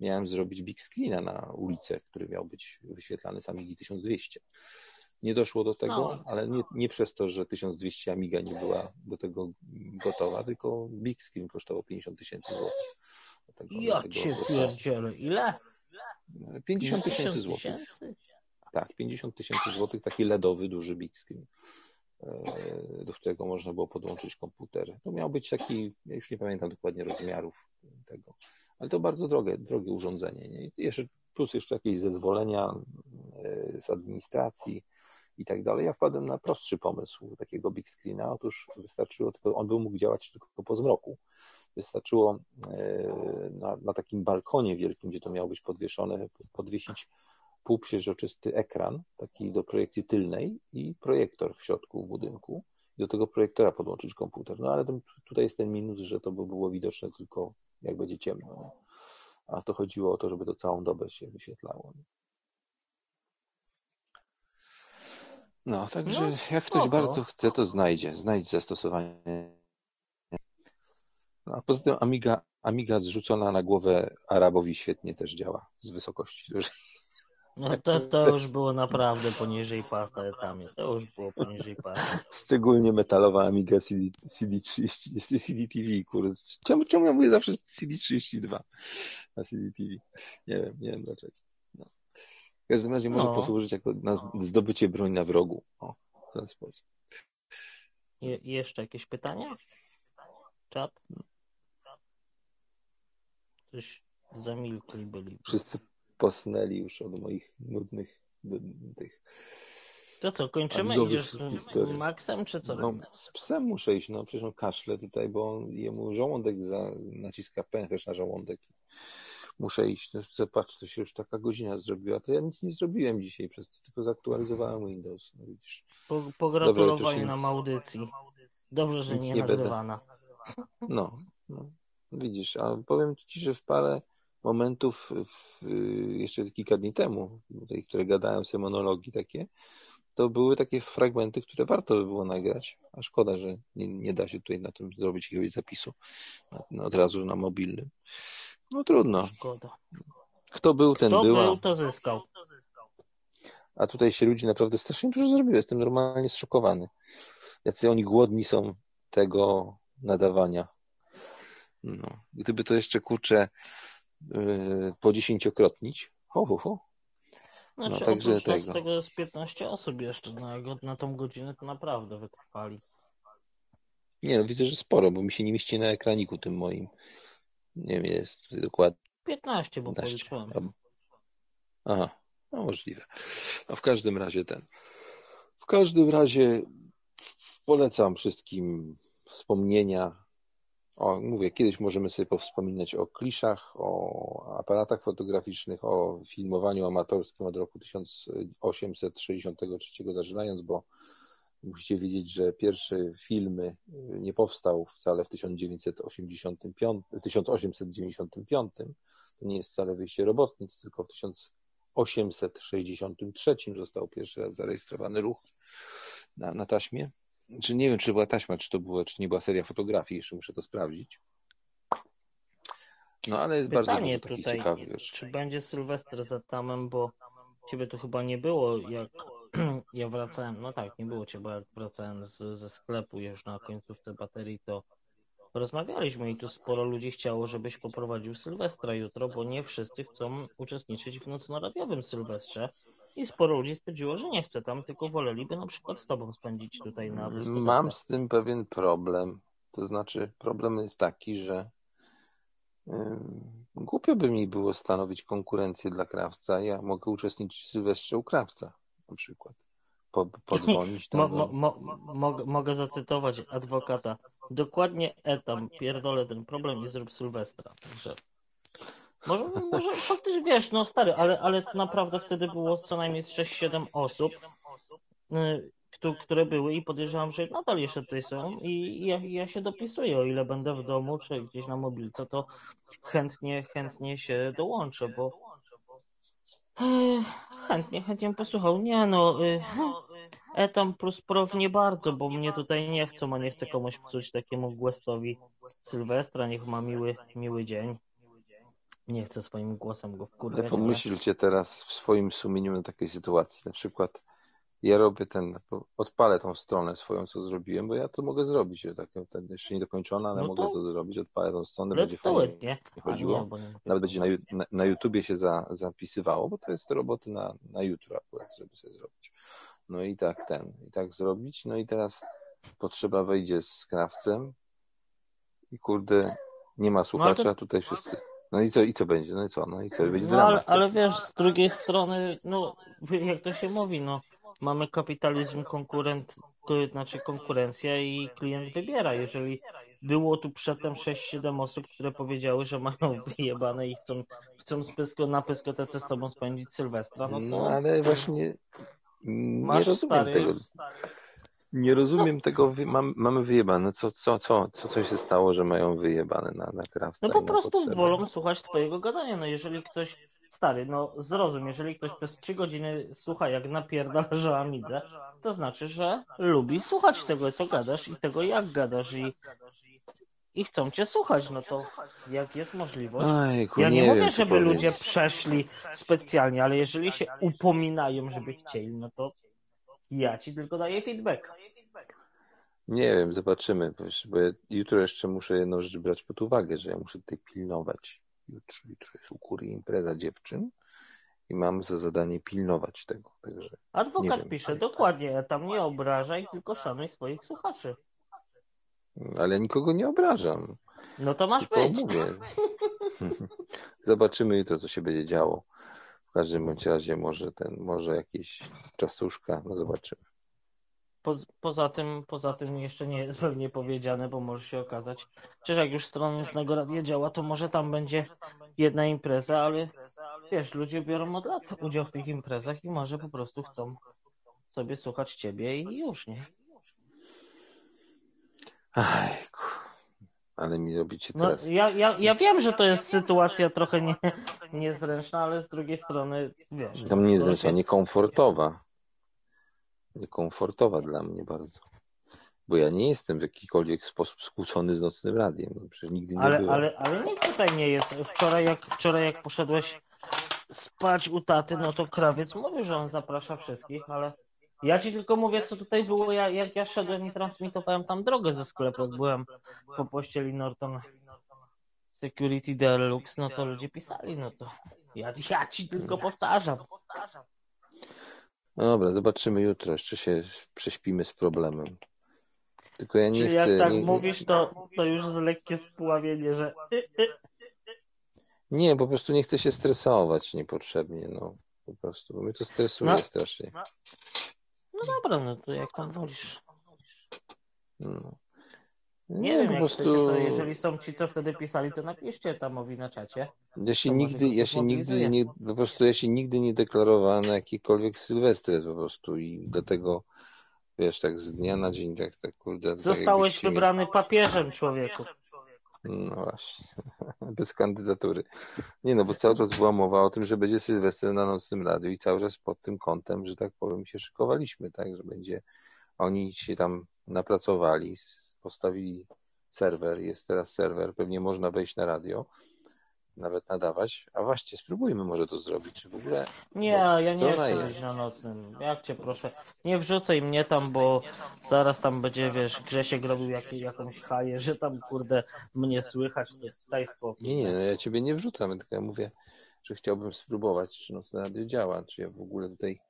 miałem zrobić big screena na ulicę, który miał być wyświetlany z Amigi 1200. Nie doszło do tego, no. ale nie, nie, przez to, że 1200 Amiga nie była do tego gotowa, tylko big screen kosztował 50 tysięcy złotych. Ja cię pierdzielę, ile? 50 tysięcy złotych. Tak, 50 tysięcy złotych, taki LEDowy, duży big screen, do którego można było podłączyć komputer. To miał być taki, ja już nie pamiętam dokładnie rozmiarów tego, ale to bardzo drogie, drogie urządzenie. Nie? Jeszcze, plus jeszcze jakieś zezwolenia z administracji i tak dalej. Ja wpadłem na prostszy pomysł takiego big screena. Otóż wystarczyło tylko, on był mógł działać tylko po zmroku. Wystarczyło e, na, na takim balkonie wielkim, gdzie to miało być podwieszone, podwiesić półprzeźroczysty ekran, taki do projekcji tylnej i projektor w środku budynku. I do tego projektora podłączyć komputer. No ale ten, tutaj jest ten minus, że to by było widoczne tylko jak będzie ciemno. A to chodziło o to, żeby to całą dobę się wyświetlało. No, także No, jak ktoś spoko. bardzo chce, to znajdzie. Znajdź zastosowanie. No, a poza tym Amiga, Amiga zrzucona na głowę Arabowi świetnie też działa z wysokości. No to, to już było naprawdę poniżej pasa etamie. To już było poniżej pasa. Szczególnie metalowa Amiga CD, CD30, CD-TV, kurde. Czemu, czemu ja mówię zawsze CD32 na CD-TV? Nie wiem, nie wiem dlaczego. W każdym razie może No. posłużyć jako na zdobycie broń na wrogu. O, w ten sposób. Je, jeszcze jakieś pytania? Czat? Coś zamilkli byli. Wszyscy posnęli już od moich nudnych tych. To co, kończymy? Idziesz z. Maxem, czy co? No, z psem muszę iść, no przecież on kaszle tutaj, bo jemu żołądek za, naciska pęcherz na żołądek. Muszę iść. No, chcę, patrz, to się już taka godzina zrobiła. To ja nic nie zrobiłem dzisiaj, przez to tylko zaktualizowałem Windows. No widzisz. Po, Dobra, pogratulowali to już nam nic- audycji. Dobrze, że nic nie, nie będę. nagrywana. No, no, widzisz, a powiem Ci, że w parę momentów w, jeszcze kilka dni temu, tutaj, które gadałem sobie monologi takie, to były takie fragmenty, które warto by było nagrać, a szkoda, że nie, nie da się tutaj na tym zrobić jakiegoś zapisu na, na, od razu na mobilnym. No trudno. Szkoda. Kto był, ten Kto był, był, to zyskał. a tutaj się ludzie naprawdę strasznie dużo zrobiło. Jestem normalnie zszokowany. Jacy oni głodni są tego nadawania. No. Gdyby to jeszcze kurczę yy, po dziesięciokrotnić, ho, ho, ho. Znaczy, No, także oprócz nas tego. tego jest 15 osób jeszcze. No, jak na tą godzinę to naprawdę wytrwali. Nie no, widzę, że sporo, bo mi się nie mieści na ekraniku tym moim. Nie wiem, jest tutaj dokładnie. 15, bo 15. policzyłem. Aha, no możliwe. A w każdym razie ten. W każdym razie polecam wszystkim wspomnienia. O, mówię, kiedyś możemy sobie powspominać o kliszach, o aparatach fotograficznych, o filmowaniu amatorskim od roku 1863 zaczynając, bo musicie wiedzieć, że pierwszy film nie powstał wcale w 1985, 1895. To nie jest wcale wyjście robotnic, tylko w 1863 został pierwszy raz zarejestrowany ruch na, na taśmie. Czy nie wiem, czy była taśma, czy to była, czy nie była seria fotografii, jeszcze muszę to sprawdzić. No ale jest bardzo Pytanie dużo takich tutaj, ciekawych rzeczy. czy będzie Sylwester za tamem, bo ciebie tu chyba nie było, jak [clears throat] ja wracałem, no tak, nie było cię, bo jak wracałem z, ze sklepu już na końcówce baterii, to rozmawialiśmy i tu sporo ludzi chciało, żebyś poprowadził Sylwestra jutro, bo nie wszyscy chcą uczestniczyć w nocno-radiowym Sylwestrze i sporo ludzi stwierdziło, że nie chce tam, tylko woleliby na przykład z tobą spędzić tutaj na dyskotece. Mam z tym pewien problem. To znaczy, problem jest taki, że głupio by mi było stanowić konkurencję dla krawca. Ja mogę uczestniczyć w Sylwestrze u krawca na przykład. Po, podzwonić [laughs] tam. Mo, mo, mo, mogę, zacytować adwokata. Dokładnie etam, pierdolę ten problem i zrób Sylwestra. Także może, może faktycznie wiesz, no stary, ale, ale to naprawdę wtedy było co najmniej 6-7 osób, y, któ- które były i podejrzewam, że nadal jeszcze tutaj są i ja, ja się dopisuję, o ile będę w domu czy gdzieś na mobilce, to chętnie, chętnie się dołączę, bo chętnie, chętnie posłuchał. Nie no, y, Etam plus prof nie bardzo, bo mnie tutaj nie chcą, a nie chcę komuś psuć takiemu Gwestowi Sylwestra, niech ma miły, miły dzień. Nie chcę swoim głosem go wkurwiać. ale- pomyślcie teraz w swoim sumieniu na takiej sytuacji. Na przykład ja robię ten, odpalę tą stronę swoją, co zrobiłem, bo ja to mogę zrobić. Tak, ten jeszcze nie dokończona, ale No mogę to- to zrobić. Odpalę tą stronę, będzie fajnie it, nie? A chodziło. nie, nie Nawet będzie na, na, na YouTubie się za, zapisywało, bo to jest roboty na, na jutro akurat, żeby sobie zrobić. No i tak ten, i tak zrobić. No i teraz potrzeba wejdzie z krawcem i kurde, nie ma słuchacza, No ale tutaj wszyscy. No i co, i co będzie? No i co? No i co? Będzie No ale, dramat. ale wiesz, z drugiej strony, no jak to się mówi, no mamy kapitalizm, konkurent ko- znaczy konkurencja i klient wybiera. Jeżeli było tu przedtem 6-7 osób, które powiedziały, że mają [laughs] wyjebane i chcą, chcą z pysko, na pyskotece z tobą spędzić Sylwestra, no to No ale właśnie nie masz rozumiem stary, tego. Nie rozumiem tego, mam, mamy wyjebane. Co, co, co, co, co się stało, że mają wyjebane na, na krawca No po prostu wolą słuchać twojego gadania. No jeżeli ktoś, stary, no zrozum, jeżeli ktoś przez 3 godziny słucha jak napierdala żołamidze, to znaczy, że lubi słuchać tego, co gadasz i tego, jak gadasz i, i chcą cię słuchać. No to jak jest możliwość. Ojku, Ja nie, nie mówię, wiem, żeby ludzie powiedzieć. przeszli specjalnie, ale jeżeli się upominają, żeby chcieli, no to ja ci tylko daję feedback. Nie wiem, zobaczymy, bo jutro jeszcze muszę jedną rzecz brać pod uwagę, że ja muszę tutaj pilnować. Jutro, jutro jest u kury impreza dziewczyn i mam za zadanie pilnować tego. Także Adwokat wiem. pisze, dokładnie, tam nie obrażaj, tylko szanuj swoich słuchaczy. ale nikogo nie obrażam. No to masz Tylko być. mówię. [laughs] [laughs] Zobaczymy jutro, co się będzie działo. W każdym bądź razie może ten, może jakieś czasuszka, no zobaczymy. Po, poza, tym, poza tym jeszcze nie jest pewnie powiedziane, bo może się okazać, że jak już strona Nocnego Radia działa, to może tam będzie jedna impreza, ale wiesz, ludzie biorą od lat udział w tych imprezach i może po prostu chcą sobie słuchać ciebie i już, nie? Ajku, ale mi robicie No, teraz. ja, ja, ja wiem, że to jest sytuacja trochę nie, niezręczna, ale z drugiej strony, wiesz... Tam nie jest to znaczenia, niekomfortowa. Niekomfortowa dla mnie bardzo. Bo ja nie jestem w jakikolwiek sposób skłócony z nocnym radiem. No, przecież nigdy nie Ale, byłem. ale, ale nikt tutaj nie jest. Wczoraj jak, wczoraj jak poszedłeś spać u taty, no to krawiec mówił, że on zaprasza wszystkich, ale ja ci tylko mówię, co tutaj było, ja, jak ja szedłem i transmitowałem tam drogę ze sklepu, jak byłem po pościeli Norton Security Deluxe, no to ludzie pisali, no to ja, ja ci tylko powtarzam. No dobra, zobaczymy jutro. Jeszcze się prześpimy z problemem. Tylko ja nie Czyli chcę. jak tak nie, mówisz, to, to już jest lekkie spławienie, że y, y. nie, po prostu nie chcę się stresować niepotrzebnie. No, po prostu, bo mnie to stresuje No. strasznie. no dobra, no to jak tam wolisz. No. Nie, wiem, po prostu. chcecie, to jeżeli są ci, co wtedy pisali, to napiszcie tamowi na czacie. Ja się to nigdy, ja się nigdy nie, po prostu ja się nigdy nie deklarowałem na jakikolwiek sylwestry po prostu i dlatego, wiesz, tak z dnia na dzień, tak, tak kurde. tak Zostałeś mi- wybrany papieżem, człowieku. No właśnie, [laughs] bez kandydatury. Nie no, bo cały czas była mowa o tym, że będzie Sylwester na Nocnym Radiu i cały czas pod tym kątem, że tak powiem, się szykowaliśmy, tak, że będzie, oni się tam napracowali, postawili serwer, jest teraz serwer, pewnie można wejść na radio, nawet nadawać, a właśnie, spróbujmy może to zrobić, czy w ogóle... Nie, bo ja nie chcę jest. być na nocnym. Jak cię proszę. Nie wrzucaj mnie tam, bo zaraz tam będzie, wiesz, Grzesiek robił jak, jakąś haję, że tam, kurde, mnie słychać, to daj spokój. Nie, nie, no ja ciebie nie wrzucam, tylko ja mówię, że chciałbym spróbować, czy Nocne Radio działa, czy ja w ogóle tutaj...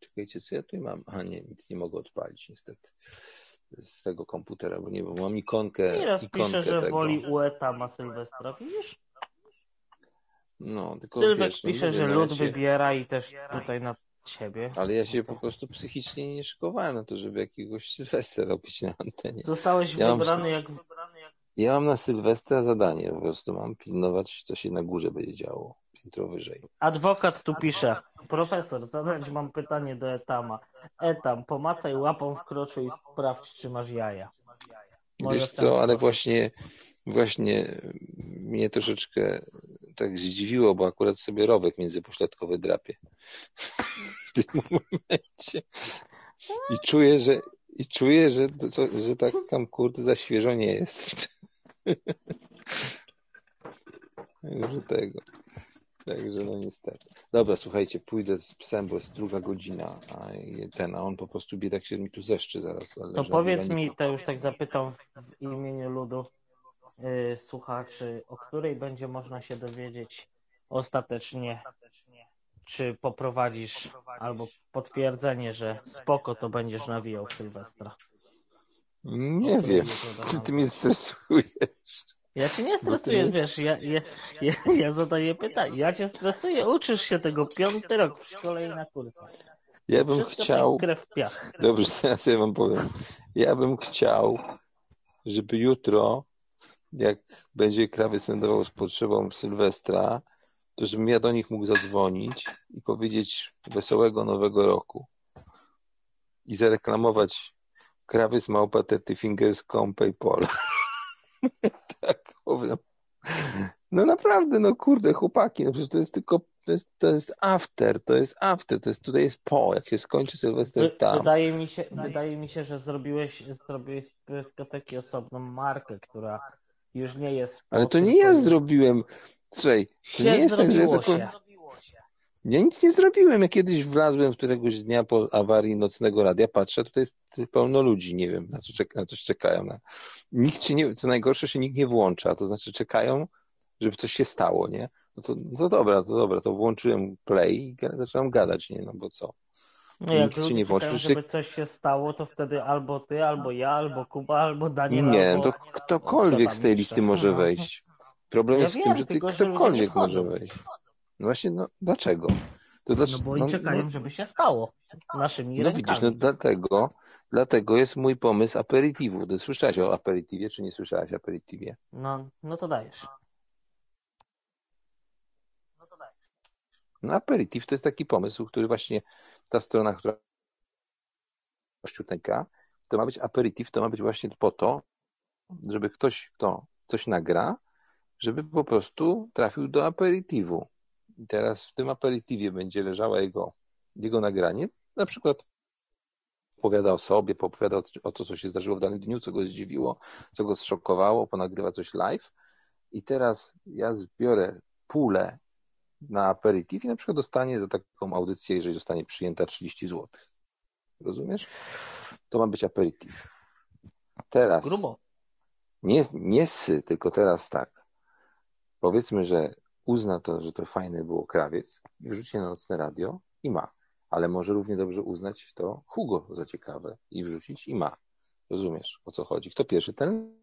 Czekajcie, co ja tutaj mam? A nie, nic nie mogę odpalić niestety z tego komputera, bo nie wiem, mam ikonkę, Nieraz ikonkę pisze, że tego. woli Ueta ma Sylwestra, widzisz? No, tylko Sylwek wiesz, no pisze, mówię, że no, lud ja się, wybiera i też tutaj na ciebie. Ale ja się po prostu psychicznie nie szykowałem na to, żeby jakiegoś Sylwestra robić na antenie. Zostałeś Ja mam wybrany jak... Ja mam na Sylwestra zadanie, po prostu mam pilnować, co się na górze będzie działo, piętro wyżej. Adwokat tu pisze. Profesor, zadać mam pytanie do Etama. Etam, pomacaj łapą w kroczu i sprawdź, czy masz jaja. Może Wiesz co, ale sposób. właśnie, właśnie mnie troszeczkę tak zdziwiło, bo akurat sobie rowek międzypośladkowy drapie [laughs] w tym momencie. I czuję, że i czuję, że, to, że tak tam kurde za świeżo nie jest. [laughs] Także tego. Także no niestety. Dobra, słuchajcie, pójdę z psem, bo jest druga godzina, a ten, a on po prostu biedak się mi tu zeszczy zaraz. To powiedz mi, to już tak zapytam w imieniu ludu yy, słuchaczy, o której będzie można się dowiedzieć ostatecznie, czy poprowadzisz albo potwierdzenie, że spoko to będziesz nawijał w Sylwestra. Nie wiem. ty mnie stresujesz. Ja cię nie stresuję, wiesz, ja, ja, ja, ja zadaję pytanie. Ja cię stresuję, uczysz się tego piąty rok w szkole i na kursach. Ja bym Wszystko chciał... krew piach. Dobrze, [laughs] teraz ja wam powiem. Ja bym chciał, żeby jutro, jak będzie krawiec nadawał z potrzebą Sylwestra, to żebym ja do nich mógł zadzwonić i powiedzieć wesołego nowego roku. I zareklamować krawiec małpa Thirty Fingers com PayPal. [laughs] [laughs] tak powiem. No naprawdę, no kurde, chłopaki, no przecież to jest tylko, to jest, to jest after, to jest after, to jest, tutaj jest po, jak się skończy Sylwester tam. wydaje, mi się, wydaje mi się, że zrobiłeś, zrobiłeś z dyskoteki osobną markę, która już nie jest... Ale to nie ja zrobiłem. Słuchaj, to nie jest tak, że ja tylko... Ja nic nie zrobiłem. Ja kiedyś wlazłem któregoś dnia po awarii nocnego radia, patrzę, tutaj jest pełno ludzi, nie wiem, na, co czeka, na coś czekają. Na... Nikt się nie, co najgorsze, się nikt nie włącza, to znaczy czekają, żeby coś się stało, nie? No to, no to dobra, to dobra, to włączyłem play i zacząłem gadać, nie? No bo co? No jak ludzie nie włączy, czekają, że- żeby coś się stało, to wtedy albo ty, albo ja, albo Kuba, albo Daniel, Nie, albo... to ktokolwiek kto z tej listy może No. wejść. Problem Ja jest w wiem, tym, że ty tylko ktokolwiek może wejść. No właśnie, no dlaczego? To No dlaczego? bo oni czekają, żeby się stało naszymi No rękami. widzisz, no dlatego, dlatego jest mój pomysł aperitivu. Ty słyszałeś o aperitivie, czy nie słyszałaś o aperitivie? No, no to dajesz. No aperitiv to jest taki pomysł, który właśnie ta strona, która kościółteka, to ma być aperitiv, to ma być właśnie po to, żeby ktoś, kto coś nagra, żeby po prostu trafił do aperitivu. Teraz w tym aperitiwie będzie leżała jego, jego nagranie, na przykład opowiada o sobie, opowiada o, o to, co się zdarzyło w danym dniu, co go zdziwiło, co go zszokowało, ponagrywa coś live i teraz ja zbiorę pulę na aperitif i na przykład dostanie za taką audycję, jeżeli zostanie przyjęta 30 zł. Rozumiesz? To ma być aperitif. Teraz Grubo. nie, nie sy, tylko teraz tak. Powiedzmy, że uzna to, że to fajne było krawiec i wrzuci na nocne radio i ma. Ale może równie dobrze uznać to Hugo za ciekawe i wrzucić i ma. Rozumiesz, o co chodzi? Kto pierwszy? Ten?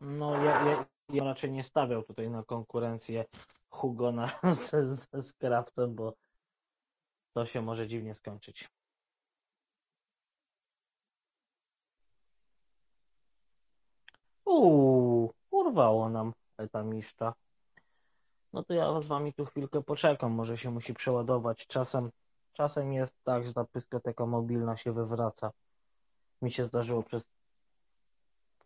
No ja, ja, ja raczej nie stawiał tutaj na konkurencję Hugo na, [laughs] ze, ze skrawcem, bo to się może dziwnie skończyć. Uuu, urwało nam etamiszta. No to ja z wami tu chwilkę poczekam, może się musi przeładować. Czasem, czasem jest tak, że ta pyskoteka mobilna się wywraca. Mi się zdarzyło przez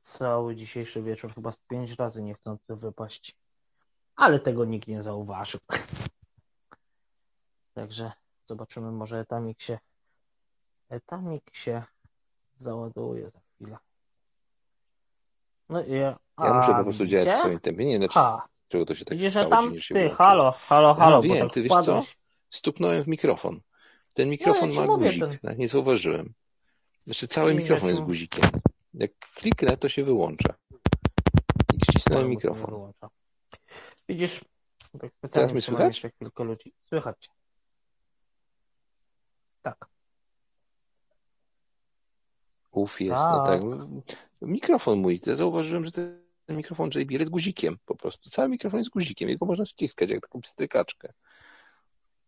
cały dzisiejszy wieczór chyba z pięć razy niechcący wypaść. Ale tego nikt nie zauważył. [laughs] Także zobaczymy, może etamik się etamik się załaduje za chwilę. No i ja, Ja muszę a, po prostu widzicie? działać w swoim tempie. Nie Ha, dlaczego to się tak widzisz, że stało, tam ci, ty, włączyło. halo, halo, halo, A, bo wiem, tak ty wiesz co? Stuknąłem w mikrofon. Ten mikrofon No, ja ma guzik. ten- Nie zauważyłem. Znaczy cały mikrofon jest guzikiem. Jak kliknę, to się wyłącza. I ścisnąłem to mikrofon. Widzisz, tak Teraz trzymam słychać? jeszcze kilka ludzi. Słychać. cię. Tak. Uf, jest, no tak. Tak. Mikrofon mój, to zauważyłem, że ten mikrofon JBL jest guzikiem po prostu. Cały mikrofon jest guzikiem, jego można wciskać jak taką pstrykaczkę.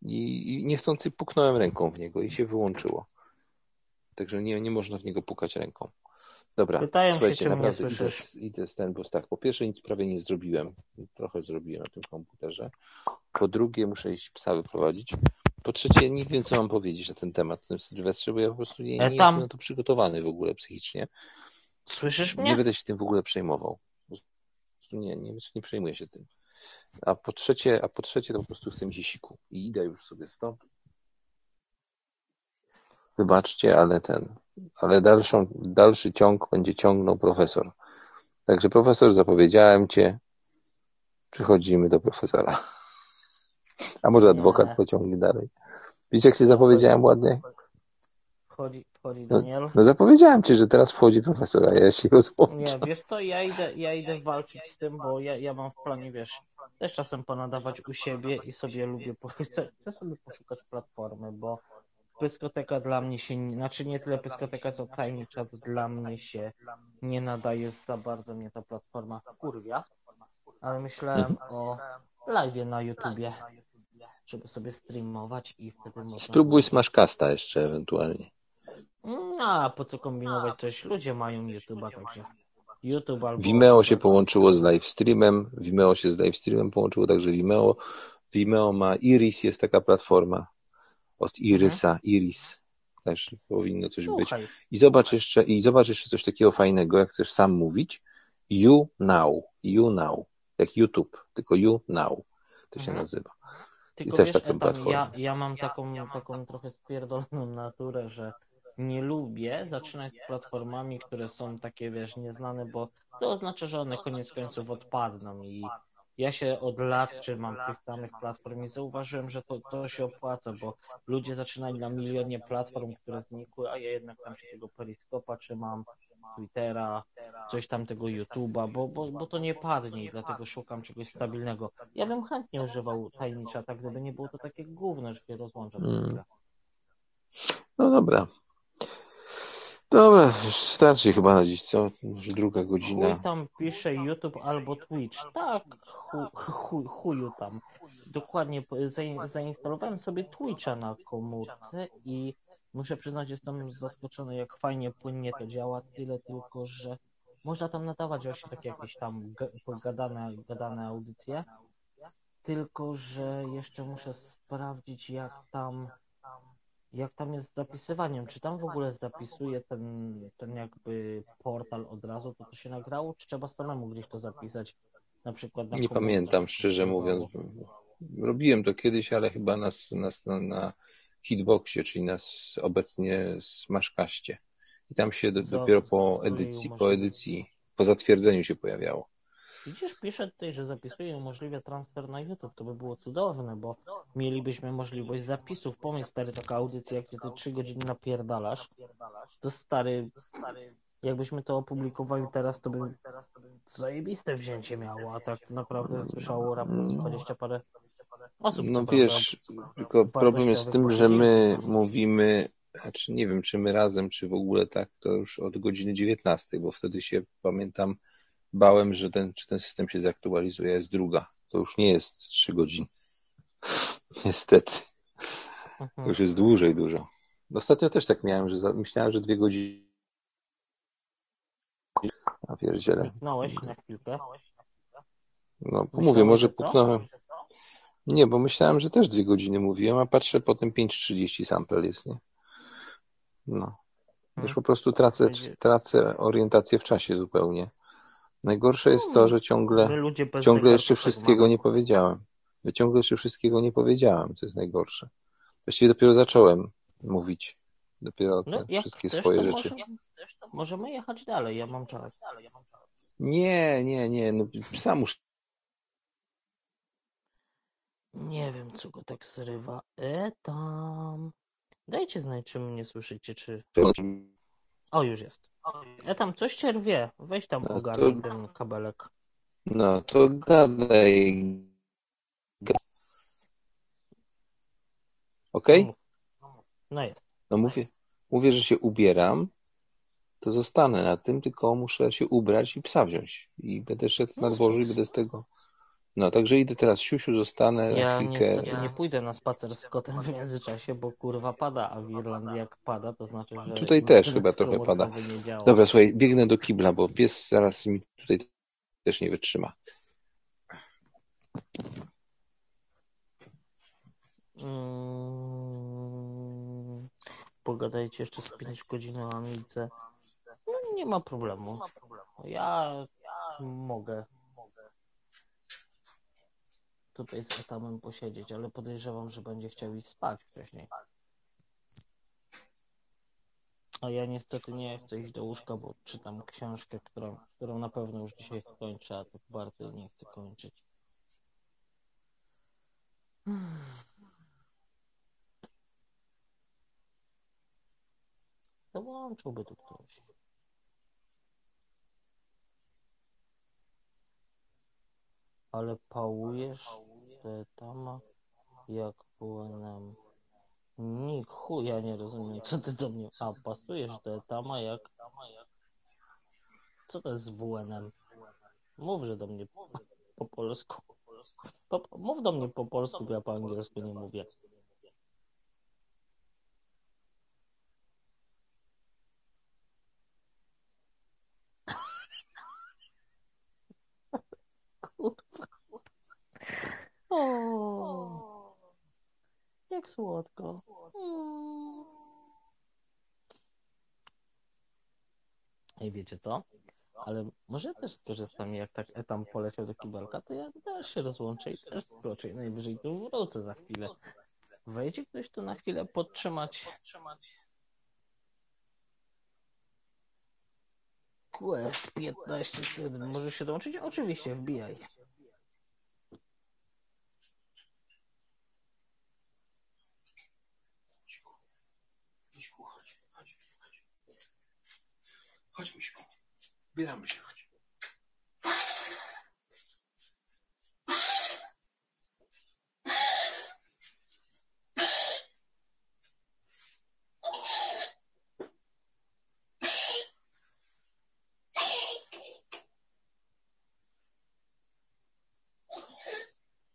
I, I niechcący puknąłem ręką w niego i się wyłączyło. Także nie, nie można w niego pukać ręką. Dobra, Pytają się, słuchajcie, czy mnie naprawdę idę, słyszysz. idę z ten, bo tak, po pierwsze nic prawie nie zrobiłem, trochę zrobiłem na tym komputerze. Po drugie muszę iść psa wyprowadzić. Po trzecie nie wiem, co mam powiedzieć na ten temat, tym Sylwestrze, bo ja po prostu nie, E, nie jestem na to przygotowany w ogóle psychicznie. Słyszysz Nie mnie? będę się tym w ogóle przejmował. Prostu Nie, nie, nie przejmuję się tym. A po trzecie, a po trzecie to po prostu chcę mi się siku. I idę już sobie stąd. Wybaczcie, ale ten, ale dalszą, dalszy ciąg będzie ciągnął profesor. Także profesor, zapowiedziałem cię. Przychodzimy do profesora. A może adwokat Nie. pociągnie dalej. Widzicie, jak się zapowiedziałem ładnie? Wchodzi, wchodzi No, Daniel. no zapowiedziałem ci, że teraz wchodzi profesor, a ja się rozłączam. Nie, wiesz co, ja idę, ja idę walczyć z tym, bo ja, ja mam w planie, wiesz, też czasem ponadawać u siebie i sobie lubię, [laughs] chcę, chcę sobie poszukać platformy, bo pyskoteka dla mnie się, znaczy nie tyle pyskoteka, co Tiny Chat dla mnie się nie nadaje za bardzo mnie ta platforma kurwia, ale myślałem o live na YouTubie, żeby sobie streamować i wtedy można... Spróbuj Smashcasta jeszcze ewentualnie. No, a po co kombinować coś? Ludzie mają YouTube'a, także YouTube albo... Vimeo się połączyło z livestreamem, Vimeo się z livestreamem połączyło, także Vimeo, Vimeo ma Iris, jest taka platforma od Irysa, Iris. Też powinno coś być. Słuchaj, I zobacz jeszcze, i zobacz jeszcze coś takiego fajnego, jak chcesz sam mówić. You Now, You Now, jak YouTube, tylko You Now to się Mhm. nazywa. Tylko też wiesz, taką Etam, platformę. ja, ja mam taką, taką trochę spierdoloną naturę, że nie lubię zaczynać z platformami, które są takie, wiesz, nieznane, bo to oznacza, że one koniec końców odpadną i ja się od lat trzymam tych samych platform i zauważyłem, że to, to się opłaca, bo ludzie zaczynali na milionie platform, które znikły, a ja jednak tam się tego Periskopa trzymam, Twittera, coś tam tego YouTube'a, bo, bo, bo to nie padnie i dlatego szukam czegoś stabilnego. Ja bym chętnie używał tajnicza, tak gdyby nie było to takie gówno, że się rozłączam. Mm. chwilę. No dobra. Dobra, już starczy chyba na dziś, co? Już druga godzina. Chuj tam pisze YouTube albo Twitch. Tak, chuj, chuj, chuju tam. Dokładnie, zainstalowałem sobie Twitcha na komórce i muszę przyznać, jestem zaskoczony, jak fajnie, płynnie to działa. Tyle tylko, że można tam nadawać właśnie takie jakieś tam ga- pogadane, gadane audycje. Tylko, że jeszcze muszę sprawdzić, jak tam jak tam jest z zapisywaniem, czy tam w ogóle zapisuje ten, ten jakby portal od razu, to to się nagrało, czy trzeba samemu gdzieś to zapisać, na przykład na Nie pamiętam, szczerze mówiąc. Robiłem to kiedyś, ale chyba na, na, na hitboxie, czyli na s- obecnie Smashcaście. I tam się do, dopiero po edycji, po edycji, po zatwierdzeniu się pojawiało. Widzisz, pisze tutaj, że zapisuje i umożliwia transfer na YouTube, to by było cudowne, bo mielibyśmy możliwość zapisów. Pomyśl, stary, taka audycja, jak ty te trzy godziny napierdalasz, to stary, jakbyśmy to opublikowali teraz, to by zajebiste wzięcie miało, a tak naprawdę słyszało raptem 20 parę osób. No wiesz, tylko problem jest z tym, że my mówimy, znaczy nie wiem, czy my razem, czy w ogóle tak, to już od godziny 19, bo wtedy się, pamiętam, bałem, że ten, czy ten system się zaktualizuje, jest druga. To już nie jest 3 godziny. [laughs] Niestety. To już jest dłużej dużo. Ostatnio też tak miałem, że za, myślałem, że dwie godziny. A pierdziele. Puknąłeś na chwilkę. No, Myślałeś, mówię, może puknąłem. Nie, bo myślałem, że też dwie godziny mówiłem, a patrzę, potem 5.30 sample jest, nie? No. Już Hmm. po prostu tracę, tracę orientację w czasie zupełnie. Najgorsze jest to, Hmm. że ciągle, ciągle jeszcze wszystkiego nie powiedziałem. Ja ciągle jeszcze wszystkiego nie powiedziałem, co jest najgorsze. Właściwie dopiero zacząłem mówić. Dopiero No, te wszystkie chcesz, swoje to rzeczy. może, możemy jechać dalej, ja mam czas. Nie, nie, nie, no sam muszę. Nie wiem, co go tak zrywa. E tam. Dajcie znać, czy mnie słyszycie, czy... O, już jest. E tam, coś cię rwie. Weź tam No ogarnij to- ten kabelek. No to gadaj. Ga- Okej? Mów. No jest. No mówię, mówię, że się ubieram, to zostanę na tym, tylko muszę się ubrać i psa wziąć. I będę szedł na No, dworzu i będę z tego. No, także idę teraz siusiu, zostanę Ja chwilkę. niestety nie pójdę na spacer z kotem w międzyczasie, bo kurwa pada, a w Irlandii jak pada, to znaczy, że... Tutaj też chyba trochę pada. Dobra, słuchaj, biegnę do kibla, bo pies zaraz mi tutaj też nie wytrzyma. Mm, pogadajcie jeszcze z 5 godzin o Amidze. No, nie ma problemu. Ja mogę tutaj z Etamem posiedzieć, ale podejrzewam, że będzie chciał iść spać wcześniej. A ja niestety nie chcę iść do łóżka, bo czytam książkę, którą, którą na pewno już dzisiaj skończę, a to bardzo nie chcę kończyć. [sighs] Dołączyłby tu ktoś. Ale pałujesz te tama jak WNM. Ni chuja nie rozumiem, co ty do mnie... A, pasujesz do tama jak... Co to jest WNM? Mów, że do mnie po polsku. Po, mów do mnie po polsku, bo ja po angielsku nie mówię. O, jak słodko. Mm. Ej, wiecie co? Ale może też skorzystam, jak tak etam poleciał do kibelka, to ja też się rozłączę i też skoczę i najwyżej tu wrócę za chwilę. Wejdzie ktoś tu na chwilę podtrzymać Quest 15 wtedy. Możesz się dołączyć? Oczywiście, wbijaj. Miśku, chodź, chodź, chodź. Chodź, Miśku. Zbieramy się, chodź.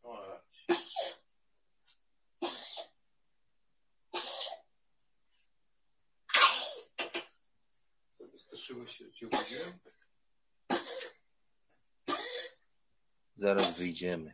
Chodź. Co, wystraszyłeś się, że cię obudziłem? Zaraz wyjdziemy.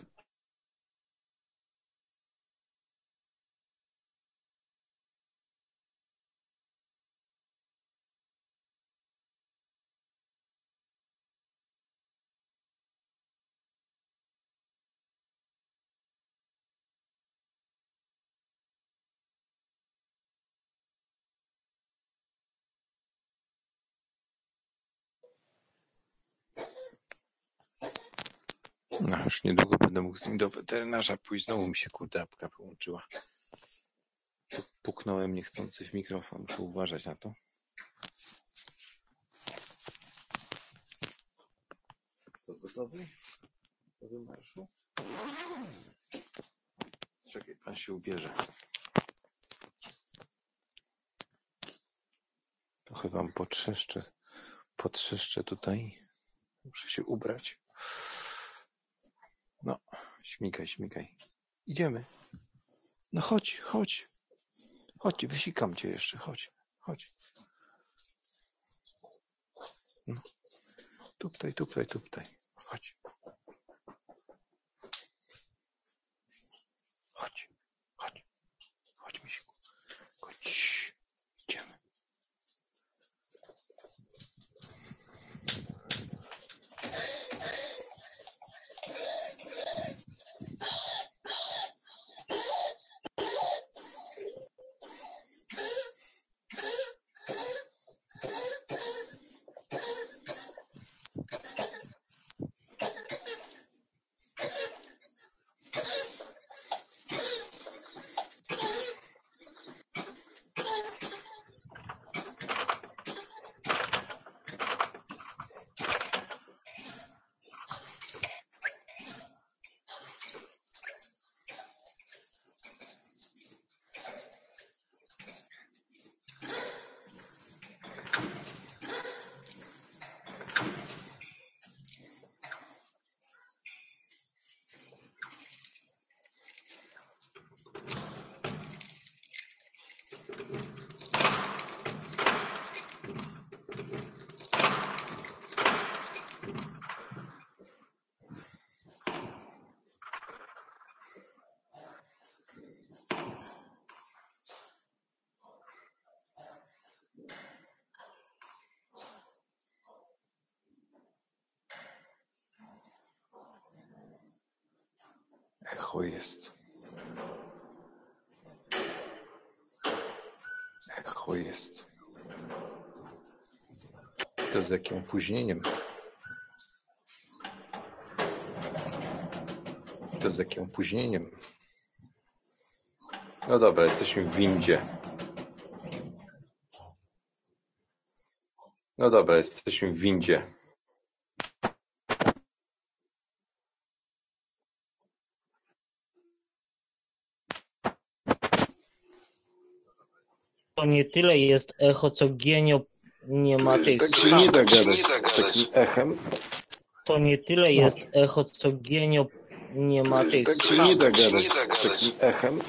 No, już niedługo będę mógł z nim do weterynarza pójść. Znowu mi się kurde apka połączyła. Puknąłem niechcący w mikrofon. Muszę uważać na to. To gotowy? Do marszu? Czekaj, pan się ubierze. Trochę wam potrzeszczę, potrzeszczę tutaj. Muszę się ubrać. Śmigaj, śmigaj. Idziemy. No chodź, chodź. Chodź, wysikam cię jeszcze, chodź, chodź. No. Tuptaj, tuptaj, tuptaj. Echo jest. Echo jest. To z jakim opóźnieniem? To z jakim opóźnieniem? No dobra, jesteśmy w windzie. No dobra, jesteśmy w windzie. To nie tyle jest echo, co genio nie ma tych Tak się schab. nie da gadać z takim echem. To nie tyle jest echo, co genio nie ma tych Tak się schab. nie da gadać z takim echem.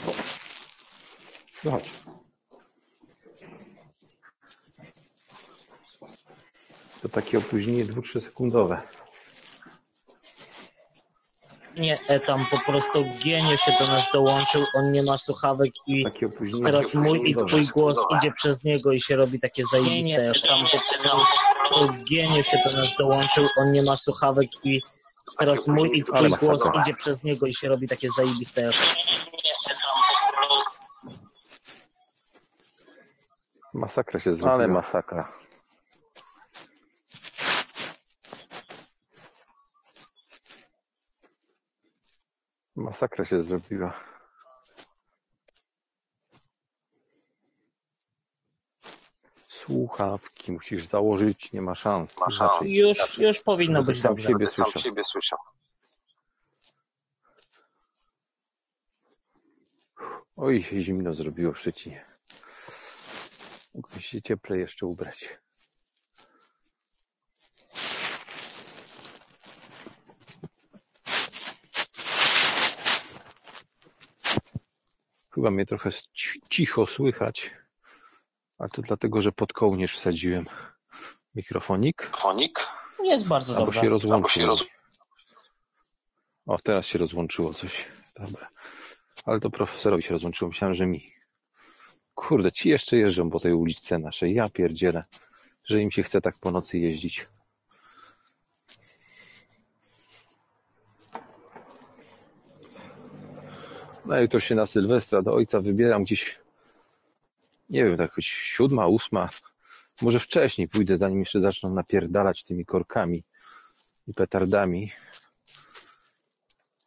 No chodź. To takie opóźnienie 2-3 sekundowe. Nie, e, tam po prostu genio się do nas dołączył, on nie ma słuchawek i teraz mój i twój głos idzie przez niego i się robi takie zajebiste. Tam po prostu genio się do nas dołączył, on nie ma słuchawek i teraz mój i twój głos idzie przez niego i się robi takie zajebiste. Masakra się zrobiła. Ale masakra. Masakra się zrobiła. Słuchawki musisz założyć, nie ma szans. Inaczej- Już, już powinno żeby być sam dobrze. siebie słyszał. Oj, się zimno zrobiło w Szczecinie. Mógłbym się cieplej jeszcze ubrać. Chyba mnie trochę ci- cicho słychać, ale to dlatego, że pod kołnierz wsadziłem mikrofonik. Jest bardzo Albo dobrze. się rozłączyło. O, teraz się rozłączyło coś. Dobra. Ale to profesorowi się rozłączyło. Myślałem, że mi. Kurde, ci jeszcze jeżdżą po tej uliczce naszej. Ja pierdzielę, że im się chce tak po nocy jeździć. No i to się na Sylwestra do ojca wybieram gdzieś, nie wiem, tak choć siódma, ósma, może wcześniej pójdę, zanim jeszcze zaczną napierdalać tymi korkami i petardami.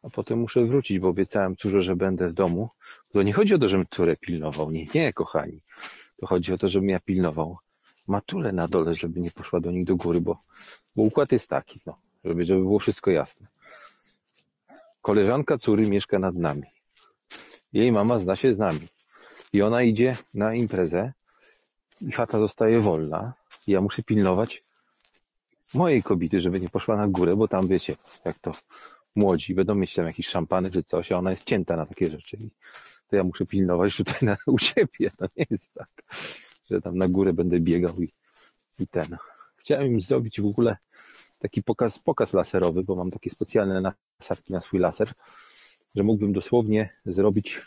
A potem muszę wrócić, bo obiecałem córze, że będę w domu. To nie chodzi o to, żebym córę pilnował. Nie, nie, kochani. To chodzi o to, żebym ja pilnował matulę na dole, żeby nie poszła do nich do góry, bo, bo układ jest taki, no, żeby, żeby było wszystko jasne. Koleżanka córy mieszka nad nami. Jej mama zna się z nami. I ona idzie na imprezę i chata zostaje wolna. I ja muszę pilnować mojej kobiety, żeby nie poszła na górę, bo tam wiecie, jak to młodzi będą mieć tam jakieś szampany czy coś, a ona jest cięta na takie rzeczy. I to ja muszę pilnować tutaj na, u siebie. To nie jest tak, że tam na górę będę biegał i, i ten. Chciałem im zrobić w ogóle taki pokaz, pokaz laserowy, bo mam takie specjalne nasadki na swój laser, że mógłbym dosłownie zrobić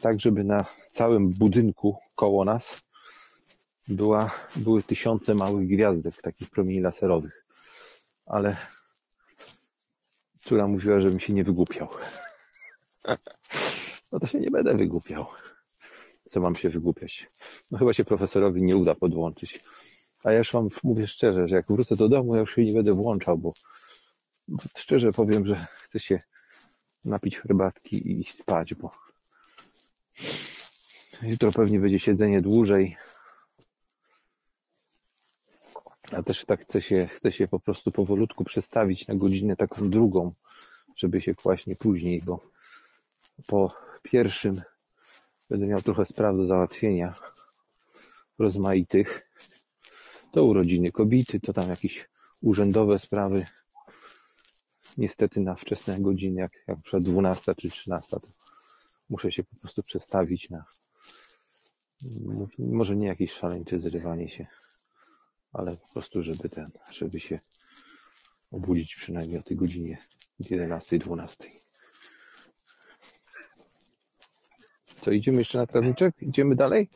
tak, żeby na całym budynku koło nas była, były tysiące małych gwiazdek, takich promieni laserowych. Ale córa mówiła, żebym się nie wygłupiał. [laughs] No to się nie będę wygłupiał. Co mam się wygłupiać? No chyba się profesorowi nie uda podłączyć. A ja już wam mówię szczerze, że jak wrócę do domu, ja już się nie będę włączał, bo szczerze powiem, że chcę się napić herbatki i iść spać, bo jutro pewnie będzie siedzenie dłużej. A też tak chcę się, chcę się po prostu powolutku przestawić na godzinę taką drugą, żeby się właśnie później, bo po pierwszym będę miał trochę spraw do załatwienia rozmaitych. To urodziny kobiety, to tam jakieś urzędowe sprawy. Niestety na wczesne godziny, jak, jak przed 12 czy 13, to muszę się po prostu przestawić na może nie jakieś szaleńcze zrywanie się, ale po prostu, żeby ten, żeby się obudzić przynajmniej o tej godzinie 11, 12. Co, idziemy jeszcze na trawniczek? Idziemy dalej?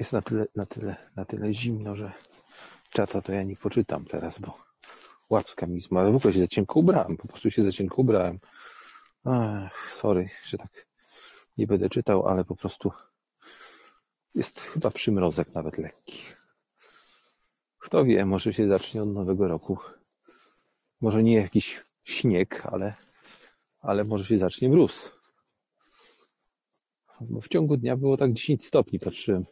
jest na tyle, na tyle, na tyle zimno, że czata to ja nie poczytam teraz, bo łapska mi zmarła. Ale w ogóle się za cienko ubrałem, po prostu się za cienko ubrałem. Ach, sorry, że tak nie będę czytał, ale po prostu jest chyba przymrozek nawet lekki. Kto wie, może się zacznie od nowego roku. Może nie jakiś śnieg, ale, ale może się zacznie mróz. Bo w ciągu dnia było tak 10 stopni, patrzyłem.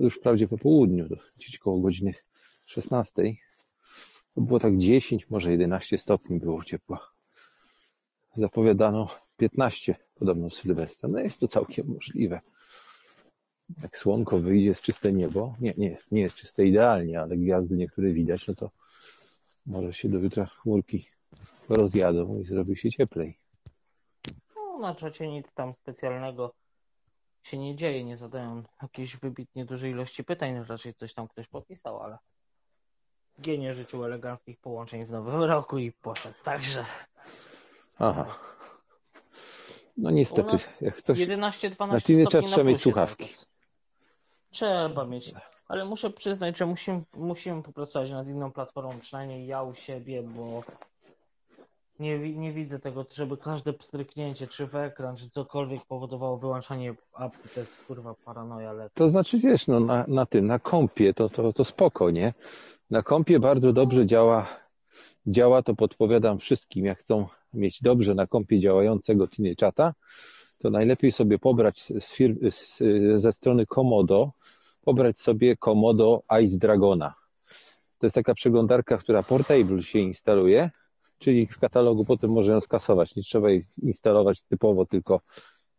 Już wprawdzie po południu, gdzieś koło godziny 16. To było tak 10, może 11 stopni było ciepła. Zapowiadano 15 podobno Sylwestra. No jest to całkiem możliwe. Jak słonko wyjdzie z czyste niebo, nie, nie, nie jest czyste idealnie, ale gwiazdy niektóre widać, no to może się do jutra chmurki rozjadą i zrobi się cieplej. No, na czacie nic tam specjalnego się nie dzieje, nie zadają jakiejś wybitnie dużej ilości pytań, raczej coś tam ktoś podpisał, ale Gienie życzył eleganckich połączeń w nowym roku i poszedł, także Aha. No niestety, nas jak coś... 11-12 Na Teenage'a stopni na trzeba mieć słuchawki. Trzeba mieć, ale muszę przyznać, że musimy, musimy popracować nad inną platformą, przynajmniej ja u siebie, bo nie, nie widzę tego, żeby każde pstryknięcie, czy w ekran, czy cokolwiek powodowało wyłączanie apki, to jest kurwa paranoja, ale To znaczy, wiesz, no na, na tym, na kompie to, to, to spoko, nie? Na kompie bardzo dobrze działa, działa to podpowiadam wszystkim, jak chcą mieć dobrze na kompie działającego Czata, to najlepiej sobie pobrać z, z fir- z, ze strony Komodo, pobrać sobie Komodo Ice Dragona. To jest taka przeglądarka, która portable się instaluje, czyli w katalogu potem można ją skasować. Nie trzeba jej instalować typowo, tylko,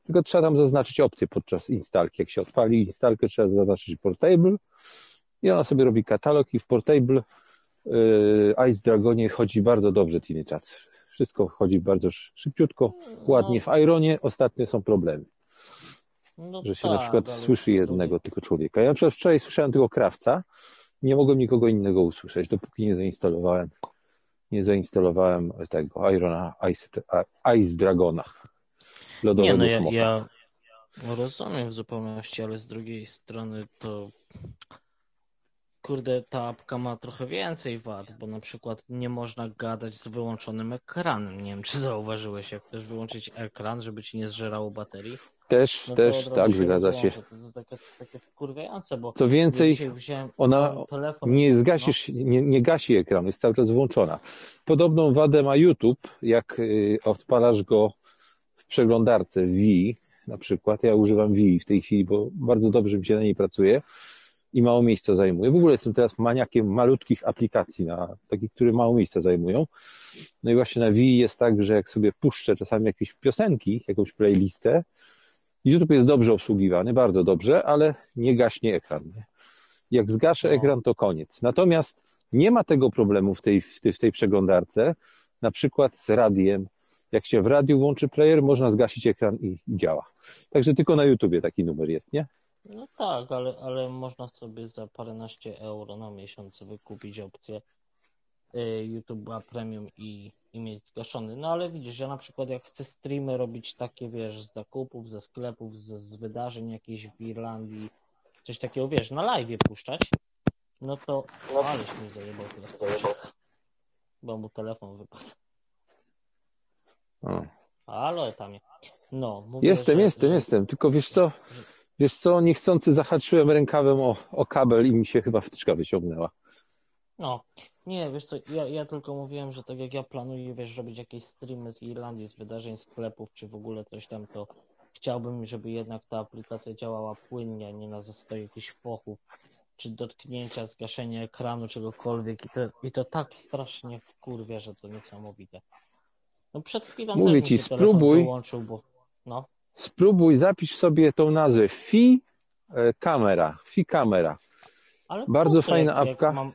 tylko trzeba tam zaznaczyć opcję podczas instalki. Jak się odpali instalkę, trzeba zaznaczyć portable i ona sobie robi katalog i w portable yy, Ice Dragonie chodzi bardzo dobrze Tiny Chat. Wszystko chodzi bardzo sz- szybciutko, ładnie. W Ironie ostatnio są problemy, no że się tak, na przykład ale słyszy jednego tylko człowieka. Ja przecież wczoraj słyszałem tylko krawca, nie mogłem nikogo innego usłyszeć, dopóki nie zainstalowałem nie zainstalowałem tego Irona Ice, Ice Dragona. Nie, Lodowego no ja, smoka. ja rozumiem w zupełności, ale z drugiej strony to kurde, ta apka ma trochę więcej wad, bo na przykład nie można gadać z wyłączonym ekranem. Nie wiem, czy zauważyłeś, jak chcesz wyłączyć ekran, żeby ci nie zżerało baterii. Też, No też, tak, zgadza się. To, to takie, takie wkurwiające, bo Co więcej, ona telefon. nie zgasisz, nie, nie gasi ekranu, jest cały czas włączona. Podobną wadę ma YouTube, jak y, odpalasz go w przeglądarce Wii, na przykład. Ja używam Wii w tej chwili, bo bardzo dobrze mi się na niej pracuje i mało miejsca zajmuje. W ogóle jestem teraz maniakiem malutkich aplikacji, na, takich, które mało miejsca zajmują. No i właśnie na Wii jest tak, że jak sobie puszczę czasami jakieś piosenki, jakąś playlistę, YouTube jest dobrze obsługiwany, bardzo dobrze, ale nie gaśnie ekran. Nie? Jak zgaszę No. ekran, to koniec. Natomiast nie ma tego problemu w tej, w tej, w tej przeglądarce, na przykład z radiem. Jak się w radiu włączy player, można zgasić ekran i, działa. Także tylko na YouTubie taki numer jest, nie? No tak, ale, ale można sobie za paręnaście euro na miesiąc wykupić opcję y, YouTube'a Premium i, i mieć zgaszony. No ale widzisz, ja na przykład jak chcę streamy robić takie, wiesz, z zakupów, ze sklepów, z, z wydarzeń jakichś w Irlandii, coś takiego, wiesz, na live puszczać, no to aleś mi zajebał teraz pociąg, bo mu telefon wypadł. O. Ale tam No, mówię, Jestem, że, jestem, że, jestem. Tylko wiesz co, wiesz co, niechcący zahaczyłem rękawem o, o kabel i mi się chyba wtyczka wyciągnęła. No, nie, wiesz co, ja, ja tylko mówiłem, że tak jak ja planuję, wiesz, robić jakieś streamy z Irlandii, z wydarzeń, sklepów, czy w ogóle coś tam, to chciałbym, żeby jednak ta aplikacja działała płynnie, a nie na zasadzie jakichś fochów, czy dotknięcia, zgaszenia ekranu, czegokolwiek i to, i to tak strasznie wkurwia, że to niesamowite. No przed chwilą Mówię też ci, mi spróbuj. wyłączył, bo no, Spróbuj, zapisz sobie tą nazwę Fi e, Kamera. Fi Kamera. ale Bardzo po co, fajna jak, apka. Jak mam,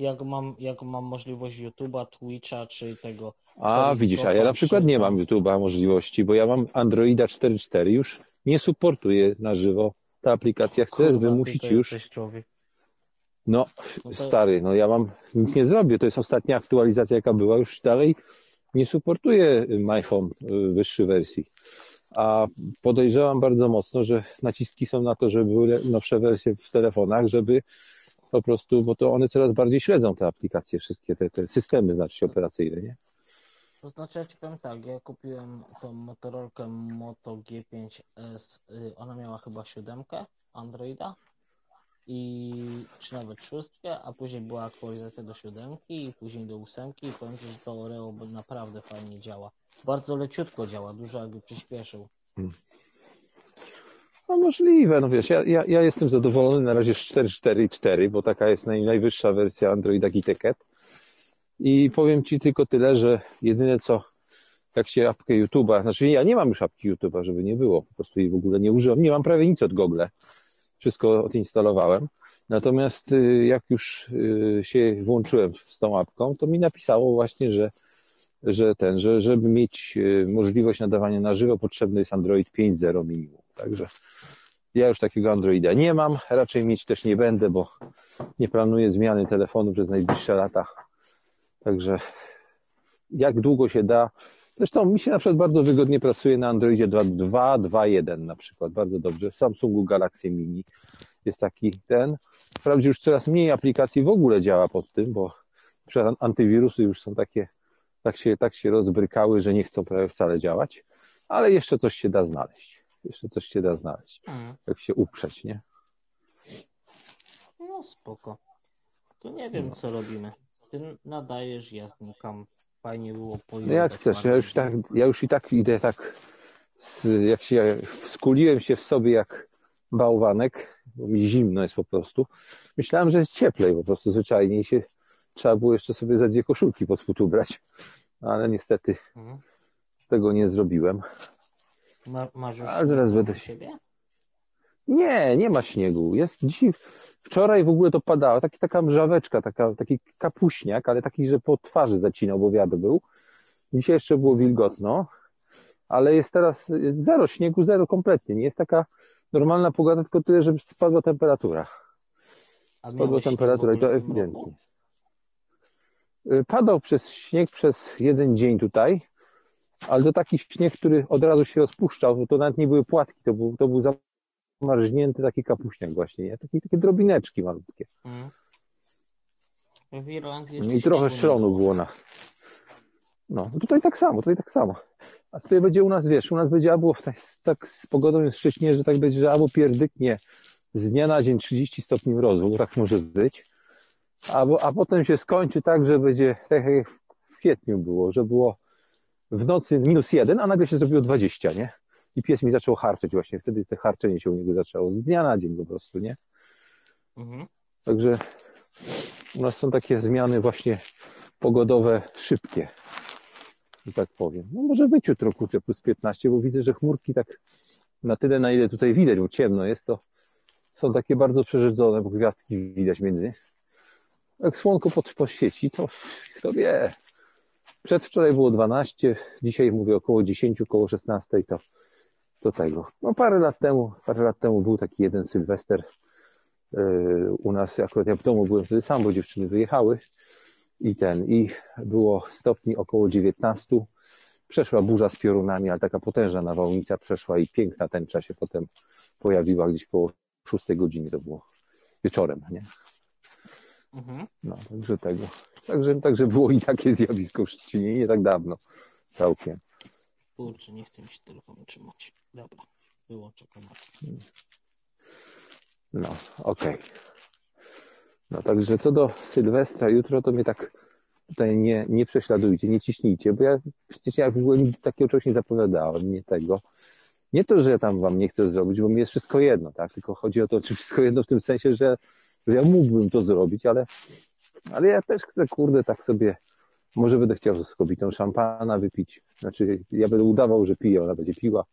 jak mam, jak mam możliwość YouTube'a, Twitcha, czy tego A widzisz, a ja na przykład nie mam YouTube'a możliwości, bo ja mam Androida 4.4 już nie supportuje na żywo. Ta aplikacja chce Kurwa, wymusić już. człowiek. No, No to- stary, no ja mam, nic nie zrobię. To jest ostatnia aktualizacja, jaka była, już dalej nie supportuje iPhone y, wyższej wersji. A podejrzewam bardzo mocno, że naciski są na to, żeby były nowsze wersje w telefonach, żeby po prostu, bo to one coraz bardziej śledzą te aplikacje, wszystkie te, te systemy znaczy się operacyjne, nie? To znaczy, ja ci powiem tak, ja kupiłem tą Motorolkę Moto G5S, y, ona miała chyba siódemkę Androida i czy nawet szóstkę, a później była aktualizacja do siódemki i później do ósemki i powiem ci, że to Oreo naprawdę fajnie działa. Bardzo leciutko działa, dużo jakby przyspieszył. No możliwe, no wiesz, ja, ja, ja jestem zadowolony na razie z 4.4 i 4, bo taka jest naj, najwyższa wersja Androida KitKat. I powiem Ci tylko tyle, że jedyne co, jak się apkę YouTube'a, znaczy ja nie mam już apki YouTube'a, żeby nie było, po prostu jej w ogóle nie używam, nie mam prawie nic od Google, wszystko odinstalowałem. Natomiast y, jak już y, się włączyłem z tą apką, to mi napisało właśnie, że, że ten, że żeby mieć y, możliwość nadawania na żywo, potrzebny jest Android 5.0 minimum. Także ja już takiego Androida nie mam, raczej mieć też nie będę, bo nie planuję zmiany telefonu przez najbliższe lata. Także jak długo się da. Zresztą mi się na przykład bardzo wygodnie pracuje na Androidzie 2.2, 2.1 na przykład, bardzo dobrze. W Samsungu Galaxy Mini jest taki ten. Wprawdzie już coraz mniej aplikacji w ogóle działa pod tym, bo antywirusy już są takie, tak się, tak się rozbrykały, że nie chcą prawie wcale działać, ale jeszcze coś się da znaleźć. Jeszcze coś się da znaleźć. Hmm. Jak się uprzeć, nie? No spoko. To nie wiem, No. co robimy. Ty nadajesz, ja znikam. Fajnie było No pojąć. jak chcesz, ja już, tak, ja już i tak idę tak, z, jak się, skuliłem się w sobie jak bałwanek, bo mi zimno jest po prostu. Myślałem, że jest cieplej po prostu zwyczajnie się trzeba było jeszcze sobie za dwie koszulki pod spód ubrać, ale niestety Mhm. tego nie zrobiłem. Ma, masz już Ale zaraz będę siebie? Nie, nie ma śniegu. Jest dzisiaj, wczoraj w ogóle to padało, taki, taka mrzaweczka, taka, taki kapuśniak, ale taki, że po twarzy zacinał, bo wiatr był. Dzisiaj jeszcze było wilgotno, ale jest teraz zero śniegu, zero kompletnie. Nie jest taka normalna pogoda, tylko tyle, żeby spadła temperatura. A Spadła temperatura i to ewidentnie. Y, Padał przez śnieg przez jeden dzień tutaj, ale to taki śnieg, który od razu się rozpuszczał, bo to nawet nie były płatki, to był, to był zamarznięty taki kapuśniak właśnie, nie? Takie, takie drobineczki malutkie. Mhm. W Irlandii I trochę szronu było na. No, tutaj tak samo, tutaj tak samo. A tutaj będzie u nas, wiesz, u nas będzie albo tak, tak z pogodą jest wcześniej, że tak będzie, że albo pierdyknie z dnia na dzień 30 stopni mrozu, tak może być, albo, a potem się skończy tak, że będzie tak jak w kwietniu było, że było w nocy minus jeden, a nagle się zrobiło 20, nie? I pies mi zaczął harczeć właśnie, wtedy te harczenie się u niego zaczęło z dnia na dzień po prostu, nie? Mhm. Także u nas są takie zmiany właśnie pogodowe szybkie, że tak powiem. No może być jutro kurczę plus 15, bo widzę, że chmurki tak na tyle, na ile tutaj widać, bo ciemno jest, to są takie bardzo przerzedzone, bo gwiazdki widać między. Jak słonko pod, poświeci, to kto wie. Przedwczoraj było 12, dzisiaj mówię około 10, około 16, to, to tego. No parę lat temu, parę lat temu był taki jeden Sylwester, yy, u nas, akurat ja w domu byłem wtedy sam, bo dziewczyny wyjechały i ten, i było stopni około 19. Przeszła burza z piorunami, ale taka potężna nawałnica przeszła i piękna tęcza się potem pojawiła gdzieś koło 6 godziny, to było wieczorem, nie? Mhm. No, także tego. Także, także było i takie zjawisko w Szczecinie nie tak dawno, całkiem. Kurczę, nie chcę mi się telefonu trzymać. Dobra, wyłączę kamerę. No, okej. No także co do Sylwestra jutro, to mnie tak tutaj nie, nie prześladujcie, nie ciśnijcie, bo ja przecież ja w ogóle takiego czegoś nie zapowiadałem, nie tego. Nie to, że ja tam wam nie chcę zrobić, bo mi jest wszystko jedno, tak? Tylko chodzi o to, czy wszystko jedno w tym sensie, że ja mógłbym to zrobić, ale, ale ja też chcę, kurde, tak sobie, może będę chciał z kobietą szampana wypić. Znaczy, ja będę udawał, że piję, ona będzie piła.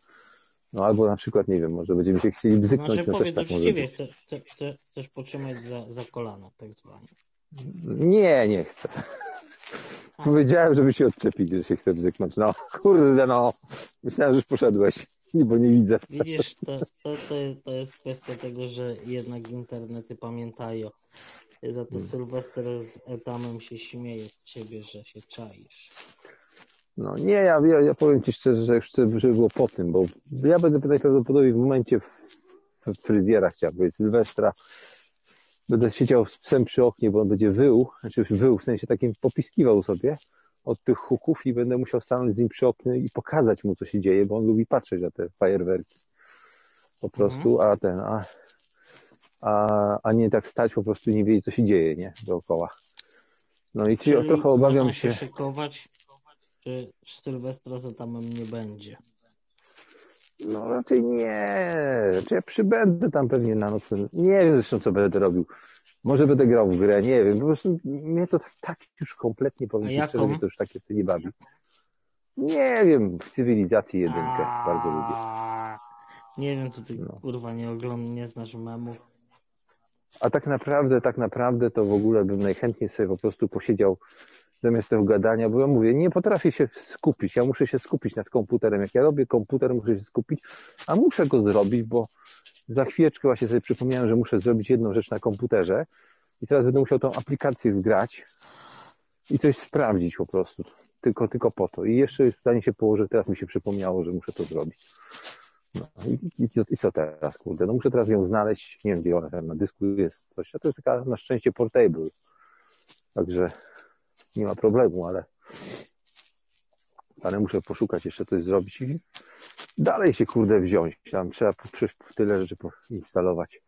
No albo na przykład, nie wiem, może będziemy się chcieli bzyknąć, Znaczy no powiedz tak uczciwie, być. chce, chce, chce, chcesz potrzymać za, za kolano, tak zwane. Nie, nie chcę. Powiedziałem, żeby się odczepić, że się chce bzyknąć. No, kurde, no. Myślałem, że już poszedłeś, [laughs] bo nie widzę. Widzisz, to, to, to, jest kwestia tego, że jednak internety pamiętają. Za to Hmm. Sylwester z Etamem się śmieje z ciebie, że się czaisz. No nie, ja, ja, ja powiem Ci szczerze, że już chcę, żeby było po tym, bo ja będę najprawdopodobniej w momencie w, fryzjera chciał, bo jest Sylwestra, będę siedział z psem przy oknie, bo on będzie wył, znaczy wył, w sensie takim popiskiwał sobie od tych huków i będę musiał stanąć z nim przy oknie i pokazać mu, co się dzieje, bo on lubi patrzeć na te fajerwerki. Po prostu, a ten, a, a, a nie tak stać po prostu nie wiedzieć, co się dzieje, nie, dookoła. No i Czyli trochę obawiam się. się szykować, że Sylwestra za tamem nie będzie. No raczej nie. Raczej ja przybędę tam pewnie na noc. Nie wiem zresztą, co będę robił. Może będę grał w grę, nie wiem. Po prostu mnie to tak już kompletnie powiem A szczerze, mnie to już takie nie bawi. Nie wiem, w cywilizacji jedynkę bardzo lubię. A, Nie wiem, co ty No. kurwa nie oglądasz, nie znasz memów. A tak naprawdę, tak naprawdę to w ogóle bym najchętniej sobie po prostu posiedział zamiast tego gadania, bo ja mówię, nie potrafię się skupić. Ja muszę się skupić nad komputerem. Jak ja robię komputer, muszę się skupić, a muszę go zrobić, bo za chwileczkę właśnie sobie przypomniałem, że muszę zrobić jedną rzecz na komputerze i teraz będę musiał tą aplikację wgrać i coś sprawdzić po prostu. Tylko, tylko po to. I jeszcze zanim się położę, teraz mi się przypomniało, że muszę to zrobić. No, i, i, I co teraz, kurde? No muszę teraz ją znaleźć. Nie wiem, gdzie ona tam na dysku jest. Coś. A to jest taka na szczęście portable. Także nie ma problemu, ale ale muszę poszukać jeszcze coś zrobić i dalej się kurde wziąć. Tam trzeba tyle rzeczy instalować.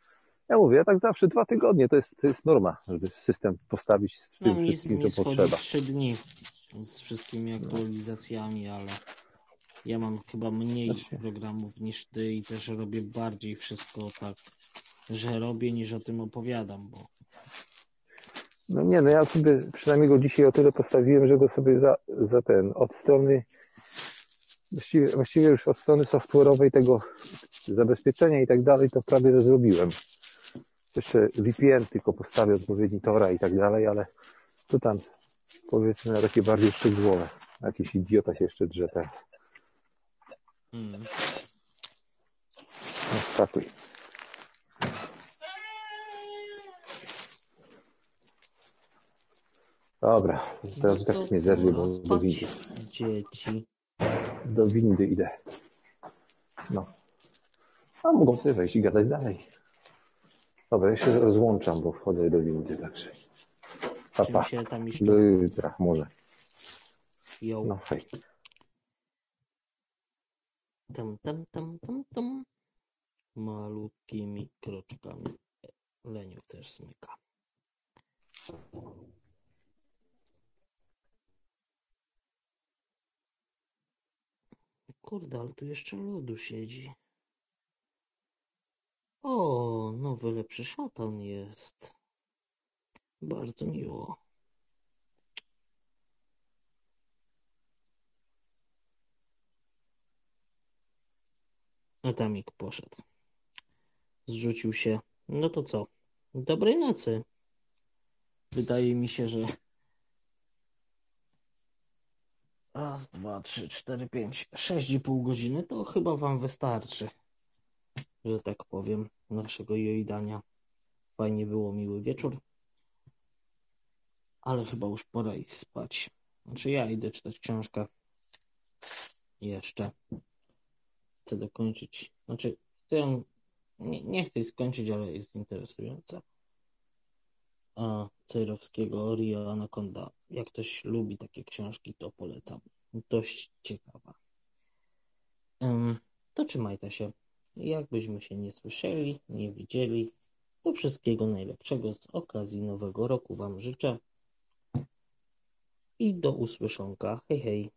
Ja mówię, ja tak zawsze dwa tygodnie to jest, to jest norma, żeby system postawić z No tym mi, wszystkim, mi co schodzi potrzeba. trzy dni z wszystkimi aktualizacjami, ale ja mam chyba mniej Znaczy- programów niż ty i też robię bardziej wszystko tak, że robię niż o tym opowiadam, bo No nie, no ja sobie przynajmniej go dzisiaj o tyle postawiłem, że go sobie za, za ten, od strony właściwie, właściwie już od strony software'owej tego zabezpieczenia i tak dalej, to prawie że zrobiłem. Jeszcze VPN tylko postawię odpowiedni Tora i tak dalej, ale to tam powiedzmy na takie bardziej szczegółowe. Jakiś idiota się jeszcze drze teraz. mm, No skakuj. Dobra, teraz no tak to mnie zerwie, bo spać, windy, dzieci. Do windy idę. No. A mogą sobie wejść i gadać dalej. Dobra, ja się rozłączam, bo wchodzę do windy, także. Pa, pa. się tam jeszcze Do jutra, może. ją No hej. tam, tam, tam, tam, tam. Malutkimi kroczkami. Leniu też zmyka. Kurde, ale tu jeszcze lodu siedzi. O, nowy lepszy szatan jest. Bardzo miło. Atamik poszedł. Zrzucił się. No to co? Dobrej nocy. Wydaje mi się, że raz, dwa, trzy, cztery, pięć, sześć i pół godziny to chyba wam wystarczy, że tak powiem, naszego jojdania. Fajnie było, miły wieczór. Ale chyba już pora iść spać. Znaczy ja idę czytać książkę. Jeszcze. Chcę dokończyć. Znaczy chcę. Nie, nie chcę skończyć, ale jest interesująca. A Cejrowskiego Rio Anaconda. Jak ktoś lubi takie książki, to polecam. Dość ciekawa. To trzymajcie się. Jakbyśmy się nie słyszeli, nie widzieli, to wszystkiego najlepszego z okazji Nowego Roku Wam życzę. I do usłyszonka. Hej, hej.